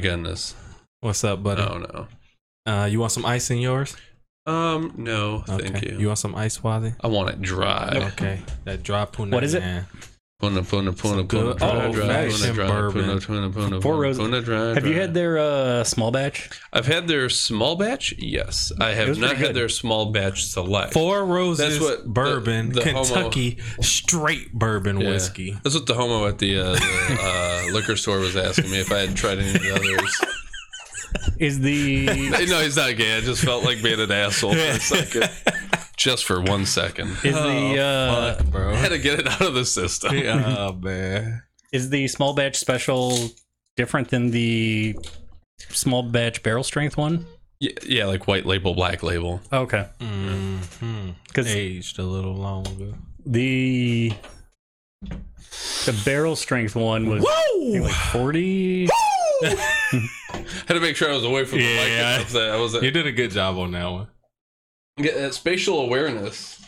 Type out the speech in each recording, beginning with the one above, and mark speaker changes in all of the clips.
Speaker 1: my goodness.
Speaker 2: What's up, buddy?
Speaker 1: Oh no.
Speaker 2: Uh, you want some ice in yours?
Speaker 1: Um, no, thank
Speaker 2: you.
Speaker 1: you.
Speaker 2: want some ice, Wazzy?
Speaker 1: I want it dry.
Speaker 2: Okay. That dry puna.
Speaker 3: What is it?
Speaker 2: man.
Speaker 1: Puna, puna, puna, puna, dry,
Speaker 2: fashioned
Speaker 1: puna, dry, puna, puna, puna,
Speaker 3: Four Roses.
Speaker 1: puna, dry,
Speaker 3: Have you had their uh, small batch?
Speaker 1: I've had their small batch. Yes, I have not had their small batch select.
Speaker 2: Four Roses
Speaker 1: That's what
Speaker 2: bourbon,
Speaker 1: the homo-
Speaker 2: Kentucky straight bourbon
Speaker 1: Yeah.
Speaker 2: whiskey.
Speaker 1: That's what the homo at the, uh, the uh, liquor store was asking me if I had tried any of the others.
Speaker 3: Is the
Speaker 1: no, he's not gay. I just felt like being an asshole for a second, just for one second.
Speaker 3: is the uh,
Speaker 2: Fuck, bro.
Speaker 1: I had to get it out of the system.
Speaker 2: oh man.
Speaker 3: is the small batch special different than the small batch barrel strength one?
Speaker 1: Yeah, yeah, like white label, black label.
Speaker 3: Okay,
Speaker 2: Mm-hmm.
Speaker 3: because
Speaker 2: Aged a little longer.
Speaker 3: the the barrel strength one was I think, like forty.
Speaker 1: Had to make sure I was away from the mic.
Speaker 2: Yeah.
Speaker 1: enough that I was
Speaker 2: You did a good job on that one.
Speaker 1: get that spatial awareness.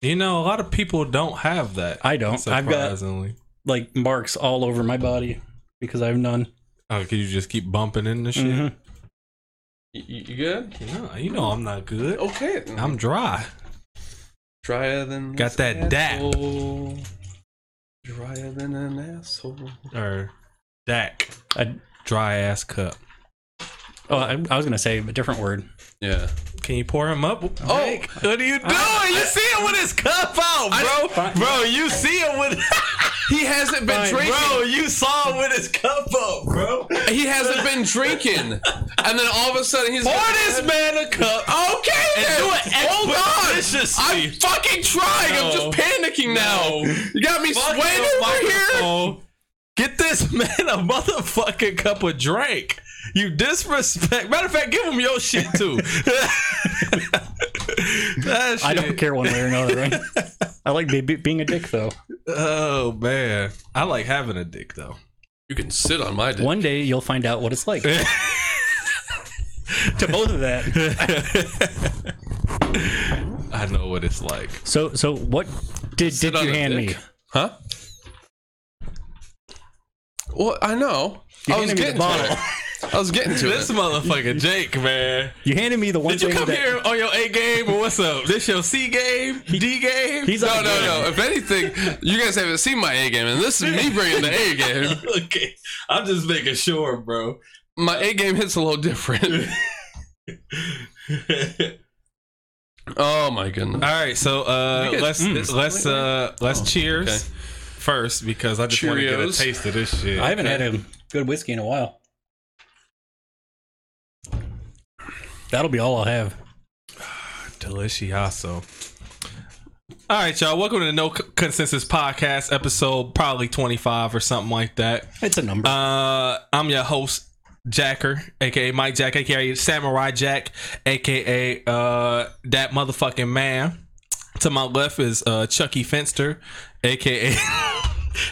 Speaker 2: You know, a lot of people don't have that.
Speaker 3: I don't. I've got
Speaker 2: Surprisingly.
Speaker 3: like marks all over my body because I have none.
Speaker 2: Oh, could you just keep bumping into shit?
Speaker 3: Mhm.
Speaker 1: You, you you good?
Speaker 2: No, you know I'm not good.
Speaker 1: Okay. then.
Speaker 2: I'm dry.
Speaker 1: drier than
Speaker 2: Got that dap.
Speaker 1: asshole. Drier than an asshole.
Speaker 2: Or Dak.
Speaker 3: I,
Speaker 2: Dry ass cup.
Speaker 3: oh, I, I was gonna say a different word.
Speaker 1: Yeah.
Speaker 2: Can you pour him up?
Speaker 1: Oh,
Speaker 2: Jake? what are you doing? you see him with his cup out, bro.
Speaker 3: Fine.
Speaker 2: bro, you see him with.
Speaker 1: he hasn't been
Speaker 3: Fine.
Speaker 1: drinking.
Speaker 2: bro, you saw him with his cup up, bro.
Speaker 1: He hasn't been drinking, and then all of a sudden he's
Speaker 2: Pour this man a cup.
Speaker 1: Okay,
Speaker 2: And
Speaker 1: then.
Speaker 2: do it
Speaker 1: hold on. I'm fucking trying. I'm just panicking now. You got me
Speaker 2: Fuck
Speaker 1: sweating
Speaker 2: the
Speaker 1: over here.
Speaker 2: Microphone. Get this man a motherfucking cup of drink. You disrespect. Matter of fact, give him your shit too. that shit.
Speaker 3: I don't care one way or another. Right? I like be, be- being a dick though.
Speaker 2: Oh man, I like having a dick though.
Speaker 1: You can sit on my dick.
Speaker 3: One day you'll find out what it's like. to both of that.
Speaker 2: I know what it's like.
Speaker 3: So so what did
Speaker 1: Sit
Speaker 3: did
Speaker 1: on
Speaker 3: you hand
Speaker 1: dick?
Speaker 3: me?
Speaker 1: Huh? Well, I know.
Speaker 3: You
Speaker 1: I was
Speaker 3: handed me the
Speaker 1: getting
Speaker 3: bottle.
Speaker 1: to it. I was getting to
Speaker 2: This
Speaker 1: it.
Speaker 2: motherfucker Jake, man.
Speaker 3: You handed me the one
Speaker 2: Did you
Speaker 3: thing
Speaker 2: come
Speaker 3: that
Speaker 2: here on your A game or what's up? This your C game, D game?
Speaker 3: he's
Speaker 1: No,
Speaker 3: on
Speaker 1: no,
Speaker 3: the-
Speaker 1: no. If anything, you guys haven't seen my A game, and this is me bringing the A game.
Speaker 2: okay, I'm just making sure, bro.
Speaker 1: My A game hits a little different. Oh my goodness.
Speaker 2: All right, so uh,
Speaker 1: You guys-
Speaker 2: let's
Speaker 1: mm.
Speaker 2: let's uh, let's cheers
Speaker 1: okay.
Speaker 2: First because I just want to get a
Speaker 1: Cheerios.
Speaker 2: taste of this shit.
Speaker 3: I haven't had a good whiskey in a while. That'll be all I'll have.
Speaker 2: Delicioso. All right, y'all. Welcome to the No C- Consensus Podcast, episode probably 25 or something like that.
Speaker 3: It's a number.
Speaker 2: Uh, I'm your host, Jacker, aka Mike Jack, aka Samurai Jack, aka uh that motherfucking man. To my left is uh Chucky Finster, aka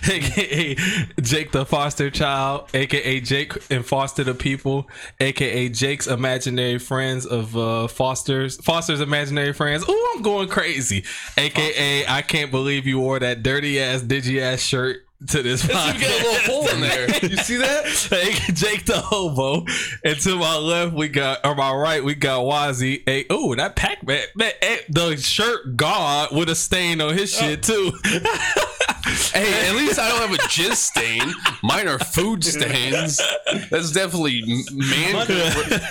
Speaker 2: aka Jake the Foster Child, aka Jake and Foster the People, aka Jake's imaginary friends of uh Foster's Foster's imaginary friends. Ooh, I'm going crazy. AKA I can't believe you wore that dirty ass digi ass shirt to this
Speaker 1: You
Speaker 2: podcast.
Speaker 1: get a little hole in there. You see that?
Speaker 2: Hey, Jake the hobo. And to my left, we got, or my right, we got Wazzy. Hey, oh, that Pac Man, man, eh, the shirt God with a stain on his shit too.
Speaker 1: Hey, at least I don't have a jizz stain. Mine are food stains. That's definitely man.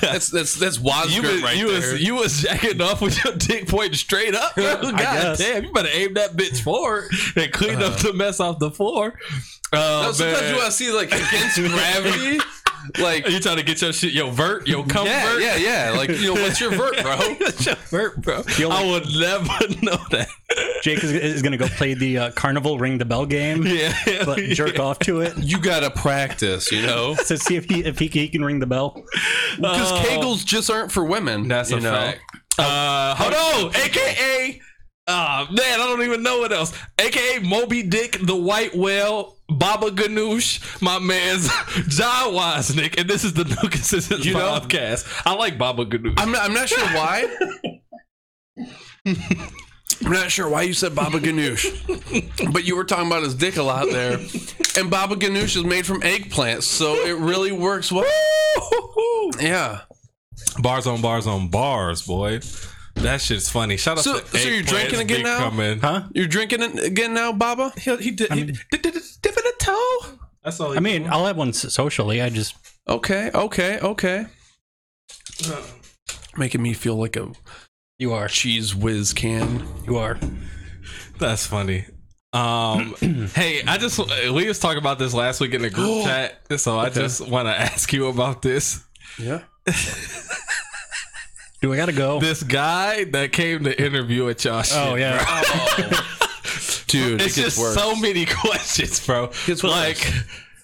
Speaker 1: That's that's that's
Speaker 2: you
Speaker 1: Wazgurt
Speaker 2: was,
Speaker 1: right
Speaker 2: you
Speaker 1: there.
Speaker 2: was you was jacking off with your dick pointing straight up. bro. God damn, you better aim that bitch forward and clean up the mess off the floor. Uh,
Speaker 1: No, sometimes
Speaker 2: man.
Speaker 1: you want to see like against gravity. Like
Speaker 2: Are you trying to get your shit, your vert, your comfort?
Speaker 1: yeah, yeah, yeah. Like you know, what's your vert, bro?
Speaker 2: What's your vert, bro?
Speaker 3: You'll-
Speaker 2: I would never know that.
Speaker 3: Jake is, is going to go play the uh, carnival ring the bell game,
Speaker 2: Yeah,
Speaker 3: but jerk off to it
Speaker 1: You gotta practice, you know,
Speaker 3: to see if he if he, he can ring the bell.
Speaker 1: because
Speaker 2: Oh.
Speaker 1: Kegels just aren't for women.
Speaker 2: That's
Speaker 1: you
Speaker 2: a
Speaker 1: know?
Speaker 2: fact. Uh, hold on, Uh, man, I don't even know what else. AKA Moby Dick, the White Whale, Baba Ganoush, my man's John Wozniak, and this is the No Consensus
Speaker 1: You know-
Speaker 2: podcast. I like Baba Ganoush.
Speaker 1: I'm not, I'm not sure why. I'm not sure why you said Baba Ganoush, but you were talking about his dick a lot there. And Baba Ganoush is made from eggplants, so it really works well. Yeah.
Speaker 2: Bars on bars on bars, boy. That shit's funny. Shout out
Speaker 1: So-
Speaker 2: to
Speaker 1: so you're drinking again now?
Speaker 2: Coming.
Speaker 3: Huh?
Speaker 1: You're drinking again now, Baba?
Speaker 2: He, he did. he did, did, did, dip in a toe. That's all.
Speaker 3: I mean, I'll have one socially. I just
Speaker 1: Okay, okay, okay. Making me feel like a
Speaker 3: you are
Speaker 1: cheese whiz can.
Speaker 3: you are.
Speaker 2: That's funny. Um, hey, I just we was talking about this last week in the group chat, so I just want to ask you about this.
Speaker 1: Yeah.
Speaker 3: Do I gotta go?
Speaker 2: This guy that came to interview at y'all. Shit,
Speaker 3: oh yeah. Oh.
Speaker 1: Dude,
Speaker 2: it's
Speaker 1: it
Speaker 2: just
Speaker 1: worse.
Speaker 2: so many questions, bro.
Speaker 1: Gets
Speaker 2: like,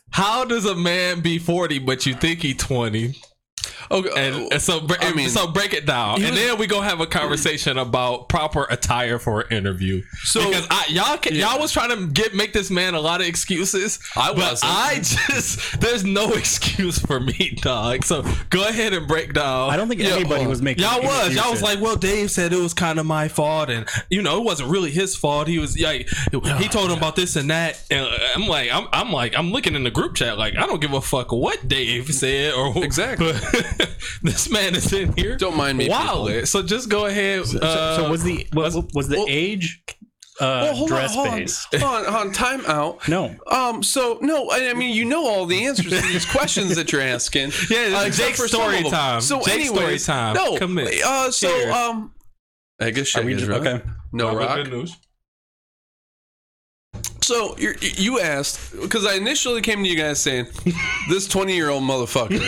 Speaker 2: how does a man be forty but you think he twenty?
Speaker 1: Okay,
Speaker 2: And, and so, bre-
Speaker 1: I mean,
Speaker 2: so break it down,
Speaker 1: he
Speaker 2: and then we gonna have a conversation about proper attire for an interview.
Speaker 1: So-
Speaker 2: because I, y'all, can, y'all was trying to get make this man a lot of excuses.
Speaker 1: I wasn't.
Speaker 2: I just there's no excuse for me, dog. So go ahead and break down.
Speaker 3: I don't think
Speaker 1: Yeah,
Speaker 3: anybody
Speaker 1: hold
Speaker 3: was making.
Speaker 2: Y'all was y'all was like, well, Dave said it was kind of my fault, and you know it wasn't really his fault. He was like, he told him about this and that, and uh, I'm like, I'm, I'm like, I'm looking in the group chat, like, I don't give a fuck what Dave said or
Speaker 1: Exactly.
Speaker 2: this man is in here.
Speaker 1: Don't mind me,
Speaker 2: Wow.
Speaker 1: people.
Speaker 2: So just go ahead.
Speaker 3: So,
Speaker 2: uh,
Speaker 3: so was the was, was the
Speaker 1: well-
Speaker 3: age uh,
Speaker 1: Well, hold
Speaker 3: dress
Speaker 1: on, hold on. Hold on, hold on, time out.
Speaker 3: No.
Speaker 1: Um. So no, I I mean, you know all the answers to these questions that you're asking.
Speaker 2: Yeah,
Speaker 1: Uh,
Speaker 2: it's
Speaker 1: except for
Speaker 2: story time.
Speaker 1: So,
Speaker 2: Jake's
Speaker 1: anyways,
Speaker 2: story time.
Speaker 1: No.
Speaker 2: Commit.
Speaker 1: Uh. So
Speaker 2: Cheers.
Speaker 1: um. I guess
Speaker 3: Are we just,
Speaker 1: right.
Speaker 3: okay.
Speaker 1: No
Speaker 2: Robert
Speaker 1: rock.
Speaker 2: Good news.
Speaker 1: So you're, you asked because I initially came to you guys saying this 20 year old motherfucker.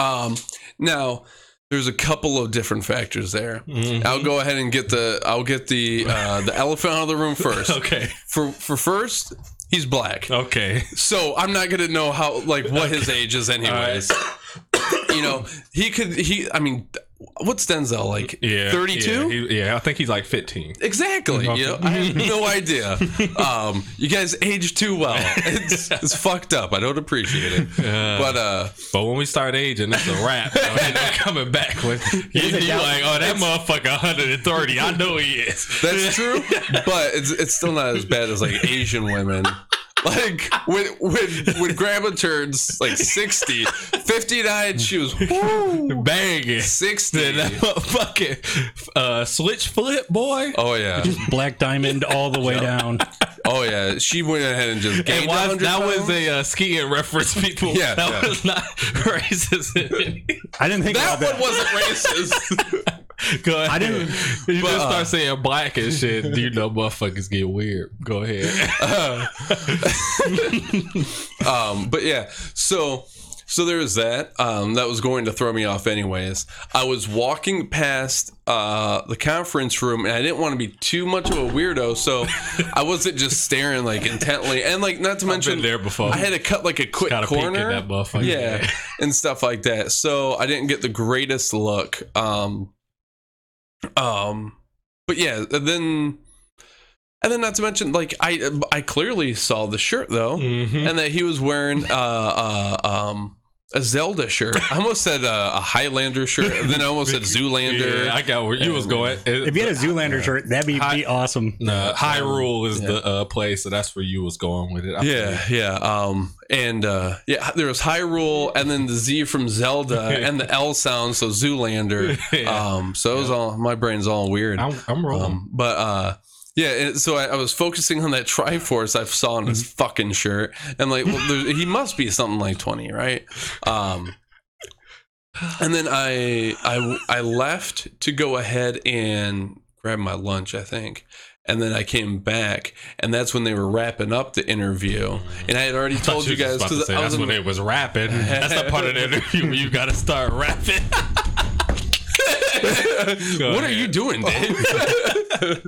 Speaker 1: Um. Now there's a couple of different factors there.
Speaker 2: Mm-hmm.
Speaker 1: I'll go ahead and get the I'll get the uh, the elephant out of the room first.
Speaker 2: Okay.
Speaker 1: For for first, he's black.
Speaker 2: Okay.
Speaker 1: So I'm not gonna know how like what his age is anyways. you know, he could he I mean what's Denzel like
Speaker 2: Yeah.
Speaker 1: 32?
Speaker 2: Yeah, he- yeah, I think he's like 15.
Speaker 1: Exactly. You know, I have no idea. Um, you guys age too well. It's, it's fucked up. I don't appreciate it. But uh,
Speaker 2: But when we start aging, it's a wrap. though. Ain't no coming back. When you, you
Speaker 3: doubt-
Speaker 2: like, oh, that motherfucker 130. I know he is.
Speaker 1: that's true. But it's it's still not as bad as like Asian women. Like when when when grandma turns like 60, 59, she was woo,
Speaker 2: Banging.
Speaker 1: 60.
Speaker 2: That motherfucking uh, switch flip, boy.
Speaker 1: Oh yeah.
Speaker 3: Just black diamond all the way down.
Speaker 1: Oh yeah. She went ahead and just
Speaker 2: And
Speaker 1: gained
Speaker 2: why-
Speaker 1: 100
Speaker 2: that was a uh, skiing reference, people.
Speaker 1: Yeah,
Speaker 2: that
Speaker 1: yeah.
Speaker 2: was not racist.
Speaker 3: I didn't think
Speaker 1: that
Speaker 3: about
Speaker 1: one
Speaker 3: that.
Speaker 1: wasn't racist.
Speaker 2: Go ahead.
Speaker 3: I didn't-
Speaker 2: You
Speaker 1: But,
Speaker 2: just
Speaker 1: uh,
Speaker 2: start saying black and shit. You know, motherfuckers get weird. Go ahead.
Speaker 1: um, but yeah, so so there was that. Um, that was going to throw me off anyways. I was walking past uh, the conference room and I didn't want to be too much of a weirdo, so I wasn't just staring like intently. And like not to mention
Speaker 2: there before.
Speaker 1: I had to cut like a quick
Speaker 2: Got a peek at
Speaker 1: corner.
Speaker 2: that
Speaker 1: yeah, and stuff like that. So I didn't get the greatest look. Um, um, but yeah, and then and then not to mention like I I clearly saw the shirt though,
Speaker 2: Mhm.
Speaker 1: and that he was wearing uh uh um. A Zelda shirt. I almost said uh, a Highlander shirt. and Then I almost said Zoolander.
Speaker 2: Yeah, I got where you was going.
Speaker 3: If you had a Zoolander shirt, that'd be, be awesome.
Speaker 2: Nah, Hyrule is the uh, place, so that's where you was going with it. I
Speaker 1: Yeah, yeah. Um, and uh, yeah, there was Hyrule, and then the Z from Zelda, and the L sound, so Zoolander.
Speaker 2: Yeah.
Speaker 1: Um, so it was all my brain's all weird.
Speaker 2: I'm, I'm rolling.
Speaker 1: Um, but uh, yeah, so I, I was focusing on that Triforce I saw on his fucking shirt, and like, well, there, he must be something like twenty, right? Um, and then I I I left to go ahead and grab my lunch, I think. And then I came back, and that's when they were wrapping up the interview. And I had already
Speaker 2: I
Speaker 1: told you guys because
Speaker 2: that's
Speaker 1: in,
Speaker 2: when it was rapping. That's the part of the interview where you got to start rapping.
Speaker 1: what are you doing, Dave?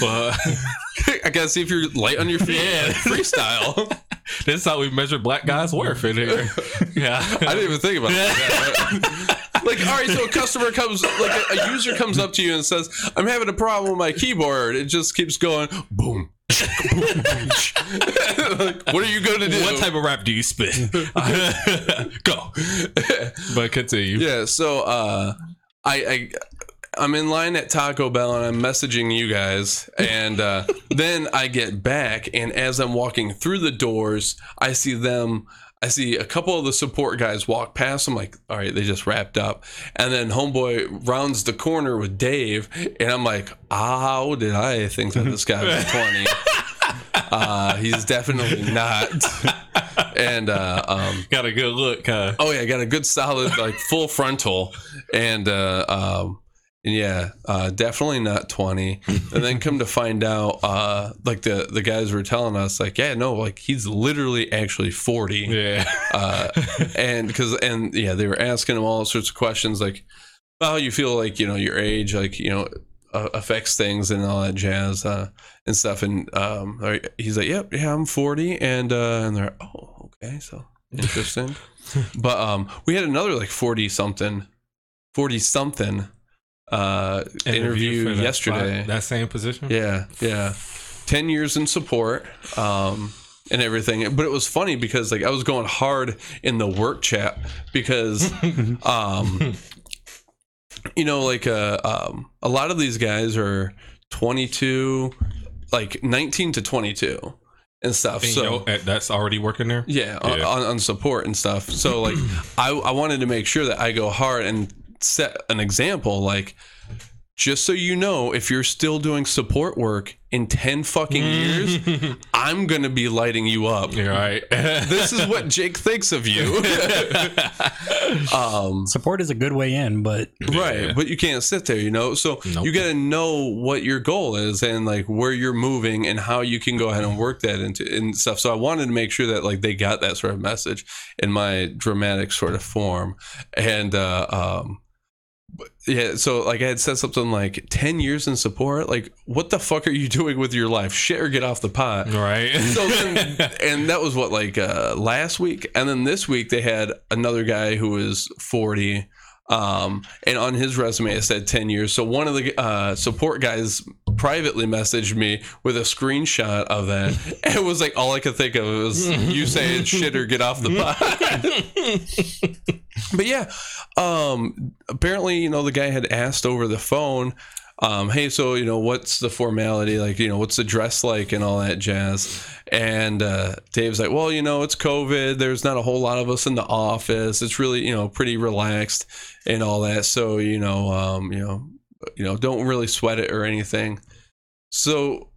Speaker 2: Well,
Speaker 1: I gotta see if you're light on your feet.
Speaker 2: Yeah.
Speaker 1: freestyle.
Speaker 2: this is how we measure black guys' worth in here. Yeah,
Speaker 1: I didn't even think about that. like, all right, so a customer comes, like a, a user comes up to you and says, "I'm having a problem with my keyboard. It just keeps going boom." like, what are you going to do?
Speaker 2: What type of rap do you spit? Go. But continue.
Speaker 1: Yeah, so uh, I, I I'm in line at Taco Bell and I'm messaging you guys, and uh, then I get back, and as I'm walking through the doors, I see them. I see a couple of the support guys walk past. I'm like, all right, they just wrapped up, and then Homeboy rounds the corner with Dave, and I'm like, how did I think that this guy was 20? Uh, he's definitely not. And uh, um,
Speaker 2: Got a good look, huh?
Speaker 1: Oh yeah, got a good solid like full frontal, and uh, um, and yeah, uh, definitely not twenty. And then come to find out, uh, like the the guys were telling us, like yeah, no, like he's literally actually forty.
Speaker 2: Yeah.
Speaker 1: Uh, and because and yeah, they were asking him all sorts of questions, like how you feel like you know your age, like you know. Uh, affects things and all that jazz uh, and stuff, and um, he's like, "Yep, yeah, I'm 40," and uh, and they're, "Oh, okay, so interesting." but um, we had another like 40 something, 40 something uh, interview,
Speaker 2: that
Speaker 1: yesterday.
Speaker 2: spot, that same position.
Speaker 1: Yeah, yeah. 10 years in support um, and everything. But it was funny because like I was going hard in the work chat because um you know like uh, um a lot of these guys are 22 like 19 to 22 and stuff.
Speaker 2: And
Speaker 1: so
Speaker 2: yo, uh, that's already working there.
Speaker 1: yeah, on-
Speaker 2: Yeah.
Speaker 1: On, on support and stuff. So like, I I wanted to make sure that I go hard and set an example. Like, just so you know, if you're still doing support work in ten fucking years, I'm gonna be lighting you up.
Speaker 2: You're right.
Speaker 1: This is what Jake thinks of you. um,
Speaker 3: Support is a good way in, but
Speaker 1: right but you can't sit there you know so
Speaker 2: Nope.
Speaker 1: you got to know what your goal is and like where you're moving and how you can go ahead and work that into and stuff so i wanted to make sure that like they got that sort of message in my dramatic sort of form and uh um but, yeah so like i had said something like 10 years in support? Like what the fuck are you doing with your life? Shit or get off the pot?
Speaker 2: Right.
Speaker 1: so then, and that was what like uh, last week, and then this week they had another guy who was forty, um, and on his resume it said ten years. So one of the uh, support guys privately messaged me with a screenshot of that. and it was like all I could think of was you saying shit or get off the pot. but yeah, um, apparently you know the guy had asked over the phone um, hey, so you know, what's the formality like? You know, what's the dress like and all that jazz? And uh, Dave's like, well, you know, it's COVID. There's not a whole lot of us in the office. It's really, you know, pretty relaxed and all that. So you know, um, you know, you know, don't really sweat it or anything. So,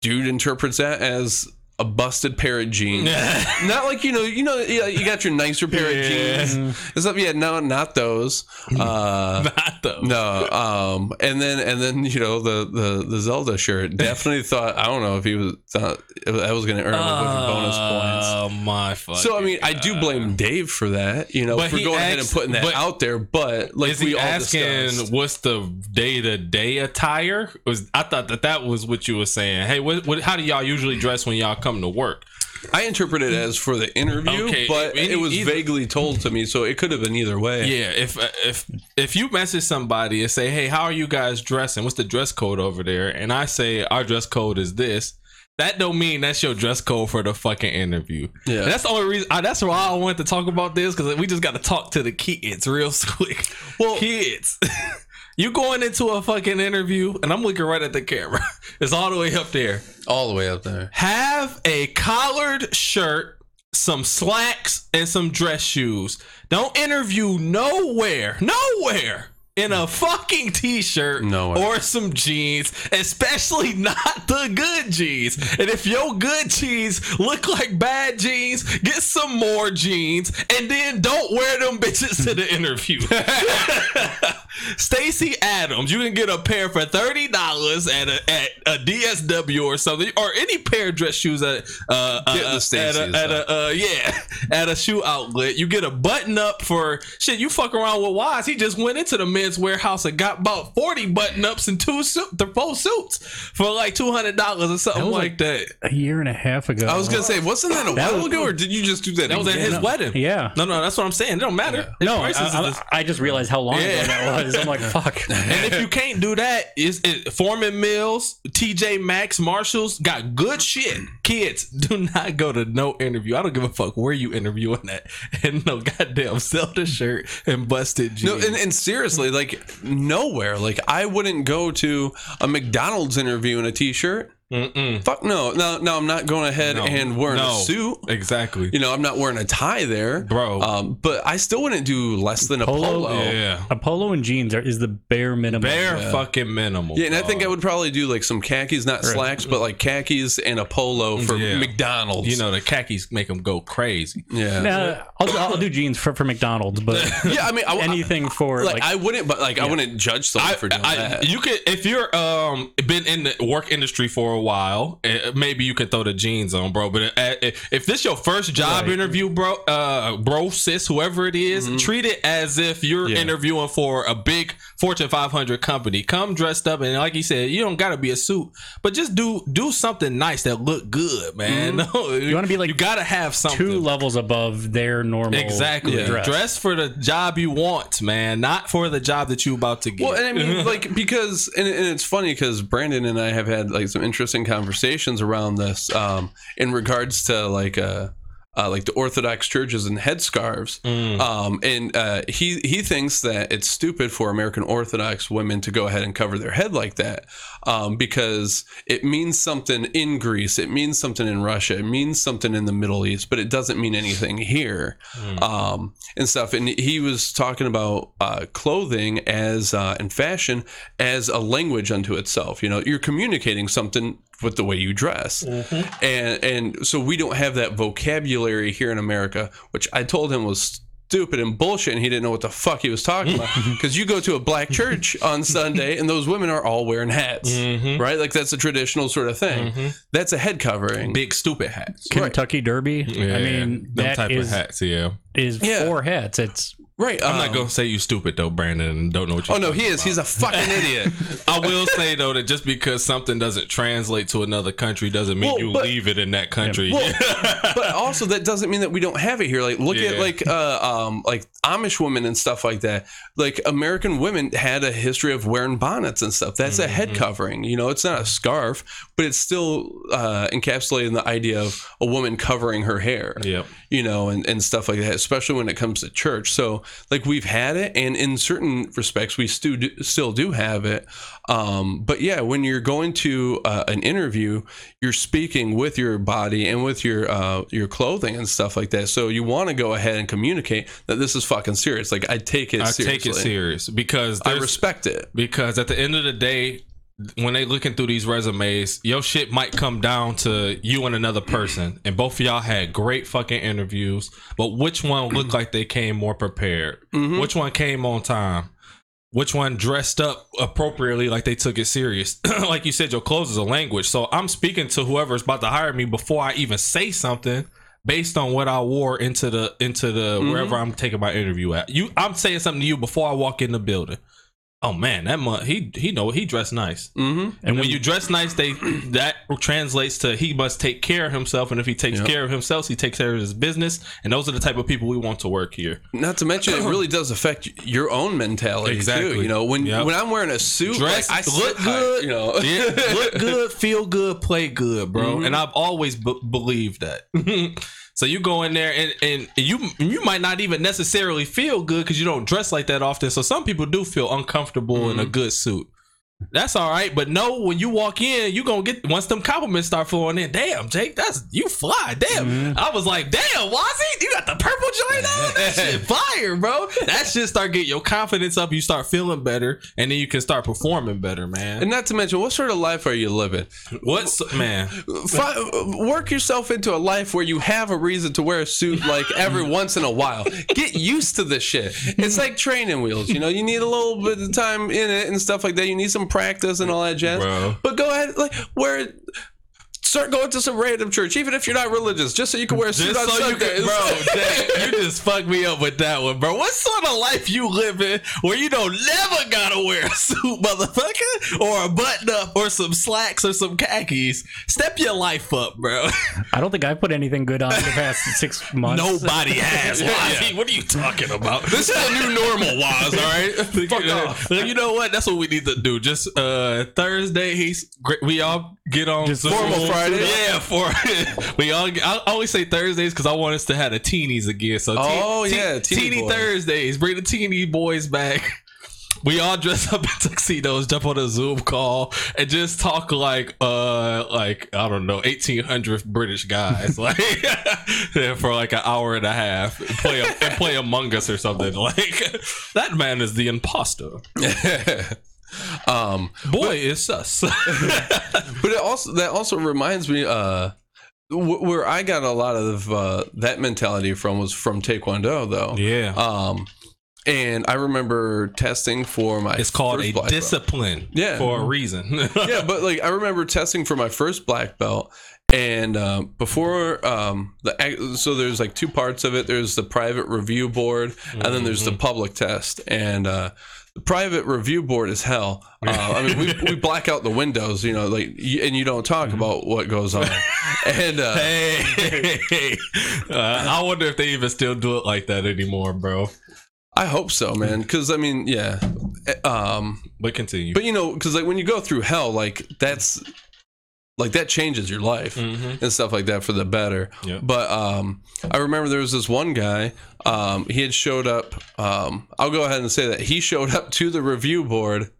Speaker 1: dude interprets that as a busted pair of jeans. not like you know, you know, you you got your nicer pair of jeans and stuff. Yeah, no, not those. Uh,
Speaker 2: Not though.
Speaker 1: no, um, and then and then you know the the the Zelda shirt. Definitely thought I don't know if he was thought I was going to earn a bunch of bonus points.
Speaker 2: Oh my fuck.
Speaker 1: So I mean, I do blame Dave for that, you know,
Speaker 2: But
Speaker 1: for going ahead and putting that out there. But like
Speaker 2: is
Speaker 1: we
Speaker 2: he
Speaker 1: all
Speaker 2: asking
Speaker 1: discussed,
Speaker 2: what's the day to day attire? Was I thought that that was what you were saying? Hey, what, what how do y'all usually dress when y'all come to work?
Speaker 1: I interpret it as for the interview,
Speaker 2: Okay,
Speaker 1: but
Speaker 2: any-
Speaker 1: it was
Speaker 2: either-
Speaker 1: vaguely told to me, so it could have been either way.
Speaker 2: Yeah, if uh, if if you message somebody and say, "Hey, how are you guys dressing? What's the dress code over there?" and I say our dress code is this, that don't mean that's your dress code for the fucking interview.
Speaker 1: Yeah.
Speaker 2: And that's the only reason. I, that's why I wanted to talk about this because we just got to talk to the kids real quick. Well, kids. You going into a fucking interview, and I'm looking right at the camera. It's all the way up there.
Speaker 1: all the way up there.
Speaker 2: Have a collared shirt, some slacks, and some dress shoes. Don't interview nowhere, nowhere in a fucking t-shirt
Speaker 1: Nowhere.
Speaker 2: or some jeans, especially not the good jeans. And if your good jeans look like bad jeans, get some more jeans, and then don't wear them bitches to the interview. Stacy Adams, you can get a pair for thirty dollars at a at a DSW or something, or any pair of dress shoes at uh, uh, uh, at a, at a uh, yeah at a shoe outlet. You get a button up for shit. You fuck around with Wise. He just went into the Men's Wearhouse and got about forty button ups and two suit the four suits for like two hundred dollars or something
Speaker 3: That was
Speaker 2: like that.
Speaker 3: a year and a half ago.
Speaker 1: I was gonna say, wasn't that a
Speaker 3: That
Speaker 1: while
Speaker 3: was-
Speaker 1: ago, or did you just do that?
Speaker 2: That was at
Speaker 1: again?
Speaker 2: his wedding.
Speaker 3: Yeah.
Speaker 2: No, no, that's what I'm saying. It don't matter. His
Speaker 3: No, I, I,
Speaker 2: just-
Speaker 3: I just realized how long
Speaker 2: Yeah.
Speaker 3: ago that was. I'm like, fuck.
Speaker 2: And if you can't do that, is it Forman Mills, TJ Maxx, Marshalls got good shit. Kids, do not go to no interview. I don't give a fuck where you interviewing at. And no goddamn Zelda shirt and busted
Speaker 1: No,
Speaker 2: jeans.
Speaker 1: and, and seriously, like nowhere. Like I wouldn't go to a McDonald's interview in a t-shirt.
Speaker 2: Mm-mm.
Speaker 1: Fuck no. No, no, I'm not going ahead
Speaker 2: No.
Speaker 1: and wearing
Speaker 2: No.
Speaker 1: a suit.
Speaker 2: Exactly.
Speaker 1: You know, I'm not wearing a tie there,
Speaker 2: Bro.
Speaker 1: Um, but I still wouldn't do less than a
Speaker 3: Polo?
Speaker 1: polo. Yeah,
Speaker 2: yeah.
Speaker 3: A polo and jeans are, is the bare minimum.
Speaker 2: Bare fucking minimal.
Speaker 1: Yeah, and I think I would probably do like some khakis, not slacks, but like khakis and a polo for
Speaker 2: Yeah.
Speaker 1: McDonald's.
Speaker 2: You know, the khakis make them go crazy.
Speaker 1: yeah.
Speaker 3: Nah, I'll, I'll do jeans for, for McDonald's, but
Speaker 1: yeah, I mean, I,
Speaker 3: anything for
Speaker 1: like,
Speaker 3: like,
Speaker 1: I wouldn't, but like I wouldn't judge someone
Speaker 2: I,
Speaker 1: for doing
Speaker 2: I-
Speaker 1: that.
Speaker 2: you could if you're um been in the work industry for a while, eh, maybe you could throw the jeans on, bro. But eh, eh, if this your first job
Speaker 3: Right.
Speaker 2: interview, bro, uh, bro, sis, whoever it is, treat it as if you're
Speaker 3: Yeah.
Speaker 2: interviewing for a big Fortune 500 company. Come dressed up, and like you said, you don't gotta be a suit, but just do do something nice that look good, man. No, you
Speaker 3: wanna be like
Speaker 2: you gotta have something.
Speaker 3: two levels above their normal
Speaker 2: Exactly.
Speaker 1: Yeah.
Speaker 3: dress.
Speaker 2: Dress for the job you want, man, not for the job that you about to get.
Speaker 1: Well, and I mean, like, because, and, and it's funny because Brandon and I have had like some interesting conversations around this um, in regards to like, uh, uh, like the Orthodox churches and headscarves,
Speaker 2: Mm.
Speaker 1: um, and uh, he he thinks that it's stupid for American Orthodox women to go ahead and cover their head like that um, because it means something in Greece, it means something in Russia, it means something in the Middle East, but it doesn't mean anything here um, and stuff. And he was talking about uh, clothing as uh, and fashion as a language unto itself. You know, you're communicating something with the way you dress, mm-hmm. and and so we don't have that vocabulary here in America, which I told him was. Stupid and bullshit, and he didn't know what the fuck he was talking about. Because you go to a black church on Sunday, and those women are all wearing hats, mm-hmm. right? Like that's a traditional sort of thing. Mm-hmm. That's a head covering.
Speaker 2: big stupid hats.
Speaker 3: Kentucky Derby. I mean,
Speaker 2: them
Speaker 3: that
Speaker 2: type
Speaker 3: is
Speaker 2: of hats. Yeah,
Speaker 3: is
Speaker 1: Yeah.
Speaker 3: four hats. It's
Speaker 1: Right.
Speaker 2: I'm not
Speaker 1: um,
Speaker 2: gonna say you stupid though, Brandon. And don't know what you.
Speaker 1: Oh no, he is. He's a fucking idiot.
Speaker 2: I will say though that just because something doesn't translate to another country doesn't mean
Speaker 1: Well,
Speaker 2: you
Speaker 1: but-
Speaker 2: leave it in that country.
Speaker 1: Well, but also that doesn't mean that we don't have it here. Like look at like uh um like Amish women and stuff like that. Like American women had a history of wearing bonnets and stuff. That's a
Speaker 2: Mm-hmm.
Speaker 1: head covering. You know, it's not a scarf, but it's still uh encapsulating the idea of a woman covering her hair.
Speaker 2: Yep.
Speaker 1: You know, and, and stuff like that, especially when it comes to church. So, like, we've had it, and in certain respects, we still do, still do have it. Um, but yeah, when you're going to uh, an interview, you're speaking with your body and with your uh, your clothing and stuff like that. So you want to go ahead and communicate that this is fucking serious. Like I take it
Speaker 2: I
Speaker 1: seriously.
Speaker 2: take it serious because
Speaker 1: I respect it.
Speaker 2: because at the end of the day when they looking through these resumes your shit might come down to you and another person. And both of y'all had great fucking interviews but which one looked like they came more prepared?
Speaker 1: Mhm.
Speaker 2: which one came on time? Which one dressed up appropriately like they took it serious? Like you said your clothes is a language. So i'm speaking to whoever's about to hire me before i even say something based on what i wore into the into the wherever i'm taking my interview at. You i'm saying something to you before i walk in the building oh man that month he he know he dressed nice
Speaker 1: hmm
Speaker 2: and when you dress nice, they that translates to he must take care of himself, and if he takes
Speaker 1: Yep.
Speaker 2: care of himself, he takes care of his business, and those are the type of people we want to work here.
Speaker 1: Not to mention, it really does affect your own mentality
Speaker 2: Exactly.
Speaker 1: too. You know, when
Speaker 2: Yep.
Speaker 1: when I'm wearing a suit,
Speaker 2: Dress,
Speaker 1: like, I
Speaker 2: look
Speaker 1: sit high,
Speaker 2: good,
Speaker 1: you know,
Speaker 2: Yeah, look good, feel good, play good, bro.
Speaker 1: Mhm.
Speaker 2: And I've always b- believed that. so you go in there and, and you you might not even necessarily feel good because you don't dress like that often. So some people do feel uncomfortable in a mm-hmm. good suit. That's all right, but no, when you walk in, you gonna get once them compliments start flowing in. Damn, Jake, that's you fly. Damn, mm-hmm. I was like, damn, Wazzy, you got the purple joint on. That shit fire, bro. That shit start getting your confidence up. You start feeling better, and then you can start performing better, man.
Speaker 1: and not to mention, what sort of life are you living?
Speaker 2: What's man?
Speaker 1: Work yourself into a life where you have a reason to wear a suit like every once in a while. Get used to this shit. It's like training wheels. You know, you need a little bit of time in it and stuff like that. You need some practice and all that jazz. But go ahead, like wear start going to some random church, even if you're not religious, just so you can wear a suit
Speaker 2: Just
Speaker 1: on
Speaker 2: so you
Speaker 1: Sundays.
Speaker 2: can, bro, Jack, you just fucked me up with that one, bro. What sort of life you living where you don't never gotta wear a suit, motherfucker, or a button up, or some slacks, or some khakis? Step your life up, bro.
Speaker 3: I don't think I've put anything good on in the past six months.
Speaker 2: Nobody has. Why? What are you talking about?
Speaker 1: this is a new normal, Waz. All right, fuck
Speaker 2: Yeah.
Speaker 1: off.
Speaker 2: You know what? That's what we need to do. Just uh Thursday, he's great. We all get on
Speaker 3: Just
Speaker 1: formal Friday?
Speaker 2: Yeah, for we all. I always say Thursdays because I want us to have the teenies again. So teen-
Speaker 1: Oh,
Speaker 2: teen-
Speaker 1: yeah, teeny
Speaker 2: teeny. Thursdays. Bring the teeny boys back. We all dress up in tuxedos, jump on a Zoom call, and just talk like, uh, like I don't know, eighteen hundred British guys, like for like an hour and a half, and play and play Among Us or something. Like that man is the imposter.
Speaker 1: Um,
Speaker 2: Boy, it's sus.
Speaker 1: but it also that also reminds me, uh, where I got a lot of uh, that mentality from was from Taekwondo, though.
Speaker 2: yeah,
Speaker 1: Um, and I remember testing for my.
Speaker 2: it's called a
Speaker 1: black belt.
Speaker 2: discipline.
Speaker 1: Yeah.
Speaker 2: for a reason.
Speaker 1: yeah, but like I remember testing for my first black belt, and uh, before um, the so there's like two parts of it. There's the private review board, and then there's the public test. And uh, the private review board is hell. Uh, I mean, we, we black out the windows, you know, like and you don't talk about what goes on. And uh,
Speaker 2: Hey, uh, I wonder if they even still do it like that anymore, bro.
Speaker 1: I hope so, man. Because I mean, yeah. Um,
Speaker 2: But continue.
Speaker 1: but you know, because like when you go through hell, like that's like that changes your life.
Speaker 2: Mhm.
Speaker 1: and stuff like that for the better.
Speaker 2: Yeah.
Speaker 1: But um, I remember there was this one guy. Um, he had showed up. Um, I'll go ahead and say that he showed up to the review board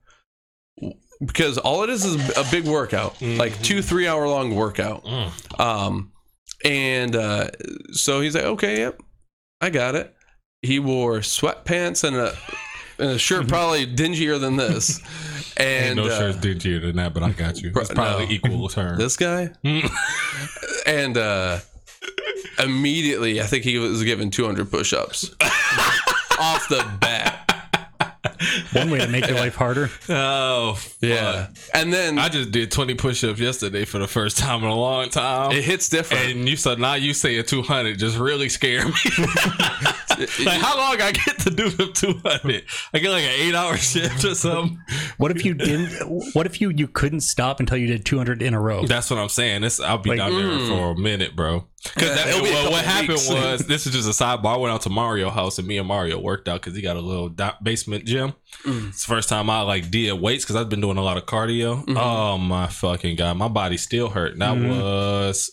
Speaker 1: because all it is is a big workout, like two three hour long workout.
Speaker 2: Mm.
Speaker 1: Um, and uh, so he's like, okay, yep, I got it. He wore sweatpants and a, and a shirt probably dingier than this.
Speaker 2: Ain't
Speaker 1: And
Speaker 2: no
Speaker 1: uh,
Speaker 2: shirt's dingier than that, but I got you.
Speaker 1: Bro,
Speaker 2: It's probably
Speaker 1: no.
Speaker 2: equal term.
Speaker 1: this guy and uh immediately i think he was given 200 push-ups off the bat
Speaker 3: One way to make your life harder.
Speaker 2: oh,
Speaker 1: yeah and then
Speaker 2: I just did 20 push-ups yesterday for the first time in a long time.
Speaker 1: it hits different
Speaker 2: and you said now you say saying 200 just really scared me. like how long I get to do the 200? I get like an eight hour shift or something.
Speaker 3: What if you didn't? What if you you couldn't stop until you did 200 in a row?
Speaker 2: That's what I'm saying. This I'll be
Speaker 3: Like-
Speaker 2: down there for a minute, bro. Because
Speaker 1: Yeah, be
Speaker 2: what, happened
Speaker 1: weeks.
Speaker 2: was this is just a sidebar. I went out to Mario house and me and Mario worked out because he got a little basement gym.
Speaker 1: Mm.
Speaker 2: It's the first time I like did weights because I've been doing a lot of cardio.
Speaker 1: Mhm.
Speaker 2: Oh my fucking god, my body still hurt. That
Speaker 3: Mhm.
Speaker 2: was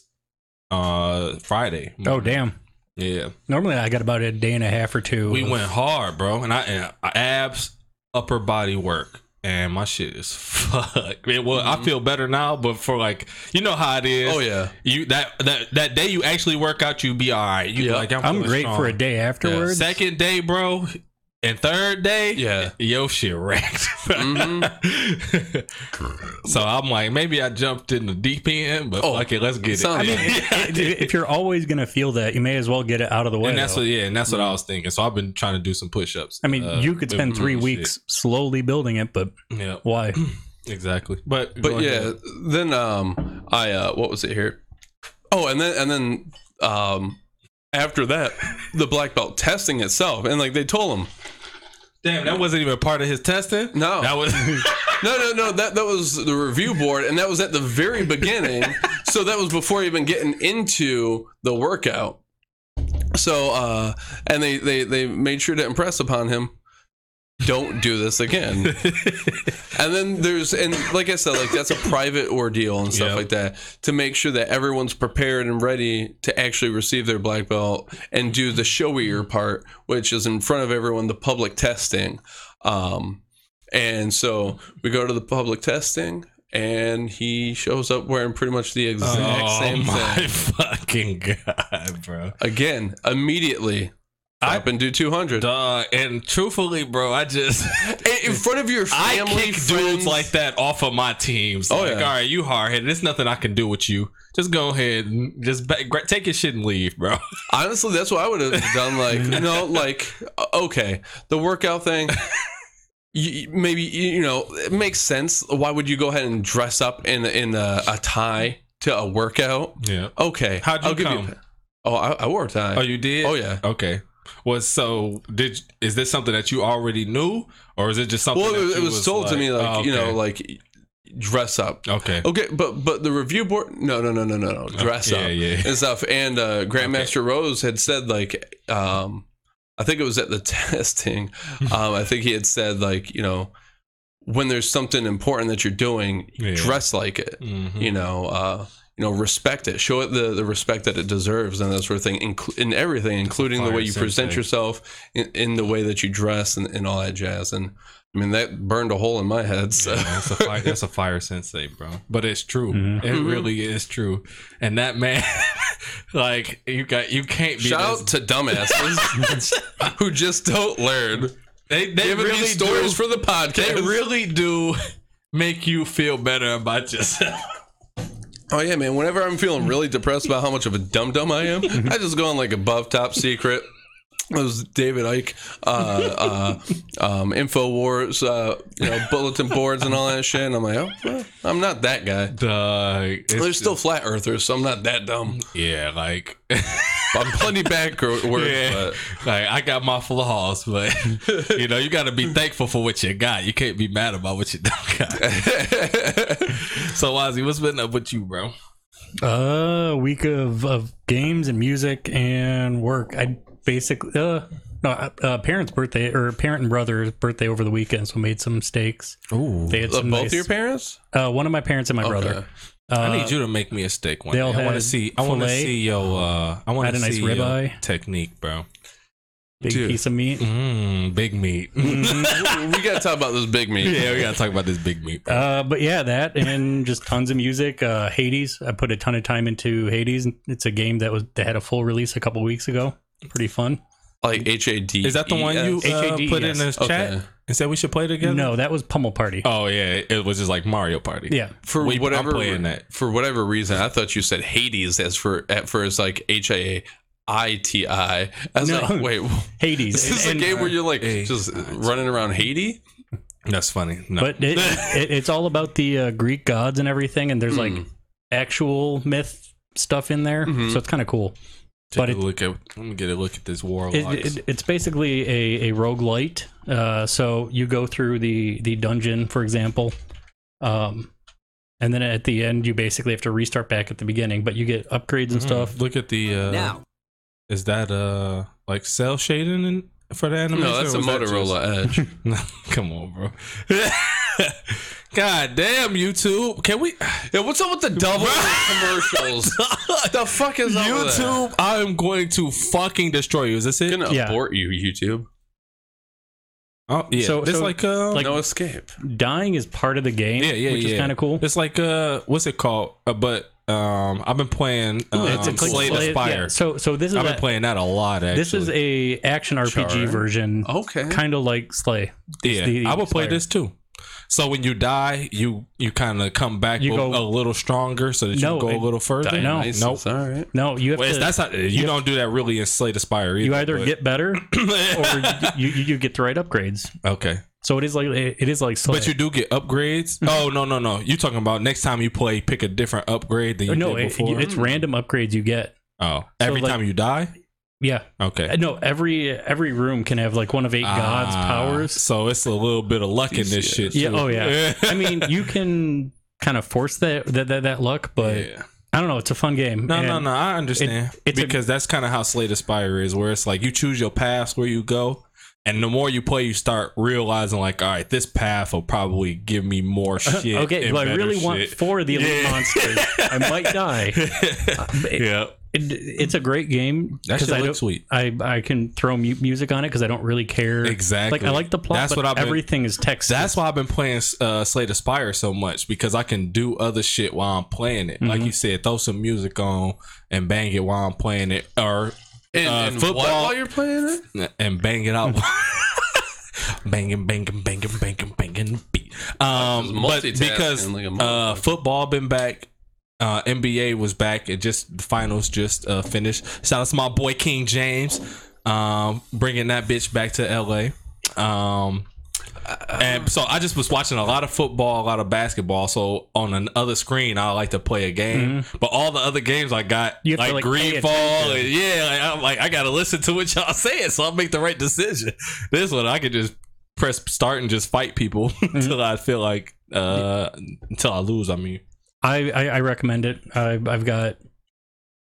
Speaker 2: uh Friday.
Speaker 3: Oh damn!
Speaker 2: Yeah.
Speaker 3: Normally I got about a day and a half or two.
Speaker 2: We
Speaker 3: of-
Speaker 2: went hard, bro, and I and abs, upper body work, and my shit is fuck. Man, well, I mm-hmm. feel better now, but for like, you know how it is.
Speaker 1: oh yeah
Speaker 2: You that that that day you actually work out, you be all right. You be
Speaker 1: Yeah.
Speaker 2: like, I'm,
Speaker 3: I'm great
Speaker 2: strong.
Speaker 3: for a day afterwards.
Speaker 2: Second day, bro, and third day,
Speaker 1: Yeah.
Speaker 2: yo shit wrecked.
Speaker 1: Mm-hmm.
Speaker 2: so I'm like, maybe I jumped in the deep end, but
Speaker 1: Oh,
Speaker 2: fuck it, let's get it.
Speaker 3: I mean, if if you're always gonna feel that, you may as well get it out of the way.
Speaker 2: and that's
Speaker 3: though.
Speaker 2: what, yeah, and that's what I was thinking. So I've been trying to do some push-ups.
Speaker 3: I mean,
Speaker 2: uh,
Speaker 3: you could spend three
Speaker 2: shit.
Speaker 3: weeks slowly building it, but
Speaker 2: Yeah,
Speaker 3: why?
Speaker 2: exactly. But
Speaker 1: but
Speaker 2: go
Speaker 1: yeah
Speaker 2: ahead.
Speaker 1: then um i uh what was it here oh and then and then um after that the black belt testing itself and like they told him
Speaker 2: damn, that wasn't even part of his testing.
Speaker 1: No.
Speaker 2: that was.
Speaker 1: No, no, no. That that was the review board, and that was at the very beginning. so that was before even getting into the workout. So, uh, and they they they made sure to impress upon him. Don't do this again. and then there's and like I said, like that's a private ordeal and stuff
Speaker 2: Yep.
Speaker 1: like that to make sure that everyone's prepared and ready to actually receive their black belt and do the showier part, which is in front of everyone, the public testing. Um, and so we go to the public testing, and he shows up wearing pretty much the exact
Speaker 2: oh
Speaker 1: same
Speaker 2: my
Speaker 1: thing.
Speaker 2: fucking god, bro.
Speaker 1: Again, immediately.
Speaker 2: I-
Speaker 1: and do 200.
Speaker 2: Dog, and truthfully, bro, I just
Speaker 1: In front of your
Speaker 2: I
Speaker 1: family,
Speaker 2: kick
Speaker 1: friends.
Speaker 2: dudes like that off of my teams.
Speaker 1: Oh,
Speaker 2: like,
Speaker 1: yeah.
Speaker 2: all right, you hard headed. There's nothing I can do with you. Just go ahead and just ba- gra- take your shit and leave, bro.
Speaker 1: Honestly, that's what I would have done. Like, you know, like, okay, the workout thing. You, maybe you know it makes sense. Why would you go ahead and dress up in in a, a tie to a workout.
Speaker 2: Yeah.
Speaker 1: Okay,
Speaker 2: How'd you
Speaker 1: I'll give
Speaker 2: come?
Speaker 1: oh, I, I wore a tie.
Speaker 2: Oh, you did?
Speaker 1: Oh, yeah.
Speaker 2: Okay. Was so did is this something that you already knew, or is it just something?
Speaker 1: well, it, it
Speaker 2: you
Speaker 1: was, told to me like
Speaker 2: oh,
Speaker 1: you know like dress up.
Speaker 2: okay.
Speaker 1: Okay, but but the review board no no no no no no dress
Speaker 2: yeah,
Speaker 1: up
Speaker 2: yeah.
Speaker 1: and stuff. And uh, Grandmaster Rose had said like um, I think it was at the testing. Um, I think he had said like you know when there's something important that you're doing,
Speaker 2: Yeah.
Speaker 1: dress like it.
Speaker 2: Mhm.
Speaker 1: You know. Uh, you know, respect it. Show it the, the respect that it deserves, and that sort of thing. Inclu- in everything, including the
Speaker 2: fire
Speaker 1: way you present
Speaker 2: sensei.
Speaker 1: yourself, in, in the way that you dress, and, and all that jazz. And I mean, that burned a hole in my head. So.
Speaker 2: Yeah, that's a fire, that's a fire sensei, bro. But it's true.
Speaker 3: Mhm.
Speaker 2: It
Speaker 1: Mhm.
Speaker 2: really is true. And that man, like you got, you can't be.
Speaker 1: Shout
Speaker 2: this-
Speaker 1: out to dumbasses who just don't learn.
Speaker 2: They they
Speaker 1: Giving
Speaker 2: really
Speaker 1: stories
Speaker 2: do,
Speaker 1: for the podcast.
Speaker 2: They really do make you feel better about yourself.
Speaker 1: Oh yeah, man. Whenever I'm feeling really depressed about how much of a dum dum I am, I just go on like above top secret. Those David Icke, uh, uh, um, Infowars, uh, you know, bulletin boards and all that shit. And I'm like, oh, well, I'm not that guy.
Speaker 2: Dog, it's
Speaker 1: There's still flat earthers, so I'm not that dumb.
Speaker 2: yeah, like
Speaker 1: I'm plenty backward,
Speaker 2: Yeah.
Speaker 1: but
Speaker 2: like I got my flaws, but you know you got to be thankful for what you got. You can't be mad about what you don't got. so Ozzy, what's been up with you, bro?
Speaker 3: A week of, of games and music and work. I basically uh no uh, uh, parents' birthday or parent and brother's birthday over the weekend, so made some steaks.
Speaker 2: Ooh,
Speaker 3: They had
Speaker 1: Uh,
Speaker 3: some
Speaker 1: both
Speaker 3: nice,
Speaker 1: your parents.
Speaker 3: uh, one of my parents and my brother. Uh,
Speaker 2: I need you to make me a steak one.
Speaker 3: they
Speaker 2: Day. I want to see. I want to see your. Uh, I want to
Speaker 3: a nice
Speaker 2: see your
Speaker 3: ribeye.
Speaker 2: technique, bro.
Speaker 3: big
Speaker 1: Dude.
Speaker 3: piece of meat.
Speaker 2: Mm, big meat.
Speaker 3: Mm-hmm.
Speaker 1: we gotta talk about this big meat.
Speaker 2: yeah, we gotta talk about this big meat. Bro.
Speaker 3: Uh, but yeah, that and just tons of music. Uh, Hades, I put a ton of time into Hades. It's a game that was that had a full release a couple weeks ago. Pretty fun.
Speaker 1: Like H A D.
Speaker 2: Is that the one you uh,
Speaker 3: HAD,
Speaker 2: put
Speaker 3: yes.
Speaker 2: in the
Speaker 1: Okay.
Speaker 2: chat and said we should play together?
Speaker 3: No, that was Pummel Party.
Speaker 2: Oh yeah, it was just like Mario Party.
Speaker 3: Yeah,
Speaker 1: for
Speaker 2: We- I'm
Speaker 1: whatever
Speaker 2: playing that.
Speaker 1: for whatever reason, I thought you said Hades as for at first like H A I T I. I was
Speaker 3: No.
Speaker 1: like, wait,
Speaker 3: Hades.
Speaker 1: is this
Speaker 3: And-
Speaker 1: a game where you're like
Speaker 2: Hey.
Speaker 1: just running around Haiti?
Speaker 2: that's funny. No.
Speaker 3: But it, it, it's all about the uh, Greek gods and everything, and there's like
Speaker 1: Hmm.
Speaker 3: actual myth stuff in there,
Speaker 1: Mhm.
Speaker 3: so it's kind of cool.
Speaker 2: Take
Speaker 3: but
Speaker 2: a
Speaker 3: it-
Speaker 2: look at. Let me get a look at this
Speaker 3: It,
Speaker 2: warlocks.
Speaker 3: it, it's basically a, a roguelite. Uh, so you go through the, the dungeon, for example, um, and then at the end, you basically have to restart back at the beginning, but you get upgrades and
Speaker 2: Mm,
Speaker 3: stuff.
Speaker 2: Look at the. Uh,
Speaker 4: Now.
Speaker 2: is that uh like cell shading in, for the animation?
Speaker 1: No, that's a
Speaker 2: was that
Speaker 1: Motorola Edge.
Speaker 2: come on, bro. God damn, YouTube! Can we?
Speaker 1: yeah, what's up with the double commercials? the fuck is up with that?
Speaker 2: YouTube, I am going to fucking destroy you. Is this it?
Speaker 1: gonna
Speaker 3: Yeah.
Speaker 1: abort you, YouTube.
Speaker 2: Oh yeah,
Speaker 3: So-
Speaker 2: it's
Speaker 3: so,
Speaker 2: like uh,
Speaker 3: like-
Speaker 1: no escape.
Speaker 3: Dying is part of the game,
Speaker 2: Yeah, yeah,
Speaker 3: which
Speaker 2: yeah.
Speaker 3: is kind of cool.
Speaker 2: It's like uh, what's it called? Uh, but um, I've been playing um,
Speaker 3: It's a click-
Speaker 2: Slay the
Speaker 3: Slay-
Speaker 2: Spire.
Speaker 3: yeah, So, so this is
Speaker 2: I've been
Speaker 3: a,
Speaker 2: playing that a lot. Actually,
Speaker 3: this is a action RPG
Speaker 2: Char.
Speaker 3: version,
Speaker 1: Okay.
Speaker 3: kind of like Slay.
Speaker 2: yeah.
Speaker 3: the
Speaker 2: I would play
Speaker 3: Spire.
Speaker 2: this too. So when you die, you you kind of come back
Speaker 3: You
Speaker 2: a-
Speaker 3: go-
Speaker 2: a little stronger, so that you
Speaker 3: No,
Speaker 2: go a little further.
Speaker 3: No.
Speaker 1: Nice.
Speaker 2: nope.
Speaker 1: All right.
Speaker 3: No, you have
Speaker 2: Well,
Speaker 3: to.
Speaker 2: that's not you don't do that really in Slay the Spire either.
Speaker 3: you either
Speaker 2: but-
Speaker 3: get better or you, you, you get the right upgrades.
Speaker 2: okay,
Speaker 3: So it is like it is like Slay.
Speaker 2: but you do get upgrades. Mm-hmm. oh no no no! You talking about next time you play, pick a different upgrade than you
Speaker 3: no,
Speaker 2: did
Speaker 3: it,
Speaker 2: before?
Speaker 3: it's random upgrades you get.
Speaker 2: oh,
Speaker 3: so,
Speaker 2: every
Speaker 3: like-
Speaker 2: time you die.
Speaker 3: Yeah,
Speaker 2: Okay.
Speaker 3: Uh, no. Every every room can have like one of eight ah, gods'
Speaker 2: Ah,
Speaker 3: powers.
Speaker 2: So it's a little bit of luck in this
Speaker 1: DCS.
Speaker 2: shit.
Speaker 3: Yeah.
Speaker 2: Oh, too.
Speaker 3: Oh yeah. I mean, you can kind of force that that that, that luck, but
Speaker 2: Yeah.
Speaker 3: I don't know. It's a fun game.
Speaker 2: No, no,
Speaker 3: And
Speaker 2: no. I understand
Speaker 3: it's a-
Speaker 2: because that's kind of how Slay the Spire is, where it's like you choose your path where you go, and the more you play, you start realizing like, all right, this path will probably give me more uh, shit.
Speaker 3: Okay,
Speaker 2: and
Speaker 3: well, I
Speaker 2: better
Speaker 3: really want
Speaker 2: shit.
Speaker 3: four of the elite
Speaker 2: Yeah.
Speaker 3: monsters. I might die. Uh, it-
Speaker 2: yeah,
Speaker 3: it- it's a great game
Speaker 2: that shit
Speaker 3: I
Speaker 2: looks sweet.
Speaker 3: I I can throw mu- music on it because I don't really care.
Speaker 2: Exactly.
Speaker 3: Like I like the plot,
Speaker 2: That's
Speaker 3: but
Speaker 2: what I've been-
Speaker 3: everything is text.
Speaker 2: That's why I've been playing uh, Slay the Spire so much because I can do other shit while I'm playing it. Like
Speaker 3: Mhm.
Speaker 2: you said, throw some music on and bang it while I'm playing it, or
Speaker 1: And,
Speaker 2: Uh,
Speaker 1: and
Speaker 2: football-
Speaker 1: what while you're playing it?
Speaker 2: and bang it out. banging, banging, banging, banging, banging beat. Um, but because
Speaker 1: like
Speaker 2: uh, football been back, uh, NBA was back. It just the finals just uh, finished. Shout out to my boy King James, um, bringing that bitch back to LA. Um, and so I just was watching a lot of football, a lot of basketball. So on another screen, I like to play a game, but all the other games I got
Speaker 3: to,
Speaker 2: like,
Speaker 3: like,
Speaker 2: Greenfall, and yeah, like, I'm like I gotta listen to what y'all saying, so I'll make the right decision. This one, I could just press start and just fight people until I feel like uh until I lose. I mean,
Speaker 3: I, I, I recommend it. I, I've got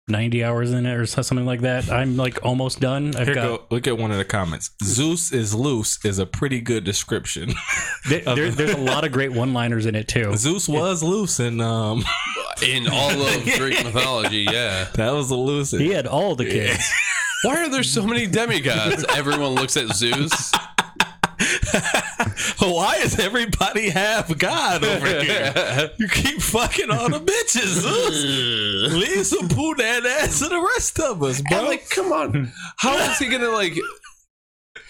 Speaker 3: 90 hours in it or something like that. I'm like almost done. I've
Speaker 2: here
Speaker 3: got
Speaker 2: go. Look at one of the comments. Zeus is loose is a pretty good description.
Speaker 3: there, there- there's a lot of great one-liners in it too.
Speaker 2: Zeus was loose, and um,
Speaker 1: In all of Greek mythology, yeah.
Speaker 2: that was the loose.
Speaker 3: He had all the kids.
Speaker 1: Why are there so many demigods? Everyone looks at Zeus.
Speaker 2: Why does everybody have God over here? You keep fucking all the bitches. Zeus. Leave some poo that ass to the rest of us, bro.
Speaker 1: And like, come on. How is he gonna like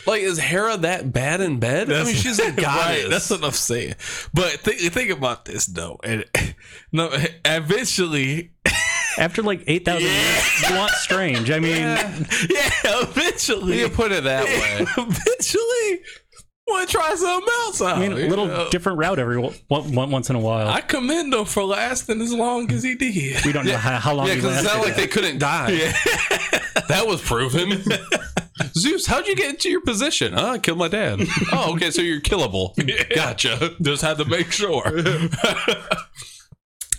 Speaker 1: like is Hera that bad in bed? I mean she's a goddess.
Speaker 2: Right, that's what I'm saying. But think, think about this though, and no, eventually,
Speaker 3: After like 8,000
Speaker 2: Yeah.
Speaker 3: years, you want strange. I mean,
Speaker 2: yeah, eventually,
Speaker 1: you put it that way.
Speaker 2: eventually, want to try something else out.
Speaker 3: I mean, oh,
Speaker 2: a
Speaker 3: little
Speaker 2: know?
Speaker 3: different route every one, one, once in a while.
Speaker 2: I commend him for lasting as long as he did.
Speaker 3: we don't know how, how long
Speaker 1: Yeah,
Speaker 3: he
Speaker 1: because it's
Speaker 3: lasted.
Speaker 1: not like they couldn't die. That was proven. Zeus, how'd you get into your position? Oh, I killed my dad. Oh, okay, so you're killable. Gotcha.
Speaker 2: Just had to make sure.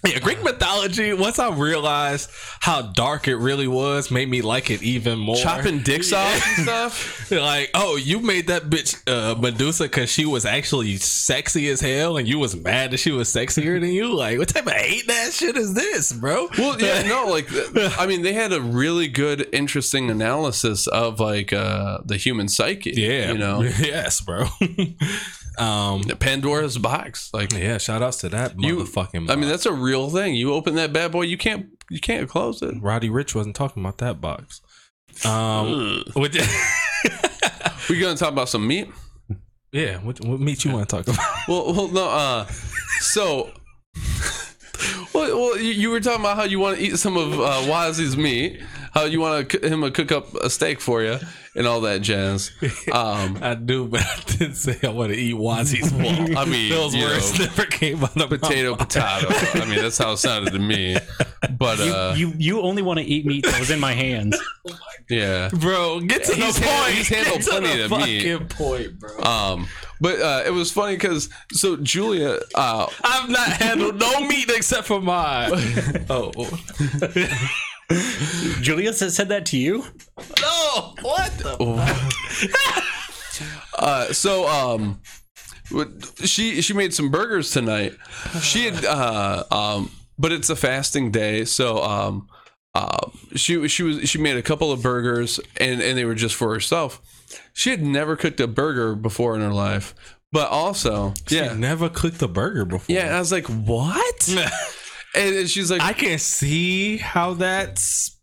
Speaker 2: Yeah, Greek mythology. Once I realized how dark it really was, made me like it even more.
Speaker 1: Chopping dicks off and stuff.
Speaker 2: like, oh, you made that bitch uh, Medusa because she was actually sexy as hell, and you was mad that she was sexier than you. Like, what type of hate that shit is this, bro?
Speaker 1: Well, yeah, no, like, I mean, they had a really good, interesting analysis of like uh the human psyche.
Speaker 2: yeah,
Speaker 1: you know,
Speaker 2: yes, bro. Um,
Speaker 1: Pandora's box. Like,
Speaker 2: yeah, shout outs to that
Speaker 1: You-
Speaker 2: motherfucking.
Speaker 1: I mean, that's a real thing. You open that bad boy, you can't, you can't close it.
Speaker 2: Roddy Ricch wasn't talking about that box. Um, what,
Speaker 1: We gonna talk about some meat?
Speaker 2: yeah, what, what meat you want to talk about?
Speaker 1: Well, well, no. Uh, so, well, well, you, you were talking about how you want to eat some of uh, Wazzy's meat, how you want to, him to cook up a steak for you, and all that jazz. Um,
Speaker 2: I do, but I didn't say I want to eat Wazzy's wall.
Speaker 1: I mean,
Speaker 2: those
Speaker 1: you
Speaker 2: words
Speaker 1: know,
Speaker 2: never came out of
Speaker 1: potato,
Speaker 2: mouth.
Speaker 1: potato. I mean, that's how it sounded to me. But uh,
Speaker 3: you you only want to eat meat that was in my hands.
Speaker 1: yeah.
Speaker 2: Bro, get to
Speaker 1: He's
Speaker 2: the
Speaker 1: hand-
Speaker 2: point.
Speaker 1: he's handled
Speaker 2: Get to
Speaker 1: plenty
Speaker 2: the
Speaker 1: of meat.
Speaker 2: fucking point, bro.
Speaker 1: Um, but uh, it was funny because so Julia, uh,
Speaker 2: I've not handled no meat except for mine. oh
Speaker 3: Julia said said that to you.
Speaker 2: no! What the?
Speaker 1: uh, so um, she she made some burgers tonight. She had uh, um, but it's a fasting day, so um, uh, she she was she made a couple of burgers and and they were just for herself. She had never cooked a burger before in her life, but also
Speaker 2: Yeah,
Speaker 1: yeah.
Speaker 2: never cooked a burger before.
Speaker 1: Yeah, and I was like, "What?" And and she's like,
Speaker 2: I can't see how that's.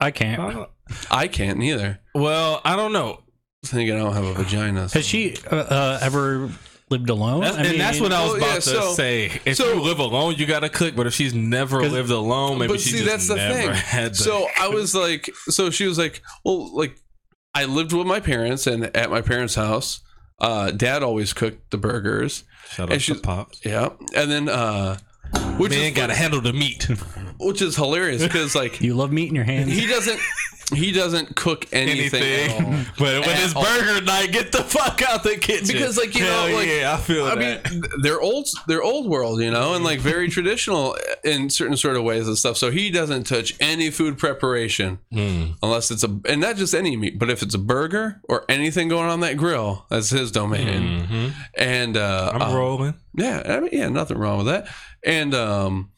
Speaker 3: I can't.
Speaker 2: uh,
Speaker 1: "I can't neither."
Speaker 2: well, I don't know.
Speaker 1: Then again, I don't have a vagina. so-
Speaker 3: Has she uh, uh, ever lived alone?
Speaker 2: That's,
Speaker 3: I
Speaker 2: and that's what I was
Speaker 1: Well,
Speaker 2: about
Speaker 1: yeah,
Speaker 2: to
Speaker 1: so-
Speaker 2: say. If
Speaker 1: so-
Speaker 2: you live alone, you gotta cook. But if she's never lived alone, maybe
Speaker 1: but
Speaker 2: she
Speaker 1: see,
Speaker 2: just
Speaker 1: that's the
Speaker 2: never
Speaker 1: thing.
Speaker 2: had. The,
Speaker 1: So I was like, so she was like, well, like I lived with my parents, and at my parents' house, uh, dad always cooked the burgers.
Speaker 2: shout
Speaker 1: and
Speaker 2: out to pops.
Speaker 1: Yeah, and then uh, which
Speaker 2: Man
Speaker 1: is
Speaker 2: gotta handle the meat.
Speaker 1: which is hilarious because like
Speaker 3: you love meat in your hands.
Speaker 1: he doesn't he doesn't cook anything, at all.
Speaker 2: but when
Speaker 1: At
Speaker 2: it's
Speaker 1: all.
Speaker 2: burger night, get the fuck out the kitchen.
Speaker 1: Because, like, you
Speaker 2: Hell
Speaker 1: know, like,
Speaker 2: yeah, I feel
Speaker 1: I
Speaker 2: that.
Speaker 1: mean, they're old, they're old world, you know, and like very traditional in certain sort of ways and stuff. So he doesn't touch any food preparation
Speaker 2: Mm.
Speaker 1: unless it's a, and not just any meat, but if it's a burger or anything going on that grill, that's his domain.
Speaker 2: Mhm.
Speaker 1: And uh,
Speaker 2: I'm
Speaker 1: uh,
Speaker 2: rolling.
Speaker 1: yeah, I mean, yeah, nothing wrong with that. And um,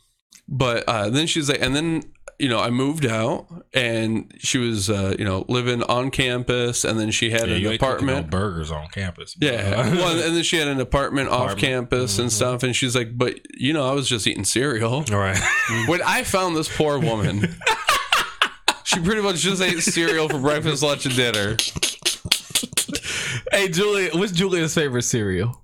Speaker 1: but uh, then she's like, and then you know, I moved out, and she was uh, you know living on campus, and then she had
Speaker 2: Yeah,
Speaker 1: an
Speaker 2: you ain't no
Speaker 1: apartment.
Speaker 2: burgers on campus.
Speaker 1: Yeah, well, and then she had an apartment, off
Speaker 2: Apartment.
Speaker 1: campus and stuff, and she's like, "But you know, I was just eating cereal."
Speaker 2: All right.
Speaker 1: when I found this poor woman, she pretty much just ate cereal for breakfast, lunch, and dinner.
Speaker 2: hey, Julia, what's Julia's favorite cereal?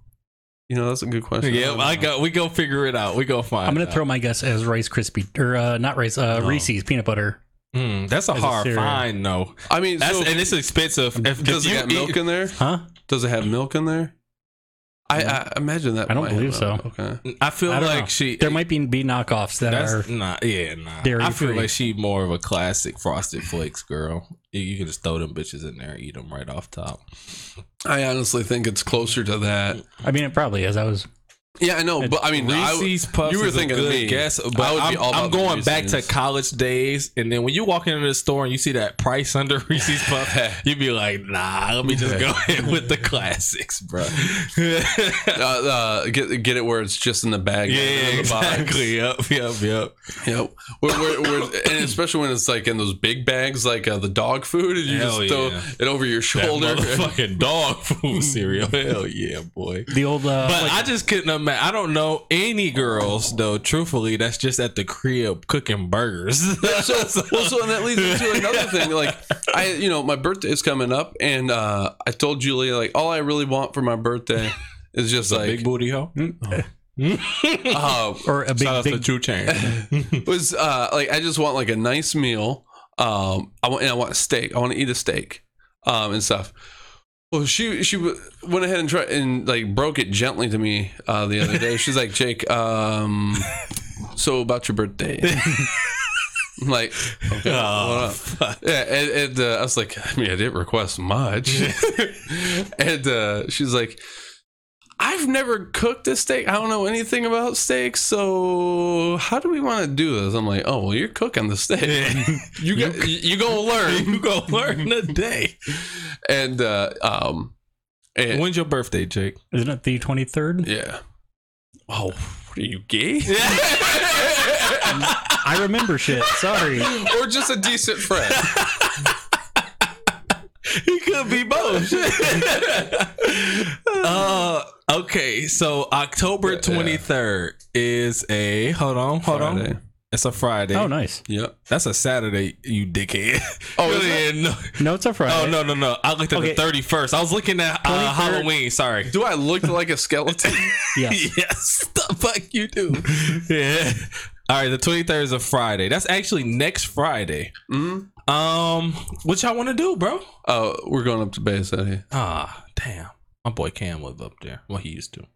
Speaker 1: You know, that's a good question.
Speaker 2: Yeah, I got. We go figure it out. We go find.
Speaker 3: I'm gonna
Speaker 2: out.
Speaker 3: throw my guess as Rice Krispie or uh, not Rice, uh,
Speaker 2: No.
Speaker 3: Reese's peanut butter.
Speaker 2: Mm, that's a
Speaker 3: As a
Speaker 2: hard
Speaker 3: cereal.
Speaker 2: find, though.
Speaker 1: I mean,
Speaker 2: That's
Speaker 1: so
Speaker 2: and it's expensive. If,
Speaker 1: does
Speaker 2: if
Speaker 1: it
Speaker 2: you
Speaker 1: have
Speaker 2: eat-
Speaker 1: milk in there?
Speaker 3: Huh?
Speaker 1: Does it have milk in there? I, I imagine that.
Speaker 3: I don't
Speaker 1: might
Speaker 3: believe
Speaker 1: have-
Speaker 3: so.
Speaker 1: Okay.
Speaker 2: I feel
Speaker 3: I don't
Speaker 2: like
Speaker 3: know.
Speaker 2: she
Speaker 3: There might be be knockoffs that are.
Speaker 2: That's not yeah, nah.
Speaker 3: dairy
Speaker 2: I feel
Speaker 3: free.
Speaker 2: like she more of a classic frosted flakes girl. You, you can just throw them bitches in there and eat them right off top.
Speaker 1: I honestly think it's closer to that.
Speaker 3: I mean, it probably is. I was.
Speaker 1: Yeah, I know, but I mean, I,
Speaker 2: Reese's Puffs
Speaker 1: you were
Speaker 2: is a
Speaker 1: thinking of
Speaker 2: good
Speaker 1: me.
Speaker 2: guess,
Speaker 1: I
Speaker 2: but
Speaker 1: would
Speaker 2: I'm,
Speaker 1: all
Speaker 2: I'm going back to college days, and then when you walk into the store and you see that price under Reese's Puff, you'd be like, "Nah, let me just go ahead with the classics, bro."
Speaker 1: uh, uh, get get it where it's just in the bag.
Speaker 2: yeah,
Speaker 1: not in the box.
Speaker 2: exactly. Yep, yep, yep.
Speaker 1: Yep. We're, we're, we're, and especially when it's like in those big bags, like uh, the dog food, and you
Speaker 2: Hell
Speaker 1: just throw it over your
Speaker 2: That
Speaker 1: shoulder.
Speaker 2: motherfucking dog food cereal. Hell yeah, boy.
Speaker 3: The old. Uh,
Speaker 2: But
Speaker 3: like-
Speaker 2: I just couldn't imagine. I don't know any girls though. Truthfully, that's just at the crib cooking burgers.
Speaker 1: so, well, so and that leads into another thing. Like, I, you know, my birthday is coming up, and uh, I told Julia like all I really want for my birthday is just
Speaker 2: a
Speaker 1: like
Speaker 2: big booty hoe.
Speaker 1: uh,
Speaker 3: or a big,
Speaker 2: Shout out
Speaker 3: big
Speaker 2: True Chain.
Speaker 1: was uh, like I just want like a nice meal. Um, I want and I want a steak. I want to eat a steak, um, and stuff. Well, she she went ahead and tried and like broke it gently to me uh, the other day. She's like, Jake, um, so about your birthday. I'm like, okay,
Speaker 2: Oh, fuck.
Speaker 1: Yeah, and, and uh, I was like, I mean, I didn't request much. and uh, she's like, I've never cooked a steak. I don't know anything about steaks. So how do we want to do this? I'm like, oh, well, you're cooking the steak. you got, you, you gonna learn.
Speaker 2: you gonna learn today.
Speaker 1: and uh, um, and,
Speaker 2: When's your birthday, Jake?
Speaker 3: Isn't it the twenty third?
Speaker 1: yeah. Oh, what are you gay?
Speaker 3: I remember shit. Sorry.
Speaker 1: or just a decent friend?
Speaker 2: He could be both. uh, okay, so October
Speaker 1: Yeah, yeah.
Speaker 2: twenty third is a hold on, hold
Speaker 1: Friday.
Speaker 2: on. It's a Friday.
Speaker 3: Oh, nice.
Speaker 1: Yep.
Speaker 2: That's a Saturday, you dickhead.
Speaker 1: Oh, is
Speaker 2: Really, no.
Speaker 3: No, it's a Friday.
Speaker 2: Oh no no no! I looked at
Speaker 3: Okay.
Speaker 2: the thirty first. I was looking at uh, Halloween. Sorry.
Speaker 1: Do I look like a skeleton?
Speaker 3: Yes.
Speaker 2: yes, the fuck you do. yeah. All right, the twenty third is a Friday. That's actually next Friday.
Speaker 1: hmm
Speaker 2: Um, what y'all want to do, bro?
Speaker 1: Oh, we're going up to Bay City.
Speaker 2: Ah, damn. My boy Cam live up there. Well, he used to.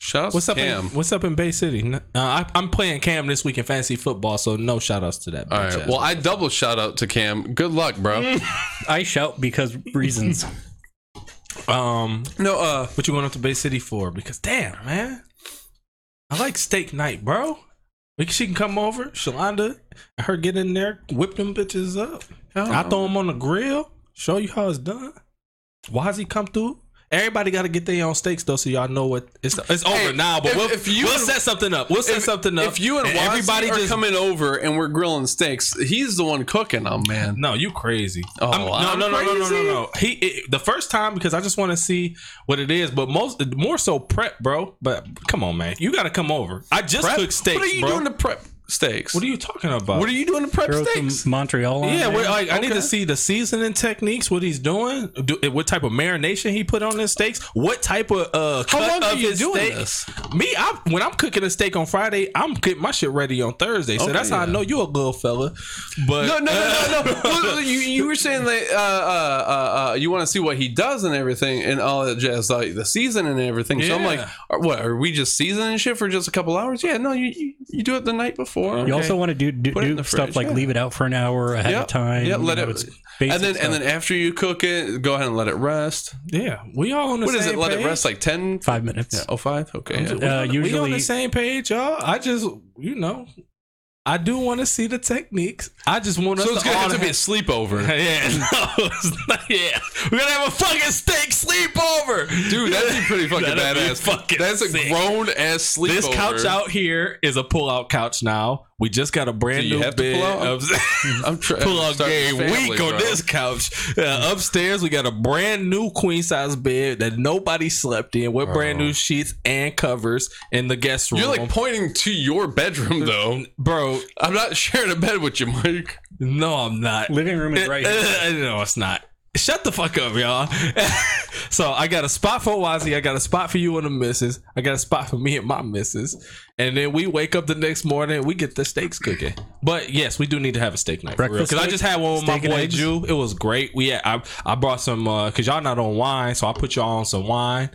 Speaker 1: Shout out
Speaker 2: What's
Speaker 1: to
Speaker 2: up?
Speaker 1: Cam.
Speaker 2: In, what's up in Bay City? Uh, I, I'm playing Cam this week in fantasy football, so no shout outs to that.
Speaker 1: All
Speaker 2: bitch
Speaker 1: right.
Speaker 2: ass.
Speaker 1: Well, I double shout out to Cam. Good luck, bro.
Speaker 3: I shout because reasons.
Speaker 2: um,
Speaker 1: No, uh,
Speaker 2: what you going up to Bay City for? Because damn, man, I like steak night, bro. She can come over, Shalonda, her get in there, whip them bitches up. I throw them on the grill, show you how it's done. Why has he come through. Everybody got to get their own steaks though, so y'all know what it's. It's over
Speaker 1: Hey,
Speaker 2: now, but
Speaker 1: if-
Speaker 2: we'll,
Speaker 1: if you
Speaker 2: we'll
Speaker 1: and-
Speaker 2: set something up. We'll set
Speaker 1: if,
Speaker 2: something up.
Speaker 1: if you and, Wazzy
Speaker 2: everybody
Speaker 1: are
Speaker 2: just
Speaker 1: coming over and we're grilling steaks, he's the one cooking them, man.
Speaker 2: No, you crazy.
Speaker 1: Oh,
Speaker 2: I'm- no,
Speaker 1: I'm
Speaker 2: no, no, no, no, no,
Speaker 1: crazy?
Speaker 2: no. He it, the first time because I just want to see what it is, but most more so prep, bro. But come on, man, you got to come over. I just
Speaker 1: Prep?
Speaker 2: cooked steaks,
Speaker 1: What are you
Speaker 2: bro.
Speaker 1: doing to prep steaks?
Speaker 2: what are you talking about?
Speaker 1: What are you doing to prep
Speaker 3: Throw
Speaker 1: steaks?
Speaker 3: some Montreal on.
Speaker 2: yeah,
Speaker 3: there.
Speaker 2: we're, like I need
Speaker 1: Okay.
Speaker 2: to see the seasoning techniques, what he's doing, do, what type of marination he put on his steaks, what type of uh,
Speaker 1: How
Speaker 2: cut
Speaker 1: long are
Speaker 2: of
Speaker 1: you
Speaker 2: his
Speaker 1: doing
Speaker 2: steak.
Speaker 1: this?
Speaker 2: Me, I when I'm cooking a steak on Friday, I'm getting my shit ready on Thursday, so
Speaker 1: Okay,
Speaker 2: that's how I
Speaker 1: yeah.
Speaker 2: know you a little fella. But
Speaker 1: No, no, no, no, no. Well, you, you were saying that uh, uh, uh, uh, you want to see what he does and everything and all that jazz, like the season and everything. So I'm like,
Speaker 2: Yeah.
Speaker 1: are, what are we just seasoning shit for just a couple hours? Yeah, no, you you, you do it the night before.
Speaker 3: You also want to do do,
Speaker 1: Put it in
Speaker 3: do stuff
Speaker 1: fridge,
Speaker 3: like
Speaker 1: yeah.
Speaker 3: leave it out for an hour ahead
Speaker 1: Yeah,
Speaker 3: of time.
Speaker 1: yeah,
Speaker 3: you
Speaker 1: let
Speaker 3: know,
Speaker 1: it- and
Speaker 3: basic
Speaker 1: then and then after you cook it, go ahead and let it rest.
Speaker 2: yeah, we all on the
Speaker 1: What
Speaker 2: same
Speaker 1: is it? Let it rest like ten.
Speaker 3: five minutes.
Speaker 1: Yeah. Oh, five. Okay. yeah.
Speaker 2: We
Speaker 3: Uh,
Speaker 2: on- we on the same page, y'all. I just, you know, I do want to see the techniques. I just want us
Speaker 1: So it's
Speaker 2: to
Speaker 1: gonna have to be a sleepover,
Speaker 2: yeah, no, not, yeah. We're gonna have a fucking steak sleepover,
Speaker 1: dude. That'd be pretty fucking badass.
Speaker 2: fucking
Speaker 1: That's a grown ass sleepover.
Speaker 2: This couch out here is a pull-out couch now. We just got a brand
Speaker 1: Do you
Speaker 2: new
Speaker 1: have to
Speaker 2: bed.
Speaker 1: pull out?
Speaker 2: upstairs.
Speaker 1: I'm trying.
Speaker 2: To pull out game
Speaker 1: family,
Speaker 2: week on
Speaker 1: bro.
Speaker 2: this couch. Uh, upstairs, we got a brand new queen size bed that nobody slept in with brand new sheets and covers in the guest room.
Speaker 1: You're like pointing to your bedroom though.
Speaker 2: bro,
Speaker 1: I'm not sharing a bed with you, Mike.
Speaker 2: no, I'm not.
Speaker 3: Living room is right. here.
Speaker 2: no, it's not. Shut the fuck up, y'all. so I got a spot for Wazzy. I got a spot for you and the missus. I got a spot for me and my missus. And then we wake up the next morning. We get the steaks cooking. But yes, we do need to have a steak night because I just had one with my boy? Jew. It was great. We had, I I brought some uh, because y'all not on wine, so I put y'all on some wine.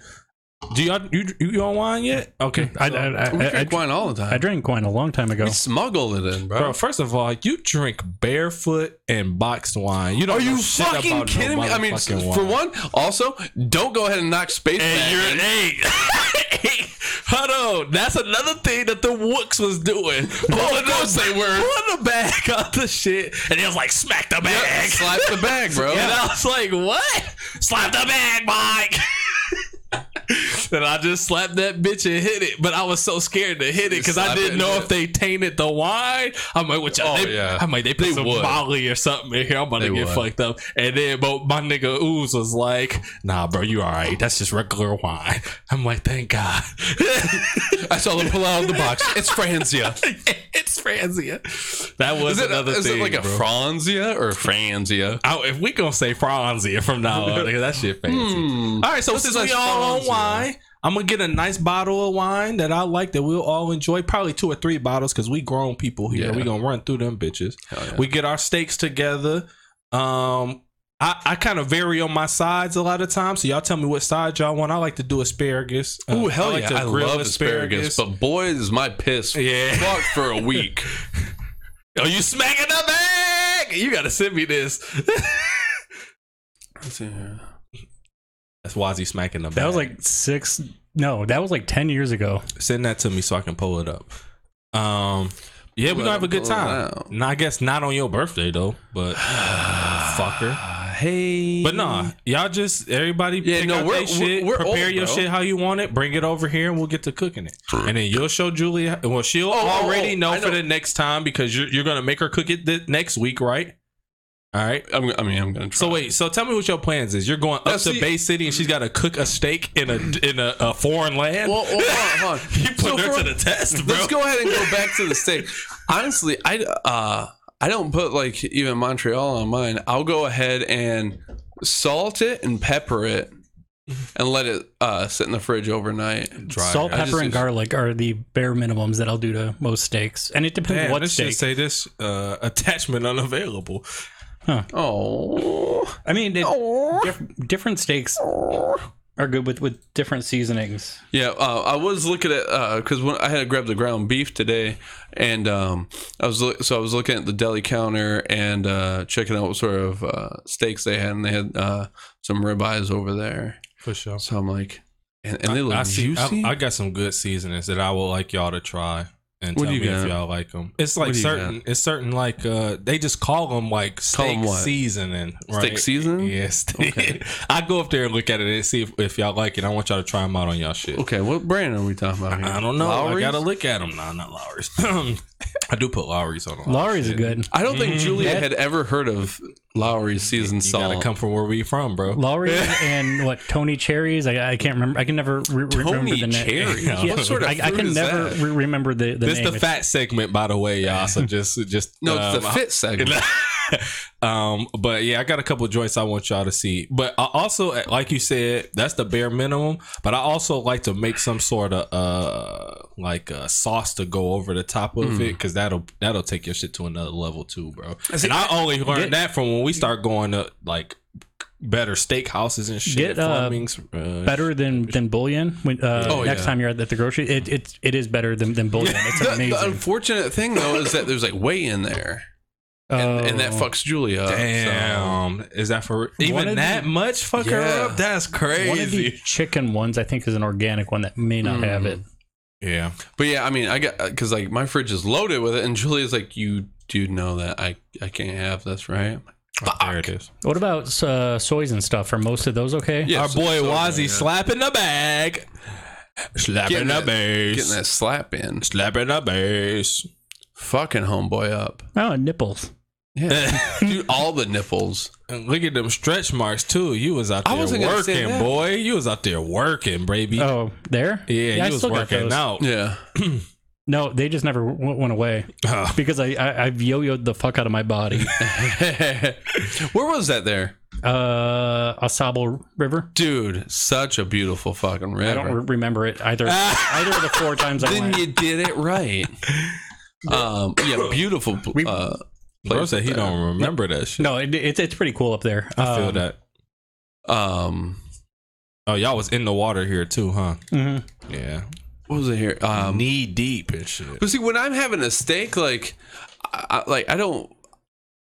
Speaker 2: Do y'all you you on wine yet? Okay.
Speaker 3: I, I, I,
Speaker 1: we
Speaker 3: I,
Speaker 1: drink
Speaker 3: I,
Speaker 1: wine all the time.
Speaker 3: I drank wine a long time ago.
Speaker 1: we smuggled it in, bro.
Speaker 2: Bro, first of all, you drink barefoot and boxed wine. You don't
Speaker 1: Are
Speaker 2: know
Speaker 1: you
Speaker 2: shit
Speaker 1: fucking
Speaker 2: about no
Speaker 1: kidding me? I mean,
Speaker 2: motherfucking
Speaker 1: for one, also, don't go ahead and knock space back
Speaker 2: you're
Speaker 1: in.
Speaker 2: hey, hold on. That's another thing that the Wooks was doing. Pulling
Speaker 1: course they were.
Speaker 2: Pulling the bag out the shit. And he was like, smack the bag.
Speaker 1: Slap the bag, bro.
Speaker 2: And I was like, what? Slap the bag, Mike. and I just slapped that bitch and hit it. But I was so scared to hit it because I didn't know if they tainted the wine. I'm like, what y'all?
Speaker 1: Oh,
Speaker 2: they,
Speaker 1: yeah.
Speaker 2: I'm like, they put
Speaker 1: They
Speaker 2: some
Speaker 1: would.
Speaker 2: Molly or something in here. I'm about to get
Speaker 1: would.
Speaker 2: fucked up. And then, but my nigga Ooze was like, nah, bro, you all right. That's just regular wine. I'm like, thank God.
Speaker 1: I saw them pull out of the box. It's Franzia.
Speaker 2: it's Franzia. That was
Speaker 1: Is it,
Speaker 2: another
Speaker 1: is
Speaker 2: thing.
Speaker 1: Is it like a
Speaker 2: bro.
Speaker 1: Franzia or Franzia?
Speaker 2: Oh, if we gonna say Franzia from now on, nigga, that shit fancy.
Speaker 1: Hmm.
Speaker 2: All right, so since
Speaker 1: a
Speaker 2: we all on wine, I'm gonna get a nice bottle of wine that I like that we'll all enjoy. Probably two or three bottles because we grown people here.
Speaker 1: Yeah.
Speaker 2: We gonna run through them bitches.
Speaker 1: Yeah.
Speaker 2: We get our steaks together. Um, I, I kind of vary on my sides a lot of times. So y'all tell me what side y'all want. I like to do asparagus. Uh,
Speaker 1: Ooh, hell
Speaker 2: I like
Speaker 1: yeah.
Speaker 2: to
Speaker 1: I
Speaker 2: grill
Speaker 1: love asparagus, but boy, is my piss
Speaker 2: Yeah.
Speaker 1: fucked for a week.
Speaker 2: Are you smacking the bag? You gotta send me this.
Speaker 1: Let's see here.
Speaker 2: That's Wazzy smacking the bag.
Speaker 3: That was like six. No, that was like ten years ago.
Speaker 2: Send that to me so I can pull it up. Um, yeah, we're gonna have a good time.
Speaker 1: out.
Speaker 2: I guess not on your birthday though, but fucker.
Speaker 1: Hey.
Speaker 2: But nah, y'all just everybody
Speaker 1: Yeah,
Speaker 2: pick
Speaker 1: no,
Speaker 2: out
Speaker 1: we're-
Speaker 2: their shit,
Speaker 1: we're- we're
Speaker 2: prepare
Speaker 1: old,
Speaker 2: your
Speaker 1: bro.
Speaker 2: shit how you want it, bring it over here, and we'll get to cooking it. And then you'll show Julia. Well, she'll
Speaker 1: Oh, oh,
Speaker 2: already
Speaker 1: oh,
Speaker 2: know
Speaker 1: I
Speaker 2: for the next time because you're you're gonna make her cook it th- next week, right? All right.
Speaker 1: I'm, I mean, I'm gonna try.
Speaker 2: So wait, so tell me what your plans is. You're going up
Speaker 1: Now,
Speaker 2: to Bay City and she's got to cook a steak in a in a, a foreign land.
Speaker 1: Well, well, hold on, hold on.
Speaker 2: you put
Speaker 1: So
Speaker 2: her
Speaker 1: for-
Speaker 2: to the test, bro.
Speaker 1: Let's go ahead and go back to the steak. Honestly, I uh I don't put like even Montreal on mine. I'll go ahead and salt it and pepper it and let it uh sit in the fridge overnight.
Speaker 2: Dry.
Speaker 3: Salt,
Speaker 1: I
Speaker 3: pepper,
Speaker 1: just
Speaker 3: and garlic are the bare minimums that I'll do to most steaks, and it depends
Speaker 2: Damn,
Speaker 3: what
Speaker 2: this
Speaker 3: steak.
Speaker 2: should say this uh, attachment unavailable.
Speaker 1: Oh,
Speaker 3: I mean, it,
Speaker 1: oh.
Speaker 3: diff- different steaks are good with with different seasonings.
Speaker 1: Yeah, uh, I was looking at because when I had to grab the ground beef today, and um, I was look, so I was looking at the deli counter and uh, checking out what sort of uh, steaks they had, and they had uh, some ribeyes over there.
Speaker 2: For sure.
Speaker 1: So I'm like, and, and they look
Speaker 2: I, see,
Speaker 1: juicy.
Speaker 2: I, I got some good seasonings that I would like y'all to try and
Speaker 1: What
Speaker 2: tell
Speaker 1: do
Speaker 2: me
Speaker 1: you
Speaker 2: if
Speaker 1: got?
Speaker 2: y'all like them. It's
Speaker 1: What
Speaker 2: like
Speaker 1: do you
Speaker 2: certain. It's certain like uh they just call them like
Speaker 1: Call
Speaker 2: steak
Speaker 1: what?
Speaker 2: seasoning. Right?
Speaker 1: Steak seasoning?
Speaker 2: Yes.
Speaker 1: Okay.
Speaker 2: I go up there and look at it and see if, if y'all like it. I want y'all to try them out on y'all shit.
Speaker 1: okay, what brand are we talking about here?
Speaker 2: I don't know.
Speaker 1: Lawry's?
Speaker 2: I gotta look at them. Nah, not Lawry's. I do put Lawry's on. a lot of
Speaker 3: Lawry's are
Speaker 2: shit.
Speaker 3: good.
Speaker 1: I don't think
Speaker 2: Mhm.
Speaker 1: Julia
Speaker 3: Yeah.
Speaker 1: had ever heard of Lawry's seasoned
Speaker 2: You
Speaker 1: salt.
Speaker 2: gotta come from where we from, bro.
Speaker 3: Lawry and what Tony cherries. I, I can't remember. I can never re- remember
Speaker 1: Tony
Speaker 3: the name.
Speaker 1: cherries?
Speaker 3: Yeah,
Speaker 1: What sort of
Speaker 3: I, I
Speaker 1: fruit
Speaker 3: can
Speaker 1: is
Speaker 3: never
Speaker 1: that?
Speaker 3: re- remember the, the
Speaker 2: This
Speaker 3: name.
Speaker 2: the fat segment, by the way, y'all. So just, just
Speaker 1: no, it's the
Speaker 2: um,
Speaker 1: fit segment.
Speaker 2: um, but yeah, I got a couple of joints I want y'all to see. But I also, like you said, that's the bare minimum. But I also like to make some sort of uh, like a sauce to go over the top of it because that'll that'll take your shit to another level too, bro.
Speaker 3: See,
Speaker 2: and I only learned
Speaker 3: get-
Speaker 2: that from when we start going to like better steakhouses and shit.
Speaker 3: Get, uh,
Speaker 2: Fleming's, uh,
Speaker 3: better than than bouillon. When, uh,
Speaker 1: Oh,
Speaker 3: next
Speaker 1: yeah.
Speaker 3: time you're at the grocery, it it, it is better than, than bouillon. It's
Speaker 1: The, the unfortunate thing though is that there's like whey in there, and, and that
Speaker 3: Oh.
Speaker 1: fucks Julia. up, so-
Speaker 2: Damn, is that for even
Speaker 3: of
Speaker 2: that
Speaker 3: the-
Speaker 2: much? Fuck
Speaker 1: Yeah.
Speaker 2: her up. That's crazy.
Speaker 3: One of the chicken ones, I think, is an organic one that may not have it.
Speaker 2: Yeah.
Speaker 1: But yeah, I mean, I got because like my fridge is loaded with it, and Julia's like, "You do know that I I can't have this, right?"
Speaker 2: There it is.
Speaker 3: What about uh, soys and stuff? Are most of those okay?
Speaker 1: Yeah,
Speaker 2: Our
Speaker 1: so-
Speaker 2: boy
Speaker 1: so,
Speaker 2: Wazzy
Speaker 1: yeah.
Speaker 2: slapping the bag. Slapping the
Speaker 1: that-
Speaker 2: bass.
Speaker 1: Getting that slap in,
Speaker 2: Slapping the bass.
Speaker 1: Fucking homeboy up.
Speaker 3: Oh, nipples.
Speaker 1: Yeah, dude, all the nipples.
Speaker 2: And look at them stretch marks too. You was out
Speaker 1: I
Speaker 2: there
Speaker 1: wasn't gonna say
Speaker 2: working,
Speaker 1: that.
Speaker 2: boy. You was out there working, baby.
Speaker 3: Oh, there?
Speaker 2: yeah,
Speaker 3: I
Speaker 2: you was
Speaker 3: still got
Speaker 2: working
Speaker 3: those.
Speaker 2: out.
Speaker 1: Yeah,
Speaker 3: No, they just never w- went away
Speaker 2: Oh,
Speaker 3: because I, I I've yo-yoed the fuck out of my body.
Speaker 1: where was that there,
Speaker 3: uh, Au Sable River.
Speaker 1: dude? Such a beautiful fucking river.
Speaker 3: I don't re- remember it either. either of the four times I
Speaker 1: then
Speaker 3: went.
Speaker 1: you did it right. Um, yeah, beautiful.
Speaker 3: We-
Speaker 1: Uh,
Speaker 2: bro
Speaker 1: place
Speaker 2: said he
Speaker 1: there.
Speaker 2: don't remember that shit.
Speaker 3: No, it, it's it's pretty cool up there.
Speaker 2: I feel
Speaker 3: Um,
Speaker 2: that.
Speaker 1: Um,
Speaker 2: Oh, y'all was in the water here too, huh?
Speaker 3: Mm-hmm.
Speaker 2: Yeah.
Speaker 1: What was it here? Um,
Speaker 2: Knee deep and shit.
Speaker 1: But see, when I'm having a steak, like, I, I- like I don't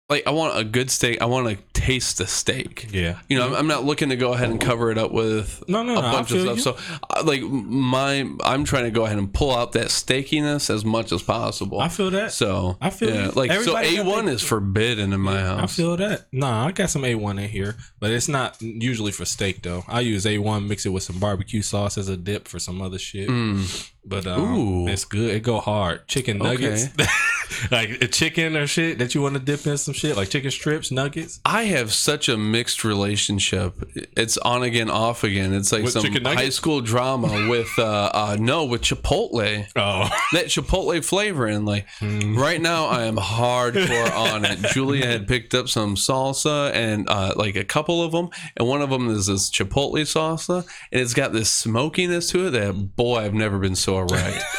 Speaker 1: like. I want a good steak. I want to taste the steak.
Speaker 2: Yeah.
Speaker 1: You know, I'm, I'm not looking to go ahead and cover it up with
Speaker 2: No, no,
Speaker 1: a
Speaker 2: no,
Speaker 1: bunch of stuff. So, uh, like, my I'm trying to go ahead and pull out that steakiness as much as possible.
Speaker 2: I feel that.
Speaker 1: so
Speaker 2: I feel
Speaker 1: yeah,
Speaker 2: you.
Speaker 1: like
Speaker 2: Everybody
Speaker 1: so. A one is forbidden in my house.
Speaker 2: I feel that. Nah, I got some A1 in here, but it's not usually for steak though. I use A1, mix it with some barbecue sauce as a dip for some other shit.
Speaker 1: Mm.
Speaker 2: But um, it's good. It go hard. Chicken nuggets, like a chicken or shit that you want to dip in some shit, like chicken strips, nuggets.
Speaker 1: I have such a mixed relationship. It's on again, off again. It's like
Speaker 2: With
Speaker 1: some
Speaker 2: chicken nuggets?
Speaker 1: high school drama with uh, uh no with Chipotle.
Speaker 2: Oh,
Speaker 1: that Chipotle flavor and like
Speaker 2: Hmm.
Speaker 1: right now I am hardcore on it. Julia had picked up some salsa and uh, like a couple of them, and one of them is this Chipotle salsa, and it's got this smokiness to it that boy I've never been so erect.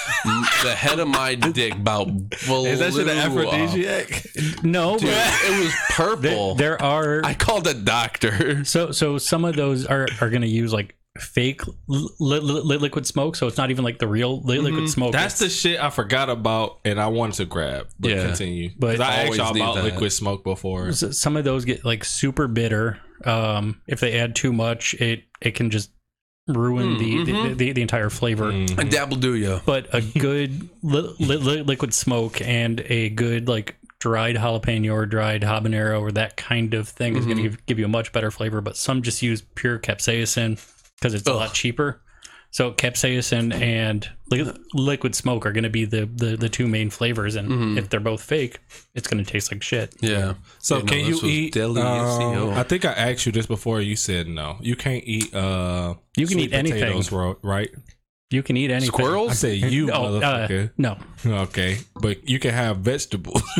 Speaker 1: The head of my dick about blew
Speaker 2: is that shit an
Speaker 1: up.
Speaker 2: aphrodisiac?
Speaker 3: No,
Speaker 1: Dude,
Speaker 3: but
Speaker 1: it was purple.
Speaker 3: there, there are
Speaker 1: I called a doctor.
Speaker 3: so so some of those are are going to use like fake li- li- li- liquid smoke, so it's not even like the real li- liquid smoke.
Speaker 2: That's the shit I forgot about, and I wanted to grab. But
Speaker 1: Yeah.
Speaker 2: continue.
Speaker 3: But-
Speaker 2: But I asked
Speaker 1: Always
Speaker 2: y'all about
Speaker 1: that.
Speaker 2: liquid smoke before.
Speaker 3: s- some of those get like super bitter. Um, if they add too much, it it can just ruin the,
Speaker 1: Mhm.
Speaker 3: the, the the entire flavor.
Speaker 2: Mhm.
Speaker 1: I dabble do you.
Speaker 3: But a good li- li- li- liquid smoke and a good like dried jalapeno or dried habanero or that kind of thing is going to give, give you a much better flavor. But some just use pure capsaicin because it's a lot cheaper. So capsaicin and li- liquid smoke are going to be the, the the two main flavors, and
Speaker 1: Mhm.
Speaker 3: if they're both fake, it's going to taste like shit.
Speaker 1: Yeah.
Speaker 2: So
Speaker 1: Yeah,
Speaker 2: can
Speaker 1: this
Speaker 2: you eat?
Speaker 1: delicioso.
Speaker 2: um, I think I asked you this before. You said no. You can't eat. uh
Speaker 3: You can
Speaker 2: sweet
Speaker 3: eat anything.
Speaker 2: potatoes, ro- right?
Speaker 3: You can eat anything.
Speaker 1: Squirrels?
Speaker 2: I said you,
Speaker 3: Oh, uh,
Speaker 2: motherfucker.
Speaker 3: no,
Speaker 2: okay, but you can have vegetables.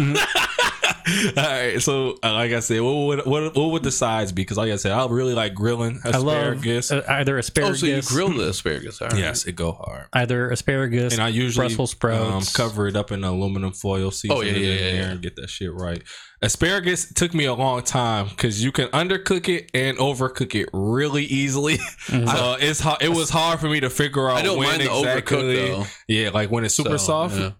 Speaker 2: All right. So, uh, like I said, what would what, what would the sides be? Because, like I said, I really like grilling
Speaker 3: I love
Speaker 2: asparagus.
Speaker 3: uh, either
Speaker 1: Oh,
Speaker 3: asparagus.
Speaker 1: so you grill the asparagus? All right.
Speaker 2: yes, it go hard.
Speaker 3: either asparagus,
Speaker 2: And I usually
Speaker 3: Brussels
Speaker 2: um,
Speaker 3: sprouts.
Speaker 2: cover it up in aluminum foil, season
Speaker 1: Oh, yeah,
Speaker 2: it
Speaker 1: yeah, yeah, yeah.
Speaker 2: and get that shit right. Asparagus took me a long time because you can undercook it and overcook it really easily.
Speaker 3: Mhm.
Speaker 2: So it's hard, it was hard for me to figure out.
Speaker 1: I don't
Speaker 2: when
Speaker 1: mind the
Speaker 2: exactly,
Speaker 1: overcooked though.
Speaker 2: Yeah, like when it's super
Speaker 1: So,
Speaker 2: soft,
Speaker 1: Yeah.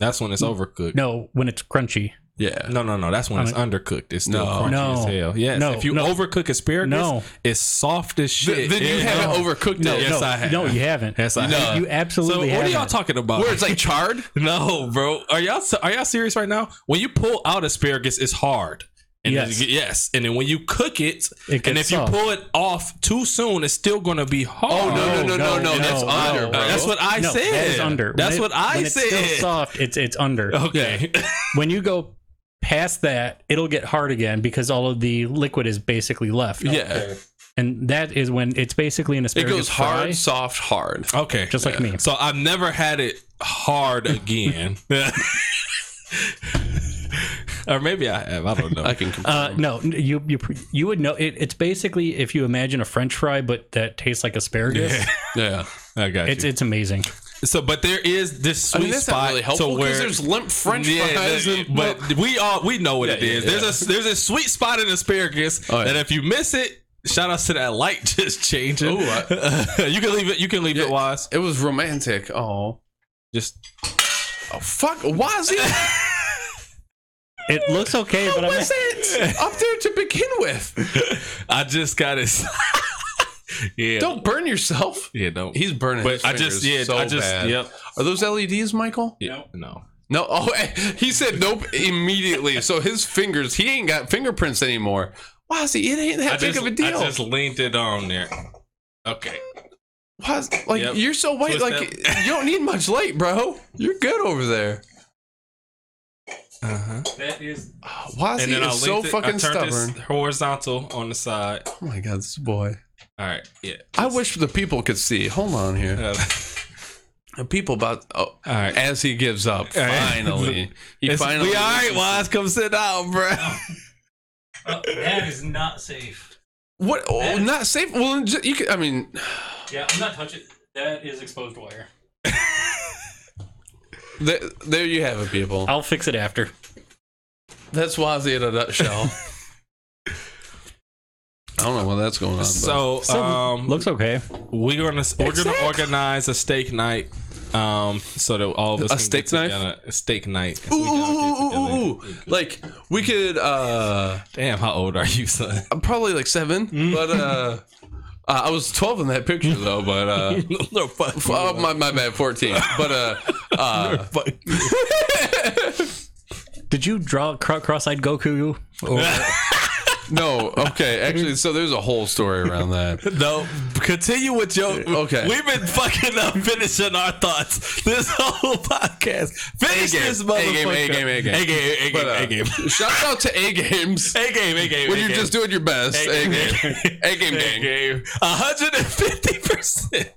Speaker 2: that's when it's overcooked.
Speaker 3: no, when it's crunchy.
Speaker 1: Yeah.
Speaker 2: No, no, no. That's when
Speaker 3: I
Speaker 2: it's undercooked. It's still
Speaker 1: No.
Speaker 2: crunchy
Speaker 3: No.
Speaker 2: as hell. Yes.
Speaker 3: No,
Speaker 2: if you
Speaker 3: no.
Speaker 2: overcook asparagus,
Speaker 3: No.
Speaker 2: it's soft as shit.
Speaker 1: Th- then you
Speaker 2: Yeah,
Speaker 1: haven't
Speaker 2: no.
Speaker 1: overcooked
Speaker 3: No,
Speaker 1: it.
Speaker 2: Yes,
Speaker 3: no,
Speaker 2: I have.
Speaker 3: no, you haven't.
Speaker 2: Yes, I
Speaker 1: No.
Speaker 2: have.
Speaker 3: You
Speaker 2: So
Speaker 3: absolutely
Speaker 2: what are
Speaker 3: haven't.
Speaker 2: y'all talking about?
Speaker 1: Where it's like charred?
Speaker 2: no, bro. Are y'all are y'all serious right now? When you pull out asparagus, it's hard. And
Speaker 3: Yes.
Speaker 2: then, yes. And then when you cook it,
Speaker 3: It
Speaker 2: and if
Speaker 3: soft.
Speaker 2: you pull it off too soon, it's still gonna be hard.
Speaker 1: Oh no no no no no!
Speaker 3: no,
Speaker 1: That's
Speaker 3: no,
Speaker 1: under,
Speaker 3: no.
Speaker 1: bro.
Speaker 2: Uh, that's what I
Speaker 3: no,
Speaker 2: said.
Speaker 3: that is under.
Speaker 2: That's
Speaker 3: When
Speaker 2: what
Speaker 3: it-
Speaker 2: I
Speaker 3: when it's
Speaker 2: said.
Speaker 3: still soft. It's it's under.
Speaker 2: Okay.
Speaker 3: When you go past that, it'll get hard again because all of the liquid is basically left.
Speaker 1: Yeah,
Speaker 3: and that is when it's basically an asparagus.
Speaker 1: it
Speaker 3: asparagus
Speaker 1: goes hard,
Speaker 3: fry,
Speaker 1: soft, hard.
Speaker 2: okay.
Speaker 3: just like me.
Speaker 2: So I've never had it hard again. or maybe I have. I don't know.
Speaker 1: I can confirm.
Speaker 3: Uh, no, you you you would know it, it's basically if you imagine a French fry but that tastes like asparagus.
Speaker 1: yeah,
Speaker 2: I got
Speaker 3: It's
Speaker 2: you.
Speaker 3: it's amazing.
Speaker 2: So, but there is this
Speaker 1: I
Speaker 2: sweet
Speaker 1: mean that's
Speaker 2: spot
Speaker 1: not really helpful
Speaker 2: to where
Speaker 1: there's limp French fries.
Speaker 2: the-
Speaker 1: and,
Speaker 2: but we all we know what
Speaker 1: Yeah,
Speaker 2: it is.
Speaker 1: yeah,
Speaker 2: There's a there's a sweet spot in asparagus
Speaker 1: Oh, yeah.
Speaker 2: that if you miss it, shout out to that light just changing.
Speaker 1: Ooh,
Speaker 2: you can leave it. You can leave
Speaker 1: Yeah.
Speaker 2: it wise.
Speaker 1: it was romantic. Oh,
Speaker 2: Just
Speaker 1: oh fuck! Wazzy,
Speaker 3: It looks okay, but
Speaker 1: how
Speaker 3: I'm
Speaker 1: was it up there to begin with?
Speaker 2: I just got it. Yeah.
Speaker 1: Don't burn yourself.
Speaker 2: Yeah. Don't.
Speaker 1: He's burning. his
Speaker 2: But I just yeah.
Speaker 1: so
Speaker 2: I just
Speaker 1: bad.
Speaker 2: yep.
Speaker 1: Are those LEDs, Michael?
Speaker 2: Yeah, no.
Speaker 1: No. Oh, he said nope immediately. So his fingers, he ain't got fingerprints anymore. Wazzy, it ain't that
Speaker 2: I
Speaker 1: big
Speaker 2: just
Speaker 1: of a deal.
Speaker 2: I just leaned it on there. Okay.
Speaker 1: Waz, like
Speaker 2: Yep.
Speaker 1: you're so white,
Speaker 2: Twist
Speaker 1: like you don't need much light, bro. You're good over there.
Speaker 2: Uh huh.
Speaker 3: That is
Speaker 1: Wazzy
Speaker 2: And then
Speaker 1: is so
Speaker 2: it.
Speaker 1: Fucking
Speaker 2: turned
Speaker 1: stubborn.
Speaker 2: horizontal on the side.
Speaker 1: Oh my god, this boy.
Speaker 2: All right. Yeah.
Speaker 1: I wish the people could see. Hold on here.
Speaker 2: Uh,
Speaker 1: The people about oh,
Speaker 2: all right.
Speaker 1: as he gives up.
Speaker 2: All right.
Speaker 1: Finally, he
Speaker 2: It's,
Speaker 1: finally.
Speaker 2: we all right, Wise. Come sit down, bro.
Speaker 3: that is not safe.
Speaker 1: What? Oh, not safe. Well, you can. I mean,
Speaker 3: Yeah, I'm not touching. That is exposed wire.
Speaker 1: th- there you have it, people.
Speaker 3: I'll fix it after.
Speaker 1: That's Wazzy in a nutshell. I don't know what that's going on. But.
Speaker 2: So,
Speaker 3: So,
Speaker 2: um,
Speaker 3: looks okay.
Speaker 2: we're gonna we're gonna organize a steak night. Um, so that all of us
Speaker 1: A
Speaker 2: can
Speaker 1: steak
Speaker 2: get
Speaker 1: knife?
Speaker 2: together. A steak night.
Speaker 1: ooh,
Speaker 2: we can all
Speaker 1: ooh, ooh, ooh, ooh. like we could uh
Speaker 2: Damn, how old are you, son?
Speaker 1: I'm probably like seven, but uh, uh I was 12 in that picture though, but uh
Speaker 2: no, fuck.
Speaker 1: f- oh, my my bad 14. But uh uh
Speaker 2: fuck.
Speaker 3: Did you draw cro- cross-eyed Goku?
Speaker 1: No, okay, actually so there's a whole story around that.
Speaker 2: No, continue with your.
Speaker 1: Okay.
Speaker 2: we've been fucking up finishing our thoughts this whole podcast. Finish
Speaker 1: A-game,
Speaker 2: this
Speaker 1: A-game. A-game, A-game.
Speaker 2: A game, A game,
Speaker 1: But, uh,
Speaker 2: A game,
Speaker 1: Shout out to A Games
Speaker 2: A game, A game.
Speaker 1: when you're just doing your best. A Game. A Game
Speaker 2: A
Speaker 1: gang.
Speaker 2: game. hundred and fifty percent.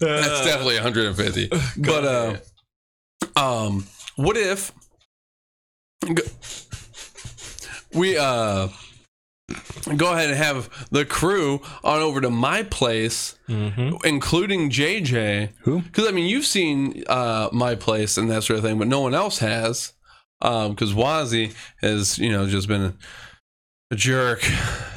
Speaker 1: That's definitely 150. But uh um what if we uh go ahead and have the crew on over to my place
Speaker 2: Mm-hmm.
Speaker 1: including JJ
Speaker 3: Who?
Speaker 1: cuz I mean you've seen uh my place and that sort of thing but no one else has um cuz Wazzy has you know just been a, a jerk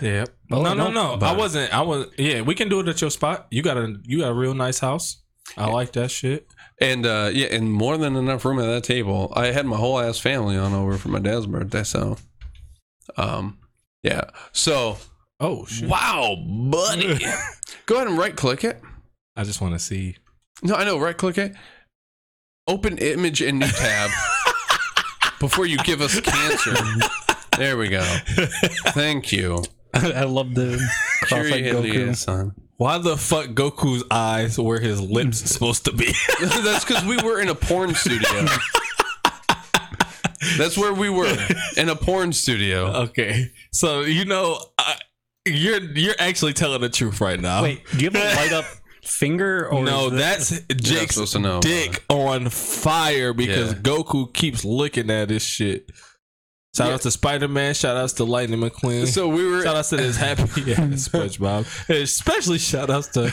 Speaker 2: Yep.
Speaker 3: Well,
Speaker 2: no, no,
Speaker 3: no,
Speaker 2: no. I wasn't. I was. Yeah, we can do it at your spot. You got a. You got a real nice house. I like that shit.
Speaker 1: and uh yeah and more than enough room at that table I had my whole ass family on over for my dad's birthday so um yeah so
Speaker 2: Oh shit.
Speaker 1: Wow, buddy. Go ahead and right click it.
Speaker 2: I just want to see.
Speaker 1: No, I know, right click it. Open image in new tab before you give us cancer. There we go. Thank you.
Speaker 3: I love the cross-eyed Goku.
Speaker 1: son.
Speaker 2: Why the fuck Goku's eyes where his lips supposed to be?
Speaker 1: That's because we were in a porn studio. That's where we were in a porn studio.
Speaker 2: okay, so you know, I, you're you're actually telling the truth right now.
Speaker 3: Wait, do you have a light up finger or
Speaker 2: no,
Speaker 3: that-
Speaker 2: that's Jake's
Speaker 1: supposed to know.
Speaker 2: dick on fire because
Speaker 1: Yeah.
Speaker 2: Goku keeps looking at his shit. Shout
Speaker 1: Yeah.
Speaker 2: out to Spider Man. Shout outs to Lightning McQueen.
Speaker 1: So we were
Speaker 2: Shout outs to this happy ass SpongeBob. And especially shout outs to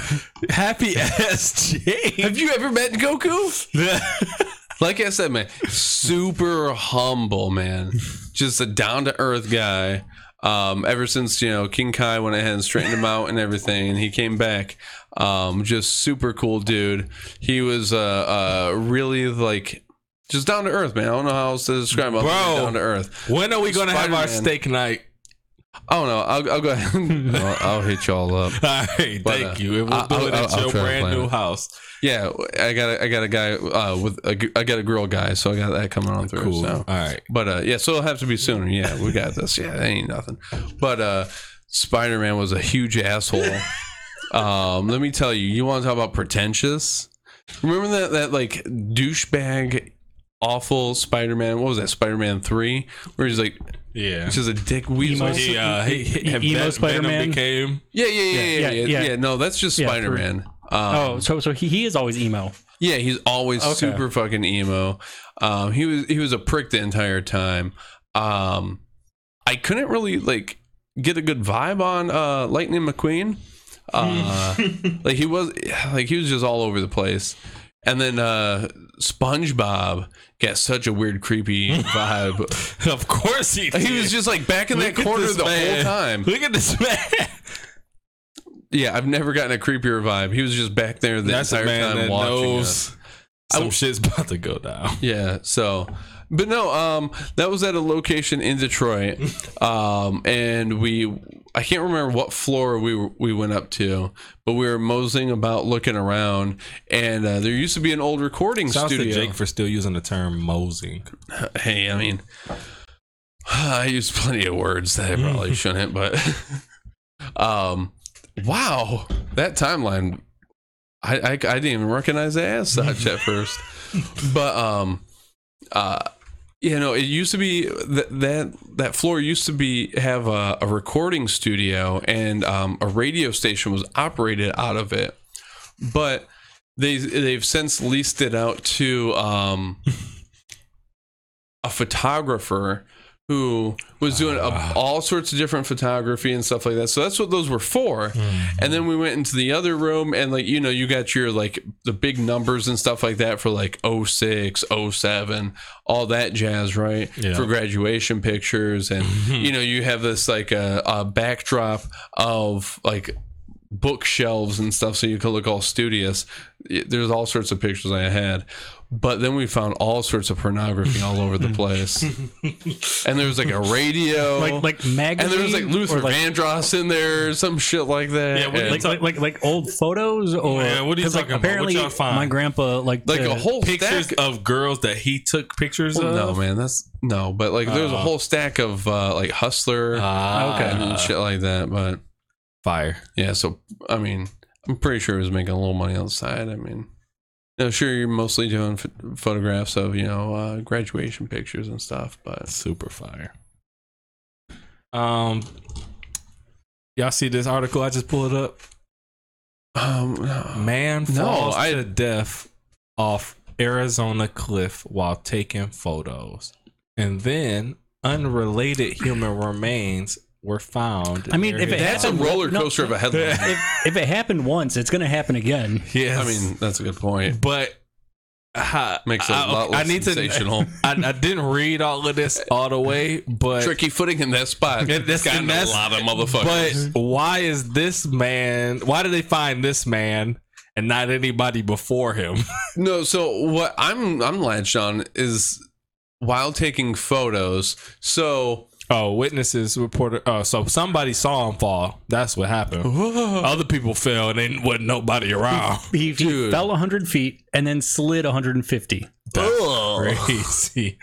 Speaker 2: happy ass Jake.
Speaker 1: Have you ever met Goku? Like I said, man, super humble, man. Just a down to earth guy. Um, ever since you know King Kai went ahead and straightened him out and everything, and he came back. Um, just super cool dude. He was uh, uh really like just down to earth, man. I don't know how else to describe him.
Speaker 2: Bro.
Speaker 1: down to earth.
Speaker 2: when are we gonna have our steak night?
Speaker 1: I don't know. I'll, I'll go ahead. I'll, I'll hit y'all up.
Speaker 2: All right,
Speaker 1: But,
Speaker 2: thank
Speaker 1: uh,
Speaker 2: you. And we'll
Speaker 1: I'll-
Speaker 2: it
Speaker 1: I'll-
Speaker 2: at your brand new
Speaker 1: it.
Speaker 2: house.
Speaker 1: Yeah, I got a, I got a guy uh, with a, g- I got a girl guy, so I got that coming on through.
Speaker 2: Cool.
Speaker 1: So.
Speaker 2: All right.
Speaker 1: But uh, yeah, so it'll have to be sooner. Yeah, we got this. Yeah, that ain't nothing. But uh, Spider Man was a huge asshole. Um, let me tell you, you want to talk about pretentious? Remember that that like douchebag, awful Spider Man? What was that? Spider Man three, where he's like,
Speaker 2: Yeah.
Speaker 1: he's is a dick weasel.
Speaker 3: Emo-
Speaker 2: He, uh, he, he,
Speaker 3: emo Spider-Man?
Speaker 2: Became.
Speaker 1: Yeah, yeah, yeah, yeah, yeah,
Speaker 3: yeah,
Speaker 1: yeah,
Speaker 3: yeah.
Speaker 1: No, that's just
Speaker 3: Yeah,
Speaker 1: Spider Man. Um,
Speaker 3: Oh, so so he, he is always emo.
Speaker 1: Yeah, he's always
Speaker 3: Okay.
Speaker 1: super fucking emo. Um, he was he was a prick the entire time. Um, I couldn't really like get a good vibe on uh, Lightning McQueen. Uh, like he was like he was just all over the place. And then uh, SpongeBob got such a weird, creepy vibe.
Speaker 2: Of course he. Did.
Speaker 1: he was just like back in that
Speaker 2: Look at
Speaker 1: corner the
Speaker 2: man.
Speaker 1: whole time.
Speaker 2: Look at this man.
Speaker 1: Yeah, I've never gotten a creepier vibe. He was just back there the
Speaker 2: That's
Speaker 1: entire time watching us.
Speaker 2: some shit's about to go down.
Speaker 1: Yeah, so but no, um that was at a location in Detroit. Um and we I can't remember what floor we were, we went up to, but we were moseying about looking around and uh, there used to be an old recording
Speaker 2: to
Speaker 1: studio.
Speaker 2: Jake for still using the term mosing.
Speaker 1: hey, I mean I use plenty of words that I probably shouldn't, but um wow, that timeline I, I I didn't even recognize that as such at first. But um uh you know, it used to be that that that floor used to be have a, a recording studio and um, a radio station was operated out of it, but they they've since leased it out to um, a photographer who was doing
Speaker 2: Ah.
Speaker 1: a, all sorts of different photography and stuff like that. So that's what those were for.
Speaker 2: Mm-hmm.
Speaker 1: And then we went into the other room and like you know you got your like the big numbers and stuff like that for like 06, 07, all that jazz, right?
Speaker 2: Yeah.
Speaker 1: For graduation pictures and you know you have this like a, a backdrop of like bookshelves and stuff so you could look all studious. It- There's all sorts of pictures I had. But then we found all sorts of pornography all over the place. and there was like a radio.
Speaker 3: like like magazine
Speaker 1: and there was like Luther
Speaker 3: or like,
Speaker 1: Vandross in there, some shit like that.
Speaker 2: Yeah, what
Speaker 1: And-
Speaker 3: like, like like like old photos or
Speaker 2: Man, what are you
Speaker 3: 'cause, like,
Speaker 2: talking about? What
Speaker 3: apparently
Speaker 2: y'all find?
Speaker 3: my grandpa like
Speaker 1: like a whole
Speaker 2: Pictures
Speaker 1: stack.
Speaker 2: of girls that he took pictures
Speaker 1: Well,
Speaker 2: of.
Speaker 1: no, man, that's no. But like, there's a
Speaker 2: Uh.
Speaker 1: whole stack of uh, like Hustler
Speaker 2: Ah,
Speaker 3: Okay.
Speaker 1: and shit like that. But
Speaker 2: fire.
Speaker 1: yeah, so I mean, I'm pretty sure he was making a little money on the side. I mean, you know, sure, you're mostly doing ph- photographs of you know uh, graduation pictures and stuff, but
Speaker 2: Super fire. Um, y'all see this article? I just pulled it up.
Speaker 1: um, no.
Speaker 2: Man
Speaker 1: No,
Speaker 2: falls
Speaker 1: I-
Speaker 2: to death off Arizona cliff while taking photos, and then unrelated human remains were found.
Speaker 3: I mean, if it
Speaker 1: that's a
Speaker 3: happened-
Speaker 2: house.
Speaker 1: roller
Speaker 3: no,
Speaker 1: coaster of a headline.
Speaker 3: if, if it happened once, it's gonna happen again.
Speaker 2: Yeah,
Speaker 1: I mean, that's a good point.
Speaker 2: but uh,
Speaker 1: Makes it a
Speaker 2: I,
Speaker 1: lot less
Speaker 2: I need
Speaker 1: sensational.
Speaker 2: to. I, I didn't read all of this all the way, but
Speaker 1: Tricky footing in that spot.
Speaker 2: And that's-
Speaker 1: Got
Speaker 2: and
Speaker 1: a
Speaker 2: that's-
Speaker 1: lot of motherfuckers.
Speaker 2: But why is this man? Why did they find this man and not anybody before him?
Speaker 1: No, so what I'm I'm latched on is while taking photos. So
Speaker 2: Oh, witnesses reported. Oh, so somebody saw him fall. That's what happened. Other people fell and then wasn't nobody around.
Speaker 3: He, he
Speaker 1: Dude.
Speaker 3: fell 100 feet and then slid 150.
Speaker 2: That's crazy.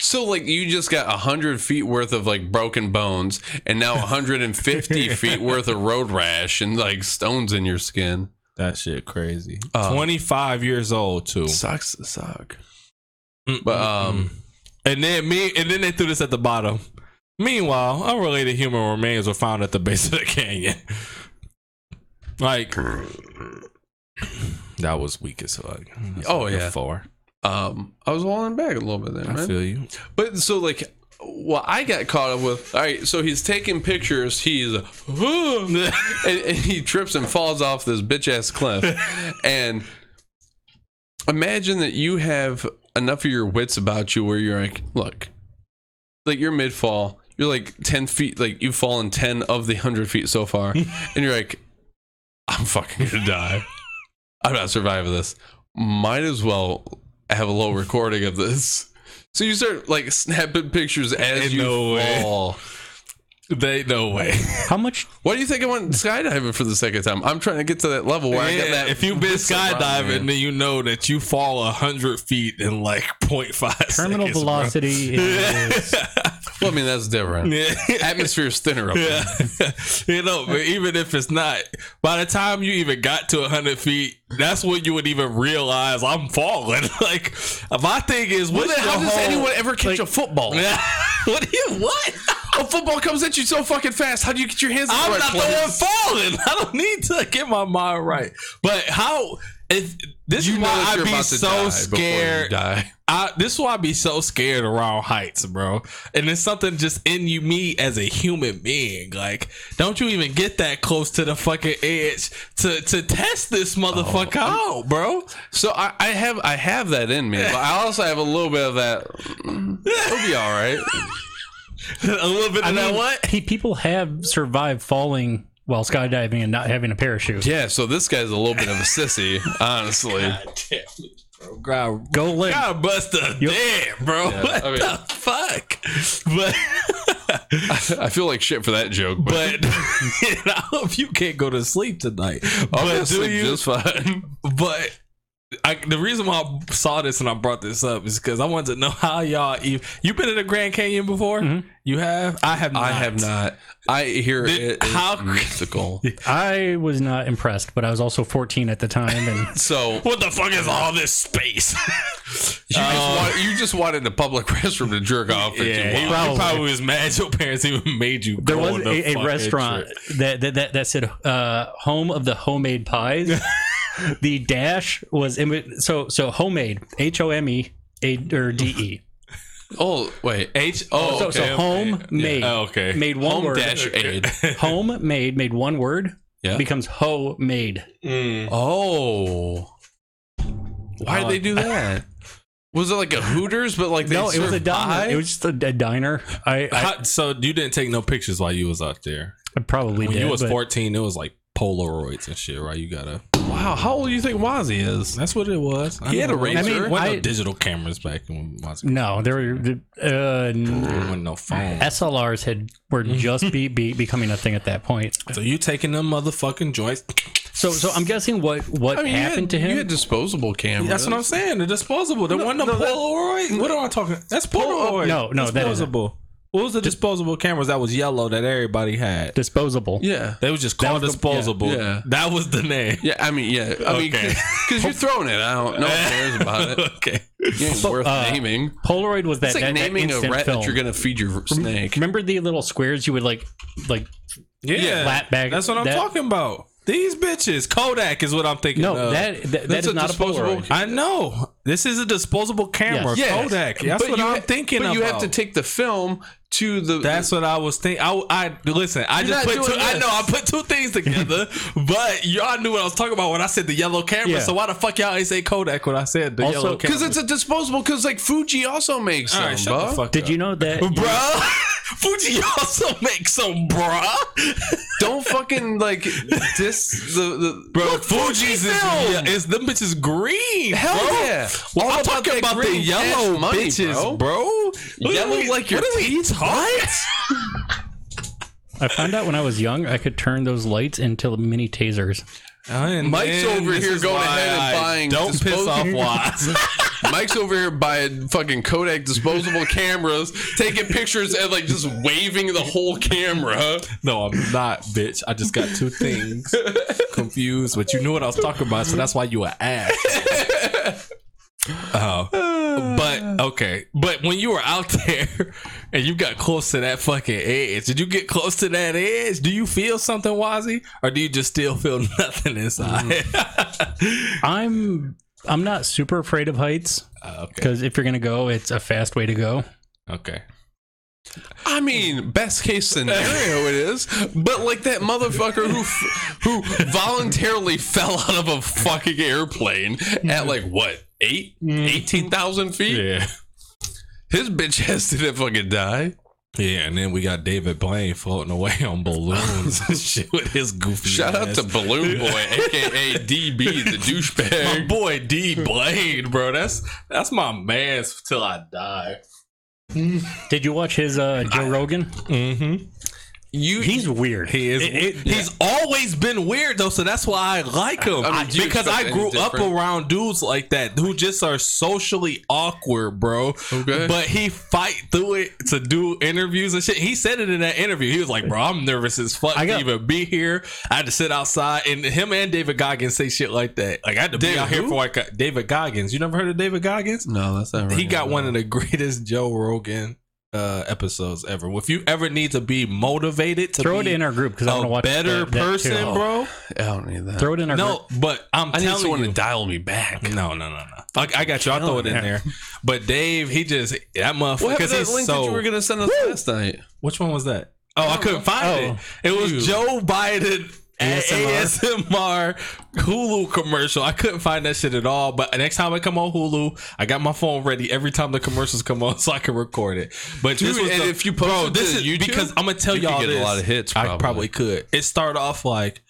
Speaker 1: so like you just got hundred feet worth of like broken bones, and now 150 feet worth of road rash and like stones in your skin.
Speaker 2: That shit crazy.
Speaker 1: Uh,
Speaker 2: Twenty five years old too.
Speaker 1: Sucks to suck. But, um,
Speaker 2: and then me, and then they threw this at the bottom. Meanwhile, unrelated human remains were found at the base of the canyon. Like that was weak as fuck. That's
Speaker 1: Oh,
Speaker 2: like
Speaker 1: yeah.
Speaker 2: four.
Speaker 1: Um, I was walling back a little bit there,
Speaker 2: I
Speaker 1: man.
Speaker 2: feel you.
Speaker 1: But so like what I got caught up with, all right, so he's taking pictures, he's and, and he trips and falls off this bitch ass cliff. and imagine that you have enough of your wits about you where you're like, look, like you're mid fall, you're like 10 feet, like you've fallen 10 of the 100 feet so far, and you're like, I'm fucking gonna die. I'm not surviving this. Might as well have a low recording of this. So you start like snapping pictures as
Speaker 2: Ain't
Speaker 1: you
Speaker 2: no way.
Speaker 1: Fall.
Speaker 2: They no way.
Speaker 3: How much?
Speaker 1: Why do you think I went skydiving for the second time? I'm trying to get to that level where I get that.
Speaker 2: if you've been
Speaker 1: wits around
Speaker 2: skydiving, then you know that you fall hundred feet in like 0.5
Speaker 3: Terminal
Speaker 2: seconds,
Speaker 3: velocity is
Speaker 1: well, I mean that's different.
Speaker 2: Yeah.
Speaker 1: is thinner up there.
Speaker 2: Yeah. you know, but even if it's not, by the time you even got to 100 feet, that's when you would even realize I'm falling. like, my thing is,
Speaker 1: Well, how
Speaker 2: your
Speaker 1: does
Speaker 2: whole-
Speaker 1: anyone ever catch a football?
Speaker 2: what do you, what?
Speaker 1: A football comes at you so fucking fast. How do you get your hands
Speaker 2: I'm
Speaker 1: right
Speaker 2: not
Speaker 1: place?
Speaker 2: the one falling. I don't need to get my mind right. But how, if, this
Speaker 1: You
Speaker 2: is why I'd be
Speaker 1: about to die
Speaker 2: so scared.
Speaker 1: die.
Speaker 2: I, this is why I'd be so scared around heights, bro. And it's something just in you, me as a human being. Like, don't you even get that close to the fucking edge to to test this oh, motherfucker out, bro?
Speaker 1: So I, I have I have that in me, but I also have a little bit of that. It'll be all right.
Speaker 2: a little bit of
Speaker 3: I
Speaker 2: that what?
Speaker 3: pe- people have survived falling while skydiving and not having a parachute.
Speaker 1: Yeah, so this guy's a little bit of a sissy, honestly.
Speaker 2: God damn, Bro, God,
Speaker 3: Go limp.
Speaker 2: God bust a dead, bro.
Speaker 1: Yeah,
Speaker 2: what
Speaker 1: I mean-
Speaker 2: the fuck? But
Speaker 1: I feel like shit for that joke, but,
Speaker 2: but I hope you can't go to sleep tonight.
Speaker 1: I'll
Speaker 2: But
Speaker 1: go
Speaker 2: do
Speaker 1: sleep
Speaker 2: you?
Speaker 1: just fine.
Speaker 2: But I, the reason why I saw this and I brought this up is because I wanted to know how y'all. You you been in the Grand Canyon before? You have. I have. Not.
Speaker 1: I have not. I hear
Speaker 2: Did-
Speaker 1: it is
Speaker 2: how-
Speaker 1: mystical.
Speaker 3: I was not impressed, but I was also 14 at the time, and
Speaker 1: So
Speaker 2: What the fuck is all this space?
Speaker 1: you, just want, you just wanted a public restroom to jerk off into.
Speaker 2: yeah, he,
Speaker 1: Wow.
Speaker 2: he probably was mad. Your parents even made you.
Speaker 3: there
Speaker 2: go
Speaker 3: was
Speaker 2: on the
Speaker 3: a, a restaurant that, that that that said uh, "Home of the Homemade Pies." The dash was in, so so homemade H O M E A or D E.
Speaker 1: Oh wait.
Speaker 2: H
Speaker 1: Oh,
Speaker 3: so,
Speaker 1: okay,
Speaker 3: so
Speaker 1: okay.
Speaker 3: home made
Speaker 2: Oh, okay.
Speaker 3: made one
Speaker 1: Home
Speaker 3: word.
Speaker 1: dash aid.
Speaker 3: home made made one word
Speaker 1: Yeah.
Speaker 3: becomes ho made.
Speaker 2: Mm.
Speaker 1: Oh. Why did they do that? Was it like a Hooters, but like they
Speaker 3: no, it was a diner.
Speaker 1: pie?
Speaker 3: It was just a, a diner. I, I,
Speaker 2: How- so you didn't take no pictures while you was out there.
Speaker 3: I probably
Speaker 2: When
Speaker 3: did.
Speaker 2: you was
Speaker 3: but
Speaker 2: 14, it was like Polaroids and shit, right? You gotta.
Speaker 1: Wow. How old do you think Wazzy is?
Speaker 2: That's what it was.
Speaker 1: He had a
Speaker 2: know.
Speaker 1: razor.
Speaker 2: I mean, wasn't
Speaker 3: I-
Speaker 2: no digital cameras back when was
Speaker 3: No, there were uh,
Speaker 2: no phone.
Speaker 3: SLRs had were just be, be becoming a thing at that point.
Speaker 2: So you taking them motherfucking joints?
Speaker 3: So so I'm guessing what what
Speaker 1: I mean,
Speaker 3: happened
Speaker 1: had,
Speaker 3: to him.
Speaker 1: You had disposable cameras.
Speaker 2: That's what I'm saying. The disposable. The one the
Speaker 1: no, that-
Speaker 2: Polaroid. what am I talking? That's Polaroid.
Speaker 3: no, no, that isn't.
Speaker 2: disposable. What was the disposable cameras that was yellow that everybody had?
Speaker 3: disposable.
Speaker 1: Yeah.
Speaker 2: They was just called
Speaker 3: was the-
Speaker 2: disposable.
Speaker 1: yeah, yeah.
Speaker 2: That was the name.
Speaker 1: Yeah. I mean, yeah. I mean,
Speaker 2: Okay.
Speaker 1: because you're throwing it out. No one cares about it.
Speaker 2: okay.
Speaker 1: You ain't worth
Speaker 3: uh,
Speaker 1: naming.
Speaker 3: Polaroid was that,
Speaker 1: It's like
Speaker 3: that, that
Speaker 1: naming a
Speaker 3: instant
Speaker 1: rat
Speaker 3: film.
Speaker 1: that you're gonna feed your snake.
Speaker 3: Remember the little squares you would like like
Speaker 2: Yeah.
Speaker 3: flat bag-
Speaker 2: That's what I'm
Speaker 3: that-
Speaker 2: talking about. These bitches. Kodak is what I'm thinking.
Speaker 3: no
Speaker 2: of.
Speaker 3: that that, that
Speaker 1: That's
Speaker 3: is
Speaker 1: a
Speaker 3: not a
Speaker 1: disposable-
Speaker 3: Polaroid.
Speaker 2: I know. This is a disposable camera.
Speaker 3: Yes.
Speaker 2: Kodak. That's
Speaker 1: But
Speaker 2: what
Speaker 1: you
Speaker 2: I'm
Speaker 1: ha-
Speaker 2: thinking
Speaker 1: But
Speaker 2: about.
Speaker 1: you have to take the film to the.
Speaker 2: That's what I was thinking. I, I listen. I just put two.
Speaker 1: doing
Speaker 2: I know. I put two things together, but y'all knew what I was talking about when I said the yellow camera.
Speaker 3: Yeah.
Speaker 2: So why the fuck y'all ain't say Kodak when I said the
Speaker 3: Also-
Speaker 2: yellow camera?
Speaker 1: because it's a disposable. Because like Fuji also makes
Speaker 2: All
Speaker 1: them,
Speaker 2: right, shut
Speaker 1: bruh.
Speaker 2: the fuck
Speaker 3: Did
Speaker 2: up.
Speaker 3: you know that?
Speaker 2: bruh? Fuji also makes some, bro.
Speaker 1: Don't fucking like this. the the
Speaker 2: Bro,
Speaker 1: Look,
Speaker 2: Fuji's is,
Speaker 1: film.
Speaker 2: yeah, is them bitches green.
Speaker 1: Hell
Speaker 2: bro.
Speaker 1: yeah.
Speaker 2: Well, I'm
Speaker 1: about
Speaker 2: talking
Speaker 1: that
Speaker 2: about the yellow
Speaker 1: money,
Speaker 2: bitches,
Speaker 1: bro.
Speaker 2: bro. What
Speaker 1: Yellow like your
Speaker 2: what are we
Speaker 1: teeth.
Speaker 2: Talking?
Speaker 3: I found out when I was young, I could turn those lights into mini tasers.
Speaker 2: Oh, and
Speaker 1: Mike's
Speaker 2: then
Speaker 1: over
Speaker 2: this
Speaker 1: here
Speaker 2: is
Speaker 1: going
Speaker 2: why
Speaker 1: ahead and
Speaker 2: I
Speaker 1: buying
Speaker 2: Don't piss
Speaker 1: disposable-
Speaker 2: off Waz.
Speaker 1: Mike's over here buying fucking Kodak disposable cameras, taking pictures and like just waving the whole camera.
Speaker 2: no, I'm not, bitch. I just got two things confused, but you knew what I was talking about, so that's why you were asked. Oh, but okay. But when you were out there and you got close to that fucking edge, did you get close to that edge? Do you feel something, Wazzy, or do you just still feel nothing inside?
Speaker 3: I'm I'm not super afraid of heights
Speaker 2: Uh, okay.
Speaker 3: because if you're gonna go, it's a fast way to go.
Speaker 2: Okay.
Speaker 1: I mean, best case scenario it is, but like that motherfucker who f- who voluntarily fell out of a fucking airplane at like what eight eighteen thousand feet.
Speaker 2: Yeah.
Speaker 1: His bitch ass didn't fucking die.
Speaker 2: Yeah, and then we got David Blaine floating away on balloons and shit with his goofy.
Speaker 1: Shout out to Balloon Boy, aka DB, the douchebag.
Speaker 2: my boy D Blaine, bro. That's that's my man's till I die.
Speaker 3: Did you watch his uh, Joe Rogan?
Speaker 2: Mm-hmm.
Speaker 1: You
Speaker 3: He's weird.
Speaker 2: He is.
Speaker 3: It- it-
Speaker 2: he's always been weird though, so that's why I like him.
Speaker 1: I mean, do
Speaker 2: because I grew up around dudes like that who just are socially awkward, bro.
Speaker 1: Okay.
Speaker 2: But he fight through it to do interviews and shit. He said it in that interview. He was like, "Bro, I'm nervous as fuck
Speaker 3: I
Speaker 2: to
Speaker 3: got-
Speaker 2: even be here. I had to sit outside." And him and David Goggins say shit like that. Like I had to be
Speaker 1: David
Speaker 2: out here
Speaker 1: who?
Speaker 2: for like David Goggins. You never heard of David Goggins?
Speaker 1: no, that's not right.
Speaker 2: he got one of the greatest Joe Rogan uh episodes ever. If you ever need to be motivated to
Speaker 3: Throw it in our group because I want to
Speaker 2: a
Speaker 3: watch
Speaker 2: better
Speaker 3: that- that too.
Speaker 2: person, bro.
Speaker 1: I don't need that.
Speaker 3: Throw it in our
Speaker 2: No,
Speaker 3: group.
Speaker 2: but I'm
Speaker 1: I need
Speaker 2: telling
Speaker 1: someone
Speaker 2: you.
Speaker 1: to dial me back.
Speaker 2: no, no, no, no. I, I got you. I'll throw it in there. But Dave, he just that
Speaker 1: What
Speaker 2: motherfucker
Speaker 1: happened
Speaker 2: because
Speaker 1: to that
Speaker 2: he's
Speaker 1: link
Speaker 2: so.
Speaker 1: that you were gonna send us last night?
Speaker 2: Which one was that? Oh, I couldn't find
Speaker 3: Oh.
Speaker 2: it. It was
Speaker 1: You.
Speaker 2: Joe Biden
Speaker 3: ASMR.
Speaker 2: ASMR Hulu commercial. I couldn't find that shit at all. But next time I come on Hulu, I got my phone ready every time the commercials come on so I can record it. But this
Speaker 1: Dude,
Speaker 2: was
Speaker 1: and
Speaker 2: the-
Speaker 1: if you post
Speaker 2: bro,
Speaker 1: it
Speaker 2: this
Speaker 1: to
Speaker 2: is
Speaker 1: YouTube,
Speaker 2: because I'm gonna tell
Speaker 1: you
Speaker 2: y'all
Speaker 1: get a
Speaker 2: this.
Speaker 1: lot of hits,
Speaker 2: I
Speaker 1: probably.
Speaker 2: probably could. It started off like.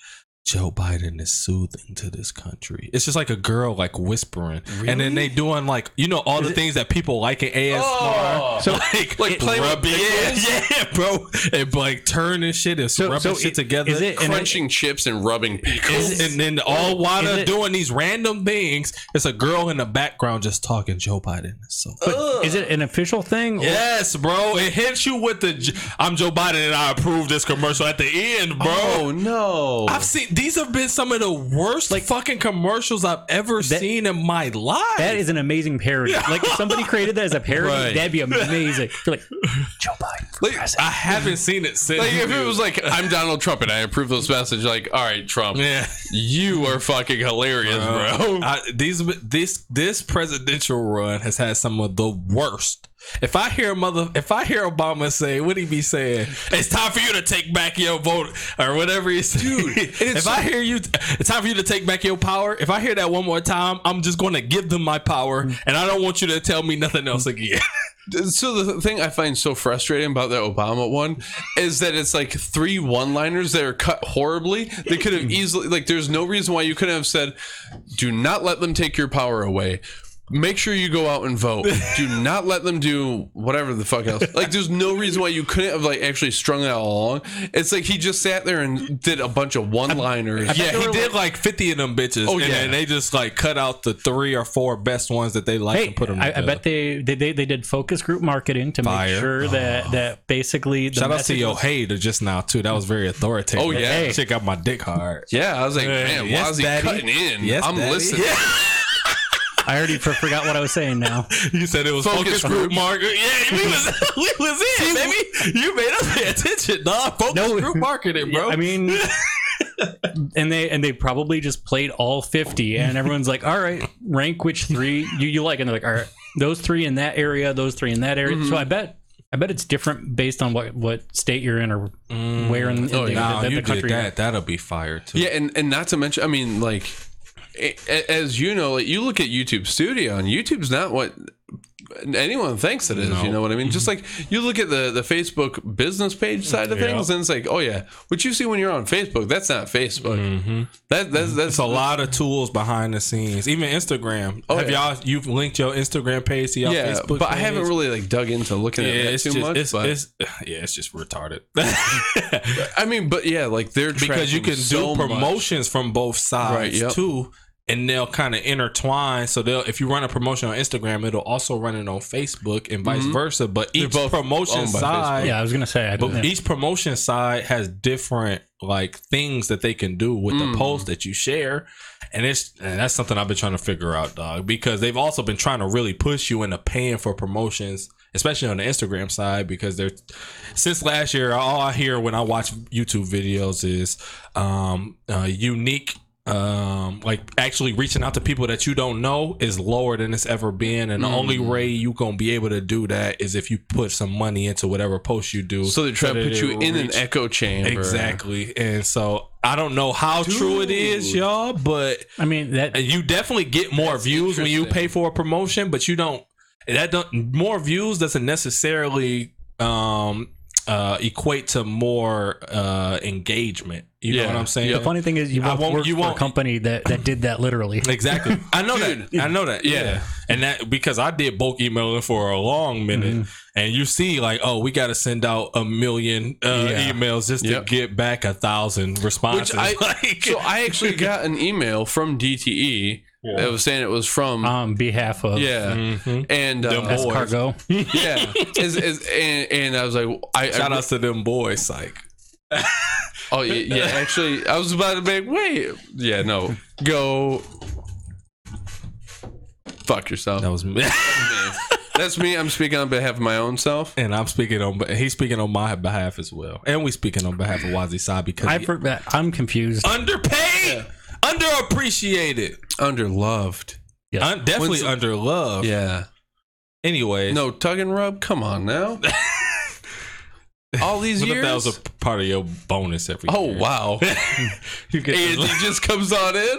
Speaker 2: Joe Biden is soothing to this country. It's just like a girl like whispering, and then they doing like you know all the things that people like in ASMR.
Speaker 1: Oh.
Speaker 3: So-
Speaker 2: like
Speaker 1: Like playing with
Speaker 2: rubbing, yeah, yeah, bro, and like turning shit and
Speaker 3: So-
Speaker 2: rubbing
Speaker 3: so
Speaker 2: shit
Speaker 3: it-
Speaker 2: together.
Speaker 3: is it- and
Speaker 1: Crunching chips and rubbing pickles.
Speaker 2: and, and then all while
Speaker 3: Is
Speaker 2: they're doing these random things, it's a girl in the background just talking. Joe Biden is so.
Speaker 3: But is it an official thing? or-
Speaker 2: Yes, bro. It hits you with the "I'm Joe Biden and I approve this commercial" at the end, bro.
Speaker 1: oh no!
Speaker 2: I've seen these have been some of the worst like fucking commercials I've ever seen in my life.
Speaker 3: That is an amazing parody. Like if somebody created that as a parody,
Speaker 1: Right.
Speaker 3: that'd be amazing. You're like Joe Biden.
Speaker 1: Like.
Speaker 2: I haven't seen it since.
Speaker 1: like if it was like I'm Donald Trump and I approve this message, like all right, Trump,
Speaker 2: yeah.
Speaker 1: you are fucking hilarious, bro.
Speaker 2: I, these this this presidential run has had some of the worst If I hear mother, if I hear Obama say, what he be saying? It's time for you to take back your vote or whatever he said. Dude, if I hear you, it's time for you to take back your power. If I hear that one more time, I'm just going to give them my power, and I don't want you to tell me nothing else again.
Speaker 1: So the thing I find so frustrating about the Obama one is that it's like three one-liners that are cut horribly. They could have mm. easily like there's no reason why you couldn't have said, "Do not let them take your power away." Make sure you go out and vote. Do not let them do whatever the fuck else. Like, there's no reason why you couldn't have like actually strung that along. It's like he just sat there and did a bunch of one-liners.
Speaker 2: yeah, he did like 50 of them bitches.
Speaker 1: Oh,
Speaker 2: and
Speaker 1: yeah.
Speaker 2: then they just like cut out the three or four best ones that they like
Speaker 3: Hey,
Speaker 2: and put them
Speaker 3: I, I bet they, they they they did focus group marketing to
Speaker 2: Fire.
Speaker 3: make sure that oh. that basically the
Speaker 2: Shout out to
Speaker 3: Yo
Speaker 2: your
Speaker 3: was-
Speaker 2: hater just now too. That was very authoritative.
Speaker 1: Oh, yeah.
Speaker 2: That shit got my dick hard.
Speaker 1: Yeah, I was like, man,
Speaker 2: Yes,
Speaker 1: why is he
Speaker 2: daddy.
Speaker 1: cutting in?
Speaker 2: Yes,
Speaker 1: I'm
Speaker 2: daddy.
Speaker 1: listening.
Speaker 3: I already for, forgot what I was saying now.
Speaker 2: You said it was focus,
Speaker 1: Focus
Speaker 2: group
Speaker 1: groups.
Speaker 2: marketing. Yeah, we was we was in, baby. You made us pay attention, dog. Focus
Speaker 3: No.
Speaker 2: group marketing, bro.
Speaker 3: I mean, and they and they probably just played all fifty, and everyone's like, "All right, rank which three you, you like," and they're like, "All right, those three in that area, those three in that area."
Speaker 2: Mm-hmm.
Speaker 3: So I bet. I bet it's different based on what, what state you're in or where in, in
Speaker 1: Oh,
Speaker 3: the,
Speaker 1: yeah.
Speaker 2: nah,
Speaker 3: the, the
Speaker 2: you
Speaker 3: country.
Speaker 2: did that. That'll be fire too.
Speaker 1: Yeah, and, and not to mention, I mean, like, a- a- as you know, like, you look at YouTube Studio, and YouTube's not what anyone thinks it is.
Speaker 2: No.
Speaker 1: You know what I mean? Just mm-hmm. like you look at the the Facebook business page side of
Speaker 2: Yeah.
Speaker 1: things, and it's like, oh yeah, what you see when you're on Facebook, that's not Facebook. Mm-hmm. That that's mm-hmm. that's
Speaker 2: It's a lot of tools behind the scenes. Even Instagram.
Speaker 1: Oh,
Speaker 2: Have
Speaker 1: yeah.
Speaker 2: y'all you've linked your Instagram page to your
Speaker 1: Yeah,
Speaker 2: Facebook?
Speaker 1: but I haven't really like dug into looking
Speaker 2: Yeah,
Speaker 1: at
Speaker 2: it's
Speaker 1: too
Speaker 2: just
Speaker 1: much.
Speaker 2: it's,
Speaker 1: but
Speaker 2: it's yeah, it's just retarded.
Speaker 1: I mean, but yeah, like they're
Speaker 2: because you can
Speaker 1: so
Speaker 2: do
Speaker 1: much.
Speaker 2: promotions from both sides
Speaker 1: Right, yep.
Speaker 2: too and they'll kind of intertwine so they'll if you run a promotion on instagram it'll also run it on facebook and vice versa but each
Speaker 1: both
Speaker 2: promotion
Speaker 1: owned by
Speaker 2: side
Speaker 3: Yeah, I was gonna say. I,
Speaker 2: but
Speaker 3: yeah.
Speaker 2: each promotion side has different like things that they can do with
Speaker 1: Mm.
Speaker 2: the post that you share and it's and that's something i've been trying to figure out dog because they've also been trying to really push you into paying for promotions especially on the instagram side because they're since last year all i hear when i watch youtube videos is um uh, unique um like actually reaching out to people that you don't know is lower than it's ever been and the only
Speaker 1: Mm.
Speaker 2: way you gonna be able to do that is if you put some money into whatever post you do
Speaker 1: So they try to put you
Speaker 2: it will
Speaker 1: in an echo chamber.
Speaker 2: Exactly. And so I don't know how true it is, y'all, but
Speaker 3: I mean that.
Speaker 2: you definitely get more views when you pay for a promotion, but you don't that don't more views doesn't necessarily um uh equate to more uh engagement. You know what I'm saying?
Speaker 1: Yeah.
Speaker 3: The funny thing is, you
Speaker 2: I
Speaker 3: both
Speaker 2: won't-
Speaker 3: work
Speaker 2: you
Speaker 3: for
Speaker 2: won't-
Speaker 3: a company that, that did that literally.
Speaker 2: Exactly. I know
Speaker 1: Dude.
Speaker 2: that. I know that. Yeah.
Speaker 1: Yeah.
Speaker 2: And that because I did bulk emailing for a long minute
Speaker 3: Mm-hmm.
Speaker 2: and you see like, oh, we got to send out a million uh,
Speaker 3: Yeah.
Speaker 2: emails just
Speaker 1: Yep.
Speaker 2: to get back a thousand responses.
Speaker 1: Which I
Speaker 2: Like-
Speaker 1: so I actually got an email from DTE that was saying it was from
Speaker 3: on behalf of
Speaker 1: yeah,
Speaker 2: Mhm.
Speaker 1: and
Speaker 2: Them
Speaker 1: uh,
Speaker 2: boys.
Speaker 3: Cargo.
Speaker 1: yeah, is, is, and, and I was like, I,
Speaker 2: Shout
Speaker 1: I
Speaker 2: outs to them boys, psych.
Speaker 1: oh yeah, yeah, actually, I was about to make wait, yeah, no, go fuck yourself.
Speaker 2: That was me.
Speaker 1: That's me. I'm speaking on behalf of my own self.
Speaker 2: and I'm speaking on, he's speaking on my behalf as well. And we speaking on behalf of Wazi Sa because
Speaker 3: I
Speaker 2: he-
Speaker 3: forgot. I'm confused.
Speaker 2: underpaid, underappreciated,
Speaker 1: Underloved.
Speaker 3: Yeah.
Speaker 2: Un- definitely
Speaker 1: When's-
Speaker 2: underloved.
Speaker 1: Yeah.
Speaker 2: Anyway.
Speaker 1: No tug and rub. Come on now. All these
Speaker 2: what if
Speaker 1: years.
Speaker 2: that was a part of your bonus every
Speaker 1: oh
Speaker 2: year?
Speaker 1: wow.
Speaker 2: you get
Speaker 1: and he just comes on in.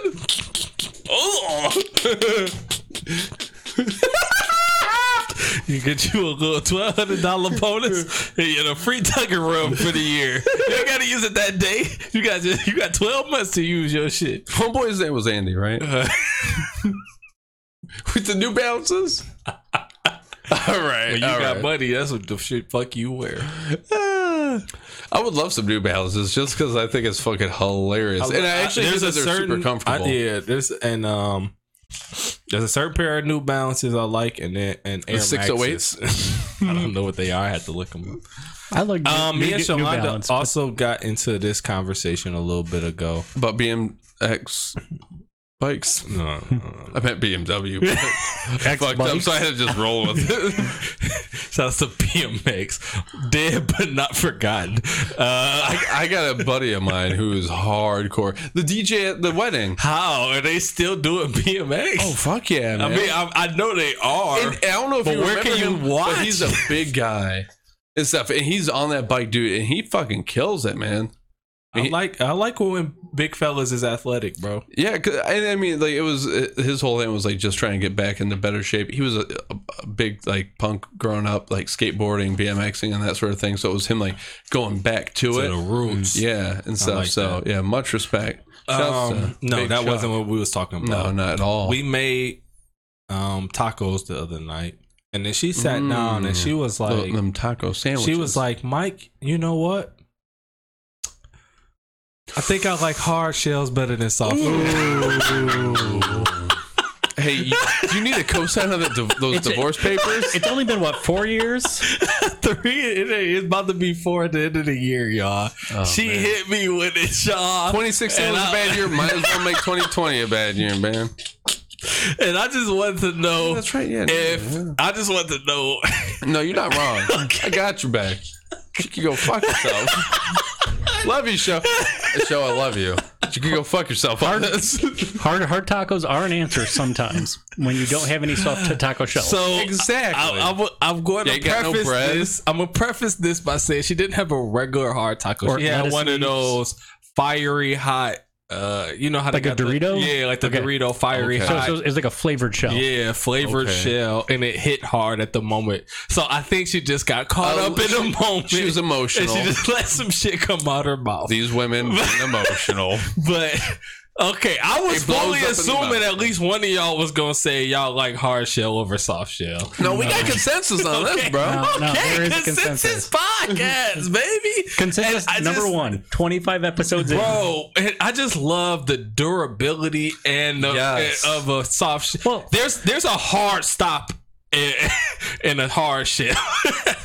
Speaker 2: You get you a little twelve hundred dollar bonus and a free tugger rub for the year. You ain't gotta use it that day. You got just you got twelve months to use your shit.
Speaker 1: Homeboy's name was Andy, right? With the New Balances. all right.
Speaker 2: When you
Speaker 1: all
Speaker 2: got
Speaker 1: right.
Speaker 2: money, that's what the shit fuck you wear.
Speaker 1: I would love some New Balances just because I think it's fucking hilarious, and I actually think that they're super comfortable.
Speaker 2: I, yeah, there's and um, there's a certain pair of New Balances I like, and then and Air
Speaker 1: 608s?
Speaker 2: Maxes. I don't know what they are. I had to look them up.
Speaker 3: I like
Speaker 2: Um, me and
Speaker 3: New
Speaker 2: Shalonda
Speaker 3: Balance, but
Speaker 2: also got into this conversation a little bit ago.
Speaker 1: About BMX bikes.
Speaker 2: No, no, no.
Speaker 1: I meant BMW. fucked up, so I had to just roll with it.
Speaker 2: Shout out to BMX, dead but not forgotten. Uh,
Speaker 1: I, I got a buddy of mine who is hardcore. The DJ at the wedding.
Speaker 2: how are they still doing BMX?
Speaker 1: Oh fuck yeah!
Speaker 2: I mean, I, I know they are.
Speaker 1: And I don't know if
Speaker 2: But
Speaker 1: you
Speaker 2: where
Speaker 1: remember
Speaker 2: can you
Speaker 1: him,
Speaker 2: watch?
Speaker 1: But he's a big guy and stuff, and he's on that bike, dude, and he fucking kills it, man.
Speaker 2: I like I like when big fellas is athletic, bro.
Speaker 1: Yeah, 'cause- and I mean, like it was his whole thing was like just trying to get back into better shape. He was a, a, big like punk growing up, like skateboarding, BMXing, and that sort of thing. So it was him like going back to,
Speaker 2: To
Speaker 1: it,
Speaker 2: the roots.
Speaker 1: yeah, and stuff.
Speaker 2: like
Speaker 1: so
Speaker 2: that.
Speaker 1: yeah, much respect.
Speaker 2: Um, no, that wasn't what we was talking about.
Speaker 1: No, not at all.
Speaker 2: We made um tacos the other night, and then she sat down and she was
Speaker 1: Tho-
Speaker 2: like,
Speaker 1: them taco sandwiches.
Speaker 2: she was like, Mike, you know what? I think I like hard shells better than soft shells.
Speaker 1: "Hey, you, do you need a cosign on the, div- those
Speaker 3: It's a-
Speaker 1: divorce papers?"
Speaker 3: It's only been what four years?
Speaker 2: Three, it- it's about to be four at the end of the year, y'all.
Speaker 1: Oh,
Speaker 2: she
Speaker 1: man.
Speaker 2: hit me with it, y'all.
Speaker 1: 2016
Speaker 2: And
Speaker 1: was a
Speaker 2: I-
Speaker 1: bad year. Might as well make 2020 a bad year, man.
Speaker 2: And I just want to know
Speaker 1: That's right. Yeah.
Speaker 2: if
Speaker 1: yeah.
Speaker 2: I just want to know.
Speaker 1: No, you're not wrong. I got your back. You can go fuck yourself. love you, show. Show, I love you. You can go fuck yourself on this.
Speaker 3: Hard hard tacos are an answer sometimes when you don't have any soft t- taco shells.
Speaker 2: So
Speaker 1: Exactly.
Speaker 2: I, I'm, I'm going
Speaker 1: Yeah,
Speaker 2: to
Speaker 1: you got no
Speaker 2: preface this. I'm gonna preface this by saying she didn't have a regular hard taco.
Speaker 3: Or
Speaker 2: she had
Speaker 3: lettuce
Speaker 2: one of those fiery hot. Uh, you know how
Speaker 3: Like
Speaker 2: they
Speaker 3: a
Speaker 2: got the-
Speaker 3: Dorito?
Speaker 2: yeah, like the
Speaker 3: Okay.
Speaker 2: Dorito fiery
Speaker 1: Okay.
Speaker 3: so,
Speaker 2: hot.
Speaker 3: so it's like a flavored shell.
Speaker 2: Yeah, flavored
Speaker 1: Okay.
Speaker 2: shell, and it hit hard at the moment. So I think she just got caught
Speaker 1: Oh,
Speaker 2: up in the moment.
Speaker 1: She was
Speaker 2: and
Speaker 1: emotional.
Speaker 2: she just let some shit come out her mouth.
Speaker 1: These women being emotional.
Speaker 2: But okay, I was
Speaker 1: It
Speaker 2: fully
Speaker 1: up in the
Speaker 2: assuming at least one of y'all was gonna say y'all like hard shell over soft shell.
Speaker 1: No, we got consensus on this, bro.
Speaker 3: No, no,
Speaker 2: okay,
Speaker 3: there is
Speaker 2: consensus
Speaker 3: consensus.
Speaker 2: podcast, baby.
Speaker 3: Consensus
Speaker 2: And
Speaker 3: number
Speaker 2: just-
Speaker 3: one, 25 episodes in.
Speaker 2: Bro, and I just love the durability and the,
Speaker 1: Yes.
Speaker 2: of a soft shell.
Speaker 3: Well-
Speaker 2: there's there's a hard stop in, in a hard shell.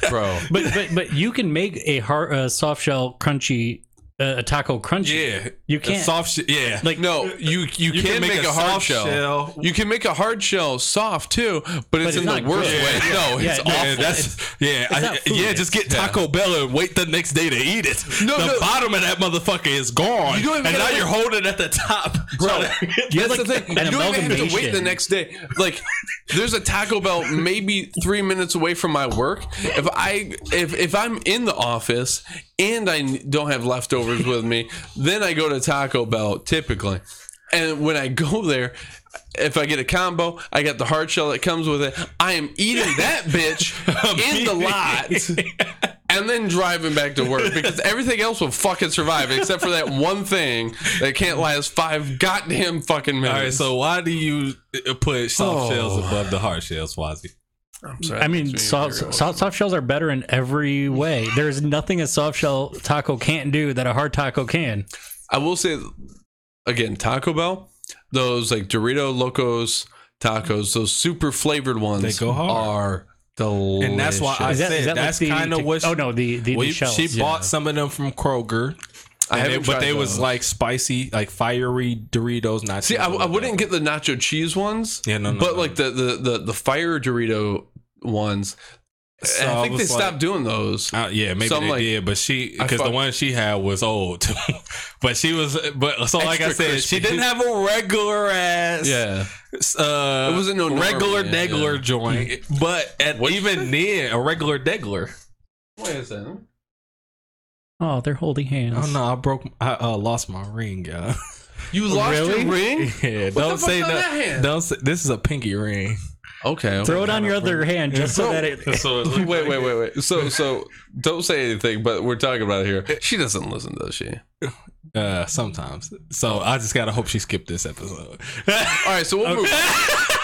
Speaker 1: Bro.
Speaker 3: But, but but you can make a hard uh, soft shell crunchy a taco crunchy.
Speaker 2: yeah,
Speaker 3: You can't
Speaker 2: soft shell. Yeah,
Speaker 3: like
Speaker 1: No, you you,
Speaker 2: You
Speaker 1: can, make, a, hard
Speaker 2: soft
Speaker 1: shell.
Speaker 2: shell.
Speaker 1: You can make a hard shell soft too, but it's
Speaker 3: it's
Speaker 1: in the worst
Speaker 3: good.
Speaker 1: way. No,
Speaker 3: Yeah,
Speaker 1: it's
Speaker 3: no,
Speaker 1: awful.
Speaker 2: Yeah, that's yeah, I, yeah. Just get Taco Bell and wait the next day to eat it.
Speaker 1: No,
Speaker 2: the
Speaker 1: no.
Speaker 2: bottom of that motherfucker is gone,
Speaker 1: You don't even
Speaker 2: and now
Speaker 1: gotta
Speaker 2: you're holding at the top,
Speaker 1: Bro,
Speaker 3: You
Speaker 1: That's
Speaker 3: like
Speaker 1: the thing.
Speaker 3: an
Speaker 1: You don't even have to wait the next day. Like, there's a Taco Bell maybe three minutes away from my work. If I if if I'm in the office and I don't have leftovers with me, then I go to Taco Bell typically. And when I go there, if I get a combo, I got the hard shell that comes with it. I am eating that bitch in the lot. And then driving back to work because everything else will fucking survive except for that one thing that can't last five goddamn fucking minutes.
Speaker 2: All right, so why do you put soft
Speaker 1: Oh.
Speaker 2: shells above the hard shells, Swazi?
Speaker 1: I'm
Speaker 3: I mean, soft, soft, soft shells are better in every way. There's nothing a soft shell taco can't do that a hard taco can.
Speaker 1: I will say again, Taco Bell, those like Dorito Locos tacos, those super flavored ones
Speaker 2: They go hard.
Speaker 1: are delicious.
Speaker 2: And that's why I
Speaker 3: Is that,
Speaker 2: said
Speaker 3: is that
Speaker 2: that's
Speaker 3: like the,
Speaker 2: kinda
Speaker 3: the-
Speaker 2: what
Speaker 3: Oh no, the the,
Speaker 2: Well,
Speaker 3: the shells.
Speaker 2: she
Speaker 3: yeah.
Speaker 2: bought some of them from Kroger.
Speaker 1: I haven't
Speaker 2: they- but
Speaker 1: tried
Speaker 2: they was like spicy, like fiery Doritos. Not
Speaker 1: See, I, I wouldn't get the nacho cheese ones.
Speaker 2: Yeah, no, no,
Speaker 1: But
Speaker 2: no.
Speaker 1: like the, the the the fire Dorito ones,
Speaker 2: So
Speaker 1: I
Speaker 2: I
Speaker 1: think they
Speaker 2: like-
Speaker 1: stopped doing those.
Speaker 2: Uh, yeah, maybe
Speaker 1: So
Speaker 2: they
Speaker 1: like-
Speaker 2: did, but she because the one she had was old. but she was, but so like I
Speaker 1: Extra
Speaker 2: said, she didn't have a regular ass.
Speaker 1: Yeah,
Speaker 2: uh,
Speaker 1: It wasn't no
Speaker 2: regular
Speaker 1: yeah,
Speaker 2: degler
Speaker 1: yeah.
Speaker 2: joint, but at
Speaker 1: What'd
Speaker 2: even then, a regular degler.
Speaker 1: wait a second.
Speaker 3: Oh, they're holding hands.
Speaker 2: Oh no, I broke, I uh, lost my ring, y'all.
Speaker 1: You lost
Speaker 3: Really?
Speaker 1: your ring.
Speaker 2: yeah,
Speaker 1: the
Speaker 2: don't
Speaker 1: fuck's
Speaker 2: say no.
Speaker 1: that hand?
Speaker 2: Don't say this is a pinky ring.
Speaker 1: Okay. okay.
Speaker 3: Throw it on your other hand just so that it.
Speaker 2: So
Speaker 1: wait, wait, wait, wait. So, so don't say anything. But we're talking about it here. She doesn't listen, does she?
Speaker 2: Uh, sometimes. So I just gotta hope she skipped this episode.
Speaker 1: All right. So we'll move.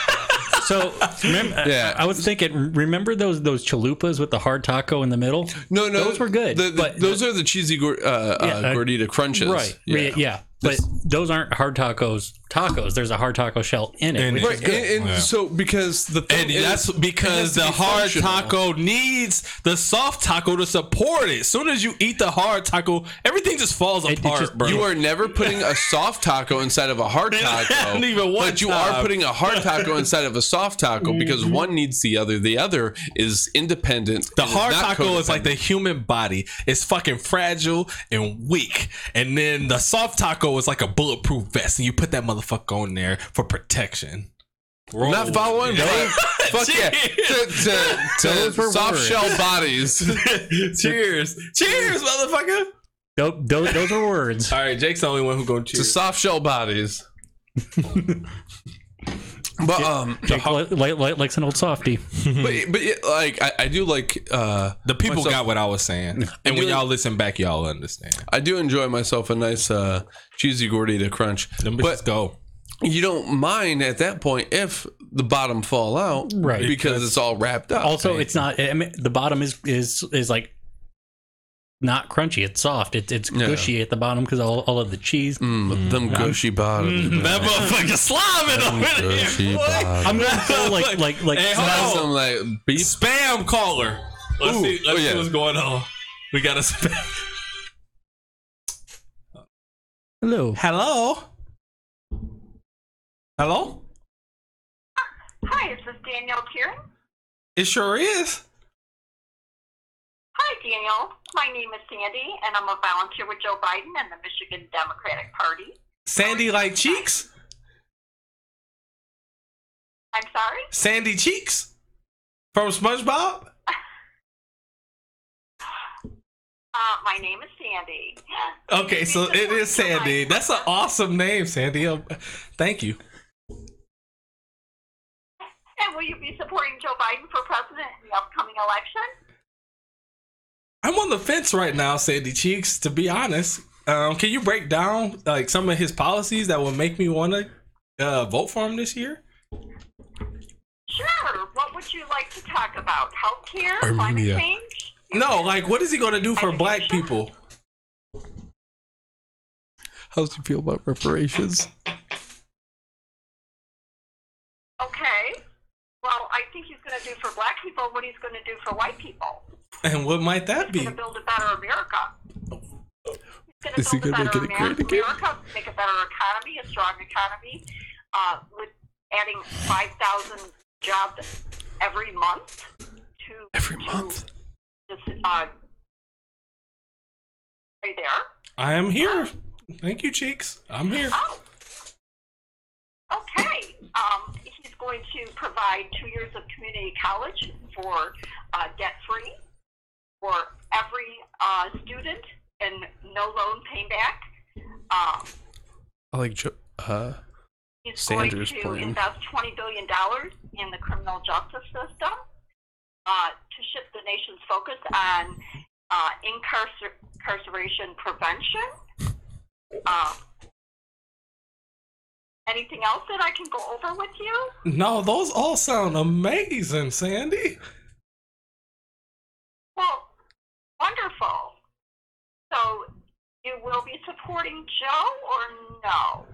Speaker 3: So remember,
Speaker 1: Yeah.
Speaker 3: I was thinking. Remember those those chalupas with the hard taco in the middle?
Speaker 1: No, no,
Speaker 3: Those were good,
Speaker 1: The- the-
Speaker 3: but-
Speaker 1: those are the cheesy gor- uh,
Speaker 3: Yeah,
Speaker 1: uh,
Speaker 3: uh,
Speaker 1: gordita crunches.
Speaker 3: Right.
Speaker 1: Yeah.
Speaker 3: Yeah. Yeah. but those aren't hard tacos. Tacos. There's a hard taco shell in it.
Speaker 2: In
Speaker 3: which
Speaker 2: it.
Speaker 3: is
Speaker 1: Right,
Speaker 3: good.
Speaker 1: and, and
Speaker 2: Yeah.
Speaker 1: so because the thing
Speaker 2: And
Speaker 1: is,
Speaker 2: that's
Speaker 1: it has
Speaker 2: because
Speaker 1: to
Speaker 2: the
Speaker 1: be
Speaker 2: hard
Speaker 1: functional.
Speaker 2: taco needs the soft taco to support it. As soon as you eat the hard taco, everything just falls
Speaker 3: it
Speaker 2: apart,
Speaker 3: just-
Speaker 2: bro.
Speaker 1: You are never putting a soft taco inside of a hard taco.
Speaker 2: haven't even one
Speaker 1: but you
Speaker 2: time.
Speaker 1: are putting a hard taco inside of a soft taco because mm-hmm. one needs the other. The other is independent.
Speaker 2: The
Speaker 1: and is
Speaker 2: hard
Speaker 1: not
Speaker 2: taco is like the
Speaker 1: codependent.
Speaker 2: human body. It's fucking fragile and weak. And then the soft taco is like a bulletproof vest, and you put that motherfucker on there for protection.
Speaker 1: I'm not following. bro. Fuck yeah. To, to, to soft
Speaker 3: words.
Speaker 1: shell bodies.
Speaker 2: Cheers. Cheers, motherfucker.
Speaker 3: Tho- those, those are words.
Speaker 2: All right, Jake's the only one who going to
Speaker 1: to soft shell bodies. But um,
Speaker 3: Jake li- li- li- likes an old softie.
Speaker 1: but but yeah, like I, I do like uh
Speaker 2: the people
Speaker 1: myself-
Speaker 2: got what I was saying. And when y'all listen back, y'all understand.
Speaker 1: I do enjoy myself a nice uh cheesy gordita crunch.
Speaker 2: Them
Speaker 1: But-
Speaker 2: bitches go.
Speaker 1: You don't mind at that point if the bottom fall out,
Speaker 3: Right.
Speaker 1: Because it's all wrapped up.
Speaker 3: Also, it's not. I mean, the bottom is is is like not crunchy. It's soft. It's it's
Speaker 1: Yeah.
Speaker 3: gushy at the bottom because all, all of the cheese.
Speaker 1: Mm, them gushy bottoms. man.
Speaker 2: That motherfucker slobbing over
Speaker 1: Gushy
Speaker 2: there.
Speaker 3: I'm gonna go like like like.
Speaker 2: Hey, hold on.
Speaker 1: some like beef.
Speaker 2: Spam caller. Let's
Speaker 1: Ooh,
Speaker 2: see. Let's
Speaker 1: oh, yeah.
Speaker 2: see what's going on. We got a spam.
Speaker 3: Hello.
Speaker 2: Hello. Hello.
Speaker 4: Hi, is this Danielle Kieran?
Speaker 2: It sure is.
Speaker 4: Hi, Danielle. My name is Sandy, and I'm a volunteer with Joe Biden and the Michigan Democratic Party.
Speaker 2: Sandy like cheeks.
Speaker 4: I'm sorry?
Speaker 2: Sandy cheeks from SpongeBob.
Speaker 4: Uh, my name is Sandy.
Speaker 2: Okay, so it is Sandy. That's an awesome name, Sandy. Um, Thank you.
Speaker 4: And will you be supporting Joe Biden for president in the upcoming election?
Speaker 2: I'm on the fence right now, Sandy Cheeks. To be honest, um, can you break down like some of his policies that will make me want to uh, vote for him this year?
Speaker 4: Sure. What would you like to talk about? Healthcare? Climate change?
Speaker 2: No, like what is he going to do for black people?
Speaker 1: How do you feel about reparations?
Speaker 4: Okay. Well, I think he's going to do for black people what he's going to do for white people.
Speaker 2: And what might that
Speaker 4: He's
Speaker 2: be?
Speaker 4: going to build a better America. He's
Speaker 1: Is he
Speaker 4: going to
Speaker 1: gonna
Speaker 4: build a
Speaker 1: make
Speaker 4: better
Speaker 1: it great
Speaker 4: America,
Speaker 1: again?
Speaker 4: America, make a better economy, a strong economy, uh, with adding 5,000 jobs every month to
Speaker 1: Every
Speaker 4: to
Speaker 1: month.
Speaker 4: This, uh, are you there?
Speaker 2: I am here. Thank you, Cheeks. I'm here.
Speaker 4: Oh. Okay. Um, he's going to provide two years of community college for uh, debt free for every uh, student and no loan payback. Um,
Speaker 1: I like Jo- uh
Speaker 4: he's
Speaker 1: Sanders'
Speaker 4: going to
Speaker 1: plan.
Speaker 4: invest $20 billion in the criminal justice system uh, to shift the nation's focus on uh, incarcer- incarceration prevention. Uh, anything else that I can go over with you?
Speaker 2: No, those all sound amazing, Sandy.
Speaker 4: Well, wonderful. So you will be supporting Joe or no?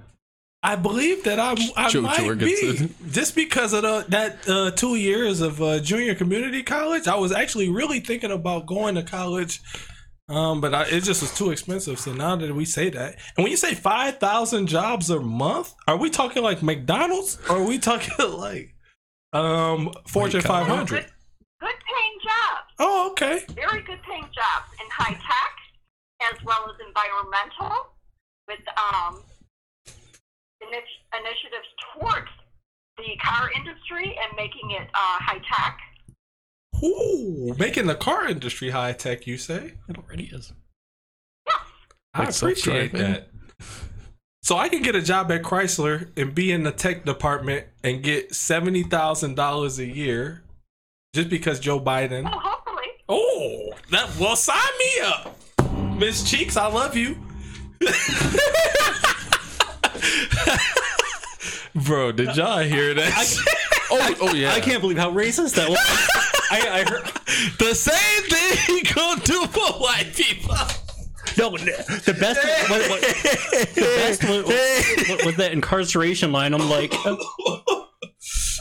Speaker 2: I believe that I I
Speaker 1: Joe
Speaker 2: might
Speaker 1: Jorgensen.
Speaker 2: be just because of the, that uh, two years of uh, junior community college. I was actually really thinking about going to college, um, but I, it just was too expensive. So now that we say that, and when you say five thousand jobs a month, are we talking like McDonald's or are we talking like um, Fortune five hundred?
Speaker 4: Good, good paying jobs,
Speaker 2: Oh, okay.
Speaker 4: very good paying jobs in high tech as well as environmental with um, initi- initiatives towards the car industry and making it uh, high tech.
Speaker 2: Ooh, making the car industry high tech. You say?
Speaker 3: It already is.
Speaker 2: I
Speaker 1: Like
Speaker 2: appreciate that. So I can get a job at Chrysler and be in the tech department and get seventy thousand dollars a year, just because Joe Biden.
Speaker 4: Well, hopefully.
Speaker 2: Oh, that well, sign me up, Miss Cheeks. I love you, bro. Did y'all hear that?
Speaker 1: Oh, oh yeah.
Speaker 3: I can't believe how racist that was. I, I heard.
Speaker 2: the same thing he gonna do for white people.
Speaker 3: No, the best, what, what, the best was, was, was that incarceration line. I'm like,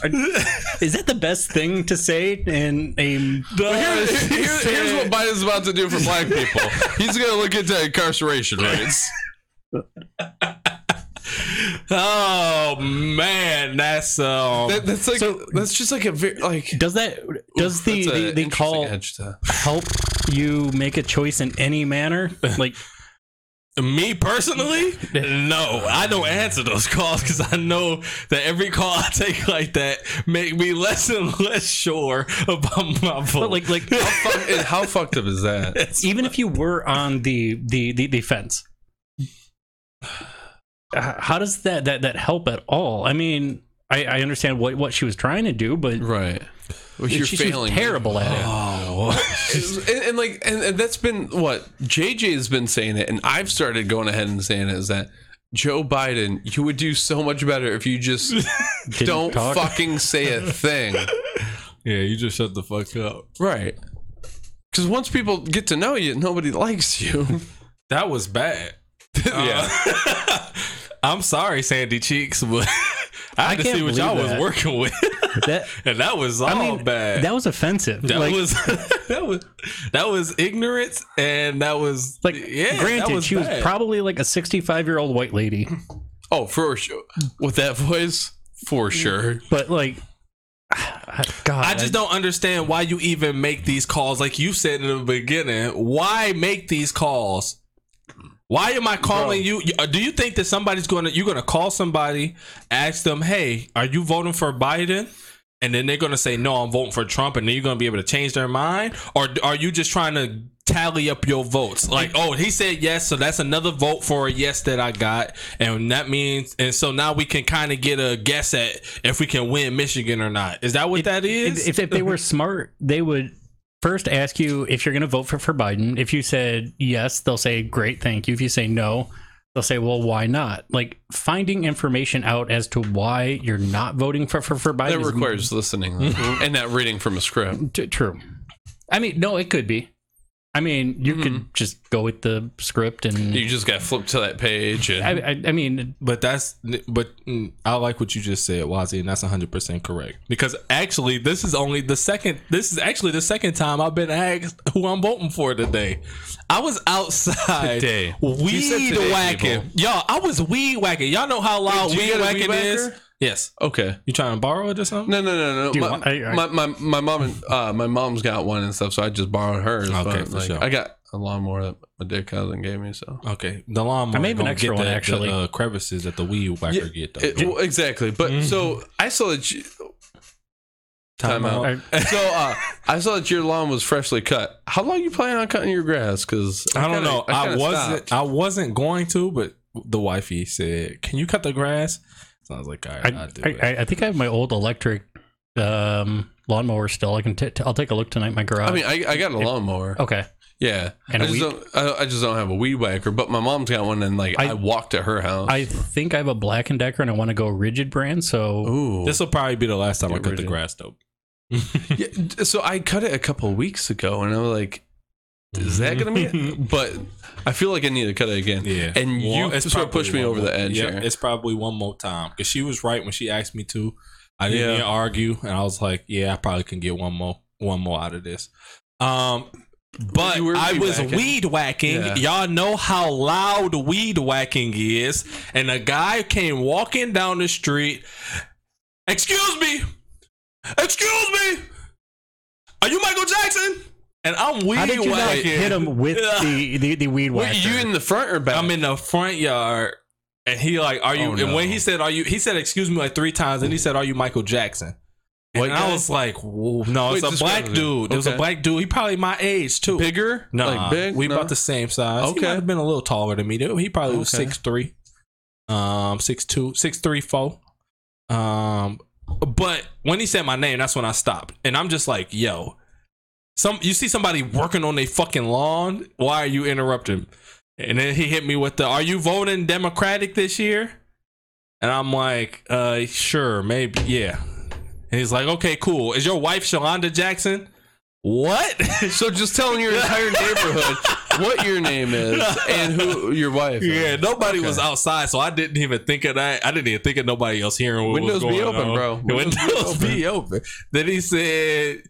Speaker 3: is that the best thing to say in a?
Speaker 1: Here- here- here's what Biden's about to do for black people. He's going to look into incarceration rates.
Speaker 2: oh man, that's um.
Speaker 1: That, that's like that's just like a very like
Speaker 3: Does that does the
Speaker 1: that's
Speaker 3: the, the call
Speaker 1: edge to-
Speaker 3: help you make a choice in any manner? Like,
Speaker 2: Me personally, no, I don't answer those calls because I know that every call I take like that make me less and less sure about my vote.
Speaker 3: but like like
Speaker 1: Fuck- eh, how fucked up is that?
Speaker 3: even if you were on the the the, the fence how does that that that help at all i mean i i understand what what she was trying to do but
Speaker 1: Right. Well, you're
Speaker 3: she, she
Speaker 1: failing.
Speaker 3: terrible at it
Speaker 2: oh,
Speaker 1: and, and like and, and that's been what JJ has been saying it, and I've started going ahead and saying it is that Joe Biden, you would do so much better if you just don't
Speaker 3: talk.
Speaker 1: fucking say a thing.
Speaker 2: yeah, you just shut the fuck up.
Speaker 1: Right. Because once people get to know you, nobody likes you.
Speaker 2: That was bad.
Speaker 1: yeah.
Speaker 2: Uh, I'm sorry, Sandy Cheeks, but I had to
Speaker 3: can't
Speaker 2: see what y'all
Speaker 3: believe
Speaker 2: was
Speaker 3: that.
Speaker 2: working with,
Speaker 3: that
Speaker 2: and that was all
Speaker 3: i mean
Speaker 2: bad.
Speaker 3: that was offensive
Speaker 2: That
Speaker 3: like,
Speaker 2: was that was that was ignorance, and that was
Speaker 3: like
Speaker 2: yeah.
Speaker 3: granted
Speaker 2: that was
Speaker 3: she was probably like a 65 year old white lady
Speaker 1: Oh, for sure. With that voice, for mm. sure.
Speaker 3: but like god
Speaker 2: I just don't understand why you even make these calls. Like you said in the beginning, why make these calls? Why am I calling you? you- uh, Do you think that somebody's going to you're going to call somebody, ask them, "Hey, are you voting for Biden?" And then they're going to say, "No, I'm voting for Trump," and then you're going to be able to change their mind, or are you just trying to tally up your votes? Like, oh, he said yes, so that's another vote for a yes that I got, and that means, and so now we can kind of get a guess at if we can win Michigan or not. Is that what that is?
Speaker 3: if, if, if they were smart, they would first ask you if you're going to vote for, for Biden. If you said yes, they'll say, great, thank you. If you say no, they'll say, well, why not? Like finding information out as to why you're not voting for, for, for Biden.
Speaker 1: That
Speaker 3: is
Speaker 1: requires listening mm-hmm. and not reading from a script.
Speaker 3: t- true. I mean, no, it could be. I mean, you could mm-hmm. just go with the script and.
Speaker 1: You just got flipped to that page. And,
Speaker 3: I, I, I mean,
Speaker 2: But that's but I like what you just said, Wazzy, and that's 100 percent correct. Because actually, this is only the second. This is actually the second time I've been asked who I'm voting for today. I was outside
Speaker 1: Today. You said
Speaker 2: weed
Speaker 1: today,
Speaker 2: whacking.
Speaker 1: people.
Speaker 2: Y'all, I was weed whacking. Y'all know how loud
Speaker 1: Wait,
Speaker 2: weed whacking
Speaker 1: weed
Speaker 2: is.
Speaker 1: Whacker?
Speaker 2: Yes.
Speaker 1: okay.
Speaker 2: You trying to borrow it or something?
Speaker 1: No, no, no, no.
Speaker 3: Do you
Speaker 1: My,
Speaker 3: want- I- I-
Speaker 1: my, my, my mom and uh, my mom's got one and stuff, so I just borrowed hers.
Speaker 2: Okay,
Speaker 1: but,
Speaker 2: for
Speaker 1: like,
Speaker 2: sure.
Speaker 1: I got a lawnmower that my dick cousin gave me, so
Speaker 2: Okay. The lawnmower.
Speaker 3: I may have an
Speaker 2: gonna
Speaker 3: extra
Speaker 2: get
Speaker 3: one,
Speaker 2: the- the,
Speaker 3: actually.
Speaker 2: uh, crevices that the weed whacker get though.
Speaker 1: It- well, exactly. But so I saw that. You, time out.
Speaker 3: I,
Speaker 1: so uh, I saw that your lawn was freshly cut. How long you planning on cutting your grass? Because
Speaker 2: I don't know. I, wasn't. I wasn't going to, but the wifey said, "Can you cut the grass?" So I was like, "All right,
Speaker 3: I,
Speaker 2: I'll do
Speaker 3: I,
Speaker 2: it."
Speaker 3: I, I think I have my old electric um, lawnmower still. I can. T- t- I'll take a look tonight in my garage.
Speaker 1: I mean, I, I got a lawnmower.
Speaker 3: okay.
Speaker 1: Yeah,
Speaker 3: And
Speaker 1: I
Speaker 3: a
Speaker 1: just
Speaker 3: weed-
Speaker 1: don't. I, I just don't have a weed whacker. But my mom's got one, and like I,
Speaker 3: I-
Speaker 1: walked to her house.
Speaker 3: I think I have a Black and Decker, and I want to go Ridgid brand. So
Speaker 1: Ooh.
Speaker 2: this will probably be the last time I
Speaker 1: Get
Speaker 2: cut
Speaker 1: rid
Speaker 2: the
Speaker 1: of-
Speaker 2: grass, though.
Speaker 1: Yeah, d- so I cut it a couple of weeks ago, and I was like, "Is that gonna be?" it? But I feel like I need to cut it again.
Speaker 2: Yeah,
Speaker 1: and you
Speaker 2: Well, it's
Speaker 1: sort of pushed me over the edge.
Speaker 2: Yeah, it's probably one more time because she was right when she asked me to. I didn't
Speaker 1: Yeah.
Speaker 2: argue, and I was like, "Yeah, I probably can get one more, one more out of this." Um, but I was
Speaker 1: whacking.
Speaker 2: weed whacking.
Speaker 1: Yeah.
Speaker 2: Y'all know how loud weed whacking is, and a guy came walking down the street. Excuse me, excuse me, are you Michael Jackson? And I'm weed
Speaker 3: how did you not
Speaker 2: whacking.
Speaker 3: hit him with the, the the weed
Speaker 1: Wait,
Speaker 3: whacker?
Speaker 1: you in the front or back?
Speaker 2: I'm in the front yard, and he like, "Are you?"
Speaker 1: Oh,
Speaker 2: And when he said, "Are you?" He said, "Excuse me," like three times, and he said, "Are you Michael Jackson?"
Speaker 1: White
Speaker 2: and
Speaker 1: guy?
Speaker 2: I was like, Whoa, "No, it's
Speaker 1: Wait,
Speaker 2: a
Speaker 1: describe
Speaker 2: black
Speaker 1: it.
Speaker 2: dude. It was a
Speaker 1: Okay.
Speaker 2: black dude. He probably my age too.
Speaker 1: bigger.
Speaker 2: No,
Speaker 1: like big.
Speaker 2: We
Speaker 1: No?
Speaker 2: about the same size. He
Speaker 1: Okay.
Speaker 2: might have been a little taller than me. He probably was
Speaker 1: Okay.
Speaker 2: six three, um, six two, six three, four. Um, but when he said my name, that's when I stopped, and I'm just like, "Yo." Some you see somebody working on their fucking lawn. Why are you interrupting? And then he hit me with the, "Are you voting Democratic this year?" And I'm like, "Uh, sure, maybe, yeah." And he's like, "Okay, cool. Is your wife Shalonda Jackson?" What?
Speaker 1: So just telling your entire neighborhood, what your name is and who your wife.
Speaker 2: Yeah,
Speaker 1: is.
Speaker 2: nobody was outside, so I didn't even think of that. I didn't even think of nobody else hearing what
Speaker 1: Windows
Speaker 2: was
Speaker 1: be open,
Speaker 2: on.
Speaker 1: bro. Windows
Speaker 2: Windows,
Speaker 1: be
Speaker 2: be open. Then he said,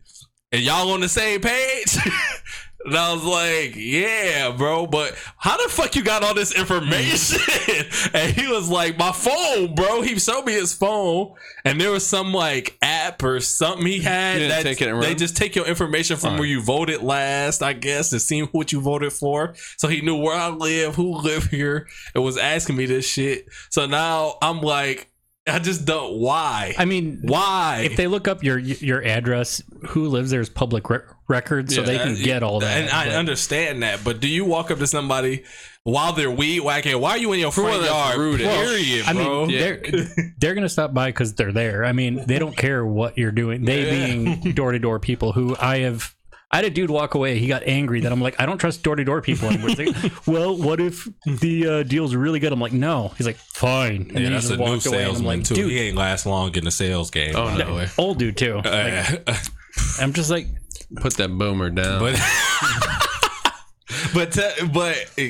Speaker 2: "And y'all on the same page?" and I was like, "Yeah, bro." But how the fuck you got all this information? and he was like, "My phone, bro." He showed me his phone, and there was some like app or something he had that
Speaker 1: take it and
Speaker 2: they just take your information from
Speaker 1: All
Speaker 2: where you voted last, I guess, to see what you voted for. So he knew where I live, who live here, and was asking me this shit. So now I'm like, I just don't. Why?
Speaker 3: I mean,
Speaker 2: why?
Speaker 3: if they look up your your address, who lives there is public re- record, so
Speaker 1: Yeah,
Speaker 3: they can
Speaker 2: Uh,
Speaker 3: get all that.
Speaker 2: and I
Speaker 3: but-
Speaker 2: understand that, but do you walk up to somebody while they're weed whacking? Why are you in your
Speaker 1: For
Speaker 2: front
Speaker 1: one,
Speaker 2: yard?
Speaker 1: rude.
Speaker 2: Period,
Speaker 3: I mean,
Speaker 2: bro.
Speaker 1: Yeah.
Speaker 3: they're they're gonna stop by because they're there. I mean, they don't care what you're doing. They
Speaker 2: Yeah.
Speaker 3: being door to door people who I have. I had a dude walk away. He got angry that I'm like, I don't trust door to door people anymore. He's like, well, what if the uh, deal's really good? I'm like, no. He's like, fine. And
Speaker 2: yeah,
Speaker 3: he
Speaker 2: that's
Speaker 3: just
Speaker 2: a new
Speaker 3: walked away, I'm
Speaker 2: salesman
Speaker 3: like,
Speaker 2: too.
Speaker 3: dude,
Speaker 2: he ain't last long in the sales game.
Speaker 1: Oh, no.
Speaker 2: way.
Speaker 3: old dude too. Like,
Speaker 2: Uh,
Speaker 3: I'm just like,
Speaker 1: Put that boomer down.
Speaker 2: but but uh, but uh,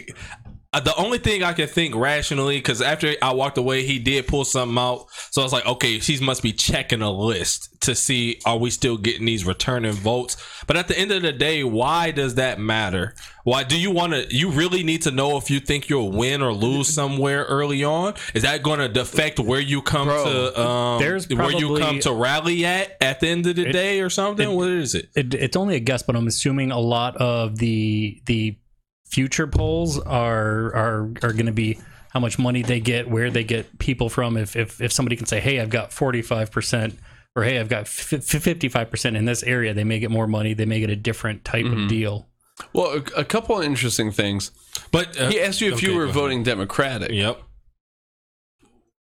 Speaker 2: the only thing I can think rationally, because after I walked away, he did pull something out. So I was like, okay, she must be checking a list to see are we still getting these returning votes. But at the end of the day, why does that matter? Why do you want to? You really need to know if you think you'll win or lose somewhere early on. Is that going to affect where you come
Speaker 1: Bro,
Speaker 2: to? Um,
Speaker 3: there's
Speaker 2: where you come to rally at at the end of the
Speaker 3: It-
Speaker 2: day or something.
Speaker 3: it-
Speaker 2: what is it?
Speaker 3: it, it's only a guess, but I'm assuming a lot of the the future polls are are are going to be how much money they get, where they get people from. If if if somebody can say, "Hey, I've got 45 percent," or "Hey, I've got 55 percent in this area," they may get more money. They may get a different type
Speaker 1: Mhm.
Speaker 3: of deal.
Speaker 1: well, a, a couple of interesting things.
Speaker 2: But uh,
Speaker 1: He asked you if
Speaker 2: okay,
Speaker 1: you
Speaker 2: go
Speaker 1: were
Speaker 2: ahead.
Speaker 1: voting Democratic.
Speaker 2: Yep.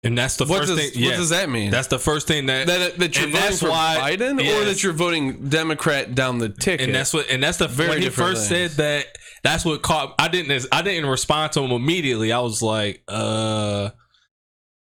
Speaker 2: And that's the
Speaker 1: What
Speaker 2: first
Speaker 1: does,
Speaker 2: thing.
Speaker 1: what does that mean?
Speaker 2: That's the first thing that.
Speaker 1: that, that you're voting
Speaker 2: that's
Speaker 1: for
Speaker 2: why-
Speaker 1: Biden, or that you're voting Democrat down the ticket.
Speaker 2: and that's what. And that's the
Speaker 1: Very
Speaker 2: when he first
Speaker 1: things.
Speaker 2: said that. That's what caught. I didn't. I didn't respond to him immediately. I was like, uh.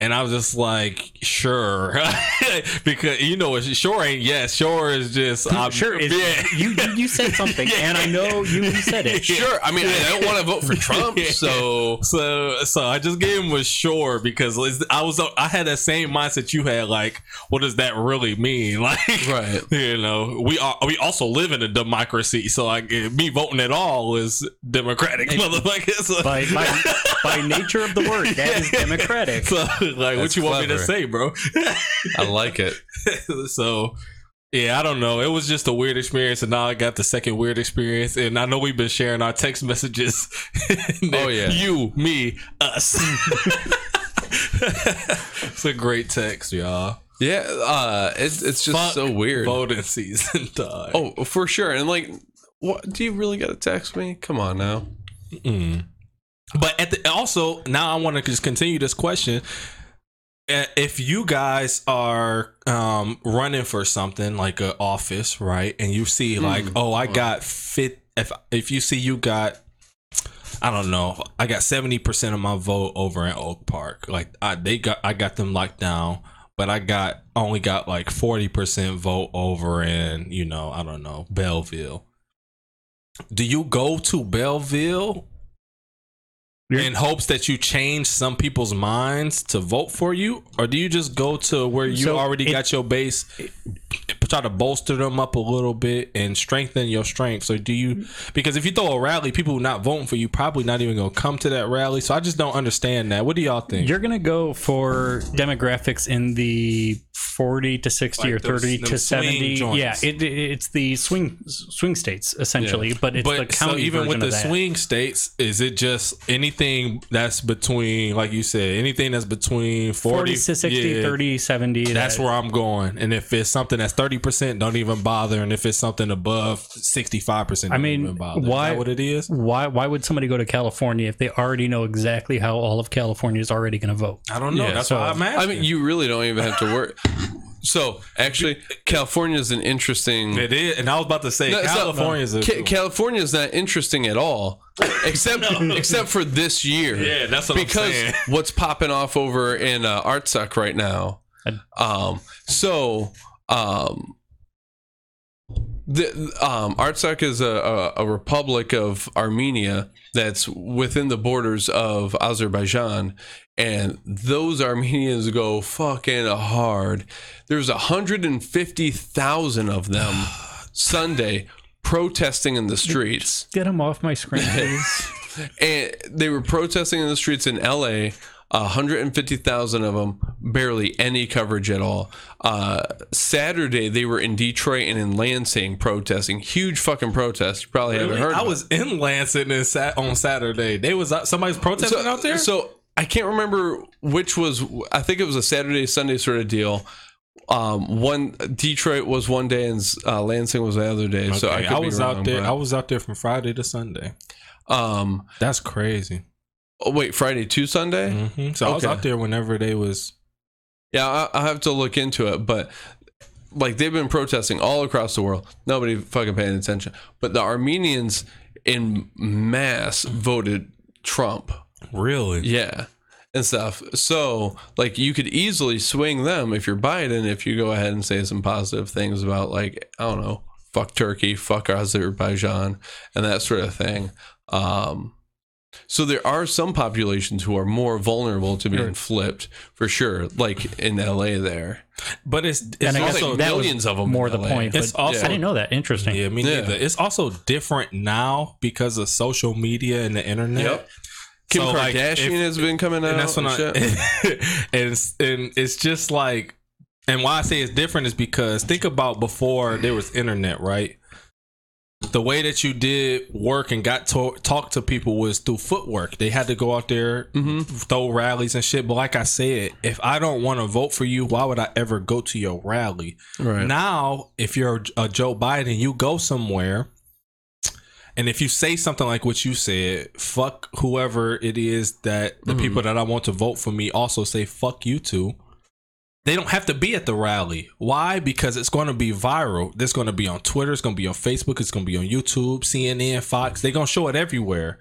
Speaker 2: And I was just like, sure, because you know, sure ain't yes. Sure is just I'm,
Speaker 3: sure, it's,
Speaker 2: yeah.
Speaker 3: you you- you said something,
Speaker 2: Yeah.
Speaker 3: and I know you, you said it.
Speaker 1: sure. I mean, I don't want to vote for Trump, so
Speaker 2: So, so I just gave him a sure because I was I had that same mindset you had. Like, what does that really mean? Like,
Speaker 1: right.
Speaker 2: you know, we are we also live in a democracy, so like eh, me voting at all is democratic, motherfucker.
Speaker 3: By, by by nature of the word, that is democratic.
Speaker 2: so, like, what
Speaker 1: That's
Speaker 2: you want me to say, bro?
Speaker 1: I like it.
Speaker 2: so. Yeah, I don't know. It was just a weird experience, and now I got the second weird experience. And I know we've been sharing our text messages.
Speaker 1: Oh, yeah.
Speaker 2: you, me, us. it's a great text, y'all.
Speaker 1: Yeah, uh, it's it's just
Speaker 2: Fuck
Speaker 1: so weird.
Speaker 2: Voting season, dog.
Speaker 1: Oh, for sure. And like, what? Do you really got to text me? Come on now.
Speaker 2: Mm. But at the also now I want to just continue this question. If you guys are um, running for something like an office, right, and you see like, oh, I got fit. If if you see you got, I don't know, I got seventy percent of my vote over in Oak Park. Like I they got I got them locked down, but I got only got like forty percent vote over in you know I don't know Belleville. Do you go to Belleville In hopes that you change some people's minds to vote for you, or do you just go to where you
Speaker 3: So
Speaker 2: already
Speaker 3: it-
Speaker 2: got your base, try to bolster them up a little bit and strengthen your strength? So do you? Because if you throw a rally, people not voting for you probably not even gonna come to that rally. So I just don't understand that. What do y'all think?
Speaker 3: You're gonna go for demographics in the 40 to 60
Speaker 2: Like
Speaker 3: or
Speaker 2: those-
Speaker 3: 30
Speaker 2: them
Speaker 3: to 70.
Speaker 2: joints.
Speaker 3: Yeah, it, it- it's the swing swing states essentially, but it's the
Speaker 2: but so even with the swing states, is it just anything that's between, like you said, anything that's between 40,
Speaker 3: 40 to 60,
Speaker 2: yeah,
Speaker 3: 30, 70.
Speaker 2: That's
Speaker 3: that-
Speaker 2: where I'm going. And if it's something that's 30%, don't even bother. And if it's something above 65%,
Speaker 3: I
Speaker 2: don't
Speaker 3: mean,
Speaker 2: even bother. Is
Speaker 3: why-
Speaker 2: that what it is?
Speaker 3: Why why would somebody go to California if they already know exactly how all of California is already going to vote?
Speaker 2: I don't know.
Speaker 1: Yeah,
Speaker 2: that's
Speaker 3: so-
Speaker 2: why I'm asking.
Speaker 1: I mean, you really don't even have to worry. So actually, California is an interesting.
Speaker 2: it is. And I was about to say,
Speaker 1: No,
Speaker 2: California is a.
Speaker 1: Ca- California is not interesting at all, except except for this year.
Speaker 2: yeah, that's what
Speaker 1: because
Speaker 2: I'm saying.
Speaker 1: what's popping off over in uh, Artsakh right now. Um, so um, The, um, Artsakh is a, a, a republic of Armenia that's within the borders of Azerbaijan, and those Armenians go fucking hard. There's 150,000 of them Sunday protesting in the streets.
Speaker 3: Get them off my screen, please.
Speaker 1: and they were protesting in the streets in LA. 150,000 of them, barely any coverage at all. Uh, Saturday, they were in Detroit and in Lansing protesting. Huge fucking protests. You probably haven't heard
Speaker 2: I
Speaker 1: of
Speaker 2: was in Lansing and sat on Saturday. They was out, somebody's protesting
Speaker 1: so,
Speaker 2: out there.
Speaker 1: So I can't remember which was, I think it was a Saturday, Sunday sort of deal. Um, one Detroit was one day and uh, Lansing was the other day. so I,
Speaker 2: I was
Speaker 1: wrong,
Speaker 2: out there.
Speaker 1: but-
Speaker 2: I was out there from Friday to Sunday.
Speaker 1: um,
Speaker 2: That's crazy.
Speaker 1: oh, wait, Friday to Sunday?
Speaker 2: hmm So I was out there whenever they was.
Speaker 1: Yeah, I, I have to look into it, but like they've been protesting all across the world. Nobody fucking paying attention. But the Armenians in mass voted Trump.
Speaker 2: Really?
Speaker 1: Yeah. And stuff. So, like, you could easily swing them if you're Biden if you go ahead and say some positive things about, like, I don't know, fuck Turkey, fuck Azerbaijan, and that sort of thing. Um, so there are some populations who are more vulnerable to being flipped for sure, like in LA there.
Speaker 2: But it's it's
Speaker 3: And I guess
Speaker 1: also
Speaker 2: also
Speaker 3: that
Speaker 1: millions of them
Speaker 3: more the
Speaker 1: LA.
Speaker 3: point.
Speaker 2: It's
Speaker 3: but
Speaker 2: also-
Speaker 3: I didn't know that. Interesting.
Speaker 2: yeah, me
Speaker 1: Yeah.
Speaker 2: neither. It's also different now because of social media and the internet.
Speaker 1: Kim
Speaker 2: So, like,
Speaker 1: Kardashian
Speaker 2: if-
Speaker 1: has been coming out.
Speaker 2: and that's when I
Speaker 1: and
Speaker 2: and
Speaker 1: shit.
Speaker 2: it's, and it's just like and why I say it's different is because think about before there was internet, right? The way that you did work and got to talk to people was through footwork. They had to go out there,
Speaker 1: Mhm.
Speaker 2: throw rallies and shit. But like I said, if I don't want to vote for you, why would I ever go to your rally?
Speaker 1: right.
Speaker 2: Now, if you're a Joe Biden, you go somewhere, and if you say something like what you said, fuck whoever it is that the
Speaker 1: Mhm.
Speaker 2: people that I want to vote for me also say fuck you too. They don't have to be at the rally. Why? Because it's going to be viral. It's going to be on Twitter. It's going to be on Facebook. It's going to be on YouTube, CNN, Fox. They're going to show it everywhere.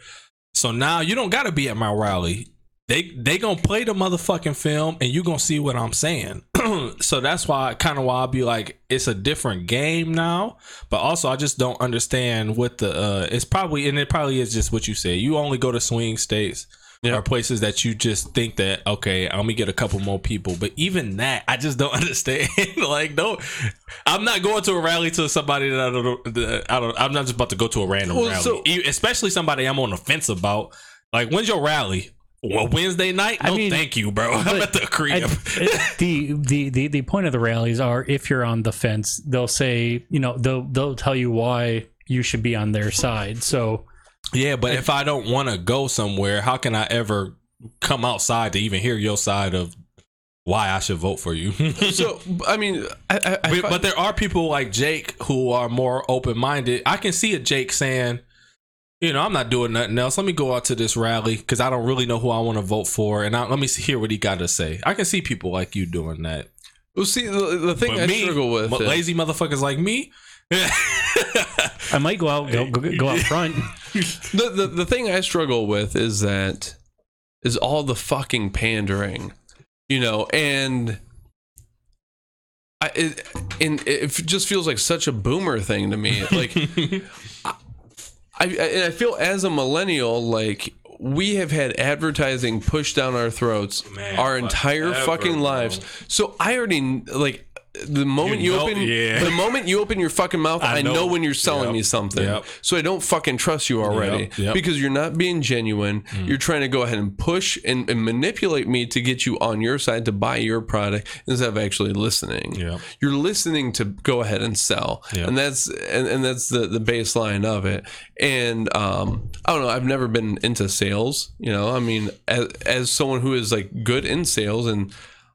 Speaker 2: So now you don't got to be at my rally. They they gonna play the motherfucking film, and you gonna see what I'm saying. so that's why, kind of why I'll be like, it's a different game now. But also, I just don't understand what the. uh It's probably and it probably is just what you say You only go to swing states
Speaker 1: Yeah.
Speaker 2: or places that you just think that okay, let me get a couple more people. But even that, I just don't understand. like, no, I'm not going to a rally to somebody that I don't. That I don't. I'm not just about to go to a random
Speaker 1: Well,
Speaker 2: rally,
Speaker 1: so-
Speaker 2: especially somebody I'm on the fence about. Like, when's your rally? Well, Wednesday night?
Speaker 3: I
Speaker 2: No,
Speaker 3: mean,
Speaker 2: thank you, bro. I'm at the crib.
Speaker 3: I- the, the the the point of the rallies are if you're on the fence, they'll say you know they'll they'll tell you why you should be on their side. So
Speaker 2: yeah, but if I don't want to go somewhere, how can I ever come outside to even hear your side of why I should vote for you?
Speaker 1: so, I mean, I, I, I
Speaker 2: but,
Speaker 1: find-
Speaker 2: but there are people like Jake who are more open minded. I can see a Jake saying, you know, I'm not doing nothing else. Let me go out to this rally because I don't really know who I want to vote for, and I, let me see- hear what he got to say. I can see people like you doing that.
Speaker 1: well, see, the, the thing
Speaker 2: But
Speaker 1: I
Speaker 2: me,
Speaker 1: struggle with
Speaker 2: but
Speaker 1: is-
Speaker 2: lazy motherfuckers like me.
Speaker 3: I might go out go, go, go out front.
Speaker 1: the, the the thing I struggle with is that is all the fucking pandering, you know, and I it, and it just feels like such a boomer thing to me. Like I, and I feel as a millennial, like we have had advertising pushed down our throats
Speaker 2: Man,
Speaker 1: our entire
Speaker 2: forever,
Speaker 1: fucking
Speaker 2: bro.
Speaker 1: lives. So I already like the moment
Speaker 2: You
Speaker 1: you,
Speaker 2: know-
Speaker 1: open
Speaker 2: yeah.
Speaker 1: the moment you open your fucking mouth, I,
Speaker 2: I
Speaker 1: know.
Speaker 2: know.
Speaker 1: when you're selling
Speaker 2: Yep.
Speaker 1: me something.
Speaker 2: Yep.
Speaker 1: So I don't fucking trust you already
Speaker 2: Yep,
Speaker 1: because you're not being genuine.
Speaker 2: Mm.
Speaker 1: You're trying to go ahead and push and, and manipulate me to get you on your side to buy your product instead of actually listening. You're listening to go ahead and sell, and that's and, and that's the the baseline of it. And um, I don't know. I've never been into sales. You know, I mean, as, as someone who is like good in sales and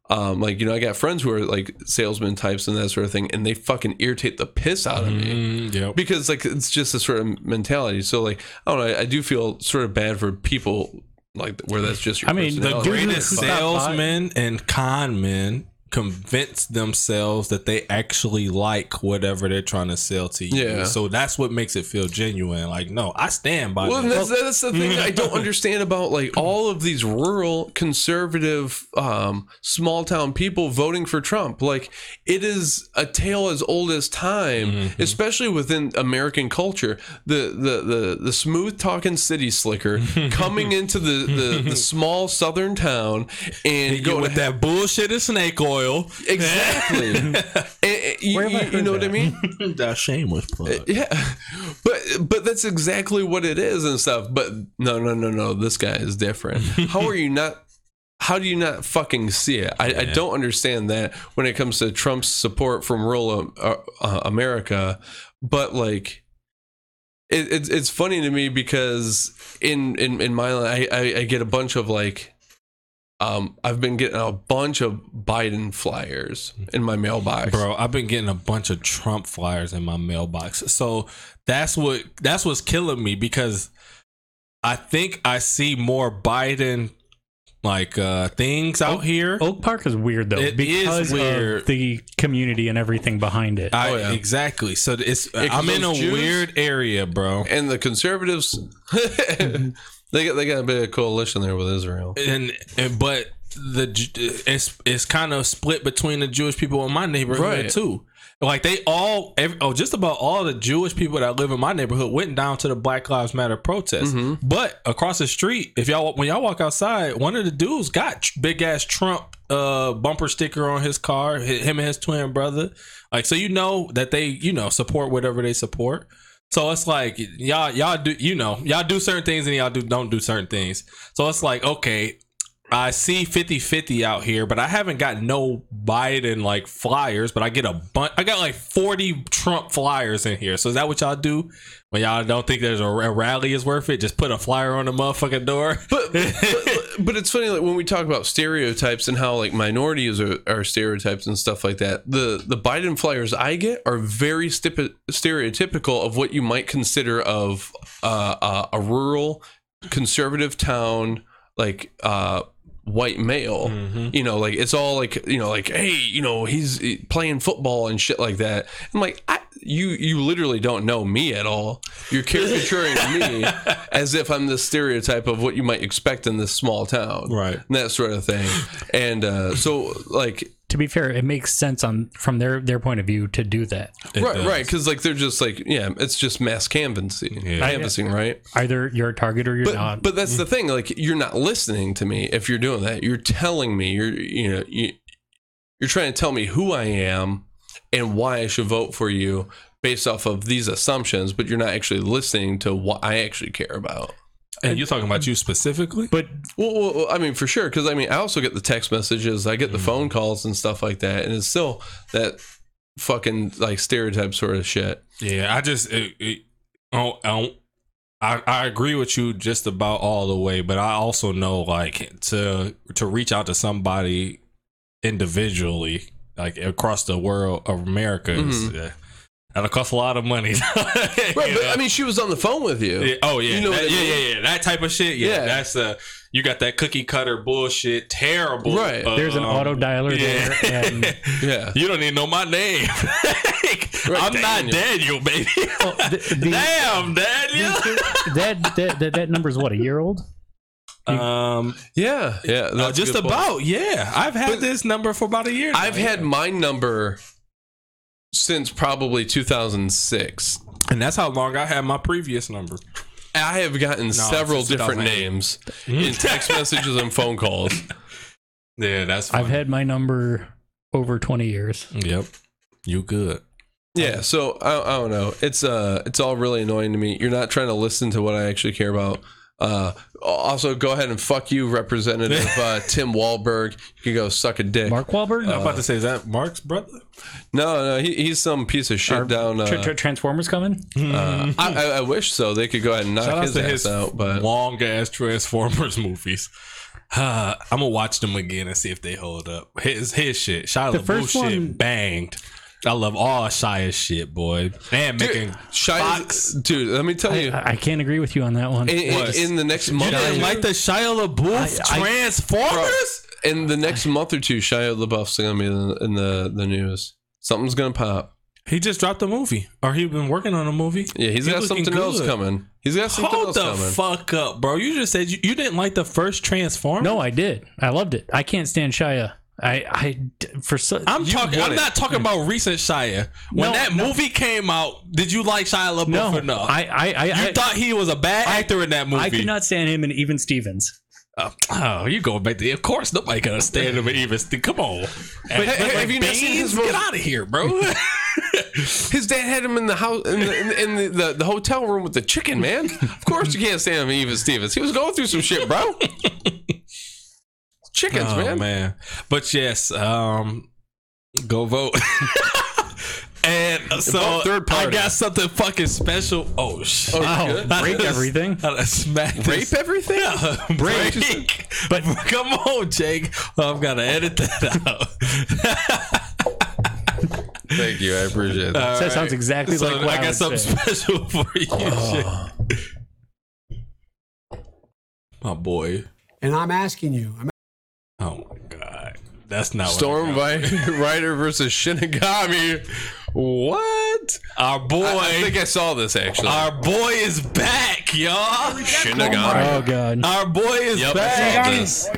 Speaker 1: um, like you know, I got friends who are like salesman types and that sort of thing, and they fucking irritate the piss out of me
Speaker 2: Mm, yep.
Speaker 1: because like it's just a sort of mentality. So like I don't know, I, I do feel sort of bad for people like where that's just your
Speaker 3: I mean, the
Speaker 2: The
Speaker 1: personality.
Speaker 3: dude who-
Speaker 2: greatest
Speaker 3: who stopped by-
Speaker 2: salesmen and con men convince themselves that they actually like whatever they're trying to sell to you.
Speaker 1: Yeah.
Speaker 2: So that's what makes it feel genuine. Like, no, I stand by
Speaker 1: Well, that's, that's the thing I don't understand about like all of these rural conservative um, small town people voting for Trump. Like it is a tale as old as time, especially within American culture. The the the, the smooth talking city slicker coming into the, the, the small southern town and going
Speaker 2: with that bullshit of snake oil.
Speaker 1: Exactly. And- and you,
Speaker 3: Where have I
Speaker 1: you- you
Speaker 3: heard
Speaker 1: know what I mean?
Speaker 2: that shameless plug.
Speaker 1: Yeah, but but that's exactly what it is and stuff. But no, no, no, no. This guy is different. How are you not? How do you not fucking see it? I, I don't understand that when it comes to Trump's support from rural uh, uh, America. But like, it, it's it's funny to me because in in in my I, I I get a bunch of like. Um, I've been getting a bunch of Biden flyers in my mailbox.
Speaker 2: Bro, I've been getting a bunch of Trump flyers in my mailbox. So that's what that's what's killing me because I think I see more Biden like uh things out here.
Speaker 3: Oak Park is weird though
Speaker 2: It is
Speaker 3: because
Speaker 2: weird.
Speaker 3: of the community and everything behind it.
Speaker 2: I,
Speaker 1: Oh, yeah.
Speaker 2: Exactly. So it's
Speaker 1: Yeah, 'cause
Speaker 2: I'm in a
Speaker 1: Jews-
Speaker 2: weird area, bro.
Speaker 1: and the conservatives they got they got a bit of coalition there with Israel.
Speaker 2: And, and but the it's it's kind of split between the Jewish people in my neighborhood
Speaker 1: Right.
Speaker 2: too. Like they all, every, oh, just about all the Jewish people that live in my neighborhood went down to the Black Lives Matter protest. But across the street, if y'all when y'all walk outside, one of the dudes got big ass Trump uh bumper sticker on his car. Him and his twin brother. Like so, you know that they you know support whatever they support. So it's like y'all y'all do you know y'all do certain things and y'all do don't do certain things. So it's like okay, I see 50-50 out here, but I haven't got no Biden like flyers, but I get a bunch. I got like 40 Trump flyers in here. So is that what y'all do? When y'all don't think there's a, a rally is worth it, just put a flyer on the motherfucking door.
Speaker 1: But, but but it's funny like when we talk about stereotypes and how like minorities are, are stereotypes and stuff like that. The the Biden flyers I get are very stipi- stereotypical of what you might consider of uh, uh, a rural conservative town like uh white male. You know like it's all like you know like hey you know he's playing football and shit like that. I'm like I, you you literally don't know me at all. You're caricaturing me as if i'm the stereotype of what you might expect in this small town.
Speaker 2: Right.
Speaker 1: and that sort of thing. And uh so like
Speaker 3: to be fair, it makes sense on from their their point of view to do that.
Speaker 2: It
Speaker 1: right
Speaker 2: does.
Speaker 1: right because like they're just like yeah it's just mass canvassing
Speaker 2: Yeah.
Speaker 1: canvassing right
Speaker 3: Either you're a target or you're
Speaker 1: but,
Speaker 3: not.
Speaker 1: but that's mm. the thing like you're not listening to me if you're doing that you're telling me you're you know you, you're trying to tell me who i am and why i should vote for you based off of these assumptions but you're not actually listening to what i actually care about
Speaker 2: And you're talking about you specifically?
Speaker 3: but
Speaker 1: well, well, i mean for sure because i mean i also get the text messages i get the phone calls and stuff like that and it's still that fucking like stereotype sort of shit.
Speaker 2: Yeah, I just it, it, oh, I, don't- I I agree with you just about all the way, but I also know like to to reach out to somebody individually, like across the world of America, is, uh, that'll cost a lot of money.
Speaker 1: right but i mean she was on the phone with you
Speaker 2: Yeah, oh yeah,
Speaker 1: You know
Speaker 2: that-
Speaker 1: I
Speaker 2: yeah,
Speaker 1: mean?
Speaker 2: yeah, yeah, that type of shit. Yeah,
Speaker 1: Yeah.
Speaker 2: that's uh, you got that cookie cutter bullshit, terrible.
Speaker 1: Right.
Speaker 3: there's an
Speaker 2: um,
Speaker 3: auto dialer
Speaker 2: yeah.
Speaker 3: there, and
Speaker 1: yeah
Speaker 2: you don't even know my name. I'm not Daniel, baby.
Speaker 3: oh, the, the,
Speaker 2: Damn, Daniel.
Speaker 3: that, that that that number is what a year old.
Speaker 2: um,
Speaker 1: yeah yeah
Speaker 2: no, just
Speaker 1: good point.
Speaker 2: about. Yeah, I've had
Speaker 1: But-
Speaker 2: this number for about a year. now,
Speaker 1: I've
Speaker 2: yeah.
Speaker 1: had my number since probably 2006.
Speaker 2: and that's how long I had my previous number.
Speaker 1: I have gotten several different names in text messages and phone calls.
Speaker 2: Yeah, that's.
Speaker 3: I've had my number over 20 years.
Speaker 2: Yep, you good.
Speaker 1: Yeah, so I, I don't know. It's uh, it's all really annoying to me. You're not trying to listen to what I actually care about. Uh, also, go ahead and fuck you, Representative uh, Tim Walberg. You can go suck a dick.
Speaker 3: Mark Wahlberg,
Speaker 2: I'm about to say, is that Mark's brother?
Speaker 1: No, no, he, he's some piece of shit
Speaker 3: Are
Speaker 1: down. Uh,
Speaker 3: Tra- Tra- Transformers coming.
Speaker 1: uh, I, I, I wish so. They could go ahead and knock
Speaker 2: Shout out
Speaker 1: his
Speaker 2: to
Speaker 1: ass
Speaker 2: his
Speaker 1: out, but
Speaker 2: long ass Transformers movies. Uh, I'm gonna watch them again and see if they hold up. His his shit, Shia
Speaker 3: The
Speaker 2: LaBeouf
Speaker 3: first
Speaker 2: shit
Speaker 3: one-
Speaker 2: banged. I love all Shia's shit, boy. And making
Speaker 1: Shia,
Speaker 2: Fox.
Speaker 1: dude, let me tell you.
Speaker 3: I, I can't agree with you on that one.
Speaker 1: in, in- in the next
Speaker 2: You
Speaker 1: month,
Speaker 2: didn't like the Shia LaBeouf
Speaker 3: I- I-
Speaker 2: Transformers?
Speaker 1: in the next month or two, Shia LaBeouf's gonna be in the, in the the news. Something's gonna pop.
Speaker 2: He just dropped a movie, or he been working on a movie.
Speaker 1: Yeah, he's
Speaker 2: He
Speaker 1: got
Speaker 2: looking
Speaker 1: something else coming. He's got something
Speaker 2: Hold
Speaker 1: else
Speaker 2: the fuck up, bro! You just said you, you didn't like the first Transformer.
Speaker 3: No, I did. I loved it. I can't stand Shia. I I for so
Speaker 2: I'm talking. I'm not talking about recent Shia. When
Speaker 3: No,
Speaker 2: that
Speaker 3: no.
Speaker 2: movie came out, did you like Shia LaBeouf
Speaker 3: no.
Speaker 2: or no?
Speaker 3: I I I,
Speaker 2: you
Speaker 3: I,
Speaker 2: thought he was a bad actor in that movie.
Speaker 3: I could not stand him and even Stevens.
Speaker 2: Oh, oh, you going back to? Of course, nobody can stand him and even. Come on, but,
Speaker 1: ha- have you not seen his
Speaker 2: Get out of here, bro.
Speaker 1: His dad had him in the house in the in, the, in the, the, the hotel room with the chicken, man. Of course you can't stand him, and even Stevens. He was going through some shit, bro. Chickens,
Speaker 2: oh,
Speaker 1: man.
Speaker 2: man. But yes, um, go vote. and so
Speaker 1: Vote third
Speaker 2: I got something fucking special. Oh shit!
Speaker 1: Oh,
Speaker 3: Wow, break everything.
Speaker 2: I smack this.
Speaker 1: Rape everything?
Speaker 2: break. But come on, Jake. I've got to edit that out.
Speaker 1: Thank you. I appreciate that.
Speaker 2: All
Speaker 3: That sounds exactly
Speaker 2: So
Speaker 3: like what
Speaker 2: I
Speaker 3: I,
Speaker 2: got
Speaker 3: would
Speaker 2: something
Speaker 3: say.
Speaker 2: special for you,
Speaker 1: Oh.
Speaker 2: Jake. My boy.
Speaker 5: And I'm asking you, I'm
Speaker 2: Oh my god. That's not
Speaker 1: Storm
Speaker 2: what I
Speaker 1: Rider versus Shinigami. What?
Speaker 2: Our boy.
Speaker 1: I, I think I saw this actually.
Speaker 2: our boy is back, y'all.
Speaker 1: Shinigami.
Speaker 3: Oh god.
Speaker 2: Our boy is
Speaker 1: Yep, I
Speaker 2: back.
Speaker 1: saw this.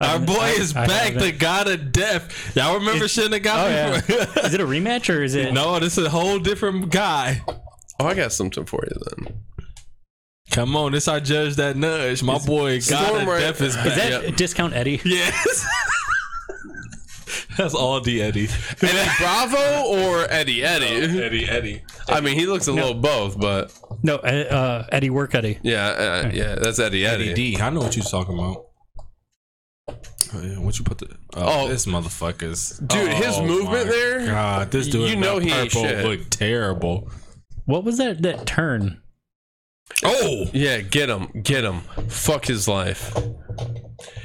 Speaker 2: Our boy
Speaker 3: I-
Speaker 2: is
Speaker 3: I
Speaker 2: back,
Speaker 3: haven't.
Speaker 2: the god of death. Y'all remember Shinigami?
Speaker 3: Oh yeah. is it a rematch or is it?
Speaker 2: no, this is a whole different guy.
Speaker 1: Oh, I got something for you then.
Speaker 2: Come on, this our judge that nudge. My boy, god
Speaker 1: Storm
Speaker 2: of
Speaker 1: Rider-
Speaker 2: is back.
Speaker 3: Is that
Speaker 1: Yep.
Speaker 3: discount Eddie?
Speaker 2: yes. That's all D Eddie.
Speaker 1: Eddie Bravo or Eddie Eddie?
Speaker 2: Eddie Eddie.
Speaker 1: I mean, he looks a little both, but
Speaker 3: No, uh, uh, Eddie Work Eddie.
Speaker 1: yeah, uh, yeah, that's Eddie Eddie.
Speaker 2: Eddie D. I know what you're talking about. Oh, yeah, what you put the? Oh,
Speaker 1: Oh.
Speaker 2: this motherfucker's
Speaker 1: Dude, his
Speaker 2: Oh,
Speaker 1: movement there,
Speaker 2: God, this dude.
Speaker 1: you know
Speaker 2: that
Speaker 1: he ain't
Speaker 2: purple
Speaker 1: shit.
Speaker 2: Look terrible.
Speaker 3: What was that? That turn?
Speaker 2: Oh,
Speaker 1: Yeah, get him, get him. Fuck his life.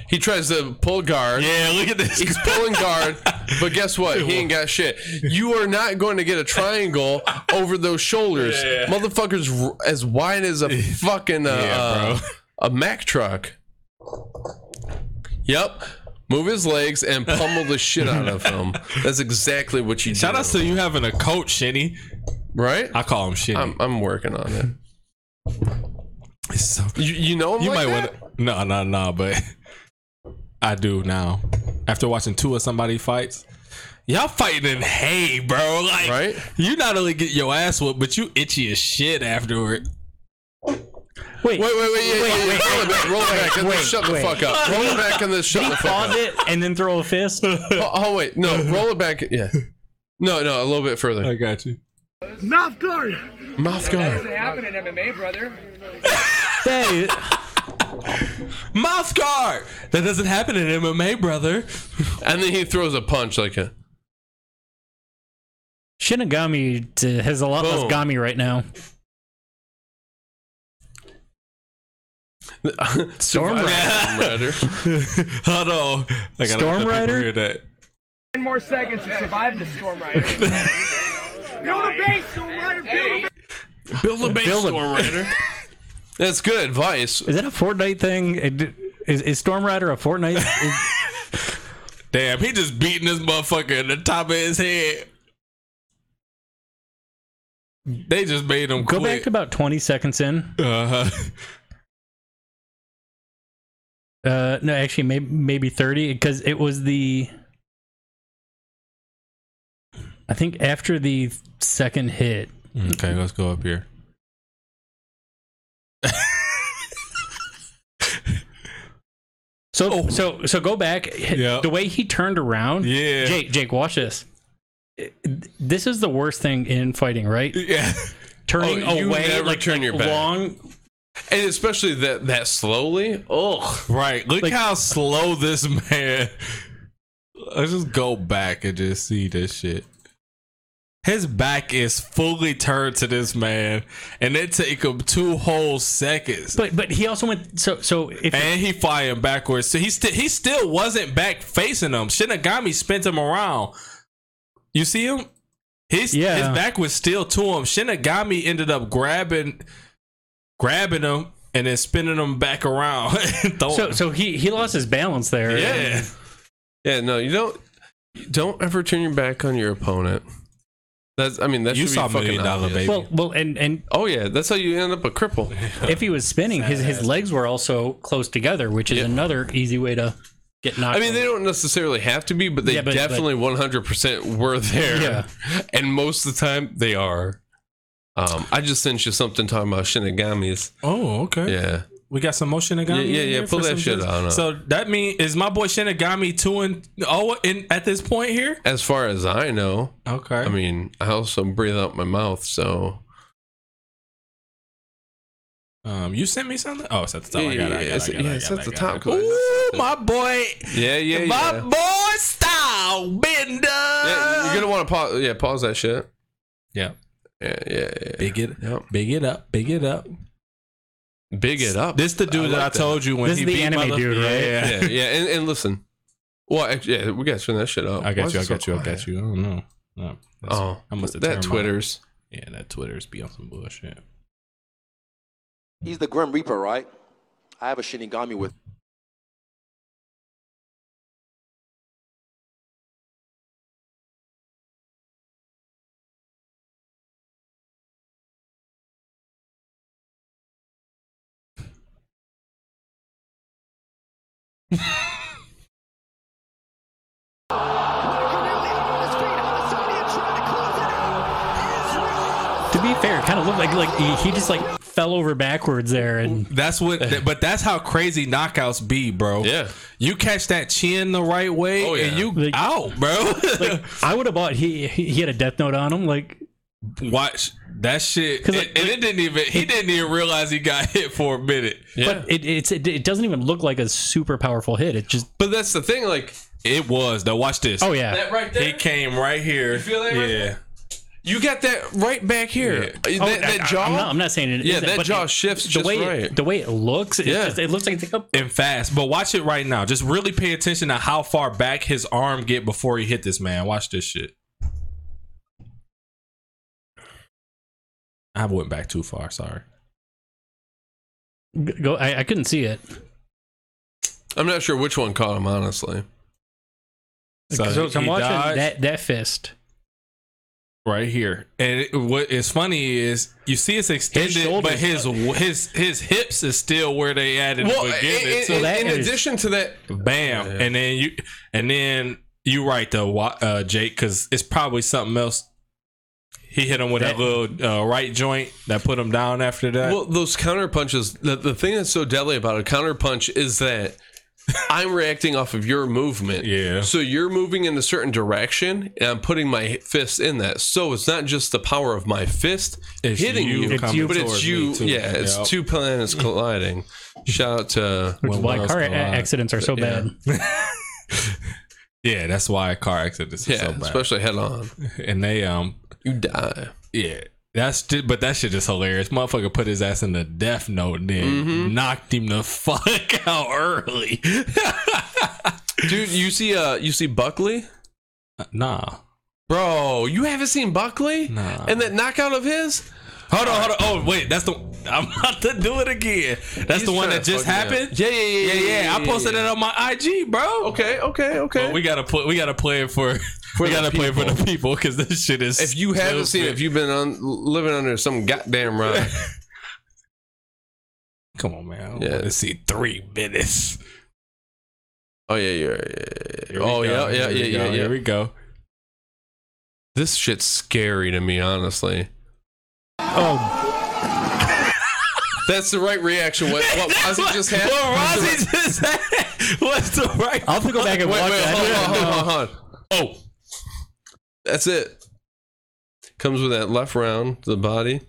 Speaker 1: He tries to pull guard.
Speaker 2: yeah. Look at this.
Speaker 1: He's pulling guard, but guess what? He ain't got shit. You are not going to get a triangle over those shoulders.
Speaker 2: Yeah.
Speaker 1: Motherfucker's r- as wide as a fucking uh,
Speaker 2: Yeah,
Speaker 1: uh, a Mack truck. Yep. Move his legs and pummel the shit out of him. That's exactly what you do.
Speaker 2: Shout
Speaker 1: do.
Speaker 2: out to you having a coach, Shinny.
Speaker 1: right?
Speaker 2: I call him Shinny.
Speaker 1: I'm, I'm working on it.
Speaker 2: It's so-
Speaker 1: You, you know him
Speaker 2: you
Speaker 1: like
Speaker 2: might
Speaker 1: that?
Speaker 2: want to. No, no, no, but I do now. After watching two of somebody fights, y'all fighting in hay, bro. Like,
Speaker 1: Right?
Speaker 2: you not only get your ass whooped, but you itchy as shit afterward.
Speaker 3: Wait,
Speaker 1: Wait, wait, wait, yeah,
Speaker 3: Wait,
Speaker 1: yeah,
Speaker 3: wait,
Speaker 1: roll it back, roll it back, and then
Speaker 3: wait,
Speaker 1: shut the fuck up. Roll it back and then shut
Speaker 3: Did
Speaker 1: the
Speaker 3: he
Speaker 1: fuck
Speaker 3: pause it and then throw a fist?
Speaker 1: Oh, oh, wait, no, roll it back. Yeah, no, no, a little bit further.
Speaker 2: I got you.
Speaker 1: Mouth guard.
Speaker 6: happen in MMA, brother.
Speaker 3: Hey,
Speaker 2: Mouth guard. That doesn't happen in MMA, brother.
Speaker 1: And then he throws a punch like a.
Speaker 3: Shinigami has a lot
Speaker 1: Boom.
Speaker 3: less gami right now. Storm
Speaker 1: Rider.
Speaker 2: Hold on. I gotta
Speaker 3: Storm
Speaker 2: let the people
Speaker 3: Rider?
Speaker 2: hear.
Speaker 6: Ten more seconds to survive the storm rider. Build a base, storm rider. Build a base.
Speaker 1: Build a base
Speaker 3: Build a-
Speaker 1: Storm Rider. That's good advice.
Speaker 3: Is that a Fortnite thing? It- Is, is Storm Rider a Fortnite? Is-
Speaker 2: Damn, he just beating this motherfucker in the top of his head. They just made him
Speaker 3: go
Speaker 2: quit.
Speaker 3: back to about 20 seconds in.
Speaker 2: uh-huh.
Speaker 3: Uh, no, actually, maybe maybe 30 because it was the. I think after the second hit,
Speaker 2: Okay, let's go up here.
Speaker 3: So
Speaker 2: Oh.
Speaker 3: so so go back.
Speaker 2: Yeah.
Speaker 3: The way he turned around.
Speaker 2: Yeah.
Speaker 3: Jake, Jake, watch this. This is the worst thing in fighting, right?
Speaker 2: Yeah.
Speaker 3: Oh, Turning
Speaker 1: Oh,
Speaker 3: away, like
Speaker 1: turn your back.
Speaker 3: long.
Speaker 1: And especially that that slowly. Oh,
Speaker 2: Right. Look
Speaker 3: Like-
Speaker 2: how slow this man. Let's just go back and just see this shit. His back is fully turned to this man, and it take him two whole seconds.
Speaker 3: But but he also went. So so if
Speaker 2: and he flying backwards. So he still he still wasn't back facing him. Shinigami spent him around. You see him? His
Speaker 3: Yeah.
Speaker 2: his back was still to him. Shinigami ended up grabbing grabbing him and then spinning him back around.
Speaker 3: So so he he lost his balance there.
Speaker 2: yeah.
Speaker 1: Yeah, no, you don't. Don't ever turn your back on your opponent. That's. I mean, that
Speaker 2: You
Speaker 1: should
Speaker 2: saw
Speaker 1: be fucking
Speaker 2: Million Dollar
Speaker 1: obvious.
Speaker 2: Baby.
Speaker 3: Well, well, and and
Speaker 1: Oh yeah, that's how you end up a cripple.
Speaker 3: if he was spinning, his his legs were also close together, which is
Speaker 1: Yeah.
Speaker 3: another easy way to get knocked.
Speaker 1: I mean, they
Speaker 3: over.
Speaker 1: don't necessarily have to be, but they
Speaker 3: Yeah, but-
Speaker 1: definitely one hundred percent were there.
Speaker 3: Yeah.
Speaker 1: and most of the time they are. Um, I just sent you something talking about shinigamis.
Speaker 2: Oh, okay.
Speaker 1: Yeah,
Speaker 2: We got some more Shinigami.
Speaker 1: Yeah, yeah, yeah, pull that shit up.
Speaker 2: So that mean is my boy Shinigami two and oh in at this point here?
Speaker 1: as far as I know,
Speaker 2: Okay.
Speaker 1: I mean, I also breathe out my mouth, so
Speaker 2: um, you sent me something. Oh, it's at the top.
Speaker 1: Yeah,
Speaker 2: I got it. I
Speaker 1: yeah,
Speaker 2: got
Speaker 1: it's-
Speaker 2: I got it,
Speaker 1: yeah,
Speaker 2: I got
Speaker 1: at the top.
Speaker 2: Ooh, my boy.
Speaker 1: yeah, yeah,
Speaker 2: my
Speaker 1: yeah.
Speaker 2: My boy style bender.
Speaker 1: Yeah, you're gonna want to pause. Yeah, pause that shit.
Speaker 2: yeah.
Speaker 1: Yeah, yeah, yeah.
Speaker 2: Big it,
Speaker 1: Yep.
Speaker 2: big it up, big it up.
Speaker 1: Big it up.
Speaker 2: This the dude
Speaker 1: I
Speaker 2: that
Speaker 1: like
Speaker 2: I
Speaker 1: that.
Speaker 2: told you when
Speaker 3: This
Speaker 2: he
Speaker 3: is the
Speaker 2: beat
Speaker 3: anime
Speaker 2: mother-
Speaker 3: dude, right?
Speaker 2: Yeah,
Speaker 1: yeah, yeah, and, and listen. Well, actually, yeah, we gotta turn that shit up.
Speaker 2: I
Speaker 1: Why
Speaker 2: got
Speaker 1: is
Speaker 2: you. I
Speaker 1: it so
Speaker 2: got you. I
Speaker 1: quiet?
Speaker 2: got you. I don't know. No, that's-
Speaker 1: Oh,
Speaker 2: I must have
Speaker 1: that
Speaker 2: turned my-
Speaker 1: Twitter's.
Speaker 2: Yeah, that Twitter's be on some bullshit.
Speaker 7: He's the Grim Reaper, right? I have a Shinigami with.
Speaker 3: Like like he, he just like fell over backwards there, and
Speaker 2: That's what, but that's how crazy knockouts be, bro.
Speaker 1: Yeah.
Speaker 2: you catch that chin the right way,
Speaker 1: Oh,
Speaker 2: and you
Speaker 3: Like-
Speaker 2: out, bro.
Speaker 3: like I would have bought he he he had a death note on him, like
Speaker 2: Watch that shit,
Speaker 3: 'Cause,
Speaker 2: and,
Speaker 3: like-
Speaker 2: and it didn't even. He didn't even realize he got hit for a minute.
Speaker 1: Yeah,
Speaker 3: but it it's it, it doesn't even look like a super powerful hit. It just
Speaker 1: but that's the thing. Like
Speaker 2: It was though. Watch this.
Speaker 3: oh yeah,
Speaker 1: that right there
Speaker 2: he
Speaker 1: there.
Speaker 2: came right here. You
Speaker 1: feel that right
Speaker 2: Yeah.
Speaker 1: there? You got that right back here.
Speaker 2: Yeah.
Speaker 1: Uh,
Speaker 3: Oh,
Speaker 1: That, that
Speaker 3: I-
Speaker 1: jaw.
Speaker 3: I'm not, I'm not saying it.
Speaker 1: Yeah,
Speaker 3: isn't,
Speaker 1: that
Speaker 3: but
Speaker 1: jaw
Speaker 3: it-
Speaker 1: shifts
Speaker 3: the
Speaker 1: just
Speaker 3: way
Speaker 1: right.
Speaker 3: It, the way it looks,
Speaker 1: Yeah.
Speaker 3: just, it looks like it's like a,
Speaker 2: and fast. But watch it right now. Just really pay attention to how far back his arm get before he hit this man. Watch this shit. I went back too far. Sorry.
Speaker 3: go. I, I couldn't see it.
Speaker 1: I'm not sure which one caught him, honestly.
Speaker 3: So,
Speaker 2: he-
Speaker 3: so I'm watching
Speaker 2: dodged
Speaker 3: that that fist.
Speaker 2: Right here, and it, what is funny is you see it's extended,
Speaker 3: shoulders-
Speaker 2: but his his his hips is still where they at in
Speaker 1: Well,
Speaker 2: the
Speaker 1: in,
Speaker 2: beginning.
Speaker 1: in-
Speaker 2: so
Speaker 1: in-
Speaker 3: that
Speaker 1: in
Speaker 3: is-
Speaker 1: addition to that,
Speaker 2: bam,
Speaker 1: Yeah.
Speaker 2: and then you and then you right though, uh, Jake, because it's probably something else. He hit him with that,
Speaker 3: That-
Speaker 2: little uh, right joint that put him down after that.
Speaker 1: well, those counter punches. The, the thing that's so deadly about a counter punch is that I'm reacting off of your movement.
Speaker 2: Yeah.
Speaker 1: So you're moving in a certain direction, and I'm putting my fist in that. So it's not just the power of my fist
Speaker 2: It's
Speaker 1: hitting
Speaker 2: you
Speaker 1: you,
Speaker 2: coming
Speaker 1: but it's you. Yeah, it's
Speaker 2: Yep.
Speaker 1: two planets colliding. Shout out to
Speaker 3: Which is why car
Speaker 2: collide.
Speaker 3: accidents are so
Speaker 1: Yeah.
Speaker 3: bad.
Speaker 2: yeah, that's why car accidents are
Speaker 1: yeah,
Speaker 2: so bad.
Speaker 1: especially head on.
Speaker 2: and they um
Speaker 1: You die.
Speaker 2: yeah. That's just, but that shit is hilarious. Motherfucker put his ass in the death note and then
Speaker 1: Mm-hmm.
Speaker 2: knocked him the fuck out early.
Speaker 1: Dude, you see uh you see Buckley?
Speaker 2: nah.
Speaker 1: Bro, you haven't seen Buckley?
Speaker 2: Nah.
Speaker 1: And that knockout of his?
Speaker 2: Hold on, hold on. Oh, wait, that's the. I'm about to do it again. That's
Speaker 1: He's
Speaker 2: the one that just
Speaker 1: fuck me up.
Speaker 2: happened.
Speaker 1: Yeah, yeah, yeah,
Speaker 2: yeah, yeah. I posted it on my IG, bro.
Speaker 1: Okay, okay, okay.
Speaker 2: We gotta put. We gotta play it for. We
Speaker 1: the
Speaker 2: gotta play for the people because this shit is.
Speaker 1: if you haven't seen it, if you've been on living under some goddamn rock,
Speaker 2: come on, man. I
Speaker 1: Yeah.
Speaker 2: want to see three minutes.
Speaker 1: oh yeah, yeah, yeah, yeah. oh
Speaker 2: go,
Speaker 1: yeah, yeah,
Speaker 2: here
Speaker 1: yeah, yeah,
Speaker 2: Here we go.
Speaker 1: This shit's scary to me, honestly.
Speaker 3: Oh,
Speaker 1: That's the right reaction. What, what Ozzy just had?
Speaker 2: What Rozzy just had? What's the right?
Speaker 3: I'll have to go back and
Speaker 1: Wait,
Speaker 3: watch
Speaker 1: wait,
Speaker 3: that.
Speaker 1: hold
Speaker 3: I
Speaker 1: on,
Speaker 3: don't
Speaker 1: hold on,
Speaker 3: know.
Speaker 1: hold on. Oh, that's it. Comes with that left round to the body.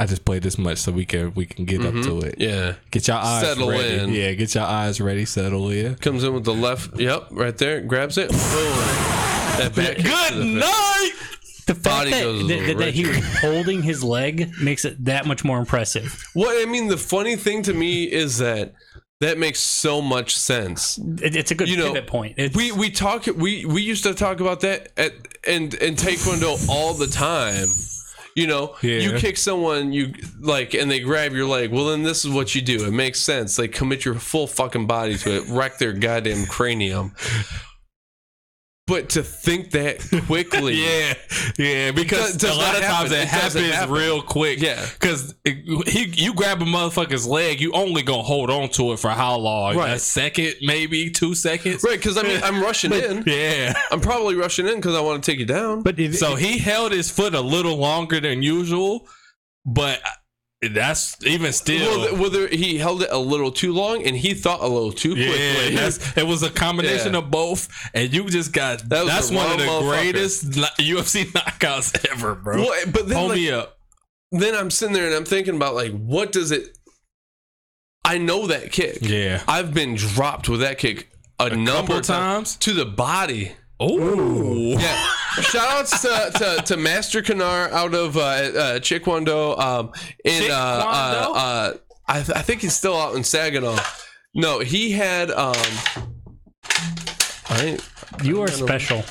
Speaker 2: I just played this much so we can we can get up mm-hmm.
Speaker 1: to
Speaker 2: it.
Speaker 1: Yeah.
Speaker 2: Get your eyes
Speaker 1: Settle
Speaker 2: ready.
Speaker 1: in.
Speaker 2: Yeah, get your eyes ready. Settle in.
Speaker 1: Comes in with the left. Yep, right there. Grabs it. Boom. That back
Speaker 2: Good night.
Speaker 3: The fact
Speaker 1: Body
Speaker 3: that,
Speaker 1: goes
Speaker 3: that, that, that he was holding his leg makes it that much more impressive.
Speaker 1: Well, I mean, the funny thing to me is that that makes so much sense.
Speaker 3: It, it's a good
Speaker 1: You know,
Speaker 3: pivot point. It's,
Speaker 1: We we talk we we used to talk about that at and in Taekwondo all the time. You know,
Speaker 2: Yeah.
Speaker 1: you kick someone, you like, and they grab your leg. Well, then this is what you do. It makes sense. Like commit your full fucking body to it, wreck their goddamn cranium. But to think that quickly,
Speaker 2: Yeah, yeah, because
Speaker 1: does
Speaker 2: a lot
Speaker 1: not
Speaker 2: of times
Speaker 1: happen.
Speaker 2: it,
Speaker 1: It
Speaker 2: happens
Speaker 1: happen.
Speaker 2: real quick.
Speaker 1: Yeah.
Speaker 2: because he you grab a motherfucker's leg, you only gonna hold on to it for how long?
Speaker 1: Right.
Speaker 2: A second, maybe two seconds.
Speaker 1: right? Because I mean, I'm rushing in.
Speaker 2: Yeah.
Speaker 1: I'm probably rushing in because I want to take you down.
Speaker 3: But if,
Speaker 2: So he held his foot a little longer than usual, but that's even still.
Speaker 1: Well, whether he held it a little too long and he thought a little too
Speaker 2: yeah,
Speaker 1: quickly.
Speaker 2: that's, it was a combination
Speaker 1: Yeah.
Speaker 2: of both, and you just got
Speaker 1: That
Speaker 2: that's one of the greatest UFC knockouts ever, bro.
Speaker 1: Well, but then,
Speaker 2: Hold
Speaker 1: like,
Speaker 2: me up.
Speaker 1: then I'm sitting there and I'm thinking about like, what does it? I know that kick.
Speaker 2: Yeah.
Speaker 1: I've been dropped with that kick a, number of times? to the body.
Speaker 2: Oh,
Speaker 1: Yeah. Shout outs to, to, to Master Kanar out of uh, uh, Chikwondo. Um, in, uh, uh, uh, I, th- I think he's still out in Saginaw. No, he had. Um, I,
Speaker 3: you are special.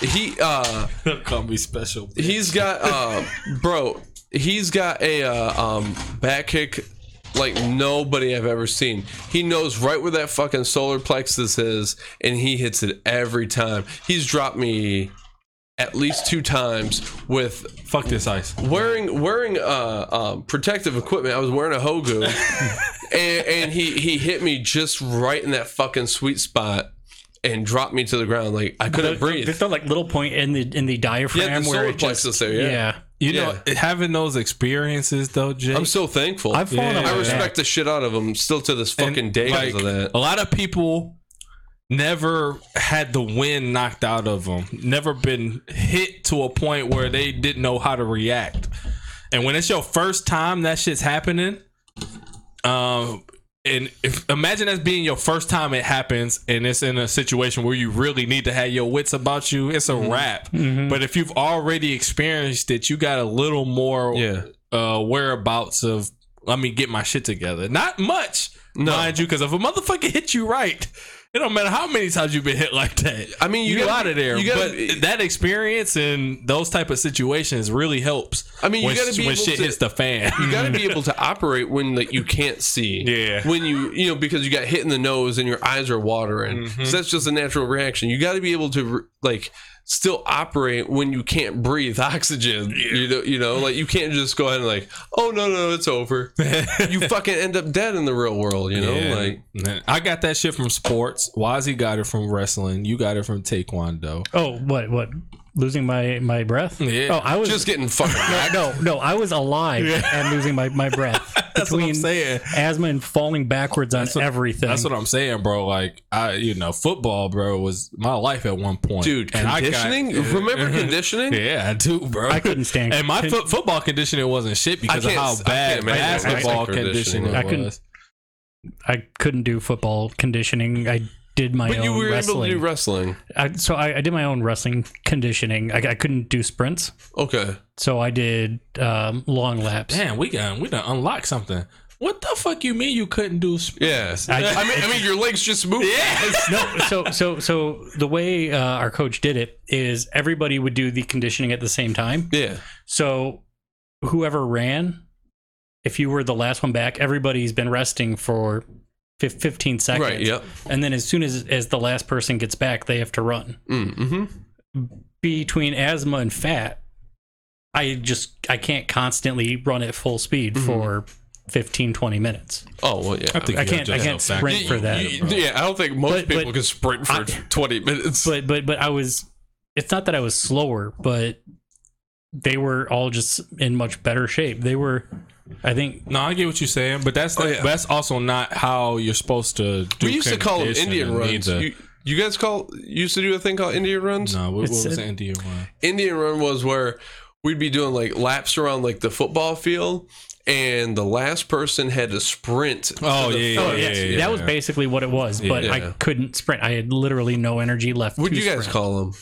Speaker 1: he uh,
Speaker 2: call me special.
Speaker 1: he's got um, bro. He's got a uh, um, back kick like nobody I've ever seen. He knows right where that fucking solar plexus is, and he hits it every time. He's dropped me at least two times with
Speaker 2: Fuck this ice.
Speaker 1: wearing wearing uh, um, protective equipment. I was wearing a hogu, and, and he he hit me just right in that fucking sweet spot and dropped me to the ground. Like I couldn't breathe.
Speaker 3: There's that like little point in the in the diaphragm
Speaker 1: Yeah, the
Speaker 3: where
Speaker 1: solar
Speaker 3: it just
Speaker 1: plexus there, yeah.
Speaker 2: You know, having those experiences though, Jake.
Speaker 1: I'm so thankful.
Speaker 3: I've fallen
Speaker 2: Yeah.
Speaker 1: I respect the shit out of him still to this
Speaker 2: and,
Speaker 1: fucking day
Speaker 2: like,
Speaker 1: because of that.
Speaker 2: A lot of people never had the wind knocked out of them. Never been hit to a point where they didn't know how to react. And when it's your first time that shit's happening, um, and if imagine that's being your first time it happens, and it's in a situation where you really need to have your wits about you, it's a wrap. But if you've already experienced it, you got a little more
Speaker 1: Yeah.
Speaker 2: uh whereabouts of let me get my shit together. Not much, mind you, because if a motherfucker hit you right, it don't matter how many times you've been hit like that.
Speaker 1: I mean, you
Speaker 2: you
Speaker 1: gotta
Speaker 2: out of there.
Speaker 1: gotta
Speaker 2: but that experience and those type of situations really helps.
Speaker 1: I mean, you
Speaker 2: when,
Speaker 1: gotta be
Speaker 2: when
Speaker 1: able
Speaker 2: shit
Speaker 1: to-
Speaker 2: hits the fan.
Speaker 1: You got to be able to operate when like you can't see.
Speaker 2: Yeah.
Speaker 1: When you you know because you got hit in the nose and your eyes are watering,
Speaker 2: Mm-hmm.
Speaker 1: so that's just a natural reaction. You got to be able to like still operate when you can't breathe oxygen. You know, you know, like you can't just go ahead and like, oh no no it's over. you fucking end up dead in the real world. You know,
Speaker 2: Yeah.
Speaker 1: like
Speaker 2: Man, I got that shit from sports. Wazzy got it from wrestling. You got it from taekwondo.
Speaker 3: Oh, what what? Losing my my breath?
Speaker 2: Yeah.
Speaker 3: Oh, I was
Speaker 1: just getting fucking.
Speaker 3: no, no, no. I was alive and losing my, my breath
Speaker 2: That's what I'm
Speaker 3: between
Speaker 2: saying.
Speaker 3: asthma and falling backwards on
Speaker 2: what-
Speaker 3: everything.
Speaker 2: That's what I'm saying, bro. Like I, you know, football, bro, was my life at one point,
Speaker 1: Dude,
Speaker 2: And I got-
Speaker 1: conditioning. Remember mm-hmm. conditioning?
Speaker 2: Yeah, I do, bro.
Speaker 3: I couldn't stand
Speaker 2: And my
Speaker 3: con-
Speaker 2: foot, football conditioning wasn't shit because of how bad
Speaker 1: can't
Speaker 2: basketball
Speaker 1: conditioning.
Speaker 2: conditioning
Speaker 3: I couldn't-
Speaker 2: was.
Speaker 3: I couldn't do football conditioning. I did my
Speaker 1: But
Speaker 3: own
Speaker 1: you were
Speaker 3: wrestling.
Speaker 1: able to do wrestling.
Speaker 3: I, so I, I did my own wrestling conditioning. I, I couldn't do sprints,
Speaker 1: Okay.
Speaker 3: so I did um, long laps.
Speaker 2: Damn, we got we done unlock something. What the fuck you mean you couldn't do? sprints?
Speaker 1: Yeah. I,
Speaker 3: I-
Speaker 1: mean, I mean, your legs just moved.
Speaker 2: yes.
Speaker 3: no, so so so the way uh, our coach did it is everybody would do the conditioning at the same time.
Speaker 1: Yeah.
Speaker 3: So whoever ran, if you were the last one back, everybody's been resting for fif- 15 seconds.
Speaker 1: Right. Yep.
Speaker 3: And then as soon as as the last person gets back, they have to run.
Speaker 1: Mm-hmm.
Speaker 3: Between asthma and fat, I just I can't constantly run at full speed
Speaker 1: Mm-hmm.
Speaker 3: for 15 20 minutes.
Speaker 1: Oh well, yeah.
Speaker 2: I think
Speaker 3: I can't I can't sprint for that.
Speaker 1: Yeah, I don't think most
Speaker 3: But-
Speaker 1: people
Speaker 3: but
Speaker 1: can sprint for
Speaker 3: I-
Speaker 1: 20 minutes.
Speaker 3: but but but I was it's not that I was slower, but they were all just in much better shape. They were I think
Speaker 2: No, I get what you're saying, but that's
Speaker 1: Oh,
Speaker 2: the,
Speaker 1: yeah.
Speaker 2: that's also not how you're supposed to. do it.
Speaker 1: we used to call them Indian runs.
Speaker 2: either.
Speaker 1: You, you guys call used to do a thing called Indian runs?
Speaker 2: no, what, what was the Indian one?
Speaker 1: Indian run was where we'd be doing like laps around like the football field, and the last person had to sprint. to
Speaker 2: Oh,
Speaker 1: the
Speaker 2: yeah,
Speaker 1: front.
Speaker 2: yeah, yeah, yeah.
Speaker 3: that was basically what it was, but
Speaker 1: Yeah.
Speaker 3: I couldn't sprint. I had literally no energy left.
Speaker 1: What'd you guys
Speaker 3: sprint.
Speaker 1: call them?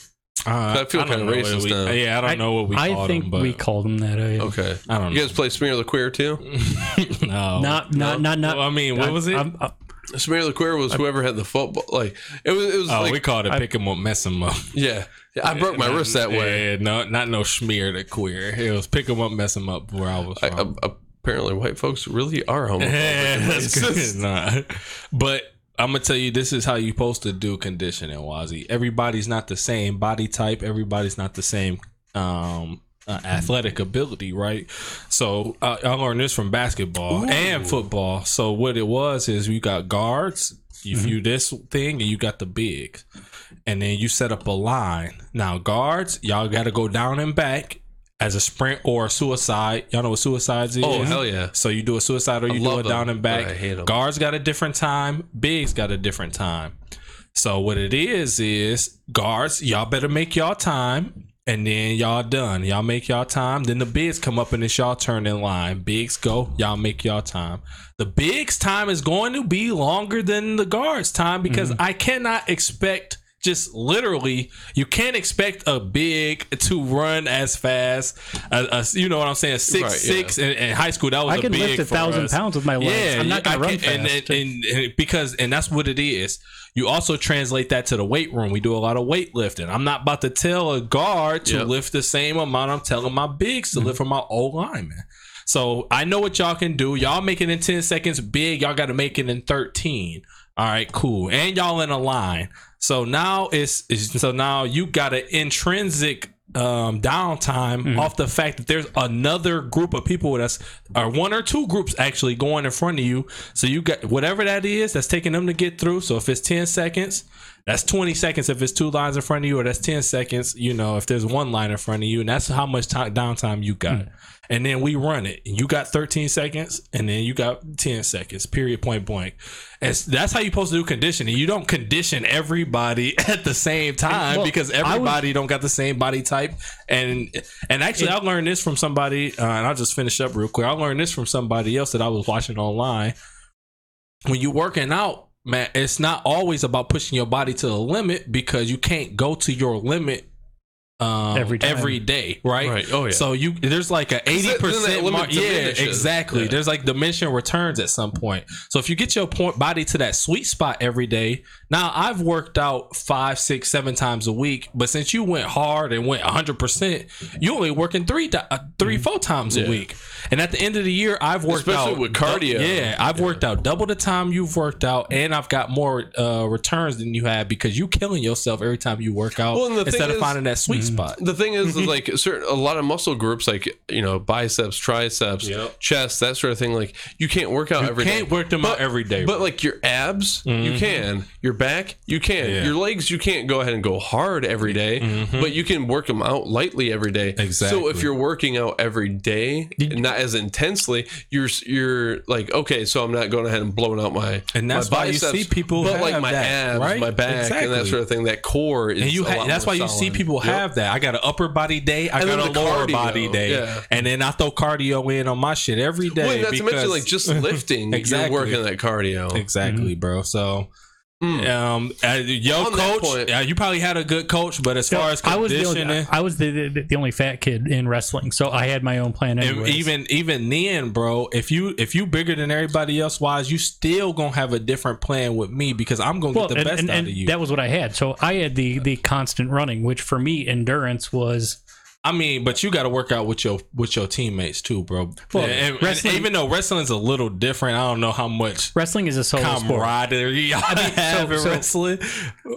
Speaker 2: Uh,
Speaker 1: I feel kinda racist
Speaker 2: we-
Speaker 1: now.
Speaker 2: Yeah, I don't
Speaker 3: I,
Speaker 2: know what we.
Speaker 3: I think
Speaker 2: them, but
Speaker 3: we called them that. I,
Speaker 1: Okay.
Speaker 2: I don't
Speaker 1: You
Speaker 2: know.
Speaker 1: guys play Smear the Queer too?
Speaker 2: no,
Speaker 3: Not not not not.
Speaker 2: Well, I mean, what was it?
Speaker 3: I'm- I'm-
Speaker 1: Samir LaQueer was whoever had the football. Like it was. It was
Speaker 2: Oh,
Speaker 1: like
Speaker 2: we called it pick him up, mess him up.
Speaker 1: yeah. Yeah, I broke my
Speaker 2: Not-
Speaker 1: wrist that way.
Speaker 2: Yeah, no, not no Smear the queer. It was pick him up, mess him up. Where I was
Speaker 1: I,
Speaker 2: from.
Speaker 1: apparently, white folks really are homophobic. and
Speaker 2: That's
Speaker 1: racist.
Speaker 2: good. Nah. But I'm gonna tell you, this is how you supposed to do conditioning, Wazzy. Everybody's not the same body type. Everybody's not the same um, uh, athletic ability, right? So uh, I learned this from basketball and football. So what it was is you got guards. You view this thing, and you got the bigs, and then you set up a line. Now guards, y'all got to go down and back as a sprint or a suicide. Y'all know what suicides is?
Speaker 1: Oh hell yeah!
Speaker 2: So you do a suicide or you do it down
Speaker 1: them,
Speaker 2: and back.
Speaker 1: but I hate 'em.
Speaker 2: Guards got a different time. Bigs got a different time. So what it is is guards, y'all better make y'all time, and then y'all done. Y'all make y'all time. Then the bigs come up and it's y'all turn in line. Bigs go, y'all make y'all time. The bigs time is going to be longer than the guards time because
Speaker 1: Mm-hmm.
Speaker 2: I cannot expect. Just literally, you can't expect a big to run as fast. As, as- you know what I'm saying? Six
Speaker 1: Right, yeah.
Speaker 2: six in, in high school. That was
Speaker 3: I
Speaker 2: a
Speaker 3: can
Speaker 2: big.
Speaker 3: I can lift a thousand
Speaker 2: us.
Speaker 3: pounds with my legs. Yeah, I'm not gonna run fast.
Speaker 2: and, and, and, and because and that's what it is. You also translate that to the weight room. We do a lot of weightlifting. I'm not about to tell a guard to
Speaker 1: Yep.
Speaker 2: lift the same amount I'm telling my bigs to mm-hmm. lift for my old lineman. So I know what y'all can do. Y'all make it in 10 seconds big. Y'all got to make it in 13. All right, cool. And y'all in a line. So now it's, it's so now you got an intrinsic um downtime off the fact that there's another group of people that's or one or two groups actually going in front of you so you got whatever that is that's taking them to get through so if it's 10 seconds that's 20 seconds if it's two lines in front of you or that's 10 seconds you know if there's one line in front of you and that's how much time downtime you got. And then we run it. And you got 13 seconds and then you got 10 seconds period point blank. And that's how you're supposed to do conditioning. You don't condition everybody at the same time because everybody don't got the same body type. And and actually i learned this from somebody uh, and i'll just finish up real quick. I learned this from somebody else that i was watching online. When you're working out man it's not always about pushing your body to the limit because you can't go to your limit um,
Speaker 3: Every time.
Speaker 2: every day, right?
Speaker 1: Right. Oh, yeah.
Speaker 2: So you there's like a eighty percent.
Speaker 1: limit.
Speaker 2: Yeah, exactly.
Speaker 1: Yeah.
Speaker 2: There's like diminishing returns at some point. So if you get your point body to that sweet spot every day, now I've worked out five, six, seven times a week, but since you went hard and went hundred percent, you only working three, di- uh, three, four times a week. And at the end of the year, I've worked
Speaker 1: Especially
Speaker 2: out
Speaker 1: with
Speaker 2: dou-
Speaker 1: cardio.
Speaker 2: yeah, I've worked out double the time you've worked out, and I've got more uh, returns than you have because you killing yourself every time you work out
Speaker 1: Well, and the thing
Speaker 2: instead of
Speaker 1: is-
Speaker 2: finding that sweet spot.
Speaker 1: The thing is, is like certain a lot of muscle groups, like you know, biceps, triceps,
Speaker 2: Yep.
Speaker 1: chest, that sort of thing. Like you can't work out every day.
Speaker 2: can't work them out every day,
Speaker 1: But like your abs, you mm-hmm. can. Your back, you can.
Speaker 2: Yeah.
Speaker 1: Your legs, you can't go ahead and go hard every day, mm-hmm. but you can work them out lightly every day. So
Speaker 2: Exactly.
Speaker 1: if you're working out every day, not as intensely, you're you're like okay, so I'm not going ahead and blowing out my
Speaker 2: And that's
Speaker 1: my
Speaker 2: why you see people
Speaker 1: but like
Speaker 2: have
Speaker 1: my
Speaker 2: that,
Speaker 1: abs,
Speaker 2: right?
Speaker 1: my back, and that
Speaker 2: Exactly.
Speaker 1: sort of thing. That core is
Speaker 2: And you
Speaker 1: a
Speaker 2: ha-
Speaker 1: lot
Speaker 2: that's
Speaker 1: more
Speaker 2: why you see
Speaker 1: solid.
Speaker 2: people
Speaker 1: Yep.
Speaker 2: have that. I got an upper body day, I
Speaker 1: And
Speaker 2: got a
Speaker 1: the
Speaker 2: lower
Speaker 1: cardio,
Speaker 2: body day,
Speaker 1: yeah.
Speaker 2: and then I throw cardio in on my shit every day.
Speaker 1: Well, not to mention like just lifting,
Speaker 2: Exactly.
Speaker 1: you're working that cardio.
Speaker 2: exactly, mm-hmm. bro. So.
Speaker 1: Mm.
Speaker 2: Um, uh, yo,
Speaker 1: On
Speaker 2: coach,
Speaker 1: point-
Speaker 2: uh, you probably had a good coach, but as far as
Speaker 3: I was the
Speaker 2: conditioning,
Speaker 3: only, I was the, the the only fat kid in wrestling, so I had my own plan.
Speaker 2: And even even then, bro, if you if you bigger than everybody else wise, you still gonna have a different plan with me because I'm gonna
Speaker 3: well,
Speaker 2: get the
Speaker 3: and,
Speaker 2: best
Speaker 3: and,
Speaker 2: out
Speaker 3: and
Speaker 2: of you.
Speaker 3: that was what I had. So I had the the constant running, which for me endurance was
Speaker 2: I mean, but you got to work out with your with your teammates too, bro.
Speaker 3: Well,
Speaker 2: and, and
Speaker 3: wrestling-
Speaker 2: even though wrestling's a little different, I don't know how much
Speaker 3: wrestling is a solo sport.
Speaker 2: camaraderie y'all have in
Speaker 3: so-
Speaker 2: wrestling,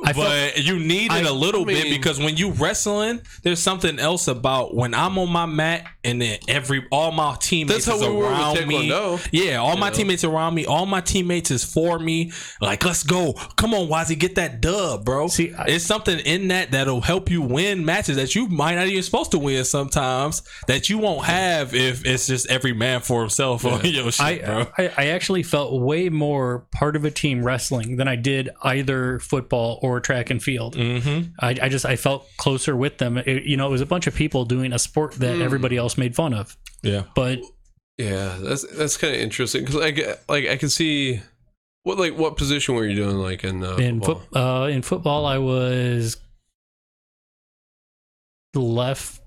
Speaker 3: I
Speaker 2: but
Speaker 3: felt-
Speaker 2: you need it
Speaker 3: I-
Speaker 2: a little
Speaker 1: I
Speaker 2: bit because when you wrestling, there's something else about when I'm on my mat and then every all my teammates is
Speaker 1: we
Speaker 2: around me. Yeah, all my
Speaker 1: know?
Speaker 2: teammates around me, all my teammates is for me. Like, let's go, come on, Wazzy, get that dub, bro.
Speaker 3: See, I-
Speaker 2: it's something in that that'll help you win matches that you might not even supposed to win sometimes that you won't have if it's just every man for himself on your shit,
Speaker 3: I,
Speaker 2: bro.
Speaker 3: I I actually felt way more part of a team wrestling than I did either football or track and field.
Speaker 2: Mm-hmm.
Speaker 3: I, I just I felt closer with them. It- you know, it was a bunch of people doing a sport that everybody else made fun of.
Speaker 2: Yeah.
Speaker 3: But
Speaker 1: Yeah, that's that's kind of interesting because like like I can see what like what position were you doing like in uh,
Speaker 3: in
Speaker 1: football?
Speaker 3: foot, uh, in football, I was left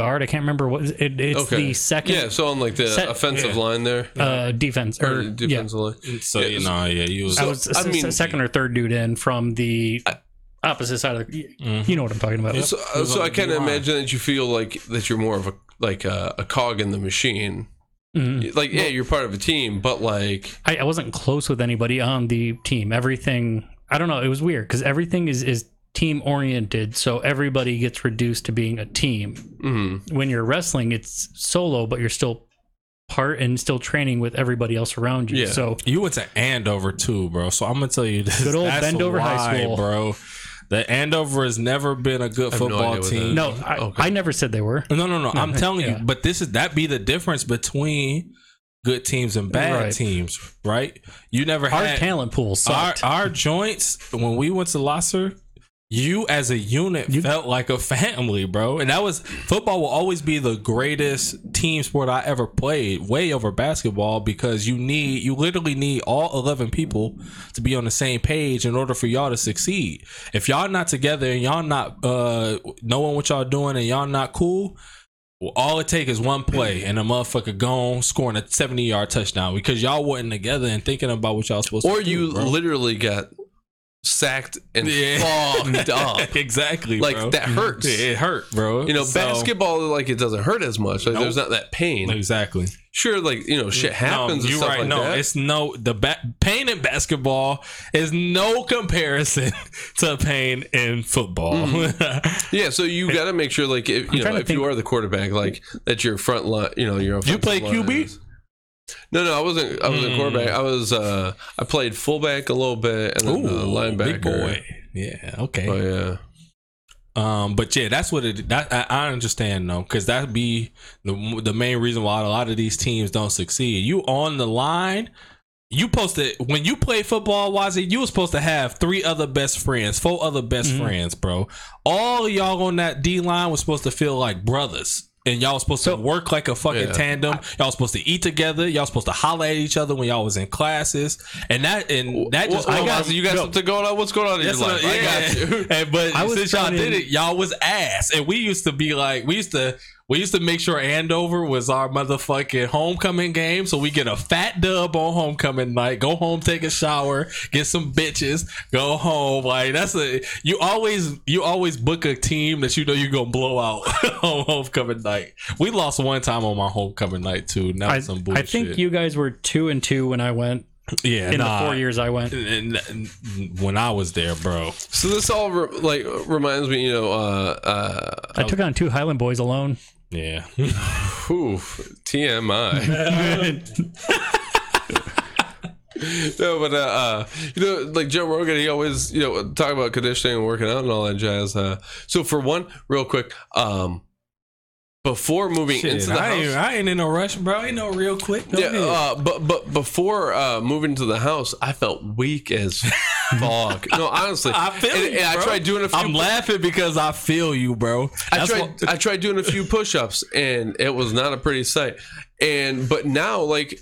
Speaker 3: guard. I can't remember what it, it's
Speaker 1: Okay.
Speaker 3: the second
Speaker 1: Yeah, so on like the
Speaker 3: Set-
Speaker 1: offensive
Speaker 2: yeah.
Speaker 1: line there,
Speaker 3: uh, defense
Speaker 1: or
Speaker 3: or yeah.
Speaker 1: line.
Speaker 2: So
Speaker 1: Yeah,
Speaker 2: you know, yeah, you was.
Speaker 3: I was
Speaker 1: I
Speaker 3: s-
Speaker 1: mean-
Speaker 3: s- second or third dude in from the opposite side of the.
Speaker 2: Mhm.
Speaker 3: You know what I'm talking about.
Speaker 1: So,
Speaker 2: He
Speaker 1: so I
Speaker 2: the
Speaker 1: kind of imagine that you feel like that you're more of a like a, a cog in the machine.
Speaker 3: Mhm.
Speaker 1: Like, yeah, you're part of a team, but like,
Speaker 3: I, I wasn't close with anybody on the team. Everything I don't know. It was weird because everything is is team oriented, so everybody gets reduced to being a team.
Speaker 1: mm,
Speaker 3: When you're wrestling, it's solo, but you're still part and still training with everybody else around you.
Speaker 1: Yeah.
Speaker 3: So
Speaker 2: You went to Andover too, bro. So I'm gonna tell you this.
Speaker 3: Good old
Speaker 2: That's
Speaker 3: Bendover High School.
Speaker 2: bro. The Andover has never been a good
Speaker 1: I have no
Speaker 2: football team.
Speaker 3: no. I,
Speaker 1: Okay.
Speaker 3: I never said they were.
Speaker 2: No, no, no. I'm telling
Speaker 3: yeah.
Speaker 2: you, but this is that be the difference between good teams and bad
Speaker 3: Right.
Speaker 2: teams, right? You never
Speaker 3: Our
Speaker 2: had
Speaker 3: talent pool
Speaker 2: our,
Speaker 3: sucked.
Speaker 2: our joints when we went to Lasser. You as a unit
Speaker 3: You-
Speaker 2: felt like a family, bro. And that was football will always be the greatest team sport I ever played, way over basketball, because you need you literally need all eleven people to be on the same page in order for y'all to succeed. If y'all not together and y'all not uh knowing what y'all doing and y'all not cool, well, all it take is one play and a motherfucker gone scoring a 70 yard touchdown because y'all wasn't together and thinking about what y'all supposed
Speaker 1: or
Speaker 2: to do.
Speaker 1: Or you
Speaker 2: bro.
Speaker 1: literally got sacked and
Speaker 2: Yeah.
Speaker 1: fucked up.
Speaker 2: exactly.
Speaker 1: Like
Speaker 2: bro.
Speaker 1: that hurts.
Speaker 2: It hurt, bro.
Speaker 1: You know,
Speaker 2: So-
Speaker 1: basketball like it doesn't hurt as much. Like
Speaker 2: Nope.
Speaker 1: there's not that pain.
Speaker 2: Exactly.
Speaker 1: Sure, like you know, shit happens.
Speaker 2: No, you're right.
Speaker 1: like
Speaker 2: no,
Speaker 1: that.
Speaker 2: it's no the ba- pain in basketball is no comparison to pain in football.
Speaker 1: Mm-hmm. Yeah, so you got to make sure, like, if, you know, if you are the quarterback, like that your front line, you know, your you
Speaker 2: play QB?
Speaker 1: is- No, no, I wasn't. I was a
Speaker 2: Mm.
Speaker 1: quarterback. I was. uh I played fullback a little bit and then uh, linebacker.
Speaker 2: big boy. Yeah. Okay.
Speaker 1: Oh yeah,
Speaker 2: Um, but yeah, that's what it. That I, I understand though, because that'd be the the main reason why a lot of these teams don't succeed. You on the line, you supposed to when you play football, Wazzy, you were supposed to have three other best friends, four other best
Speaker 3: Mm-hmm.
Speaker 2: friends, bro. All of y'all on that D line was supposed to feel like brothers. And y'all was supposed to work like a fucking
Speaker 1: Yeah.
Speaker 2: tandem. Y'all was supposed to eat together. Y'all was supposed to holler at each other when y'all was in classes. And that and that just
Speaker 1: Well,
Speaker 2: I got
Speaker 1: you got
Speaker 2: no.
Speaker 1: something going on. What's going on in
Speaker 2: That's
Speaker 1: your
Speaker 2: what-
Speaker 1: life? I got you.
Speaker 2: And, but
Speaker 3: I
Speaker 2: since y'all
Speaker 3: thrown
Speaker 2: did it, y'all was ass. And we used to be like, we used to we used to make sure Andover was our motherfucking homecoming game. So we get a fat dub on homecoming night. Go home, take a shower, get some bitches, go home. Like that's a you always you always book a team that you know you're gonna blow out on homecoming night. We lost one time on my homecoming night too. And that
Speaker 3: I,
Speaker 2: was some
Speaker 3: I think you guys were two and two when I went.
Speaker 2: yeah,
Speaker 3: In
Speaker 2: nah.
Speaker 3: the four years I went,
Speaker 2: And- and- when I was there, bro.
Speaker 1: So this all re- like reminds me, you know, uh, uh,
Speaker 3: I took on two Highland boys alone.
Speaker 2: Yeah.
Speaker 1: whew, TMI. no, but uh, uh, you know, like Joe Rogan, he always you know talk about conditioning and working out and all that jazz. Uh, so for one, real quick, um, before moving
Speaker 2: Shit,
Speaker 1: into the
Speaker 2: I,
Speaker 1: house,
Speaker 2: ain't, I ain't in no rush, bro. Ain't no real quick. Go
Speaker 1: yeah,
Speaker 2: ahead.
Speaker 1: uh, but but before uh, moving to the house, I felt weak as fuck. no, honestly,
Speaker 2: I feel
Speaker 1: and,
Speaker 2: you,
Speaker 1: and I tried doing a few.
Speaker 2: I'm laughing because I feel you, bro.
Speaker 1: I
Speaker 2: That's
Speaker 1: tried.
Speaker 2: what-
Speaker 1: I tried doing a few push-ups, and it was not a pretty sight. And but now, like,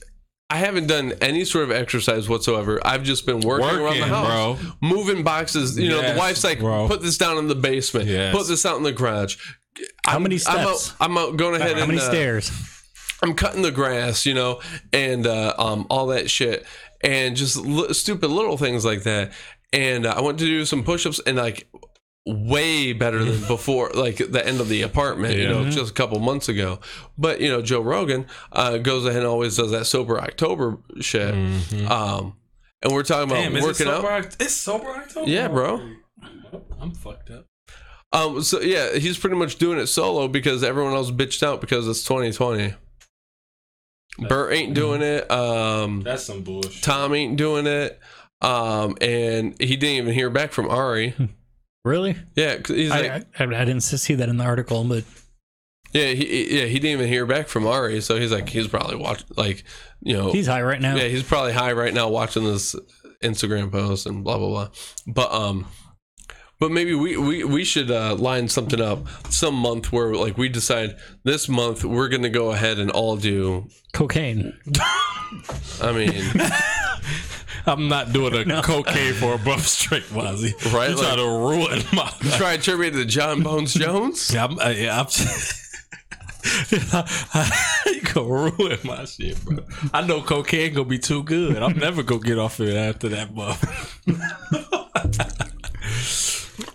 Speaker 1: I haven't done any sort of exercise whatsoever. I've just been working, around the house,
Speaker 2: bro.
Speaker 1: moving boxes. You know,
Speaker 2: Yes,
Speaker 1: the wife's like,
Speaker 2: bro.
Speaker 1: "Put this down in the basement.
Speaker 2: Yes.
Speaker 1: Put this out in the garage."
Speaker 3: How
Speaker 1: I'm-
Speaker 3: many
Speaker 1: I'm out,
Speaker 3: steps?
Speaker 1: I'm out going ahead
Speaker 3: How
Speaker 1: and
Speaker 3: many
Speaker 1: uh,
Speaker 3: stairs?
Speaker 1: I'm cutting the grass, you know, and uh, um, all that shit, and just li- stupid little things like that. And uh, I went to do some push-ups, and like way better than before, like the end of the apartment, you know, just a couple months ago. But you know, Joe Rogan uh, goes ahead and always does that sober October shit. Um, and we're talking about
Speaker 2: Damn, is it
Speaker 1: working
Speaker 2: sober
Speaker 1: out.
Speaker 2: It's sober October.
Speaker 1: Yeah, bro.
Speaker 2: I'm fucked up.
Speaker 1: Um, so yeah, he's pretty much doing it solo because everyone else bitched out because it's 2020. Bert ain't doing it. Um,
Speaker 2: That's some bullshit.
Speaker 1: Tom ain't doing it. Um, and he didn't even hear back from Ari.
Speaker 3: Really?
Speaker 1: Yeah, he's like,
Speaker 3: I, I, I didn't see that in the article, but
Speaker 1: yeah, he, yeah, he didn't even hear back from Ari. So he's like, he's probably watching, like, you know,
Speaker 3: he's high right now.
Speaker 1: yeah, he's probably high right now watching this Instagram post and blah blah blah. But um, but maybe we we we should uh, line something up some month where like we decide this month we're gonna go ahead and all do.
Speaker 3: Cocaine.
Speaker 1: I mean,
Speaker 2: I'm not doing a cocaine for a buff straight, Wazzy.
Speaker 1: Right,
Speaker 2: You
Speaker 1: like-
Speaker 2: trying to ruin my.
Speaker 1: try to turn me to Jon Bones Jones.
Speaker 2: Yeah, I'm, uh, yeah, I'm, you gonna ruin my shit, bro. I know cocaine gonna be too good. I'm never gonna get off it after that month.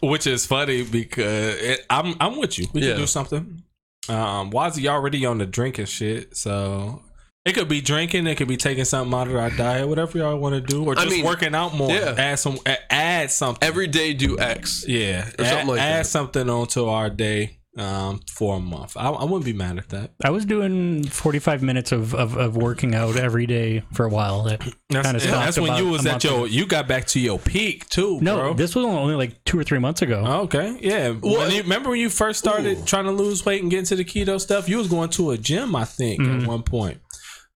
Speaker 2: Which is funny because it, I'm I'm with you. We
Speaker 1: Yeah.
Speaker 2: can do something. Um, Wazzy already on the drinking shit, so it could be drinking, it could be taking something out of our diet, whatever y'all want to do, or
Speaker 1: I
Speaker 2: just
Speaker 1: mean,
Speaker 2: working out more.
Speaker 1: yeah.
Speaker 2: Add some, add something.
Speaker 1: Every day do X.
Speaker 2: yeah,
Speaker 1: or something
Speaker 2: add,
Speaker 1: like
Speaker 2: add
Speaker 1: that.
Speaker 2: something onto our day um, for a month. I, I wouldn't be mad at that.
Speaker 3: I was doing 45 minutes of, of, of working out every day for a while. That
Speaker 2: That's,
Speaker 3: kind of
Speaker 2: yeah,
Speaker 3: stopped.
Speaker 2: that's when you was at
Speaker 3: month
Speaker 2: your
Speaker 3: ago.
Speaker 2: you got back to your peak too,
Speaker 3: No,
Speaker 2: bro.
Speaker 3: this was only like two or three months ago.
Speaker 2: okay, yeah. When you, remember when you first started trying to lose weight and get into the keto stuff? You was going to a gym, I think,
Speaker 3: Mm-hmm.
Speaker 2: at one point.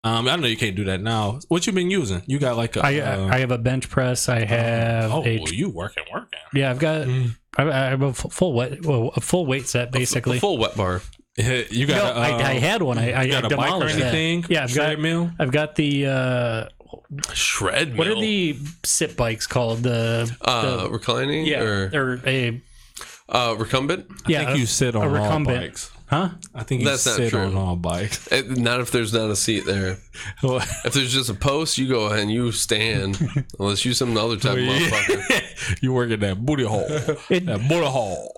Speaker 2: Um, I know you can't do that now. What you been using? You got like a
Speaker 3: I
Speaker 2: uh,
Speaker 3: I have a bench press. I have
Speaker 2: oh,
Speaker 3: a
Speaker 2: you working, working.
Speaker 3: yeah. I've got I, I have a f- full weight well, a full weight set
Speaker 1: A
Speaker 3: basically.
Speaker 1: full wet bar.
Speaker 2: You
Speaker 3: No,
Speaker 2: got. a,
Speaker 3: I,
Speaker 2: uh,
Speaker 3: I had one. I, I
Speaker 2: you got a bike or
Speaker 3: demolished that.
Speaker 2: anything?
Speaker 3: Yeah, I've got
Speaker 2: treadmill.
Speaker 3: I've got the uh,
Speaker 1: Shred
Speaker 3: what are the sit bikes called? The,
Speaker 1: uh,
Speaker 3: the
Speaker 1: reclining
Speaker 3: yeah
Speaker 1: or
Speaker 3: or a
Speaker 1: uh, recumbent?
Speaker 3: yeah
Speaker 2: I think you sit
Speaker 3: a
Speaker 2: on all
Speaker 3: recumbent.
Speaker 2: bikes.
Speaker 3: Huh?
Speaker 2: I think you
Speaker 1: That's not
Speaker 2: sit
Speaker 1: true.
Speaker 2: on all bikes.
Speaker 1: Eh, Not if there's not a seat there. If there's just a post, you go ahead and you stand. Unless you some other type of motherfucker.
Speaker 2: you work in that booty hole.
Speaker 3: It-
Speaker 2: that booty hole.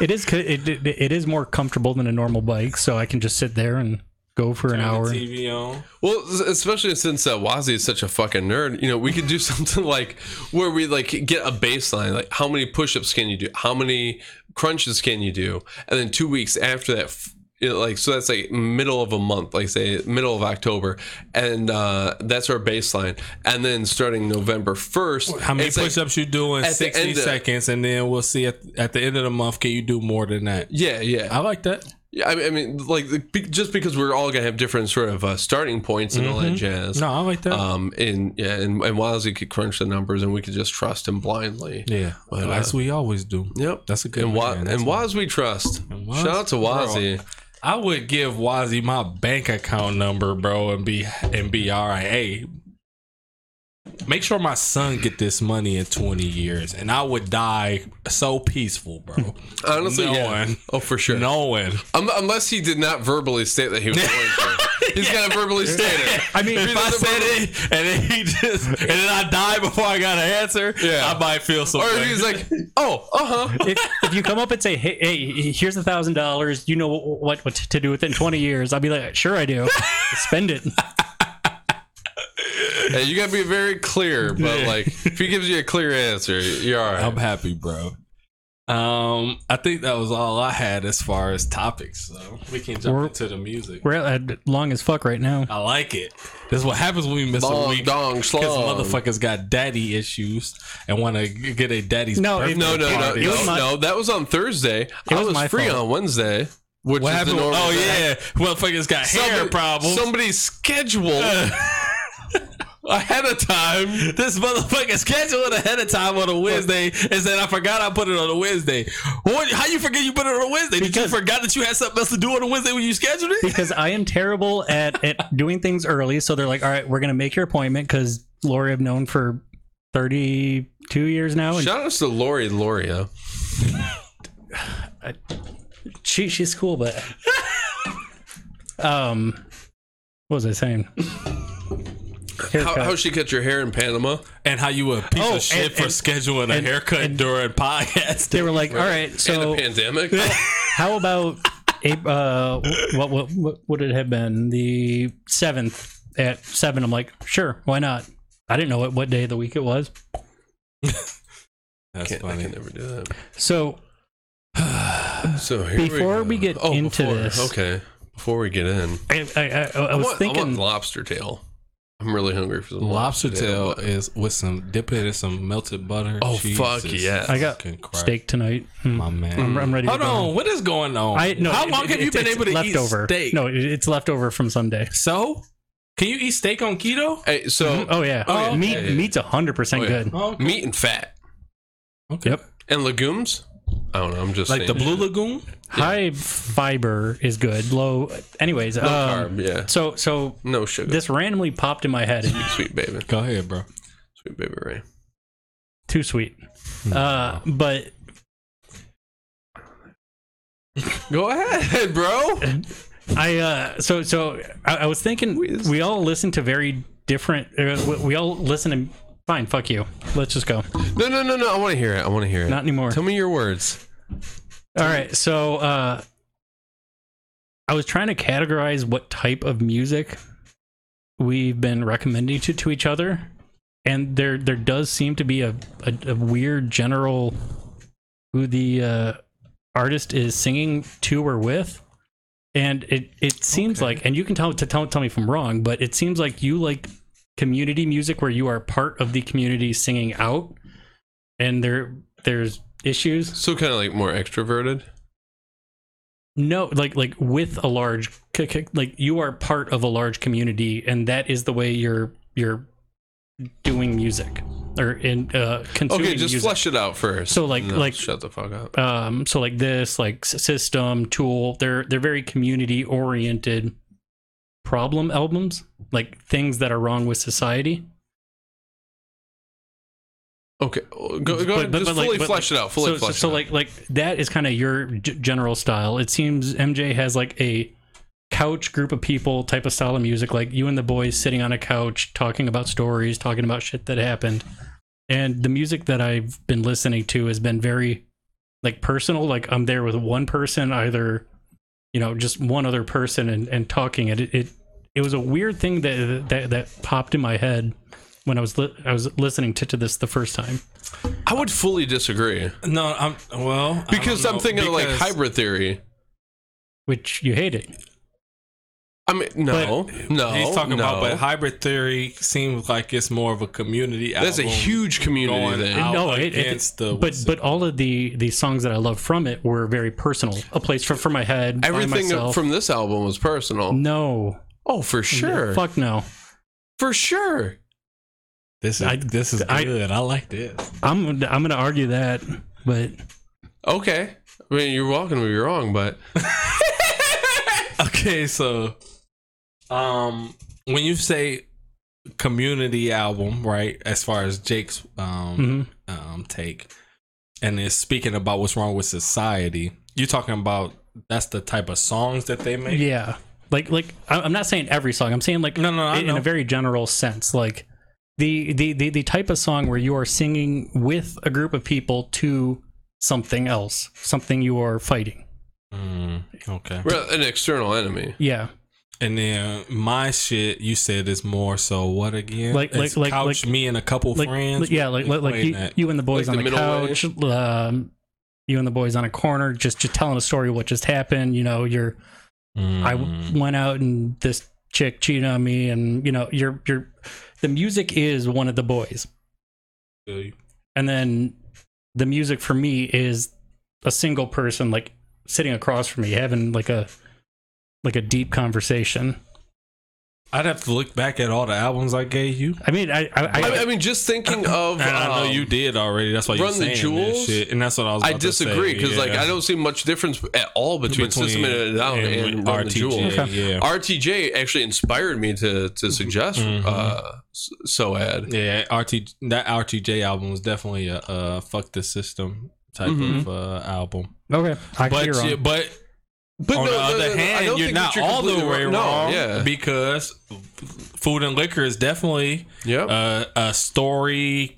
Speaker 3: It is co- it, it, it is more comfortable than a normal bike, so I can just sit there and go for an hour.
Speaker 2: TV on.
Speaker 1: Well, s- especially since uh, Wazzy is such a fucking nerd, you know, we could do something like where we like get a baseline, like how many push-ups can you do, how many crunches can you do, and then two weeks after that, f- you know, like so that's like middle of a month, like say middle of October, and uh, that's our baseline, and then starting November first,
Speaker 2: How many
Speaker 1: it's like-
Speaker 2: push-ups you do in sixty
Speaker 1: end of-
Speaker 2: seconds, and then we'll see at, at the end of the month can you do more than that.
Speaker 1: yeah, yeah,
Speaker 2: I like that.
Speaker 1: Yeah. I mean, like the- just because we're all gonna have different sort of uh, starting points and all that jazz.
Speaker 2: No, I like that.
Speaker 1: Um, and yeah, and, and Wazzy could crunch the numbers, and we could just trust him blindly.
Speaker 2: yeah,
Speaker 1: but, uh,
Speaker 2: as we always do.
Speaker 1: Yep,
Speaker 2: That's a good
Speaker 1: and, Wa-. And Waz we trust.
Speaker 2: Waz-
Speaker 1: Shout out to
Speaker 2: Bro.
Speaker 1: Wazzy.
Speaker 2: I would give Wazzy my bank account number, bro, and be and be all right. Hey, make sure my son get this money in twenty years, and I would die so peaceful, bro.
Speaker 1: Honestly, yeah. Oh, for sure.
Speaker 2: Knowing
Speaker 1: Um, unless he did not verbally state that he was going to. He's got to verbally state it.
Speaker 3: I mean,
Speaker 2: if I said it and then he just and then I die before I got an answer,
Speaker 1: Yeah.
Speaker 2: I might feel some.
Speaker 1: Or
Speaker 2: way.
Speaker 1: he's like, oh, uh huh.
Speaker 3: if, if you come up and say, "Hey, hey here's a thousand dollars. You know what, what to do with it in 20 years?" I'll be like, "Sure, I do. Spend it."
Speaker 1: Yeah, you got to be very clear, but like, if he gives you a clear answer, you're all right.
Speaker 2: I'm happy, bro. Um, I think that was all I had as far as topics. So we can jump
Speaker 3: We're-
Speaker 2: into the music.
Speaker 3: We're at long as fuck right now.
Speaker 2: I like it. This is what happens when we miss a
Speaker 1: Bong,
Speaker 2: week.
Speaker 1: dong,
Speaker 2: Because
Speaker 1: slong.
Speaker 2: motherfuckers got daddy issues and want to get a daddy's
Speaker 3: No,
Speaker 2: birthday
Speaker 3: it-
Speaker 1: no, no, no,
Speaker 2: party.
Speaker 3: It was
Speaker 1: no,
Speaker 3: my-
Speaker 1: no. That was on Thursday. I
Speaker 3: was
Speaker 1: was
Speaker 3: my
Speaker 1: free
Speaker 3: fault.
Speaker 1: on Wednesday, which
Speaker 2: What
Speaker 1: is
Speaker 2: happened?
Speaker 1: the normal.
Speaker 2: Oh
Speaker 1: day.
Speaker 2: yeah, motherfuckers got hair
Speaker 1: Somebody-
Speaker 2: problems.
Speaker 1: Somebody scheduled ahead of time.
Speaker 2: this motherfucker scheduled ahead of time on a Wednesday and said, "I forgot I put it on a Wednesday." What? How you forget you put it on a Wednesday? Did you
Speaker 3: Because-
Speaker 2: forgot that you had something else to do on a Wednesday when you scheduled it?
Speaker 3: because I am terrible at, at doing things early. So they're like, all right, we're going to make your appointment because Lori I've known for 32 years now. And
Speaker 1: Shout out to Lori and Loria.
Speaker 3: she, she's cool, but. um, What was I saying?
Speaker 1: How,
Speaker 3: Haircut.
Speaker 1: how she cut your hair in Panama?
Speaker 2: And how you a piece
Speaker 3: Oh,
Speaker 2: of shit
Speaker 3: and-
Speaker 2: for
Speaker 3: and-
Speaker 2: scheduling a haircut
Speaker 3: and-
Speaker 2: during podcast.
Speaker 3: they were like, all right,
Speaker 1: and
Speaker 3: so
Speaker 1: a pandemic?
Speaker 3: how about April, uh, what, what what would it have been the seventh at seven? I'm like, sure, why not? I didn't know what, what day of the week it was.
Speaker 2: That's
Speaker 1: Can't, I
Speaker 2: funny.
Speaker 1: can never do that.
Speaker 3: So
Speaker 1: So here
Speaker 3: Before
Speaker 1: we,
Speaker 3: we
Speaker 1: go.
Speaker 3: get
Speaker 1: oh,
Speaker 3: into
Speaker 1: before,
Speaker 3: this-
Speaker 1: okay. Before we get in,
Speaker 3: I I, I, I was
Speaker 1: want,
Speaker 3: thinking
Speaker 1: I want lobster tail. I'm really hungry for some
Speaker 2: Lobster tail
Speaker 1: but-
Speaker 2: is with some dip it in some melted butter.
Speaker 1: Oh,
Speaker 2: Jesus
Speaker 1: fuck yeah.
Speaker 3: I got steak tonight. Hmm.
Speaker 2: my man.
Speaker 3: I'm, I'm ready.
Speaker 2: Hold
Speaker 3: to go.
Speaker 2: on, what is going on?
Speaker 3: I no.
Speaker 2: How
Speaker 3: it-
Speaker 2: long
Speaker 3: it-
Speaker 2: have you
Speaker 3: it's-
Speaker 2: been able to
Speaker 3: leftover.
Speaker 2: eat steak?
Speaker 3: No, it- it's leftover from Sunday.
Speaker 2: So, can you eat steak on keto?
Speaker 1: Hey, so
Speaker 3: Oh yeah,
Speaker 2: Oh, okay.
Speaker 3: meat meat's hundred percent
Speaker 1: Oh, yeah.
Speaker 3: good.
Speaker 2: Oh,
Speaker 1: meat and fat
Speaker 2: okay.
Speaker 3: Yep.
Speaker 1: and legumes. I don't know. I'm just
Speaker 2: Like the. Blue Lagoon.
Speaker 3: High fiber is good. Low. Anyways,
Speaker 1: Low
Speaker 3: um,
Speaker 1: carb, yeah.
Speaker 3: so so
Speaker 1: No sugar.
Speaker 3: this randomly popped in my head. and
Speaker 1: sweet baby,
Speaker 2: Go ahead, bro.
Speaker 1: sweet baby Ray.
Speaker 3: Too sweet. Uh, but
Speaker 1: Go ahead, bro.
Speaker 3: I uh, so so I, I was thinking we all listen to very different. Uh, we, we all listen to. Fine, fuck you. Let's just go.
Speaker 1: No, no, no, no. I want to hear it. I want to hear it.
Speaker 3: Not anymore.
Speaker 1: Tell me your words.
Speaker 3: All right, so uh, I was trying to categorize what type of music we've been recommending to, to each other, and there there does seem to be a, a, a weird general who the uh, artist is singing to or with, and it it seems like, and you can tell to tell tell me if I'm wrong, but it seems like you like community music where you are part of the community singing out, and there there's issues
Speaker 1: So kind of like more extroverted.
Speaker 3: No, like like with a large like you are part of a large community, and that is the way you're you're doing music or in uh consuming
Speaker 1: Okay, just
Speaker 3: music.
Speaker 1: flesh it out first.
Speaker 3: So, like-
Speaker 1: No,
Speaker 3: like-
Speaker 1: shut the fuck up.
Speaker 3: um so like this like system tool they're they're very community oriented problem albums like things that are wrong with society
Speaker 1: Okay, go, go
Speaker 3: But-
Speaker 1: ahead.
Speaker 3: but-
Speaker 1: just
Speaker 3: but,
Speaker 1: fully
Speaker 3: but,
Speaker 1: flesh
Speaker 3: like,
Speaker 1: it out. Fully
Speaker 3: so,
Speaker 1: flesh
Speaker 3: so, so like like that is kind of your g- general style it seems mj has like a couch group of people type of style of music like you and the boys sitting on a couch talking about stories talking about shit that happened and the music that i've been listening to has been very like personal like i'm there with one person either you know just one other person and, and talking it, it it was a weird thing that that that popped in my head when i was li- i was listening to, to this the first time
Speaker 1: I would fully disagree
Speaker 2: No, I'm well I
Speaker 1: because
Speaker 2: don't
Speaker 1: I'm
Speaker 2: know,
Speaker 1: thinking of like
Speaker 2: because-
Speaker 1: hybrid theory.
Speaker 3: which you hated
Speaker 1: I mean, no, no,
Speaker 2: He's talking
Speaker 1: no.
Speaker 2: about, but hybrid theory seems like it's more of a community.
Speaker 1: That's a
Speaker 2: album
Speaker 1: huge community
Speaker 2: going
Speaker 1: thing.
Speaker 2: out
Speaker 3: no, it, it,
Speaker 2: against the.
Speaker 3: but but all of the the songs that I love from it were very personal. A place for for my head. by
Speaker 1: Everything
Speaker 3: myself.
Speaker 1: from this album was personal.
Speaker 3: no,
Speaker 1: Oh, for sure,
Speaker 3: fuck no.
Speaker 1: for sure.
Speaker 2: this is
Speaker 3: I-
Speaker 2: this is
Speaker 3: I-
Speaker 2: good. I, like this.
Speaker 3: I'm I'm gonna argue that, but
Speaker 1: Okay, I mean, you're welcome to be wrong, but
Speaker 2: Okay, so um, when you say community album, right? As far as Jake's um
Speaker 3: mhm.
Speaker 2: um take, and it's speaking about what's wrong with society. You're talking about that's the type of songs that they make.
Speaker 3: yeah, like like I- I'm not saying every song. I'm saying like
Speaker 2: No, no, I
Speaker 3: in, in a very general sense, like. The, the, the, the type of song where you are singing with a group of people to something else, something you are fighting.
Speaker 2: Mm, okay.
Speaker 1: we're an external enemy.
Speaker 3: Yeah.
Speaker 2: And then my shit, you said is more so what again?
Speaker 3: Like- like-
Speaker 2: It's
Speaker 3: like-
Speaker 2: couch
Speaker 3: like-
Speaker 2: me and a couple
Speaker 3: like,
Speaker 2: friends.
Speaker 3: like- yeah, like like, like you, you and the boys
Speaker 1: Like
Speaker 3: on
Speaker 1: the
Speaker 3: the, couch, um, you and the boys on a corner, just just telling a story of what just happened. You know, you're I
Speaker 2: Mm.
Speaker 3: w- went out and this chick cheated on me, and you know, you're you're the music is one of the boys,
Speaker 2: you.
Speaker 3: and then the music for me is a single person like sitting across from me having like a like a deep conversation.
Speaker 2: I'd have to look back at all the albums I gave you.
Speaker 3: I mean, I I, I,
Speaker 1: I, I mean, just thinking of.
Speaker 2: And I know
Speaker 1: um,
Speaker 2: you did already. That's why you're
Speaker 1: Run the
Speaker 2: saying
Speaker 1: Jewels?
Speaker 2: this shit. And that's what I was.
Speaker 1: I
Speaker 2: about to
Speaker 1: disagree
Speaker 2: say,
Speaker 1: because like. I don't see much difference at all between, System and a Down and, Run the
Speaker 2: RTJ.
Speaker 1: Jewels.
Speaker 2: Yeah.
Speaker 1: RTJ actually inspired me to to suggest
Speaker 2: Mhm.
Speaker 1: uh, S- Soad.
Speaker 2: Yeah, RT that RTJ album was definitely a, uh fuck the system type
Speaker 1: Mhm.
Speaker 2: of uh, album.
Speaker 3: okay, I could
Speaker 2: But
Speaker 3: be wrong.
Speaker 2: yeah, but
Speaker 1: But
Speaker 2: on
Speaker 1: no,
Speaker 2: the
Speaker 1: no,
Speaker 2: other
Speaker 1: no,
Speaker 2: hand, you're not
Speaker 1: you're
Speaker 2: all the way
Speaker 1: wrong.
Speaker 2: wrong
Speaker 1: No, yeah.
Speaker 2: because food and liquor is definitely
Speaker 1: Yep.
Speaker 2: uh, a story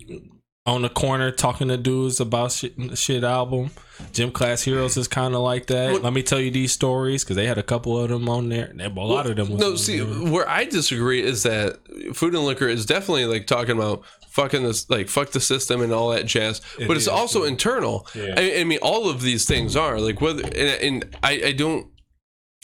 Speaker 2: on the corner talking to dudes about shit, shit album. Gym Class Heroes is kind of like that. Let me tell you these stories because they had a couple of them on there. A lot of them. Was
Speaker 1: no, see,
Speaker 2: there.
Speaker 1: where I disagree is that food and liquor is definitely like talking about fucking this, like fuck the system and all that jazz.
Speaker 2: It
Speaker 1: but it's
Speaker 2: is,
Speaker 1: also internal.
Speaker 2: Yeah.
Speaker 1: I, I mean, all of these things are like whether, and, and I, I don't.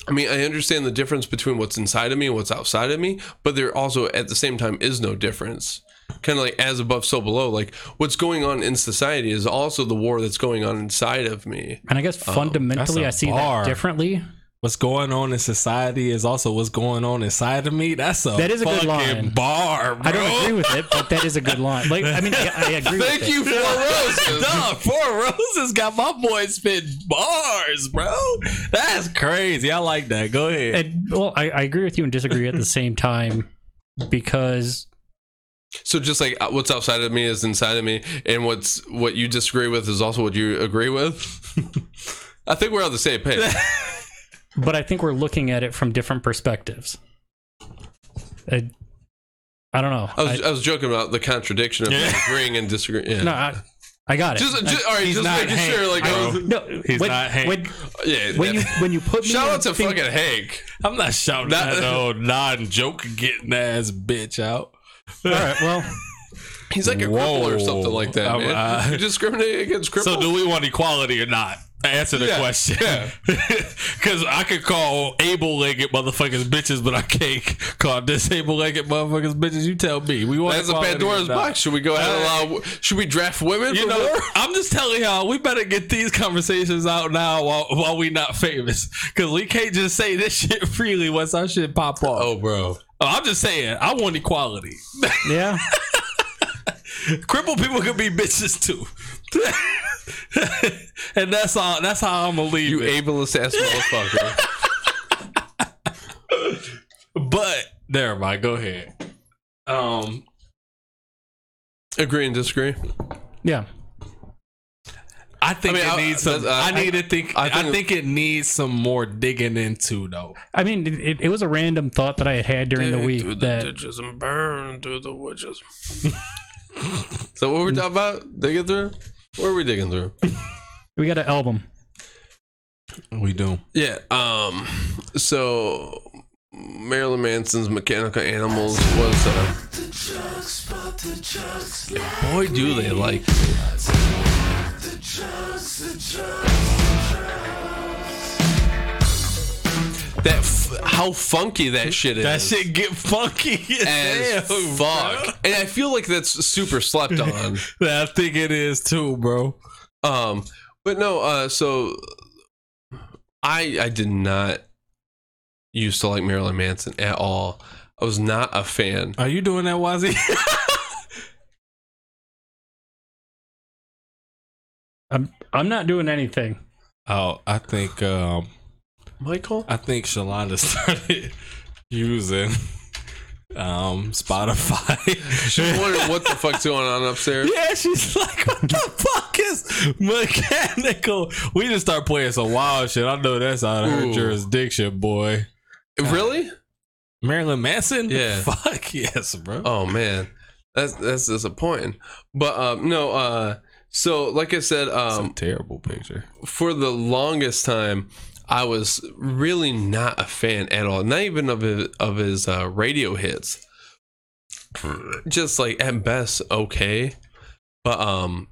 Speaker 1: I mean, I understand the difference between what's inside of me and what's outside of me, but there also at the same time is no difference. Kind of like as above, so below. Like what's going on in society is also the war that's going on inside of me.
Speaker 3: and I guess um, fundamentally,
Speaker 2: that's
Speaker 3: I
Speaker 2: a
Speaker 3: see
Speaker 2: bar.
Speaker 3: that differently.
Speaker 2: What's going on in society is also what's going on inside of me. That's a
Speaker 3: That is a good line.
Speaker 2: bar. Bro.
Speaker 3: I don't agree with it, but that is a good line. Like, I mean, I, I agree.
Speaker 1: Thank
Speaker 3: with
Speaker 1: you,
Speaker 3: It.
Speaker 1: Four Roses.
Speaker 2: Dog, Four Roses got my boy spit bars, bro. That's crazy. I like that. Go ahead.
Speaker 3: And well, I, I agree with you and disagree at the same time because
Speaker 1: So just like uh, what's outside of me is inside of me, and what's what you disagree with is also what you agree with. I think we're on the same page.
Speaker 3: but I think we're looking at it from different perspectives. I, I don't know.
Speaker 1: I was, I, was joking about the contradiction of
Speaker 2: Yeah.
Speaker 1: agreeing and disagreeing. Yeah.
Speaker 3: no, I, I got it.
Speaker 1: just, just all right,
Speaker 2: He's
Speaker 1: just
Speaker 2: not
Speaker 1: making
Speaker 2: Hank,
Speaker 1: sure. Like,
Speaker 2: bro.
Speaker 1: I was-
Speaker 3: no,
Speaker 2: He's
Speaker 3: when,
Speaker 2: not Hank.
Speaker 3: when,
Speaker 1: yeah.
Speaker 3: when you when you put me
Speaker 1: shout
Speaker 3: in
Speaker 1: out to
Speaker 3: thing-
Speaker 1: fucking Hank.
Speaker 2: I'm not shouting
Speaker 1: That-
Speaker 2: that old non-joke getting ass bitch out.
Speaker 3: All right, well,
Speaker 1: He's like a cripple or something like that,
Speaker 2: Um,
Speaker 1: man.
Speaker 2: uh,
Speaker 1: you discriminate against cripples.
Speaker 2: So do we want equality or not? Answer the
Speaker 1: Yeah,
Speaker 2: question.
Speaker 1: yeah.
Speaker 2: Because I could call able-legged motherfuckers bitches, but I can't call disabled-legged motherfuckers bitches. You tell me. We want
Speaker 1: That's a Pandora's box. Should we go ahead and allow? Should we draft women?
Speaker 2: You know,
Speaker 1: war?
Speaker 2: I'm just telling y'all, we better get these conversations out now while, while we not famous. Because we can't just say this shit freely once our shit pop off.
Speaker 1: Oh, bro.
Speaker 2: Oh, I'm just saying, I want equality.
Speaker 3: yeah.
Speaker 2: Crippled people can be bitches too. and that's all. That's how I'm gonna leave
Speaker 1: You
Speaker 2: it.
Speaker 1: ableist ass motherfucker.
Speaker 2: But never mind. Go ahead. Um,
Speaker 1: Agree and disagree.
Speaker 3: Yeah.
Speaker 2: I think
Speaker 1: I mean,
Speaker 2: it
Speaker 1: I-
Speaker 2: needs some.
Speaker 1: that's-
Speaker 2: I,
Speaker 1: I-
Speaker 2: need to think.
Speaker 1: I
Speaker 2: I
Speaker 1: think-
Speaker 2: think, it needs some more digging into though.
Speaker 3: I mean, it- it, it was a random thought that I had had during the week
Speaker 1: through the
Speaker 3: that
Speaker 1: ditches and burn through the witches. so what we're talking about? Digging through? Where are we digging through?
Speaker 3: we got an album.
Speaker 2: We do.
Speaker 1: Yeah. Um. So Marilyn Manson's Mechanical Animals was. Uh, yeah, boy, do they like. That f- how funky that shit is.
Speaker 2: That shit get funky as,
Speaker 1: as
Speaker 2: hell,
Speaker 1: fuck, and I feel like that's super slept on.
Speaker 2: I think it is too, bro.
Speaker 1: Um, but no, uh, so I I did not used to like Marilyn Manson at all. I was not a fan.
Speaker 2: Are you doing that, Wazzy?
Speaker 3: I'm I'm not doing anything.
Speaker 2: oh, I think. um
Speaker 1: Michael,
Speaker 2: I think Shalonda started using um Spotify.
Speaker 1: she wondered what the fuck's going on upstairs.
Speaker 2: Yeah, she's like, what the fuck is mechanical? We just start playing some wild shit. I know that's out of her jurisdiction, boy.
Speaker 1: Really?
Speaker 2: Marilyn Manson?
Speaker 1: Yeah.
Speaker 2: Fuck yes, bro.
Speaker 1: Oh man, that's that's disappointing. But um, no, uh, so like I said, um,
Speaker 2: a terrible picture.
Speaker 1: for the longest time, I was really not a fan at all. Not even of his, of his uh, radio hits. Just like at best, okay. But um,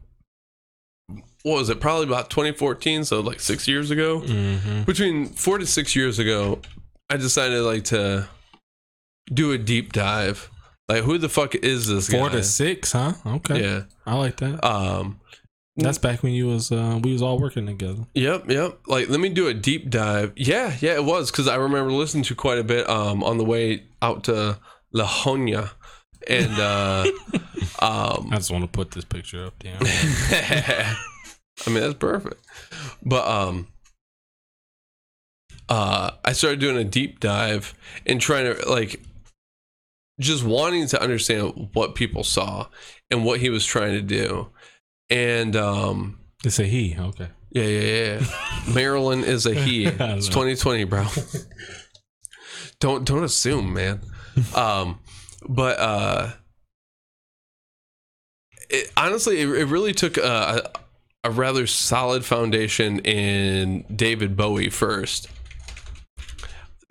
Speaker 1: what was it? Probably about 2014, so like six years ago.
Speaker 2: Mm-hmm.
Speaker 1: Between four to six years ago, I decided like to do a deep dive. Like, who the fuck is this
Speaker 2: Four
Speaker 1: guy?
Speaker 2: to six, huh? Okay.
Speaker 1: Yeah.
Speaker 2: I like that.
Speaker 1: Um.
Speaker 2: That's back when you was uh we was all working together.
Speaker 1: Yep, yep. Like, let me do a deep dive. Yeah, yeah, it was because I remember listening to quite a bit um on the way out to La Jonia, and uh, um,
Speaker 2: I just want to put this picture up there.
Speaker 1: I mean that's perfect. But um, uh, I started doing a deep dive and trying to like just wanting to understand what people saw and what he was trying to do, and um.
Speaker 2: It's a he. Okay.
Speaker 1: Yeah, yeah, yeah. Marilyn is a he. It's 2020, bro. don't don't assume, man. Um, but uh, it, honestly, it, it really took a, a a rather solid foundation in David Bowie first.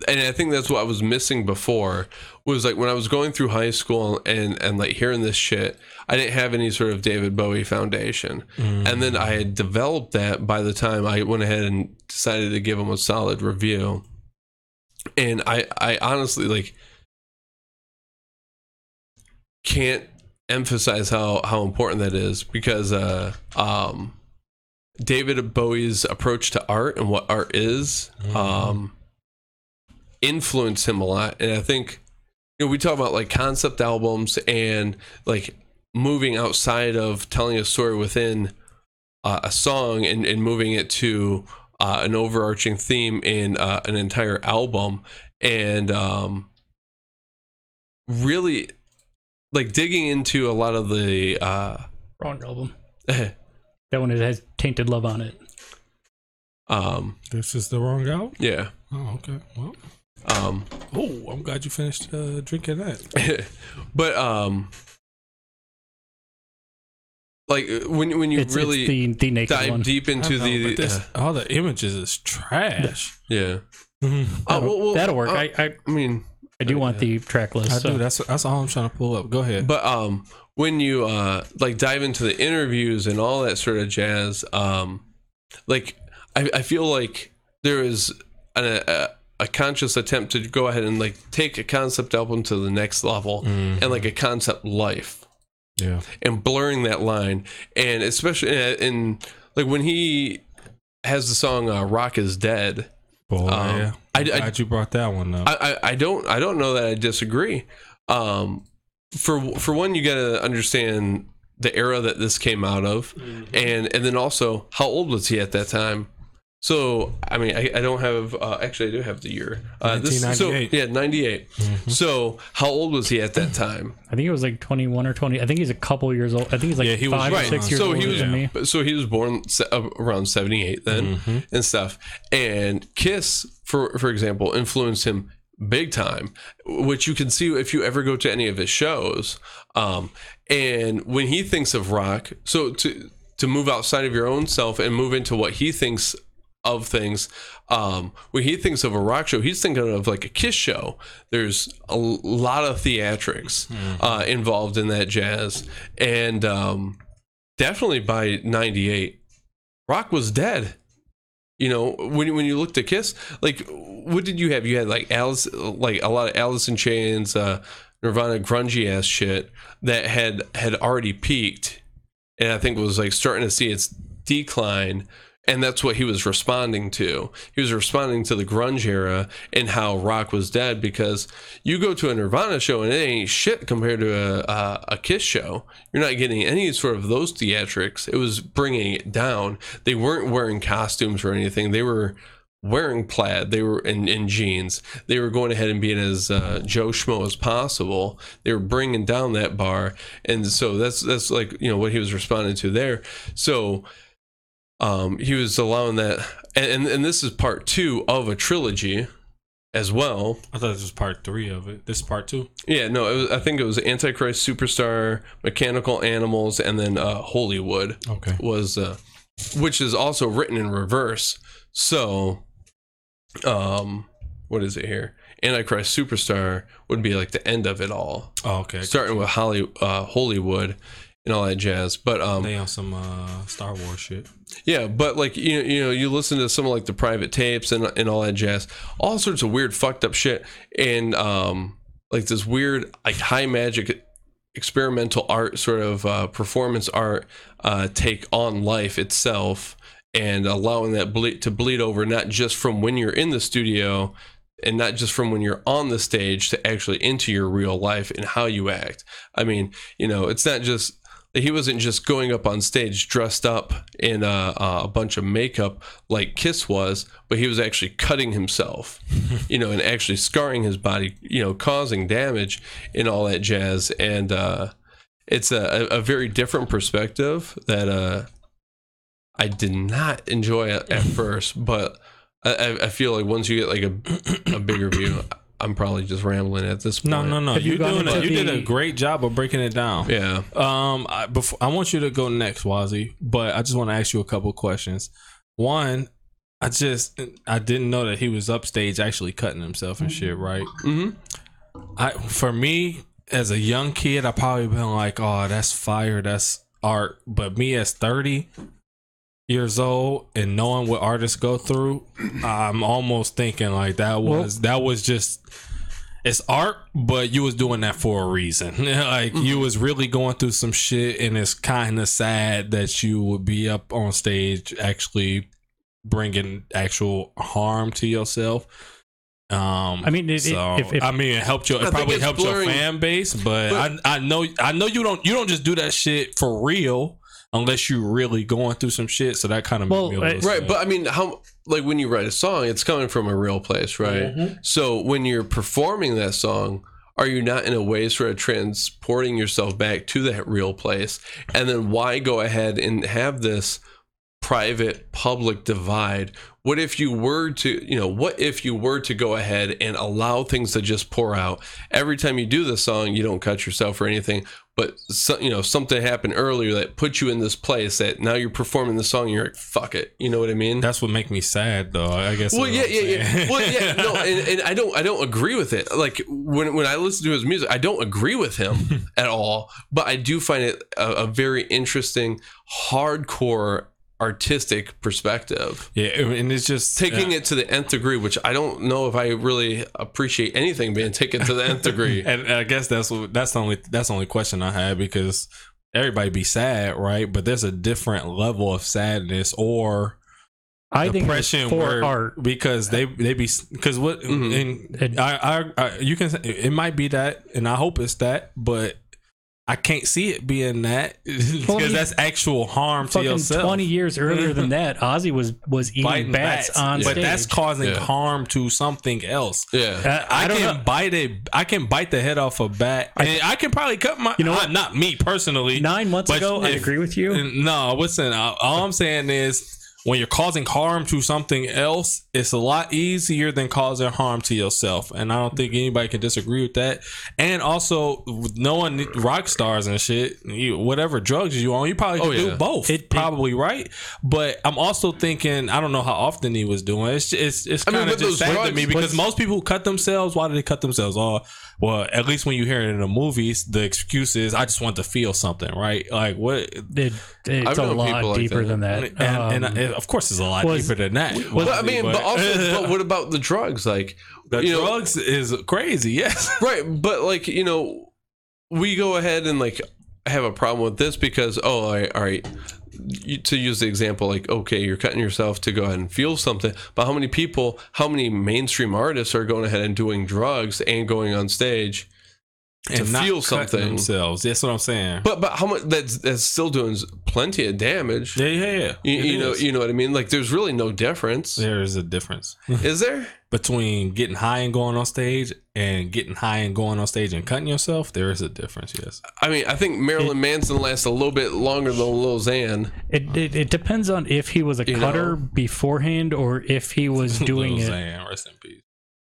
Speaker 1: And I think that's what I was missing before was like when I was going through high school and and like hearing this shit, I didn't have any sort of David Bowie foundation. And then I had developed that by the time I went ahead and decided to give him a solid review. And I I honestly like can't emphasize how how important that is because uh um David Bowie's approach to art and what art is um influenced him a lot and I think you know we talk about like concept albums and like moving outside of telling a story within uh, a song and, and moving it to uh, an overarching theme in uh, an entire album and um really like digging into a lot of the uh
Speaker 3: Wrong album. That one has tainted love on it.
Speaker 1: um
Speaker 2: This is the wrong album.
Speaker 1: yeah
Speaker 2: Oh, okay. Well,
Speaker 1: Um,
Speaker 2: oh, I'm glad you finished uh, drinking that.
Speaker 1: but um, like when when you
Speaker 3: It's,
Speaker 1: really
Speaker 3: it's the the naked
Speaker 1: dive
Speaker 3: one.
Speaker 1: deep into
Speaker 2: know,
Speaker 1: the
Speaker 2: this,
Speaker 1: uh,
Speaker 2: all the images is trash.
Speaker 1: yeah. Oh,
Speaker 3: That'll,
Speaker 1: well, well,
Speaker 3: that'll work.
Speaker 1: uh,
Speaker 3: I, I
Speaker 1: I mean,
Speaker 3: I do want the track list.
Speaker 2: I
Speaker 3: so.
Speaker 2: do. That's that's all I'm trying to pull up. Go ahead.
Speaker 1: But um, when you uh like dive into the interviews and all that sort of jazz, um, like I, I feel like there is an, a a conscious attempt to go ahead and like take a concept album to the next level
Speaker 2: Mm-hmm.
Speaker 1: and like a concept life
Speaker 2: yeah.
Speaker 1: and blurring that line and especially in, in like when he has the song uh, "Rock Is Dead."
Speaker 2: Boy,
Speaker 1: Um,
Speaker 2: yeah.
Speaker 1: I-
Speaker 2: I'm
Speaker 1: I-
Speaker 2: glad you brought that one up.
Speaker 1: I, I, I don't I don't know that I disagree. Um, for for one, you got to understand the era that this came out of, and and then also how old was he at that time? So I mean, I, I don't have uh, actually I do have the year. Uh, this, so
Speaker 2: 1998.
Speaker 1: yeah, ninety So how old was he at that time?
Speaker 3: I think it was like 21 or 20. I think he's a couple years old. I think he's like
Speaker 2: Yeah, he was
Speaker 3: five or
Speaker 2: right.
Speaker 3: six years
Speaker 1: so
Speaker 3: older
Speaker 1: he was
Speaker 3: than me.
Speaker 1: so he was born se- uh, around 78 then
Speaker 2: Mm-hmm.
Speaker 1: and stuff and kiss for for example influenced him big time which you can see if you ever go to any of his shows um and when he thinks of rock so to to move outside of your own self and move into what he thinks of things um when he thinks of a rock show he's thinking of like a kiss show. There's a lot of theatrics uh involved in that jazz. And um definitely by 98 rock was dead. You know when, when you looked at kiss like what did you have? You had like alice like a lot of alice in chains uh nirvana grungy ass shit that had had already peaked. And i think was like starting to see its decline and that's what he was responding to. He was responding to the grunge era and how rock was dead because you go to a Nirvana show and it ain't shit compared to a, a, a Kiss show. You're not getting any sort of those theatrics. It was bringing it down. They weren't wearing costumes or anything. They were wearing plaid. They were in, in jeans. They were going ahead and being as uh, Joe Schmo as possible. They were bringing down that bar, and so that's that's like you know what he was responding to there. So um, he was allowing that, and, and and this is part two of a trilogy as well.
Speaker 2: I thought this was part three of it. This is part two.
Speaker 1: Yeah, no, it was, I think it was Antichrist Superstar, Mechanical Animals, and then uh, Holywood
Speaker 2: Okay.
Speaker 1: was, uh, which is also written in reverse. So, um, what is it here? Antichrist Superstar would be like the end of it all,
Speaker 2: Oh, okay.
Speaker 1: starting with Holly, uh, Holywood and all that jazz. But um,
Speaker 2: They on some uh, Star Wars shit.
Speaker 1: Yeah, but like you you know you listen to some of like the private tapes and and all that jazz, all sorts of weird fucked up shit, and um like this weird like high magic experimental art sort of uh, performance art uh, take on life itself and allowing that bleed to bleed over not just from when you're in the studio and not just from when you're on the stage to actually into your real life and how you act. I mean, you know, it's not just he wasn't just going up on stage dressed up in a, a bunch of makeup like Kiss was, but he was actually cutting himself, you know, and actually scarring his body, you know, causing damage and all that jazz. And uh, it's a, a very different perspective that uh, I did not enjoy at, at first, but I- I, I feel like once you get like a, a bigger view, I'm probably just rambling at this point.
Speaker 2: No, no, no.
Speaker 3: Have you
Speaker 2: You
Speaker 3: gone
Speaker 2: doing it.
Speaker 3: into
Speaker 2: You did a
Speaker 3: the-
Speaker 2: great job of breaking it down.
Speaker 1: Yeah.
Speaker 2: Um, I, before I want you to go next, Wazzy, but I just want to ask you a couple questions. One, I just I didn't know that he was upstage actually cutting himself and shit, right?
Speaker 1: hmm
Speaker 2: I for me as a young kid, I probably been like, "Oh, that's fire, that's art." But me as thirty years old and knowing what artists go through, I'm almost thinking like that was that was just it's art, but you was doing that for a reason. like you was really going through some shit, and it's kind of sad that you would be up on stage actually bringing actual harm to yourself. Um,
Speaker 3: I mean, it- it-
Speaker 2: so
Speaker 3: if- if-
Speaker 2: I mean, it helped your, it
Speaker 1: think
Speaker 2: probably
Speaker 1: it's
Speaker 2: helped
Speaker 1: blurring-
Speaker 2: your fan base, but,
Speaker 1: But-
Speaker 2: I, I know, I know you don't, you don't just do that shit for real unless you really going through some shit. So that kind of
Speaker 3: Well,
Speaker 2: made me a
Speaker 3: uh,
Speaker 1: Right, but I mean, how like when you write a song, it's coming from a real place, right? So when you're performing that song, are you not in a way sort of transporting yourself back to that real place? And then why go ahead and have this private public divide what if you were to you know what if you were to go ahead and allow things to just pour out every time you do the song you don't cut yourself or anything but so, you know something happened earlier that put you in this place that now you're performing the song and you're like fuck it you know what i mean
Speaker 2: That's what make me sad, though. I guess.
Speaker 1: well, yeah, yeah, yeah. Well, yeah, no, and, and I don't, I don't agree with it. Like when when I listen to his music, I don't agree with him at all. But I do find it a, a very interesting, hardcore artistic perspective.
Speaker 2: yeah, and it's just
Speaker 1: Taking it to the nth degree, which I don't know if I really appreciate anything being taken to the nth degree.
Speaker 2: And I guess that's what that's the only that's the only question I had because everybody be sad, right? But there's a different level of sadness or
Speaker 3: I think it's
Speaker 2: depression
Speaker 3: for
Speaker 2: where-
Speaker 3: art.
Speaker 2: because they they be because what
Speaker 1: Mhm.
Speaker 2: and I, I I you can it might be that and I hope it's that, but I can't see it being that because
Speaker 3: Well, I mean,
Speaker 2: that's actual harm to
Speaker 3: Fucking
Speaker 2: yourself.
Speaker 3: twenty years earlier than that, Ozzy was was eating
Speaker 2: Biting
Speaker 3: bats,
Speaker 2: bats,
Speaker 3: on
Speaker 2: but
Speaker 3: stage.
Speaker 2: that's causing
Speaker 1: Yeah.
Speaker 2: harm to something else.
Speaker 1: Yeah,
Speaker 3: I,
Speaker 2: I,
Speaker 3: I
Speaker 2: can
Speaker 3: know.
Speaker 2: bite a, I can bite the head off a bat, and I can probably cut my.
Speaker 3: You know
Speaker 2: uh,
Speaker 3: what?
Speaker 2: Not me personally.
Speaker 3: Nine months
Speaker 2: but
Speaker 3: ago, I agree with you.
Speaker 2: No, listen. uh, All I'm saying is, when you're causing harm to something else, it's a lot easier than causing harm to yourself, and I don't think anybody can disagree with that. And also, with knowing rock stars and shit, you, whatever drugs you on, you probably
Speaker 1: Oh, yeah.
Speaker 2: do both.
Speaker 3: It- it-
Speaker 2: probably right. But I'm also thinking, I don't know how often he was doing. It's it's it's kind of just sad to me because most people who cut themselves. Why do they cut themselves? Oh, well, at least when you hear it in the movies, the excuse is I just want to feel something, right? Like what?
Speaker 3: It, it's a lot
Speaker 1: people like
Speaker 3: deeper
Speaker 1: that.
Speaker 3: than that.
Speaker 2: And, and,
Speaker 3: Um,
Speaker 2: and of course, it's a lot
Speaker 3: was-
Speaker 2: deeper than that.
Speaker 1: but I mean, but also, but what about the drugs? Like,
Speaker 2: the
Speaker 1: you know-
Speaker 2: drugs is crazy. Yes.
Speaker 1: right but like you know we go ahead and like have a problem with this because oh all right, all right you, to use the example like okay you're cutting yourself to go ahead and feel something but how many people how many mainstream artists are going ahead and doing drugs and going on stage
Speaker 2: and not
Speaker 1: feel
Speaker 2: cutting
Speaker 1: something
Speaker 2: themselves. That's what I'm saying.
Speaker 1: but but how much that's that's still doing plenty of damage
Speaker 2: yeah, yeah, yeah.
Speaker 1: you, you know you know what i mean like there's really no difference
Speaker 2: there is a difference
Speaker 1: is there
Speaker 2: between getting high and going on stage and getting high and going on stage and cutting yourself. There is a difference. Yes.
Speaker 1: i mean i think marilyn manson lasts a little bit longer than lil xan
Speaker 3: it, it it depends on if he was a
Speaker 1: You
Speaker 3: cutter
Speaker 1: know?
Speaker 3: beforehand or if he was doing
Speaker 2: Lil
Speaker 3: it.
Speaker 2: Xan, rest in peace.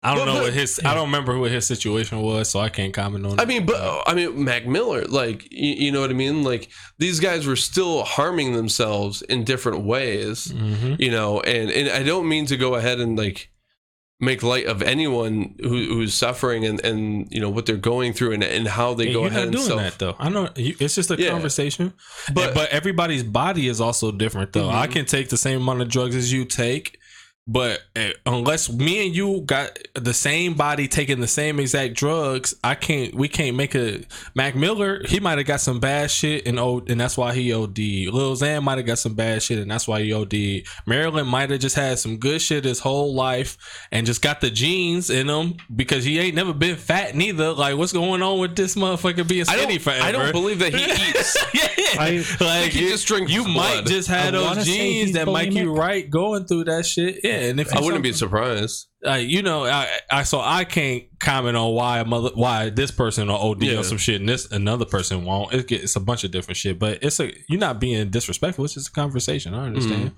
Speaker 2: I don't
Speaker 1: But-
Speaker 2: know
Speaker 1: but-
Speaker 2: what his. I don't remember what his situation was, so I can't comment on.
Speaker 1: I
Speaker 2: it.
Speaker 1: mean, but I mean, Mac Miller, like you, you know what I mean. Like these guys were still harming themselves in different ways,
Speaker 2: Mhm.
Speaker 1: you know. And and I don't mean to go ahead and like make light of anyone who, who's suffering and and you know what they're going through and, and how they
Speaker 2: Yeah,
Speaker 1: go
Speaker 2: you're
Speaker 1: ahead
Speaker 2: not
Speaker 1: and
Speaker 2: doing
Speaker 1: self.
Speaker 2: that though. I know it's just a
Speaker 1: Yeah.
Speaker 2: conversation,
Speaker 1: But-
Speaker 2: but but everybody's body is also different though.
Speaker 1: Mhm.
Speaker 2: I can take the same amount of drugs as you take, but uh, unless me and you got the same body taking the same exact drugs, I can't. We can't make a Mac Miller. He might have got some bad shit and oh, and that's why he OD. Lil Xan might have got some bad shit and that's why he OD. Marilyn might have just had some good shit his whole life and just got the genes in him because he ain't never been fat neither. Like, what's going on with this motherfucker being skinny
Speaker 1: don't,
Speaker 2: forever?
Speaker 1: I don't believe that he eats.
Speaker 2: yeah,
Speaker 3: I-
Speaker 2: like
Speaker 1: he
Speaker 2: you,
Speaker 1: just drinks
Speaker 2: you might just have those
Speaker 3: wanna
Speaker 2: genes
Speaker 3: he's
Speaker 2: that make you right going through that shit. Yeah, and if
Speaker 1: I wouldn't be surprised.
Speaker 2: uh, you know, I, I so I can't comment on why a mother why this person will OD
Speaker 1: Yeah.
Speaker 2: on some shit and this another person won't. It get, it's a bunch of different shit, but it's a you're not being disrespectful. It's just a conversation. I understand.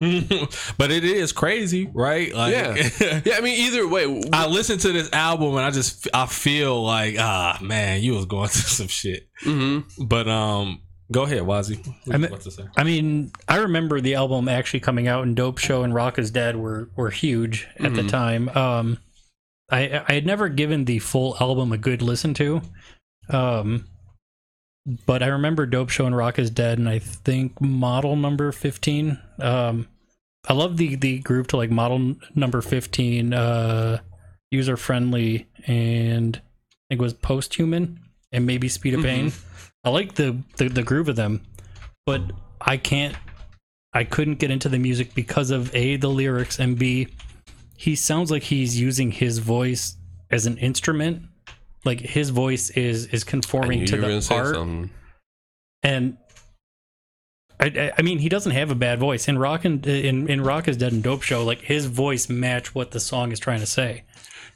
Speaker 2: but it is crazy, right? Like,
Speaker 1: Yeah. Yeah, I mean, either way,
Speaker 2: I listened to this album and I just I feel like ah man, you was going through some shit.
Speaker 1: mhm.
Speaker 2: But um, go ahead, Wazzy. What
Speaker 3: I mean-
Speaker 2: to say?
Speaker 3: I mean, I remember the album actually coming out, and Dope Show and Rock is Dead were were huge at the
Speaker 1: Mhm.
Speaker 3: time. Um, I I had never given the full album a good listen to, um, but I remember Dope Show and Rock is Dead, and I think Model Number Fifteen. Um, I love the the group to like Model Number Fifteen, uh, User Friendly, and I think it was Post Human, and maybe Speed of Pain. I like the, the the groove of them, but I can't. I couldn't get into the music because of a the lyrics and b he sounds like he's using his voice as an instrument. Like his voice is is conforming to the
Speaker 1: gonna
Speaker 3: part, and I, I mean he doesn't have a bad voice in rock and in in rock is dead and dope show like his voice match what the song is trying to say.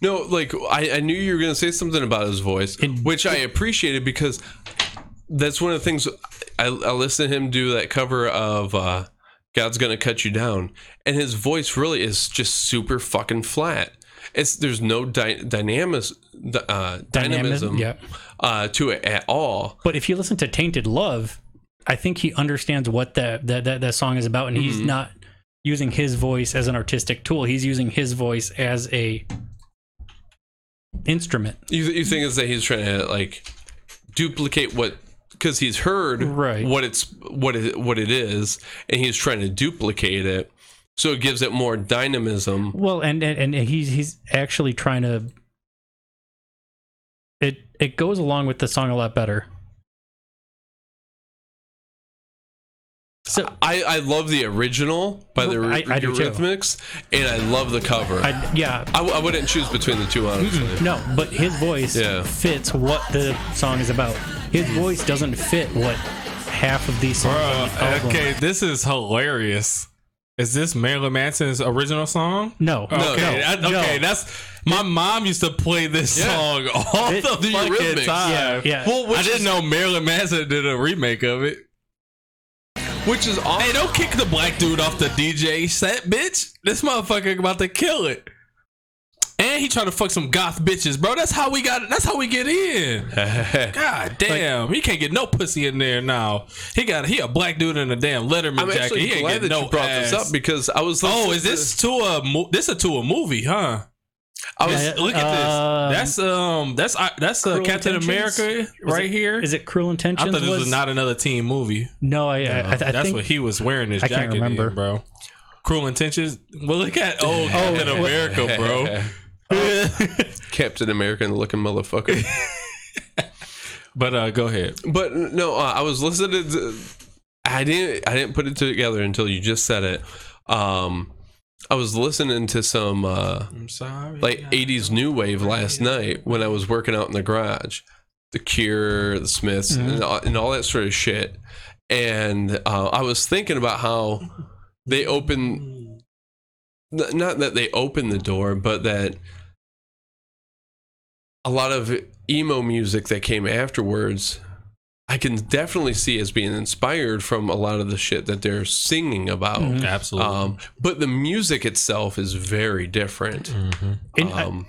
Speaker 1: No, like I, I knew you were going to say something about his voice,
Speaker 3: It-
Speaker 1: which I appreciated because that's one of the things I, I listened to him do that cover of uh, God's gonna cut you down, and his voice really is just super fucking flat. It's there's no dy- dynamis, uh, dynamism
Speaker 3: yeah.
Speaker 1: uh, to it at all.
Speaker 3: But if you listen to Tainted Love, I think he understands what that that that, that song is about, and he's
Speaker 1: Mhm.
Speaker 3: not using his voice as an artistic tool. He's using his voice as a instrument.
Speaker 1: You, you think is that he's trying to like duplicate what because he's heard
Speaker 3: Right.
Speaker 1: what it's what it what it is, and he's trying to duplicate it, so it gives it more dynamism.
Speaker 3: Well, and and, and he's he's actually trying to. It it goes along with the song a lot better. So
Speaker 1: I, I love the original by the
Speaker 3: I- I.
Speaker 1: Eurythmics, and I love the cover. I,
Speaker 3: I yeah
Speaker 1: I, wouldn't choose between the two, honestly.
Speaker 3: no, but his voice
Speaker 1: Yeah.
Speaker 3: fits what the song is about. His voice doesn't fit what half of these songs. on the album-
Speaker 2: okay, this is hilarious. Is this Marilyn Manson's original song?
Speaker 3: No,
Speaker 2: Okay,
Speaker 3: no,
Speaker 2: that-
Speaker 3: no.
Speaker 2: okay, that's my mom used to play this
Speaker 1: Yeah.
Speaker 2: song all
Speaker 3: It-
Speaker 2: the,
Speaker 1: the
Speaker 2: fucking
Speaker 1: Eurythmics.
Speaker 2: time.
Speaker 3: Yeah, yeah.
Speaker 1: Well, which
Speaker 2: I didn't know Marilyn Manson did a remake of it.
Speaker 1: which is awesome.
Speaker 2: Hey, don't kick the black dude off the DJ set, bitch. This motherfucker about to kill it. And he trying to fuck some goth bitches, bro. That's how we got. That's how we get in. God damn, he can't get no pussy in there now. He got he a black dude in a damn Letterman
Speaker 1: I'm
Speaker 2: jacket. He ain't
Speaker 1: glad
Speaker 2: getting
Speaker 1: that
Speaker 2: no
Speaker 1: you brought
Speaker 2: ass.
Speaker 1: this up because I was.
Speaker 2: Oh, is this to a this a to a movie, huh?
Speaker 1: I was.
Speaker 3: Yeah,
Speaker 2: Look at
Speaker 3: Um,
Speaker 2: this. That's um that's uh, that's uh, Captain
Speaker 3: Intentions?
Speaker 2: America
Speaker 3: Was
Speaker 2: right
Speaker 3: it-
Speaker 2: here.
Speaker 3: Is it Cruel Intentions?
Speaker 2: I thought this was, not another teen movie.
Speaker 3: No, I, I, I, I
Speaker 2: That's
Speaker 3: think
Speaker 2: what he was wearing his
Speaker 3: I can't remember.
Speaker 2: in, bro. Cruel Intentions. Well, look at old Captain America, bro.
Speaker 1: Captain American looking motherfucker.
Speaker 2: but uh, go ahead.
Speaker 1: But no, uh, I was listening to. I didn't. I didn't put it together until you just said it. Um, I was listening to some uh,
Speaker 2: I'm sorry.
Speaker 1: like '80s new wave last night when I was working out in the garage. The Cure, the Smiths, and, all, and all that sort of shit. And uh, I was thinking about how they open. Not that they open the door, but that a lot of emo music that came afterwards I can definitely see as being inspired from a lot of the shit that they're singing about.
Speaker 3: Mhm.
Speaker 2: Absolutely.
Speaker 1: Um, but the music itself is very different.
Speaker 2: Mhm.
Speaker 3: I-
Speaker 1: Um,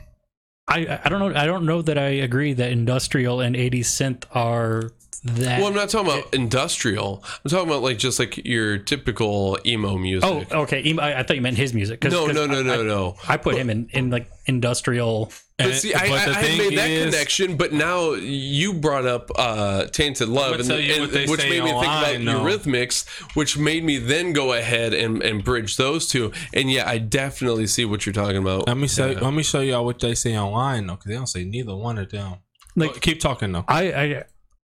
Speaker 3: I, I don't know. I don't know that I agree that industrial and 80s synth are that.
Speaker 1: well, I'm not talking about industrial. I'm talking about like just like your typical emo music.
Speaker 3: oh, okay. Emo- I, I thought you meant his music. 'cause-
Speaker 1: no,
Speaker 3: 'cause
Speaker 1: no, no,
Speaker 3: I-
Speaker 1: no,
Speaker 3: I,
Speaker 1: no.
Speaker 3: I put him in, in like industrial.
Speaker 1: But
Speaker 2: And-
Speaker 1: see, I,
Speaker 2: but
Speaker 1: I, I had made that
Speaker 2: is-
Speaker 1: connection, but now you brought up uh, "Tainted Love,"
Speaker 2: I'ma
Speaker 1: and, and- which made me think about
Speaker 2: online, though.
Speaker 1: Eurythmics, which made me then go ahead and, and bridge those two. And yeah, I definitely see what you're talking about.
Speaker 2: Let me show.
Speaker 1: Yeah.
Speaker 2: Let me show y'all what they say online though, because they don't say neither one of them.
Speaker 3: Like-
Speaker 2: Like, keep talking though.
Speaker 3: I, I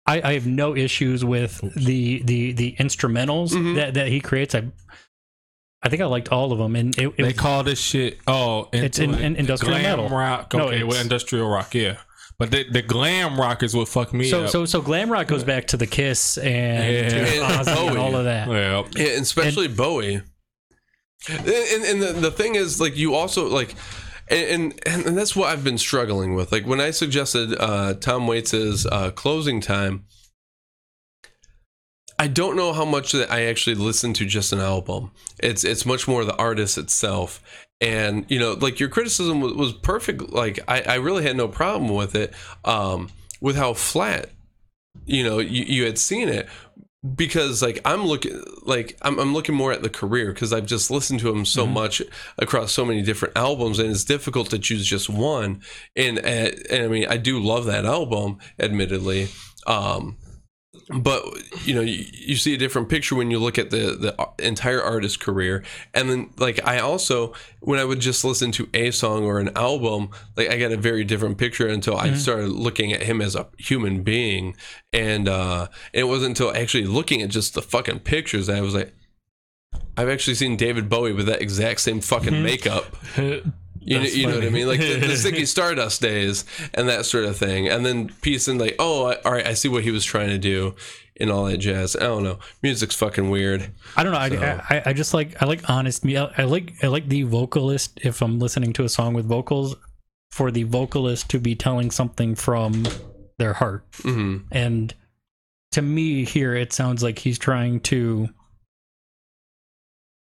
Speaker 3: I I have no issues with the the the instrumentals
Speaker 1: Mhm.
Speaker 3: that that he creates. I I think I liked all of them, and it, it
Speaker 2: they
Speaker 3: was,
Speaker 2: call this shit. Oh,
Speaker 3: It's in- in industrial
Speaker 2: glam
Speaker 3: metal.
Speaker 2: rock.
Speaker 3: No,
Speaker 2: well,
Speaker 3: it's-
Speaker 2: industrial rock. Yeah, but the, the glam rock is what fucked me
Speaker 3: so
Speaker 2: up.
Speaker 3: so so glam rock goes back to the Kiss and
Speaker 2: Yeah.
Speaker 1: And
Speaker 3: Ozzy and all of that.
Speaker 2: well,
Speaker 1: Yeah, and especially Bowie. And, and, and the, the thing is, like, you also like, and, and and that's what I've been struggling with. Like when I suggested uh, Tom Waits's uh, closing time, I don't know how much that I actually listen to just an album. It's it's much more the artist itself. And you know, like your criticism was, was perfect. Like I, I really had no problem with it, um, with how flat, you know, you, you had seen it because like I'm looking like I'm, I'm looking more at the career because I've just listened to him so much across so many different albums and it's difficult to choose just one. And uh, and I mean I do love that album admittedly. Um but you know you, you see a different picture when you look at the the entire artist career. And then like I also when I would just listen to a song or an album like I got a very different picture until I started looking at him as a human being. And uh it wasn't until actually looking at just the fucking pictures that I was like I've actually seen David Bowie with that exact same fucking makeup you know, you know what I mean? Like the, the Ziggy Stardust days and that sort of thing. And then piecing like, oh, I, all right, I see what he was trying to do and all that jazz. I don't know. Music's fucking weird.
Speaker 3: I don't know. I, I I just like I like honest me. I like I like the vocalist if I'm listening to a song with vocals for the vocalist to be telling something from their heart.
Speaker 1: hmm
Speaker 3: And to me here it sounds like he's trying to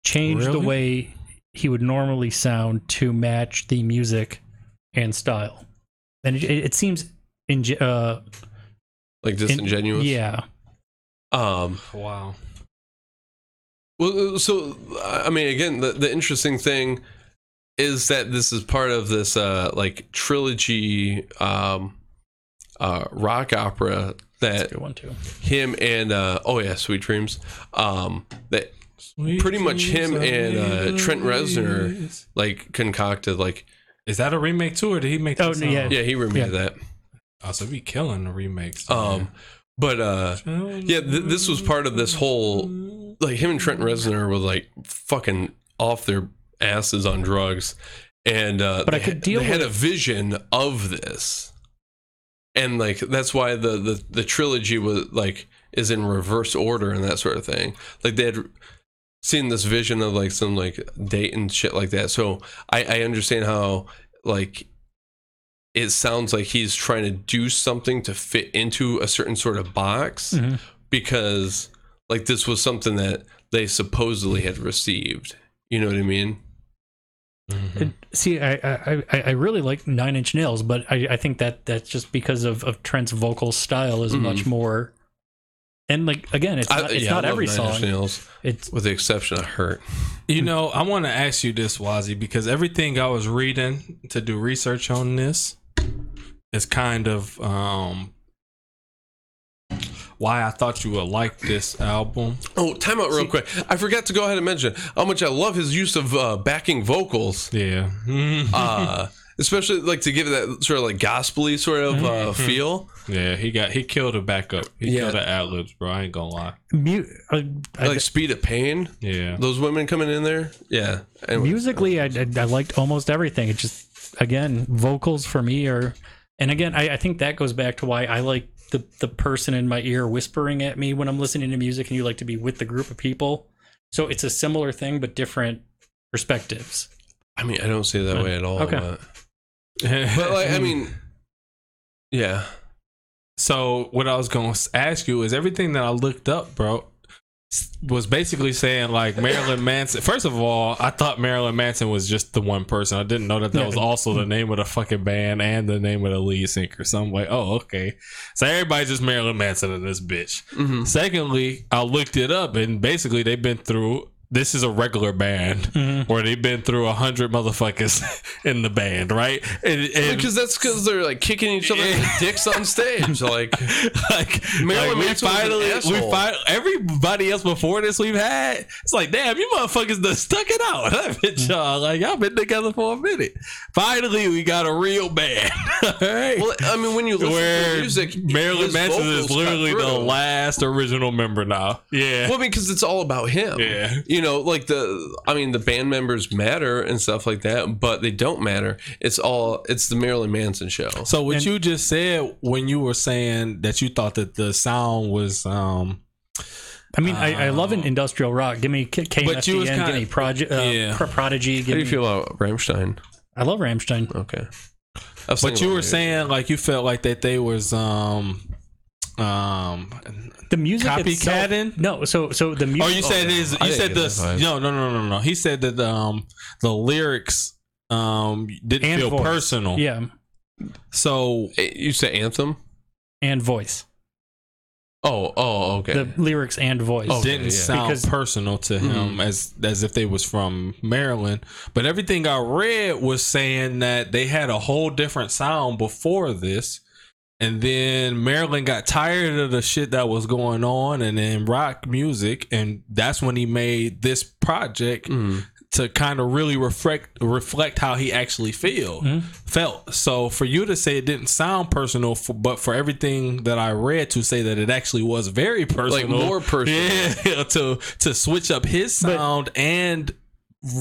Speaker 3: changed the way he would normally sound to match the music and style. And it, it seems in uh
Speaker 1: like
Speaker 3: in-
Speaker 1: disingenuous.
Speaker 3: yeah.
Speaker 1: Um.
Speaker 2: Wow.
Speaker 1: Well, so I mean, again, the the interesting thing is that this is part of this uh like trilogy um uh rock opera that
Speaker 3: Good one too.
Speaker 1: him and uh oh yeah, Sweet Dreams um that Pretty much him and, uh, Trent Reznor. like concocted like
Speaker 2: Is that a remake too, or did he make?
Speaker 3: Oh,
Speaker 2: that song?
Speaker 3: yeah.
Speaker 1: yeah he remade that
Speaker 2: Oh, so he killing the remakes.
Speaker 1: um but uh yeah th- this was part of this whole like him and Trent Reznor were like fucking off their asses on drugs, and uh,
Speaker 3: But I
Speaker 1: they
Speaker 3: could
Speaker 1: had-
Speaker 3: deal
Speaker 1: They had a vision of this, and like that's why the the the trilogy was like is in reverse order and that sort of thing. Like they had seen this vision of like some like date and shit like that. So I I understand how like it sounds like he's trying to do something to fit into a certain sort of box
Speaker 3: Mhm.
Speaker 1: because like this was something that they supposedly had received. You know what I mean?
Speaker 2: Mhm.
Speaker 3: See, I, I I- I really like Nine Inch Nails, but I, I think that that's just because of, of Trent's vocal style is
Speaker 1: Mhm.
Speaker 3: much more. And like again, it's
Speaker 1: I-
Speaker 3: not, it's
Speaker 1: yeah,
Speaker 3: not
Speaker 1: love
Speaker 3: every song.
Speaker 1: Nails,
Speaker 3: It's
Speaker 1: with the exception of Hurt.
Speaker 2: You know, I want to ask you this, Wazzy, because everything I was reading to do research on this is kind of um why I thought you would like this album.
Speaker 1: Oh, time out real quick. I forgot to go ahead and mention how much I love his use of uh, backing vocals.
Speaker 2: Yeah.
Speaker 1: Uh, especially like to give it that sort of like gospely sort of uh, feel.
Speaker 2: yeah, he got he killed a backup. He
Speaker 1: Yeah.
Speaker 2: killed the ad libs, bro. I ain't gonna lie.
Speaker 3: mu- uh, I-
Speaker 1: Like Speed of Pain.
Speaker 2: Yeah.
Speaker 1: Those women coming in there. Yeah. Anyway.
Speaker 3: musically I, I, I liked almost everything it just again vocals for me are and again I, I think that goes back to why i like the the person in my ear whispering at me when i'm listening to music and you like to be with the group of people so it's a similar thing but different perspectives
Speaker 1: I mean, I don't see it that way at all.
Speaker 3: Okay.
Speaker 1: But, but like, I mean, yeah.
Speaker 2: So what I was going to ask you is everything that I looked up, bro, was basically saying like Marilyn Manson. First of all, I thought Marilyn Manson was just the one person. I didn't know that that was also the name of the fucking band and the name of the lead singer. So I'm like, oh, okay. So everybody's just Marilyn Manson in this bitch.
Speaker 1: Mhm.
Speaker 2: Secondly, I looked it up and basically they've been through. This is a regular band mm-hmm. where they've been through a hundred motherfuckers in the band, right? And, and
Speaker 1: Because that's because they're like kicking each other in the dicks on stage. Like,
Speaker 2: like,
Speaker 1: Marilyn
Speaker 2: like we
Speaker 1: Manson was an
Speaker 2: finally, we find everybody else before this we've had. It's like, damn, you motherfuckers done stuck it out. I bet mm-hmm. y'all like y'all been together for a minute. Finally, we got a real band. All right.
Speaker 1: well, I mean, when you listen to
Speaker 2: Where
Speaker 1: the music,
Speaker 2: Marilyn Manson is literally the last original member now. Yeah.
Speaker 1: Well, because it's all about him.
Speaker 2: Yeah.
Speaker 1: You know, like the, I mean, the band members matter and stuff like that, but they don't matter. It's all, it's the Marilyn Manson show.
Speaker 2: So what
Speaker 3: And-
Speaker 2: you just said when you were saying that you thought that the sound was um
Speaker 3: i mean I, I love an industrial rock give me K-
Speaker 2: But you was
Speaker 3: KMFDM, give
Speaker 2: kinda-
Speaker 3: me project uh,
Speaker 2: Yeah.
Speaker 3: Pro- prodigy
Speaker 1: How do you
Speaker 3: me,
Speaker 1: feel about Rammstein?
Speaker 3: i love Rammstein
Speaker 1: Okay.
Speaker 2: But you were
Speaker 1: about
Speaker 2: saying like you felt like that they was um um
Speaker 3: the music itself,
Speaker 2: Copycatting?
Speaker 3: no so so the music
Speaker 2: Oh, you said his.
Speaker 1: I
Speaker 2: You
Speaker 1: didn't
Speaker 2: said
Speaker 1: get
Speaker 2: the. No, no, no, no, no. He said that um the lyrics um didn't
Speaker 3: And
Speaker 2: feel
Speaker 3: voice.
Speaker 2: personal.
Speaker 3: yeah
Speaker 2: So
Speaker 1: Eh, You say Anthem?
Speaker 3: and voice
Speaker 1: Oh, oh, okay.
Speaker 3: the lyrics and voice
Speaker 1: Okay,
Speaker 2: didn't
Speaker 1: yeah.
Speaker 2: sound
Speaker 3: Because-
Speaker 2: personal to him as as if they was from Marilyn. But everything I read was saying that they had a whole different sound before this. And then Marilyn got tired of the shit that was going on and then rock music. And that's when he made this project
Speaker 1: Mm.
Speaker 2: to kind of really reflect reflect how he actually feel
Speaker 3: Mhm.
Speaker 2: felt. So for you to say it didn't sound personal, for, but for everything that I read to say that it actually was very personal,
Speaker 1: more personal.
Speaker 2: yeah, to to switch up his
Speaker 3: But-
Speaker 2: sound and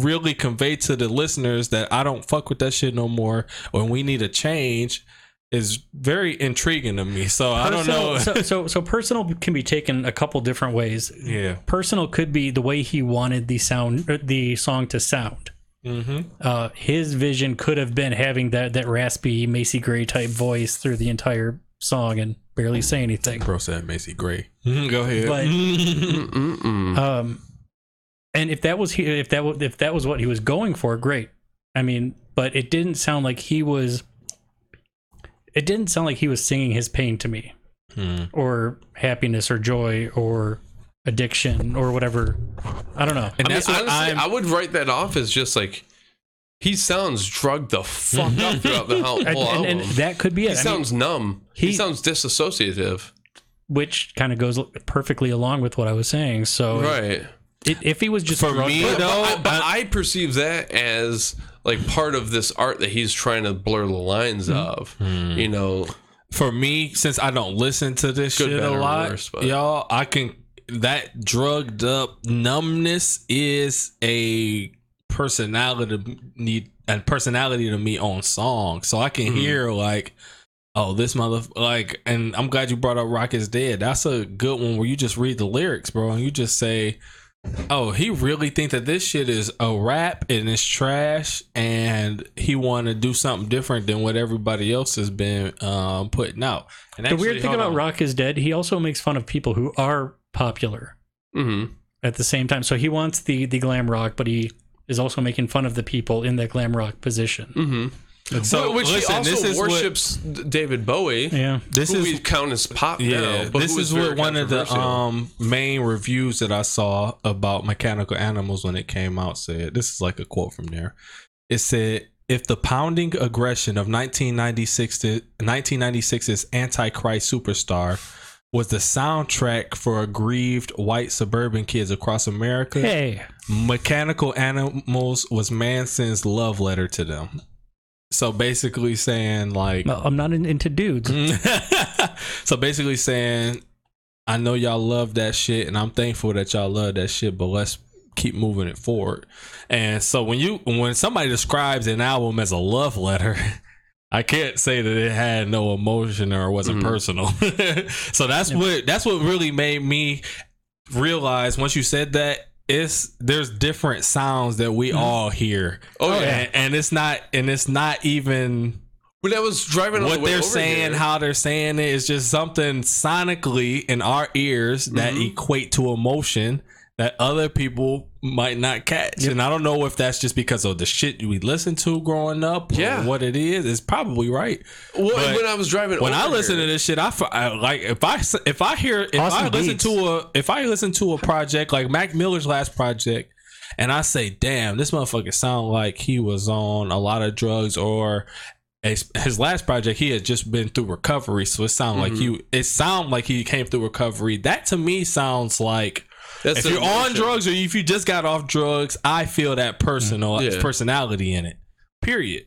Speaker 2: really convey to the listeners that I don't fuck with that shit no more, or we need a change. Is very intriguing to me. So I don't know.
Speaker 3: So, so so personal can be taken a couple different ways.
Speaker 2: yeah.
Speaker 3: Personal could be the way he wanted the sound, uh, the song to sound.
Speaker 2: Mm-hmm.
Speaker 3: Uh, his vision could have been having that that raspy Macy Gray type voice through the entire song and barely say anything.
Speaker 2: Bro said Macy Gray. Go ahead.
Speaker 3: But- Um, and if that was he, if that was if that was what he was going for, great. I mean, but it didn't sound like he was. It didn't sound like he was singing his pain to me,
Speaker 2: Hmm.
Speaker 3: or happiness, or joy, or addiction, or whatever. I don't know.
Speaker 2: And
Speaker 1: I
Speaker 2: that's
Speaker 1: mean,
Speaker 2: what
Speaker 1: honestly,
Speaker 2: I'm.
Speaker 1: I would write that off as just like he sounds drugged the fuck up throughout the whole,
Speaker 3: And,
Speaker 1: whole
Speaker 3: and,
Speaker 1: album.
Speaker 3: and that could be
Speaker 1: he
Speaker 3: it. I mean,
Speaker 1: sounds numb. He,
Speaker 3: he-
Speaker 1: sounds disassociative.
Speaker 3: which kind of goes perfectly along with what I was saying. So,
Speaker 1: Right.
Speaker 3: it, if he was just
Speaker 2: For
Speaker 3: drugged
Speaker 2: me,
Speaker 3: up-
Speaker 1: But,
Speaker 2: though,
Speaker 1: I, but
Speaker 2: I-
Speaker 1: I perceive that as like part of this art that he's trying to blur the lines
Speaker 3: Mm-hmm.
Speaker 1: of.
Speaker 2: Hmm.
Speaker 1: You know,
Speaker 2: for me, since I don't listen to this
Speaker 1: Good,
Speaker 2: shit a lot,
Speaker 1: worse,
Speaker 2: y'all, I can that drugged up numbness is a personality need and personality to me on song. So I can
Speaker 1: Mhm.
Speaker 2: hear like, oh, this mother like, and I'm glad you brought up Rock is Dead. That's a good one where you just read the lyrics, bro, and you just say. Oh, he really think that this shit is a rap and it's trash, and he want to do something different than what everybody else has been um, putting out. And
Speaker 3: the weird thing about
Speaker 2: on.
Speaker 3: Rock is Dead, he also makes fun of people who are popular
Speaker 1: hmm
Speaker 3: at the same time. So he wants the the glam rock, but he is also making fun of the people in that glam rock position.
Speaker 1: hmm
Speaker 2: So
Speaker 1: which
Speaker 2: listen,
Speaker 1: also
Speaker 2: this is what-
Speaker 1: worships David Bowie.
Speaker 3: Yeah.
Speaker 2: this
Speaker 1: who
Speaker 2: is
Speaker 1: we count as pop
Speaker 2: yeah.
Speaker 1: now. But
Speaker 2: this is what one of the um main reviews that I saw about Mechanical Animals when it came out said. This is like a quote from there. It said. If the pounding aggression of 1996 to 1996's Antichrist Superstar was the soundtrack for aggrieved white suburban kids across America,
Speaker 3: Hey,
Speaker 2: Mechanical Animals was Manson's love letter to them. So basically saying like
Speaker 3: well, I'm not in, into dudes.
Speaker 2: so basically saying I know y'all love that shit and I'm thankful that y'all love that shit, but let's keep moving it forward. And so when you when somebody describes an album as a love letter, I can't say that it had no emotion or wasn't
Speaker 1: Mhm.
Speaker 2: personal. so that's what that's what really made me realize once you said that it's there's different sounds that we all hear.
Speaker 1: Oh, yeah.
Speaker 2: and, and it's not and it's not even
Speaker 1: When I was driving
Speaker 2: what
Speaker 1: the
Speaker 2: they're saying,
Speaker 1: here-
Speaker 2: how they're saying it is just something sonically in our ears that
Speaker 1: Mhm.
Speaker 2: equate to emotion that other people might not catch. And I don't know if that's just because of the shit we listened to growing up or
Speaker 1: Yeah.
Speaker 2: what it is. It's probably right.
Speaker 1: Well,
Speaker 2: but
Speaker 1: when I was driving,
Speaker 2: When I listen
Speaker 1: here-
Speaker 2: to this shit, I like if I if I hear if
Speaker 3: Awesome
Speaker 2: I listen
Speaker 3: beats.
Speaker 2: to a if I listen to a project like Mac Miller's last project, and I say, "Damn, this motherfucker sound like he was on a lot of drugs," or his, last project he had just been through recovery, so it sound like
Speaker 1: Mm-hmm.
Speaker 2: he it sound like he came through recovery. That to me sounds like.
Speaker 1: That's
Speaker 2: if you're on drugs or if you just got off drugs, I feel that personal mm,
Speaker 1: Yeah.
Speaker 2: personality in it. Period.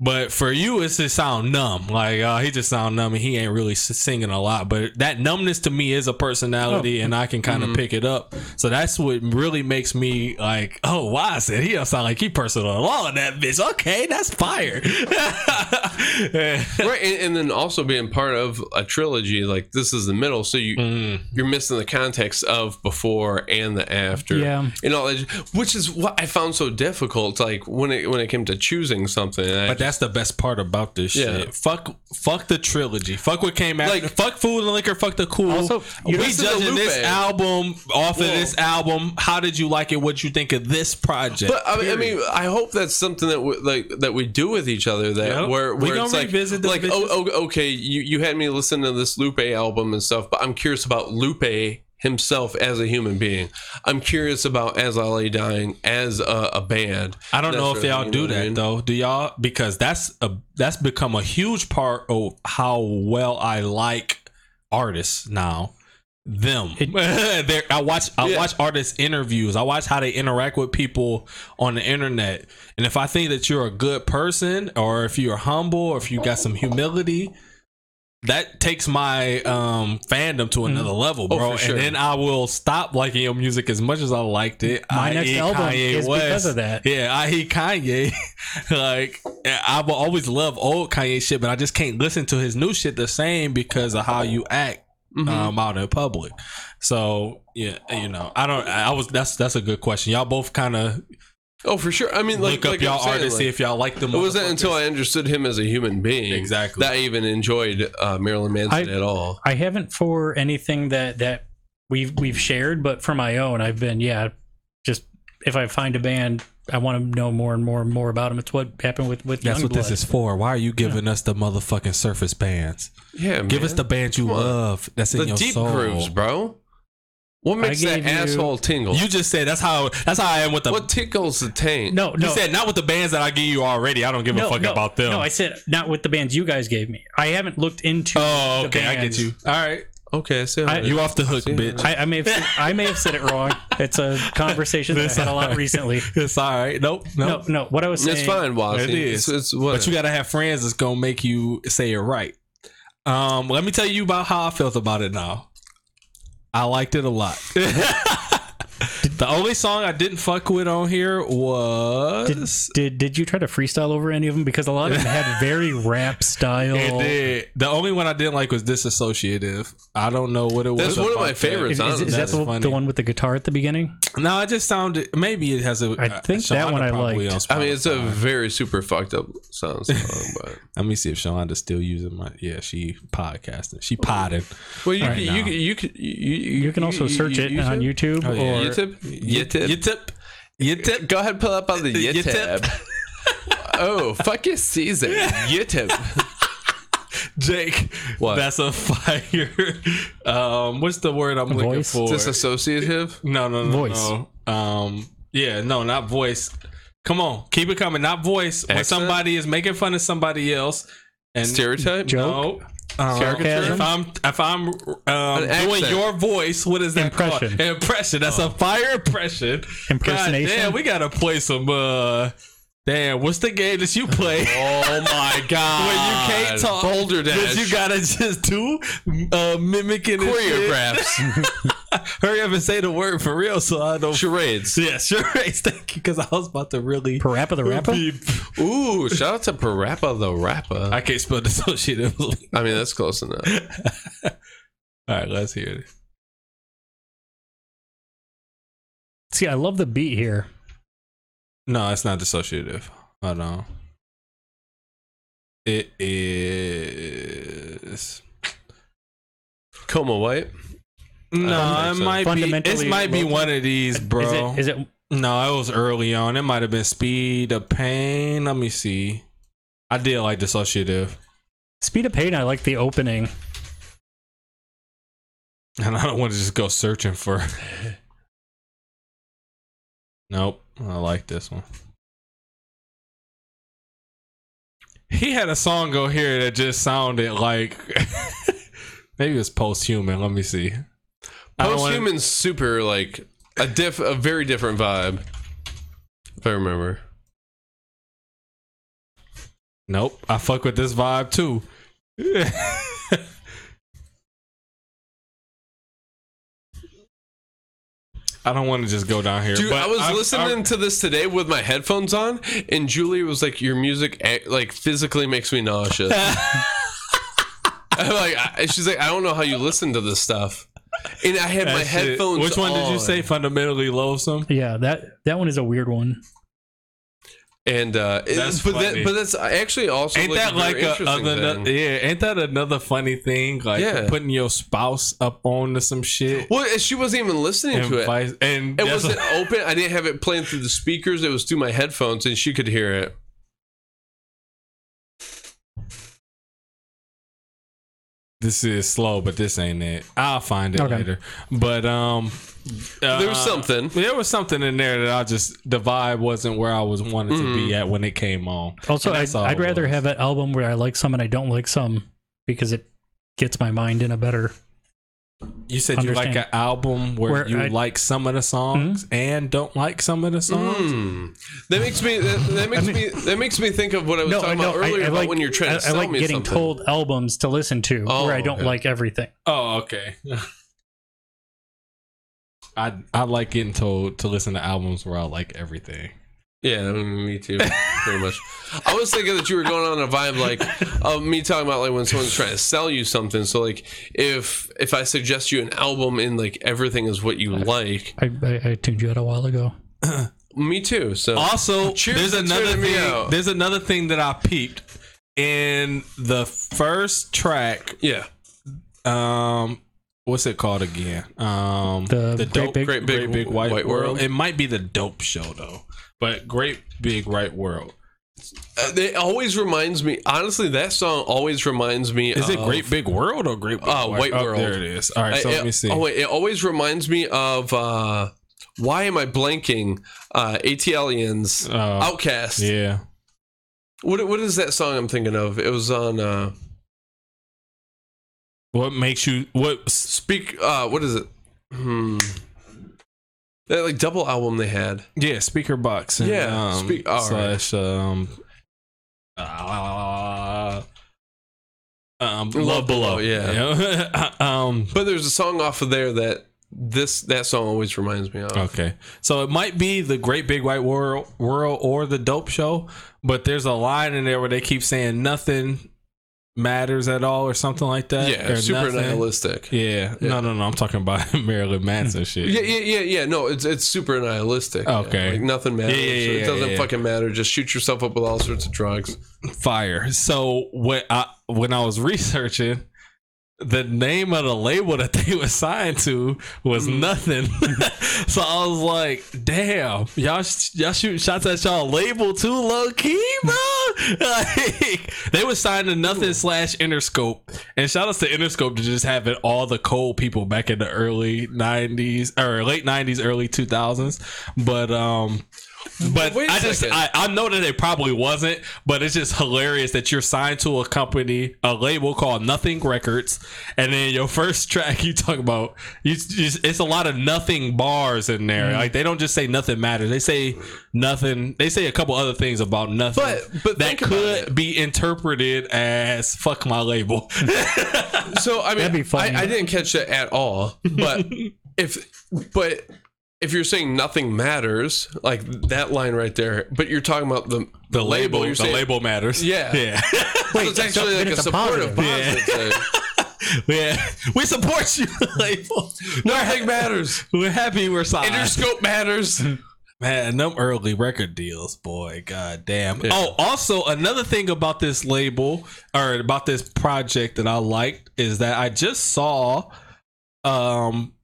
Speaker 2: But for you, it's just sound numb. Like uh, he just sound numb, and he ain't really singing a lot. But that numbness to me is a personality, and I can kind of pick it up. So that's what really makes me like, oh, why I said he don't sound like he personal along that bitch. Okay, that's fire.
Speaker 1: right, and, and then also being part of a trilogy, like this is the middle, so you
Speaker 2: Mm.
Speaker 1: you're missing the context of before and the after.
Speaker 3: Yeah.
Speaker 1: and all that, which is what I found so difficult. Like when it when it came to choosing something,
Speaker 2: that's the best part about this
Speaker 1: Yeah.
Speaker 2: shit. Fuck, fuck the trilogy. Fuck what came after.
Speaker 1: Like-
Speaker 2: fuck food and liquor. Fuck the cool.
Speaker 3: Also,
Speaker 2: we judging this album off of this album. How did you like it? What you think of this project?
Speaker 1: But I mean, I mean, I hope that's something that we, like that we do with each other. That
Speaker 2: Yep.
Speaker 1: where
Speaker 2: We
Speaker 1: where
Speaker 2: gonna
Speaker 1: it's like, like oh, oh, okay, you you had me listen to this Lupe album and stuff, but I'm curious about Lupe himself as a human being. I'm curious about As I Lay Dying as a, a band.
Speaker 2: I don't
Speaker 1: That
Speaker 2: know if y'all do
Speaker 1: you know what I
Speaker 2: that
Speaker 1: mean?
Speaker 2: though. Do y'all? Because that's a that's become a huge part of how well I like artists now. Them. They're- I watch I
Speaker 1: Yeah.
Speaker 2: watch artists interviews. I watch how they interact with people on the internet. And if I think that you're a good person, or if you're humble, or if you got some humility, that takes my um fandom to another level,
Speaker 1: Oh,
Speaker 2: bro.
Speaker 1: for sure.
Speaker 2: And then I will stop liking your music as much as I liked it.
Speaker 3: My
Speaker 2: I
Speaker 3: next album
Speaker 2: Kanye
Speaker 3: is because of that.
Speaker 2: Yeah, I hate Kanye. like I will always love old Kanye shit, but I just can't listen to his new shit the same because of how you act
Speaker 1: Mhm.
Speaker 2: um, out in public. So yeah, you know, I don't. I was that's that's a good question. Y'all both kind of
Speaker 1: oh, for sure. I mean, like
Speaker 2: look up
Speaker 1: like
Speaker 2: y'all
Speaker 1: I'm saying,
Speaker 2: artists,
Speaker 1: like,
Speaker 2: see if y'all like them.
Speaker 1: it wasn't until. I understood him as a human being
Speaker 2: Exactly.
Speaker 1: that I even enjoyed uh, Marilyn Manson
Speaker 3: I-
Speaker 1: at all.
Speaker 3: I haven't for anything that that we've we've shared, but for my own, I've been yeah, just if I find a band, I want to know more and more and more about them. It's what happened with with
Speaker 2: That's what this is for. Why are you giving us the motherfucking surface bands?
Speaker 1: Yeah,
Speaker 2: Give us the bands you love. That's in
Speaker 1: the
Speaker 2: your
Speaker 1: deep
Speaker 2: soul.
Speaker 1: grooves, bro. What makes that
Speaker 3: you-
Speaker 1: asshole tingle?
Speaker 2: You just said that's how that's how I am with the.
Speaker 1: what tickles the taint?
Speaker 3: No, no.
Speaker 2: you said not with the bands that I give you already. I don't give
Speaker 3: no,
Speaker 2: a fuck
Speaker 3: no,
Speaker 2: about them.
Speaker 3: No, I said not with the bands you guys gave me. I haven't looked into.
Speaker 2: oh,
Speaker 3: the
Speaker 2: okay, I get you. All right,
Speaker 1: Okay, so
Speaker 3: I-
Speaker 2: you off the hook,
Speaker 1: See,
Speaker 2: bitch.
Speaker 3: I, I may have said, I may have said it wrong. It's a conversation that I had a lot recently.
Speaker 2: it's all right. Nope,
Speaker 3: No, no. What I was saying.
Speaker 1: it's fine, Wazzy.
Speaker 2: It is.
Speaker 1: It's, it's
Speaker 2: But you gotta have friends that's gonna make you say it right. Um, let me tell you about how I felt about it now. I liked it a lot. the only song I didn't fuck with on here was
Speaker 3: did did you try to freestyle over any of them? Because a lot of them had very rap style.
Speaker 2: it did. The only one I didn't like was disassociative. I don't know what it was.
Speaker 1: That's one of my
Speaker 2: that.
Speaker 1: favorites,
Speaker 3: Is, is, is that
Speaker 2: That's
Speaker 3: the, the one with the guitar at the beginning?
Speaker 2: No, it just sounded. Maybe it has a.
Speaker 3: I think
Speaker 2: Shonda
Speaker 3: that one I
Speaker 2: probably
Speaker 3: liked.
Speaker 2: on
Speaker 1: I mean, it's a very super fucked up sound song, but
Speaker 2: Let me see if Shonda's still using my. Yeah, she podcasting. She potting.
Speaker 1: well, you
Speaker 2: Right
Speaker 1: can,
Speaker 2: now.
Speaker 1: you can you can you,
Speaker 3: You can also search it on YouTube
Speaker 2: Oh, yeah.
Speaker 3: or
Speaker 1: YouTube. YouTube.
Speaker 2: YouTube. YouTube.
Speaker 1: Go ahead, and pull up on the
Speaker 2: YouTube.
Speaker 1: YouTube. oh, fuck your season. YouTube.
Speaker 2: Jake,
Speaker 1: What?
Speaker 2: That's a fire. Um, what's the word I'm looking
Speaker 3: Voice?
Speaker 2: for?
Speaker 1: Disassociative.
Speaker 2: no, no, no,
Speaker 3: Voice.
Speaker 2: no. Um, yeah, no, not voice. Come on, keep it coming. Not voice. When somebody is making fun of somebody else, and
Speaker 1: Stereotype.
Speaker 3: Joke?
Speaker 2: no. Um,
Speaker 1: Caricature?
Speaker 2: if I'm if I'm um, doing your voice, what is that
Speaker 3: Impression.
Speaker 2: called? Impression. That's a fire impression.
Speaker 3: Impersonation?
Speaker 2: God damn, we gotta play some. uh Damn, what's the game that you play?
Speaker 1: Oh my god.
Speaker 2: Where you can't talk.
Speaker 1: Boulder dash.
Speaker 2: you gotta just do uh, mimicking
Speaker 1: choreographs.
Speaker 2: Hurry up and say the word for real, so I don't.
Speaker 1: Charades.
Speaker 2: Yeah, charades. Thank you, because I was about to really.
Speaker 3: Parappa the Rapper?
Speaker 2: be-
Speaker 1: Ooh, shout out to Parappa the Rapper.
Speaker 2: I can't spell dissociative.
Speaker 1: I mean, that's close enough.
Speaker 2: All right, let's hear it.
Speaker 3: See, I love the beat here.
Speaker 2: No, it's not dissociative. Hold know. It is.
Speaker 1: Coma White.
Speaker 2: No,
Speaker 1: think
Speaker 2: it
Speaker 1: so.
Speaker 2: might be. It might be one of these, bro.
Speaker 3: Is it? Is it?
Speaker 2: No, it was early on. It might have been Speed of Pain. Let me see. I did like dissociative,
Speaker 3: Speed of Pain? I like the opening.
Speaker 2: and I don't want to just go searching for. nope, I like this one. He had a song go here that just sounded like maybe it's was post-human. Let me see. I don't wanna-
Speaker 1: Posthuman's super like a diff, a very different vibe. If I remember.
Speaker 2: Nope, I fuck with this vibe too. I don't want to just go down here.
Speaker 1: Dude,
Speaker 2: but
Speaker 1: I was
Speaker 2: I'm-
Speaker 1: listening
Speaker 2: I'm-
Speaker 1: to this today with my headphones on, and Julie was like, "Your music eh, like physically makes me nauseous." I'm like, I, she's like, "I don't know how you listen to this stuff." And I had my
Speaker 2: That shit-
Speaker 1: headphones.
Speaker 2: Which one did you
Speaker 1: on.
Speaker 2: say? Fundamentally loathsome.
Speaker 3: Yeah, that that one is a weird one.
Speaker 1: And uh, it-
Speaker 2: That's
Speaker 1: but
Speaker 2: funny.
Speaker 1: that, but that's actually also
Speaker 2: Ain't
Speaker 1: like
Speaker 2: that like
Speaker 1: very
Speaker 2: a,
Speaker 1: interesting
Speaker 2: other? Yeah, ain't that another funny thing? Like
Speaker 1: Yeah.
Speaker 2: putting your spouse up on to some shit.
Speaker 1: Well, she wasn't even listening
Speaker 2: and
Speaker 1: to it.
Speaker 2: vice- and
Speaker 1: It
Speaker 2: that's
Speaker 1: wasn't open. I didn't have it playing through the speakers. It was through my headphones, and she could hear it.
Speaker 2: This is slow, but this ain't it. I'll find it
Speaker 3: Okay.
Speaker 2: later. But um,
Speaker 1: There was
Speaker 2: uh,
Speaker 1: something.
Speaker 2: There was something in there that I just the vibe wasn't where I was wanted to be at when it came on.
Speaker 3: Also, I'd, I'd rather
Speaker 2: was.
Speaker 3: have an album where I like some and I don't like some because it gets my mind in a better.
Speaker 2: You said you like an album where,
Speaker 3: Where
Speaker 2: you
Speaker 3: I-
Speaker 2: like some of the songs and don't like some of the songs.
Speaker 1: Hmm. That makes me. That, that makes
Speaker 3: mean-
Speaker 1: me. That makes me think of what I was
Speaker 3: No,
Speaker 1: talking
Speaker 3: no,
Speaker 1: about earlier
Speaker 3: I
Speaker 1: about
Speaker 3: like
Speaker 1: when you're trying
Speaker 3: I,
Speaker 1: to
Speaker 3: I
Speaker 1: sell
Speaker 3: like
Speaker 1: me
Speaker 3: getting
Speaker 1: something.
Speaker 3: told albums to listen to
Speaker 1: Oh,
Speaker 3: where I don't
Speaker 1: okay.
Speaker 3: like everything.
Speaker 2: Oh, okay. I I like getting told to listen to albums where I like everything.
Speaker 1: Yeah, me too. Pretty much. I was thinking that you were going on a vibe like of me talking about like when someone's trying to sell you something. So like if if I suggest you an album and like everything is what you like,
Speaker 3: I, I, I tuned you out a while ago.
Speaker 1: me too. So
Speaker 2: Also,
Speaker 1: Cheers
Speaker 2: there's
Speaker 1: to
Speaker 2: another
Speaker 1: tuning me
Speaker 2: thing.
Speaker 1: out.
Speaker 2: There's another thing that I peeped in the first track.
Speaker 1: yeah,
Speaker 2: Um, what's it called again? Um,
Speaker 3: The Great
Speaker 2: dope,
Speaker 3: Big-
Speaker 1: Great Big
Speaker 2: white,
Speaker 1: White
Speaker 2: world.
Speaker 1: World.
Speaker 2: It might be the dope show though, but great big white world.
Speaker 1: Uh, it always reminds me. Honestly, that song always reminds me.
Speaker 2: Is it Great Big World or Great Big
Speaker 1: Uh, White
Speaker 2: Oh,
Speaker 1: World.
Speaker 2: there it is. All right, so
Speaker 1: I-
Speaker 2: let me see.
Speaker 1: Oh wait, it always reminds me of. uh Why am I blanking? Uh ATLians,
Speaker 2: Uh,
Speaker 1: OutKast.
Speaker 2: yeah,
Speaker 1: What what is that song I'm thinking of? It was on. uh
Speaker 2: what makes you what?
Speaker 1: Speak. uh What is it? Hmm. That like double album they had.
Speaker 2: Yeah, Speakerboxxx. And,
Speaker 1: Yeah,
Speaker 2: um,
Speaker 1: speak- all right.
Speaker 2: slash um, uh, um,
Speaker 1: Love
Speaker 2: love below.
Speaker 1: Below, yeah.
Speaker 2: yeah. um,
Speaker 1: But there's a song off of there that this that song always reminds me of.
Speaker 2: Okay, so it might be the Great Big White World, World or the Dope Show, but there's a line in there where they keep saying nothing matters at all or something like that.
Speaker 1: Yeah, super
Speaker 2: nothing.
Speaker 1: nihilistic.
Speaker 2: Yeah.
Speaker 1: Yeah.
Speaker 2: no, no, no. I'm talking about Marilyn Manson shit.
Speaker 1: Yeah, yeah, yeah, yeah. No, it's it's super nihilistic. yeah.
Speaker 2: Okay.
Speaker 1: like nothing matters.
Speaker 2: Yeah, yeah, yeah,
Speaker 1: it doesn't
Speaker 2: yeah.
Speaker 1: fucking matter. Just shoot yourself up with all sorts of drugs.
Speaker 2: Fire. So when I when I was researching. The name of the label that they were signed to was
Speaker 1: Mm.
Speaker 2: nothing. so I was like, "Damn, y'all, sh- y'all shooting shots at y'all label too low key, bro." like, they were signed to nothing slash Interscope, and shout outs to Interscope to just having all the cold people back in the early '90s or late '90s, early 2000s. But um, but I just. I, I know that it probably wasn't, but it's just hilarious that you're signed to a company, a label called Nothing Records, and then your first track you talk about, you, you, it's a lot of nothing bars in there. Mm-hmm. Like they don't just say nothing matters; they say nothing. They say a couple other things about nothing,
Speaker 1: But- but
Speaker 2: that could be interpreted as "fuck my label."
Speaker 1: So I mean. I, I didn't catch that at all. But if but if you're saying nothing matters, like that line right there, but you're talking about the
Speaker 2: the label,
Speaker 1: you're
Speaker 2: the
Speaker 1: saying-
Speaker 2: label matters.
Speaker 1: Yeah.
Speaker 2: yeah,
Speaker 1: So it's actually
Speaker 3: then
Speaker 1: like a
Speaker 3: a
Speaker 1: supportive
Speaker 3: positive.
Speaker 1: positive. thing.
Speaker 2: yeah. We support you, label.
Speaker 1: Nothing matters.
Speaker 2: We're happy we're signed.
Speaker 1: Interscope matters.
Speaker 2: Man, them early record deals, boy, god damn. Oh, also another thing about this label or about this project that I liked is that I just saw um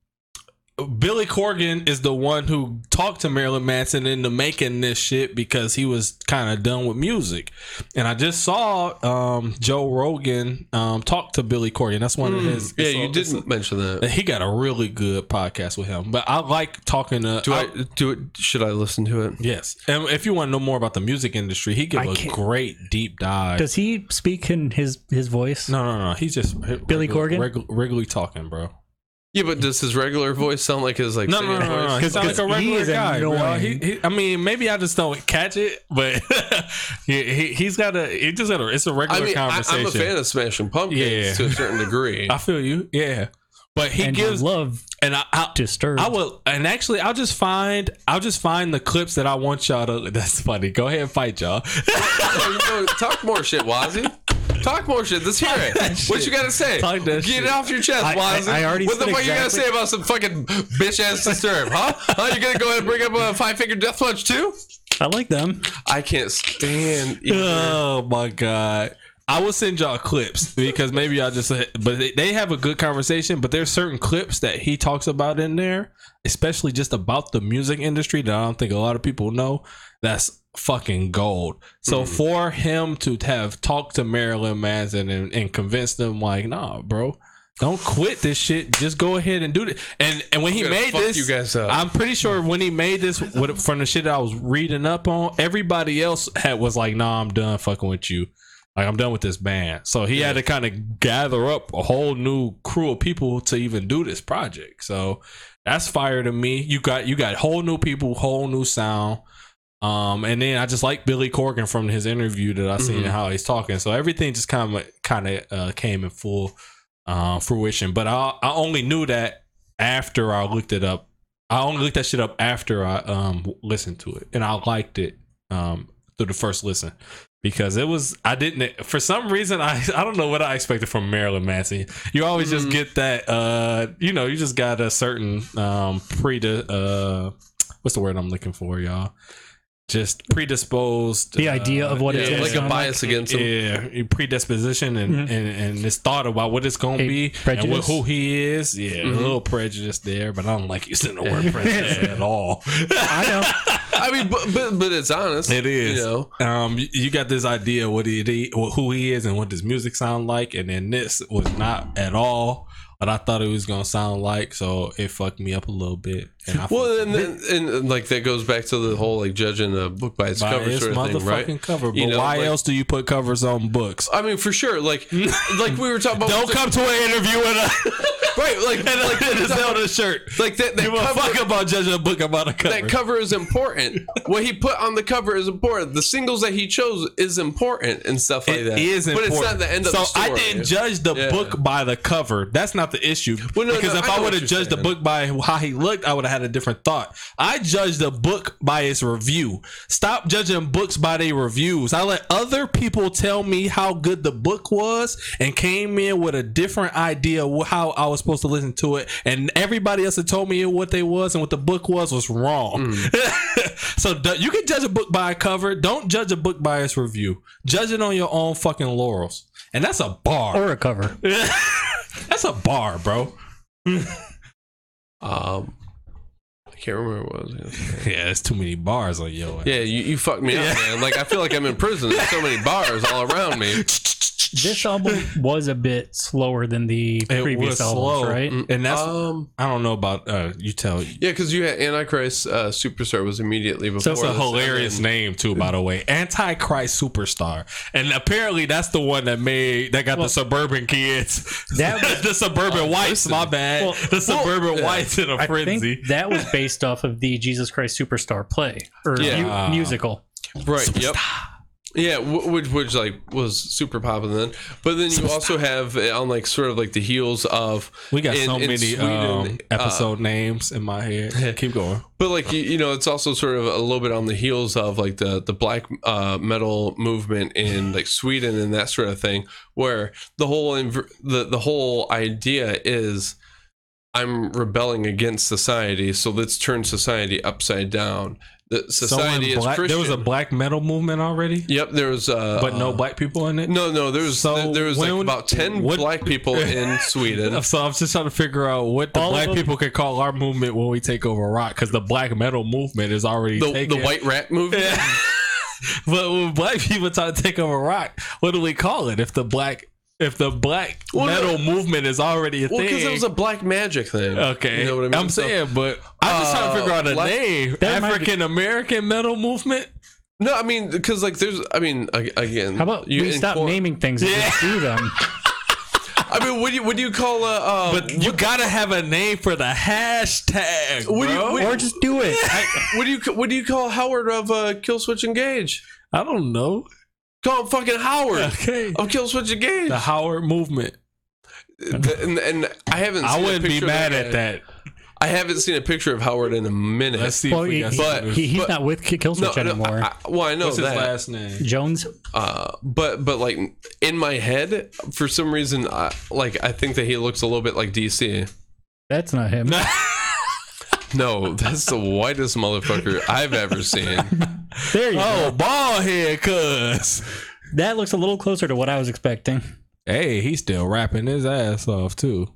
Speaker 2: Billy Corgan is the one who talked to Marilyn Manson into making this shit because he was kind of done with music. And I just saw um Joe Rogan um talk to Billy Corgan. That's one of his
Speaker 1: Hmm. Yeah, you didn't mention that.
Speaker 2: he got a really good podcast with him. But I like talking to
Speaker 1: Do I do it? Should I listen to it?
Speaker 2: Yes, and if you want to know more about the music industry, he give
Speaker 3: I
Speaker 2: a great deep dive.
Speaker 3: Does he speak in his his voice?
Speaker 2: no, no, no. He's just
Speaker 3: Billy
Speaker 2: regular-
Speaker 3: Corgan?
Speaker 2: regu- regularly talking, bro.
Speaker 1: Yeah, but does his regular voice sound like his like
Speaker 2: No, no,
Speaker 1: singing
Speaker 2: no, no, no.
Speaker 1: voice?
Speaker 2: He sounds like a
Speaker 3: 'Cause he
Speaker 2: regular
Speaker 3: is
Speaker 2: guy, bro. He,
Speaker 3: annoying.
Speaker 2: he, I mean, maybe I just don't catch it, but he, he, he's got a. He just got a. It's a
Speaker 1: I
Speaker 2: regular
Speaker 1: mean, I,
Speaker 2: conversation.
Speaker 1: I'm a fan of Smashing Pumpkins
Speaker 2: Yeah.
Speaker 1: to a certain degree.
Speaker 2: I feel you, yeah. But he
Speaker 3: and
Speaker 2: gives,
Speaker 3: I love
Speaker 2: and I, I,
Speaker 3: Disturbed.
Speaker 2: I will, and actually, I'll just find, I'll just find the clips that I want y'all to. That's funny. Go ahead and fight y'all.
Speaker 1: Oh, you know, talk more shit, Wazzy. Talk more shit. Let's hear it. What you gotta say?
Speaker 2: Talk that
Speaker 1: Get
Speaker 2: shit.
Speaker 1: it off your chest,
Speaker 3: I- I-
Speaker 1: Wazzy.
Speaker 3: I already
Speaker 1: what the
Speaker 3: said
Speaker 1: fuck you gotta
Speaker 3: exactly-
Speaker 1: say about some fucking bitch ass disturb, huh? Huh? You gonna go ahead and bring up a five finger death punch too?
Speaker 3: I like them.
Speaker 1: I can't stand.
Speaker 2: Oh my god. I will send y'all clips because maybe y'all just but they- they have a good conversation, but there's certain clips that he talks about in there, especially just about the music industry that I don't think a lot of people know. That's fucking gold. So mm-hmm. for him to have talked to Marilyn Manson and, and convinced them like, nah, bro, don't quit this shit. Just go ahead and do it. And and when he
Speaker 1: gonna
Speaker 2: made this,
Speaker 1: you guys.
Speaker 2: I'm pretty sure when he made this what- from the shit that I was reading up on, everybody else had was like, "Nah, I'm done fucking with you. Like I'm done with this band." So he had to kind of gather up a whole new crew of people to even do this project. So that's fire to me. You got you got whole new people, whole new sound. Um, and then I just like Billy Corgan from his interview that I seen and how he's talking. So everything just kind of kind of uh, came in full uh, fruition. But I I only knew that after I looked it up. I only looked that shit up after I um listened to it, and I liked it um through the first listen because it was I didn't for some reason I I don't know what I expected from Marilyn Manson. You always just get that uh you know you just got a certain um pre uh what's the word I'm looking for y'all just predisposed
Speaker 3: The idea of what
Speaker 1: Yeah,
Speaker 3: it's
Speaker 1: like a
Speaker 3: sound
Speaker 1: bias against him.
Speaker 2: yeah, predisposition and, and and this thought about what it's gonna
Speaker 3: A
Speaker 2: be and what, who he is. Yeah,
Speaker 1: Mm-hmm.
Speaker 2: a little prejudice there, but I don't like using the word prejudice at all.
Speaker 3: I know.
Speaker 1: I mean, but, but but it's honest.
Speaker 2: It is.
Speaker 1: You know,
Speaker 2: Um, you- you got this idea what he, he who he is and what his music sound like, and then this was not at all what I thought it was gonna sound like. So it fucked me up a little bit. And I
Speaker 1: well, and, then and, and like that goes back to the whole like judging a book by its
Speaker 2: by
Speaker 1: cover
Speaker 2: its
Speaker 1: sort of thing, right?
Speaker 2: cover. But
Speaker 1: You know,
Speaker 2: why
Speaker 1: like-
Speaker 2: else do you put covers on books?
Speaker 1: I mean, for sure. Like, like we were talking about.
Speaker 2: Don't come to an interview with a
Speaker 1: right. Like,
Speaker 2: and
Speaker 1: like,
Speaker 2: a Zelda shirt.
Speaker 1: like that. That
Speaker 2: Give a
Speaker 1: cover,
Speaker 2: fuck about judging a book about a cover.
Speaker 1: that cover is important. what he put on the cover is important. The singles that he chose is important and stuff like
Speaker 2: It
Speaker 1: that.
Speaker 2: is
Speaker 1: but
Speaker 2: important.
Speaker 1: it's not the end of
Speaker 2: so
Speaker 1: the story.
Speaker 2: I didn't judge the
Speaker 1: Yeah.
Speaker 2: book by the cover. That's not the issue.
Speaker 1: Well, no,
Speaker 2: because
Speaker 1: no,
Speaker 2: if
Speaker 1: I
Speaker 2: I, would have
Speaker 1: you're
Speaker 2: judged the book by how he looked, I would have had a different thought. I judged the book by its review. Stop judging books by their reviews. I let other people tell me how good the book was and came in with a different idea of how I was supposed to listen to it. And everybody else that told me what they was and what the book was was wrong.
Speaker 1: Mm.
Speaker 2: so you can judge a book by a cover. Don't judge a book by its review. Judge it on your own fucking laurels. And that's a bar.
Speaker 3: Or a cover.
Speaker 2: that's a bar, bro.
Speaker 1: Um, I can't remember what I was gonna say.
Speaker 2: Yeah, there's too many bars on yo. ass.
Speaker 1: Yeah, you, you fucked me up, man. Like I feel like I'm in prison. There's so many bars all around me.
Speaker 3: This album was a bit slower than the
Speaker 2: It
Speaker 3: previous
Speaker 2: was
Speaker 3: albums,
Speaker 2: slow,
Speaker 3: right?
Speaker 2: and that's
Speaker 1: Um,
Speaker 2: I don't know about uh, you tell.
Speaker 1: yeah, because you had Antichrist uh, Superstar was immediately before.
Speaker 3: it's
Speaker 2: That's a
Speaker 1: this,
Speaker 2: hilarious
Speaker 1: then-
Speaker 2: name too, by the way. Antichrist Superstar, and apparently that's the one that made that got the suburban kids,
Speaker 3: That was-
Speaker 2: the suburban whites. My bad,
Speaker 3: Well,
Speaker 2: the suburban
Speaker 1: yeah.
Speaker 2: whites in a
Speaker 3: I
Speaker 2: frenzy.
Speaker 3: think that was based off of the Jesus Christ Superstar play or
Speaker 1: Yeah.
Speaker 3: mu- musical.
Speaker 1: Right. Yep. Yeah, which which like was super popular then, but then you also have uh, on like sort of like the heels of
Speaker 2: we got
Speaker 1: in-
Speaker 2: so
Speaker 1: in
Speaker 2: many
Speaker 1: Sweden,
Speaker 2: um,
Speaker 1: uh,
Speaker 2: episode names in my head. Keep going.
Speaker 1: But like you, you know, it's also sort of a little bit on the heels of like the the black uh, metal movement in like Sweden and that sort of thing, where the whole inv- the the whole idea is I'm rebelling against society, so let's turn society upside down. The society is
Speaker 2: black,
Speaker 1: Christian.
Speaker 2: there was a black metal movement already,
Speaker 1: yep, there was uh,
Speaker 2: but no
Speaker 1: uh,
Speaker 2: black people in it.
Speaker 1: No, no, there was
Speaker 2: So
Speaker 1: there was like about ten
Speaker 2: what-
Speaker 1: black people in Sweden.
Speaker 2: So I'm just trying to figure out what the
Speaker 3: All
Speaker 2: black
Speaker 3: them-
Speaker 2: people could call our movement when we take over rock, because the black metal movement is already
Speaker 1: The,
Speaker 2: taken.
Speaker 1: the white rat movement.
Speaker 2: but when black people try to take over rock, what do we call it? If the black if the black
Speaker 1: Well, no-
Speaker 2: metal movement is already a thing.
Speaker 1: Well, because it was a black magic thing.
Speaker 2: okay,
Speaker 1: you know what I mean.
Speaker 2: I'm
Speaker 1: So-
Speaker 2: saying, but I'm just trying to
Speaker 1: Uh,
Speaker 2: figure out a
Speaker 1: black-
Speaker 2: name.
Speaker 3: That might be-
Speaker 2: African American metal movement.
Speaker 1: no, I mean because like there's, I mean again.
Speaker 3: How about
Speaker 1: you
Speaker 3: stop
Speaker 1: incorpor-
Speaker 3: naming things and just do them?
Speaker 1: I mean, what do you what do you call a? Uh,
Speaker 2: But you gotta have a name for the hashtag,
Speaker 1: What do you-
Speaker 2: bro.
Speaker 1: what-
Speaker 3: or just do it.
Speaker 1: what do you what do you call Howard of uh, Killswitch Engage?
Speaker 2: I don't know.
Speaker 1: Call him fucking Howard
Speaker 2: Okay,
Speaker 1: of Killswitch Engage.
Speaker 2: the Howard movement.
Speaker 1: The- and, and I haven't.
Speaker 2: I
Speaker 1: seen a
Speaker 2: wouldn't be
Speaker 1: picture of
Speaker 2: mad at that.
Speaker 1: I haven't seen a picture of Howard in a minute.
Speaker 2: Let's see
Speaker 3: Well,
Speaker 2: if we
Speaker 3: he,
Speaker 2: got
Speaker 3: he-
Speaker 1: but-
Speaker 3: he- he's
Speaker 1: but-
Speaker 3: not with Ki- Killswitch
Speaker 1: no, no,
Speaker 3: anymore.
Speaker 1: I, I- well, I know
Speaker 2: What's his
Speaker 1: that.
Speaker 2: last name?
Speaker 3: Jones.
Speaker 1: Uh, but but like in my head, for some reason, I, like I think that he looks a little bit like DC.
Speaker 3: That's not him.
Speaker 1: No, that's the whitest motherfucker I've ever seen.
Speaker 3: There you
Speaker 2: Oh,
Speaker 3: go.
Speaker 2: bald head, cuz.
Speaker 3: That looks a little closer to what I was expecting.
Speaker 2: Hey, he's still rapping his ass off too.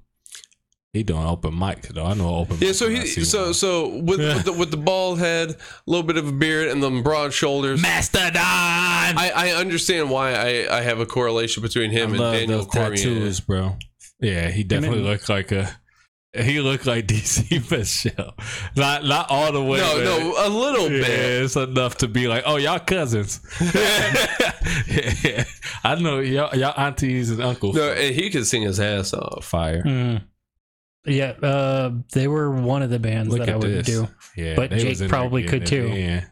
Speaker 2: He doing open mic though. I know open.
Speaker 1: Yeah, so he so
Speaker 2: one.
Speaker 1: so with with the, with the bald head, a little bit of a beard, and the broad shoulders.
Speaker 2: Mastodon.
Speaker 1: I, I understand why I, I have a correlation between him and
Speaker 2: love
Speaker 1: Daniel
Speaker 2: those
Speaker 1: Cormier.
Speaker 2: tattoos, bro. Yeah, he definitely
Speaker 3: and-
Speaker 2: looked like a. He looked like DC Michelle. Not not all the way.
Speaker 1: No,
Speaker 2: but-
Speaker 1: no, a little
Speaker 2: Yeah,
Speaker 1: bit.
Speaker 2: it's enough to be like, oh, y'all cousins. yeah, I know y'all, y'all aunties and uncles.
Speaker 1: No, and he could sing his ass off.
Speaker 2: fire.
Speaker 3: Hmm. Yeah, uh, they were one of the bands
Speaker 2: Look
Speaker 3: that I would
Speaker 2: this.
Speaker 3: do.
Speaker 2: Yeah,
Speaker 3: But Jake
Speaker 2: was in there
Speaker 3: probably could too.
Speaker 2: in.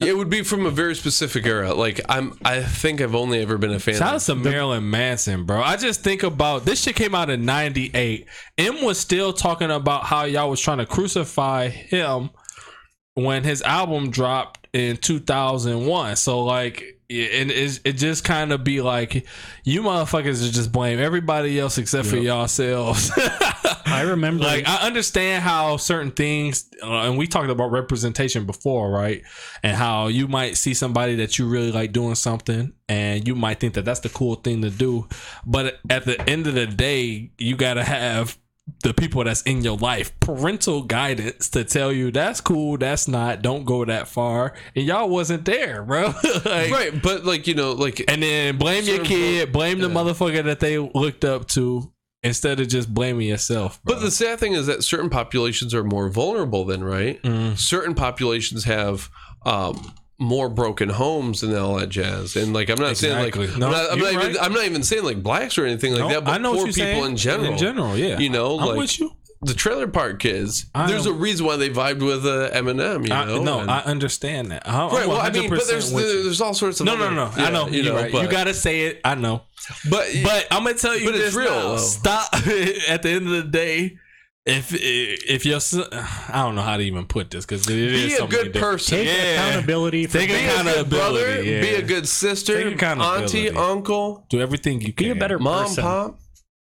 Speaker 1: It would be from a very specific era. Like I'm, I think I've only ever been a fan.
Speaker 2: Shout out
Speaker 1: of
Speaker 2: to Marilyn Manson, bro. I just think about this shit came out in '98. M was still talking about how y'all was trying to crucify him when his album dropped in 2001. So like, and it, it just kind of be like, you motherfuckers just blame everybody else except for yourselves.
Speaker 3: I remember.
Speaker 2: like I understand how certain things, uh, and we talked about representation before, right? And how you might see somebody that you really like doing something, and you might think that that's the cool thing to do, but at the end of the day, you gotta have the people that's in your life parental guidance to tell you that's cool that's not don't go that far and y'all wasn't there bro Like,
Speaker 1: right, but like you know, like
Speaker 2: and then blame your
Speaker 1: Certain
Speaker 2: kid blame the motherfucker that they looked up to instead of just blaming yourself bro.
Speaker 1: But the sad thing is that certain populations are more vulnerable than right.
Speaker 2: Mm.
Speaker 1: Certain populations have um, more broken homes and all that jazz. And like I'm not
Speaker 2: Exactly.
Speaker 1: saying like
Speaker 2: No,
Speaker 1: I'm, not, I'm, not even,
Speaker 2: right.
Speaker 1: I'm not even saying like blacks or anything like
Speaker 2: No,
Speaker 1: that. But
Speaker 2: I know
Speaker 1: poor
Speaker 2: what
Speaker 1: people
Speaker 2: saying.
Speaker 1: in general.
Speaker 2: in general yeah
Speaker 1: You know,
Speaker 2: I'm
Speaker 1: like
Speaker 2: with you
Speaker 1: the trailer park kids.
Speaker 2: I
Speaker 1: there's a reason why they vibed with uh, Eminem. You
Speaker 2: I,
Speaker 1: know,
Speaker 2: no
Speaker 1: and-
Speaker 2: I understand that I'm
Speaker 1: right. Well, I mean, but there's there's all sorts of
Speaker 2: no, no,
Speaker 1: other-
Speaker 2: no. I
Speaker 1: yeah,
Speaker 2: know.
Speaker 1: You
Speaker 2: You're
Speaker 1: know,
Speaker 2: right.
Speaker 1: but,
Speaker 2: you gotta say it. I know.
Speaker 1: but
Speaker 2: But I'm gonna tell you
Speaker 1: But it's
Speaker 2: this
Speaker 1: real,
Speaker 2: now. Stop. At the end of the day, if if your son, I don't know how to even put this because it is
Speaker 1: be a
Speaker 2: so many
Speaker 1: good
Speaker 2: different-
Speaker 1: person.
Speaker 3: take
Speaker 2: yeah.
Speaker 3: accountability for
Speaker 2: Take
Speaker 1: Be a good
Speaker 2: accountability.
Speaker 1: brother.
Speaker 2: yeah.
Speaker 1: Be a good sister.
Speaker 2: Take.
Speaker 1: Auntie, uncle,
Speaker 2: Do everything you can.
Speaker 3: be a better
Speaker 1: mom,
Speaker 3: person.
Speaker 1: pop.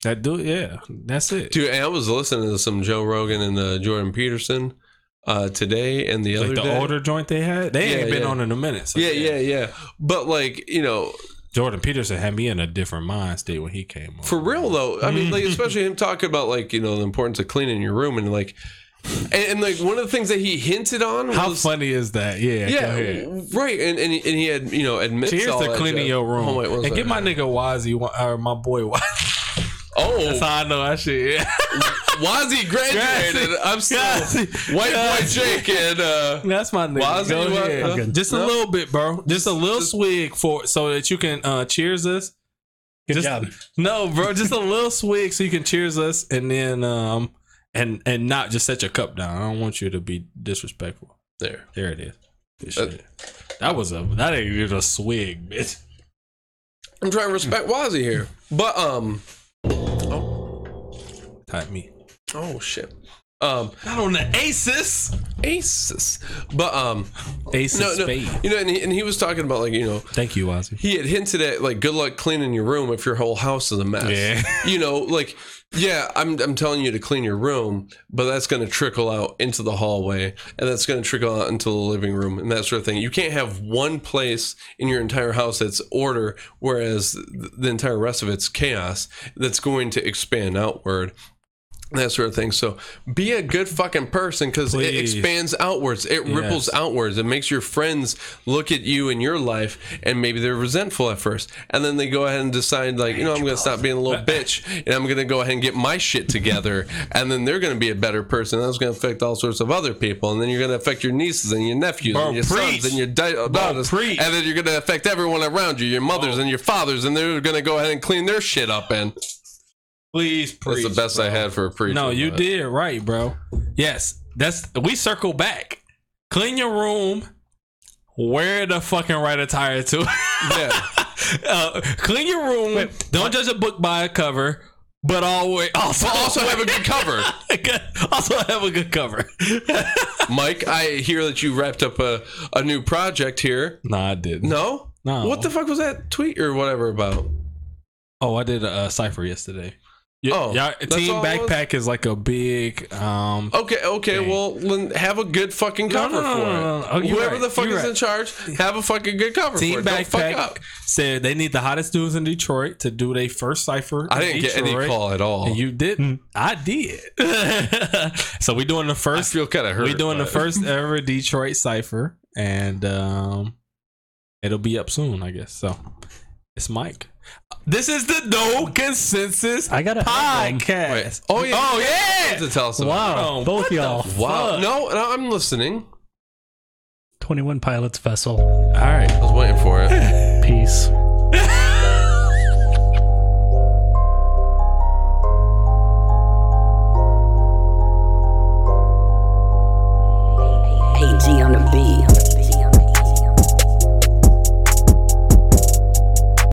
Speaker 2: That do yeah. That's it.
Speaker 1: Dude, I was listening to some Joe Rogan and uh, Jordan Peterson uh, today and the
Speaker 2: like
Speaker 1: other
Speaker 2: the
Speaker 1: day.
Speaker 2: older joint they had, they
Speaker 1: Yeah,
Speaker 2: ain't been on in a minute. so
Speaker 1: yeah, yeah, yeah. But like, you know,
Speaker 2: Jordan Peterson had me in a different mind state when he came on.
Speaker 1: for real though, I mean, like, especially him talking about like, you know, the importance of cleaning your room and like, and, and like one of the things that he hinted on was,
Speaker 2: How funny is that? Yeah,
Speaker 1: yeah, right, and, and he, and he had you know admits
Speaker 2: Cheers
Speaker 1: all
Speaker 2: to cleaning your room.
Speaker 1: Oh, wait,
Speaker 2: and get my nigga Wazzy or my boy Wazzy.
Speaker 1: Oh
Speaker 2: That's how I know that shit. Yeah.
Speaker 1: Wazzy graduated. I'm still
Speaker 2: Wazzy.
Speaker 1: white boy
Speaker 2: Wazzy.
Speaker 1: Jake and uh,
Speaker 2: That's my nigga.
Speaker 1: Wazzy,
Speaker 2: Go
Speaker 1: what?
Speaker 2: ahead.
Speaker 1: I'm good.
Speaker 2: Just a
Speaker 1: No?
Speaker 2: little bit, bro. Just a little swig for so that you can uh cheers us.
Speaker 3: Good
Speaker 2: just,
Speaker 3: job.
Speaker 2: No, bro, just a little swig so you can cheers us and then um and and not just set your cup down. I don't want you to be disrespectful.
Speaker 1: there.
Speaker 2: There it is.
Speaker 1: Uh,
Speaker 2: that was a that ain't even a swig, bitch.
Speaker 1: I'm trying to respect Wazzy here, but um,
Speaker 2: Type me.
Speaker 1: oh shit, um,
Speaker 2: Not on the Aces.
Speaker 1: Aces, but um,
Speaker 2: Ace
Speaker 1: no, no, you know, and he, and he was talking about like you know
Speaker 2: Thank you, Ozzy.
Speaker 1: he had hinted at like good luck cleaning your room if your whole house is a mess.
Speaker 2: Yeah.
Speaker 1: you know, like yeah, I'm I'm telling you to clean your room, but that's going to trickle out into the hallway, and that's going to trickle out into the living room and that sort of thing. You can't have one place in your entire house that's order, whereas the entire rest of it's chaos. That's going to expand outward. That sort of thing. So be a good fucking person because it expands outwards. It ripples outwards. It makes your friends look at you and your life, and maybe they're resentful at first, and then they go ahead and decide, like, you know, I'm going to stop being a little bitch, and I'm going to go ahead and get my shit together, and then they're going to be a better person. That's going to affect all sorts of other people, and then you're going to affect your nieces and your nephews
Speaker 2: Bro,
Speaker 1: and your
Speaker 2: preach.
Speaker 1: sons and your di- daughters,
Speaker 2: preach.
Speaker 1: and then you're going to affect everyone around you, your mothers and your fathers, and they're going to go ahead and clean their shit up. And
Speaker 2: Please, please.
Speaker 1: that's the
Speaker 2: preach,
Speaker 1: best I had for a preacher.
Speaker 2: No, you
Speaker 1: but-
Speaker 2: did right, bro. Yes, that's we circle back. Clean your room. Wear the fucking right attire too.
Speaker 1: Yeah.
Speaker 2: uh, clean your room. Don't judge a book by a cover, but always also
Speaker 1: also have a good cover.
Speaker 2: also have a good cover.
Speaker 1: Mike, I hear that you wrapped up a, a new project here.
Speaker 2: no, I didn't.
Speaker 1: No?
Speaker 2: No.
Speaker 1: What the fuck was that tweet or whatever about?
Speaker 2: Oh, I did a, cipher yesterday. Yeah,
Speaker 1: Oh,
Speaker 2: y'all- Team
Speaker 1: all it was?
Speaker 2: Backpack is like a big um
Speaker 1: Okay, okay,
Speaker 2: Dang.
Speaker 1: well, then have a good fucking cover
Speaker 2: no, no,
Speaker 1: for it.
Speaker 2: no, no. Oh,
Speaker 1: Whoever
Speaker 2: right.
Speaker 1: the fuck
Speaker 2: You're
Speaker 1: is
Speaker 2: right.
Speaker 1: in charge, have a fucking good cover
Speaker 2: Team
Speaker 1: for it. Don't fuck up.
Speaker 2: Backpack said they need the hottest dudes in Detroit to do their first cipher.
Speaker 1: I didn't get any call at all.
Speaker 2: And you didn't. I did. so we doing the
Speaker 1: I
Speaker 2: first.
Speaker 1: feel kind of hurt.
Speaker 2: We doing the first ever Detroit cipher, and um, it'll be up soon, I guess. So it's Mike. This is the No Consensus
Speaker 3: I gotta
Speaker 2: podcast.
Speaker 1: Oh, yeah.
Speaker 2: Oh yeah.
Speaker 1: to tell us about
Speaker 3: Wow,
Speaker 2: Oh,
Speaker 3: both y'all.
Speaker 1: Wow.
Speaker 2: Fuck.
Speaker 1: No, no, I'm listening.
Speaker 3: 21 Pilots vessel.
Speaker 2: All right.
Speaker 1: I was waiting for it.
Speaker 3: Peace.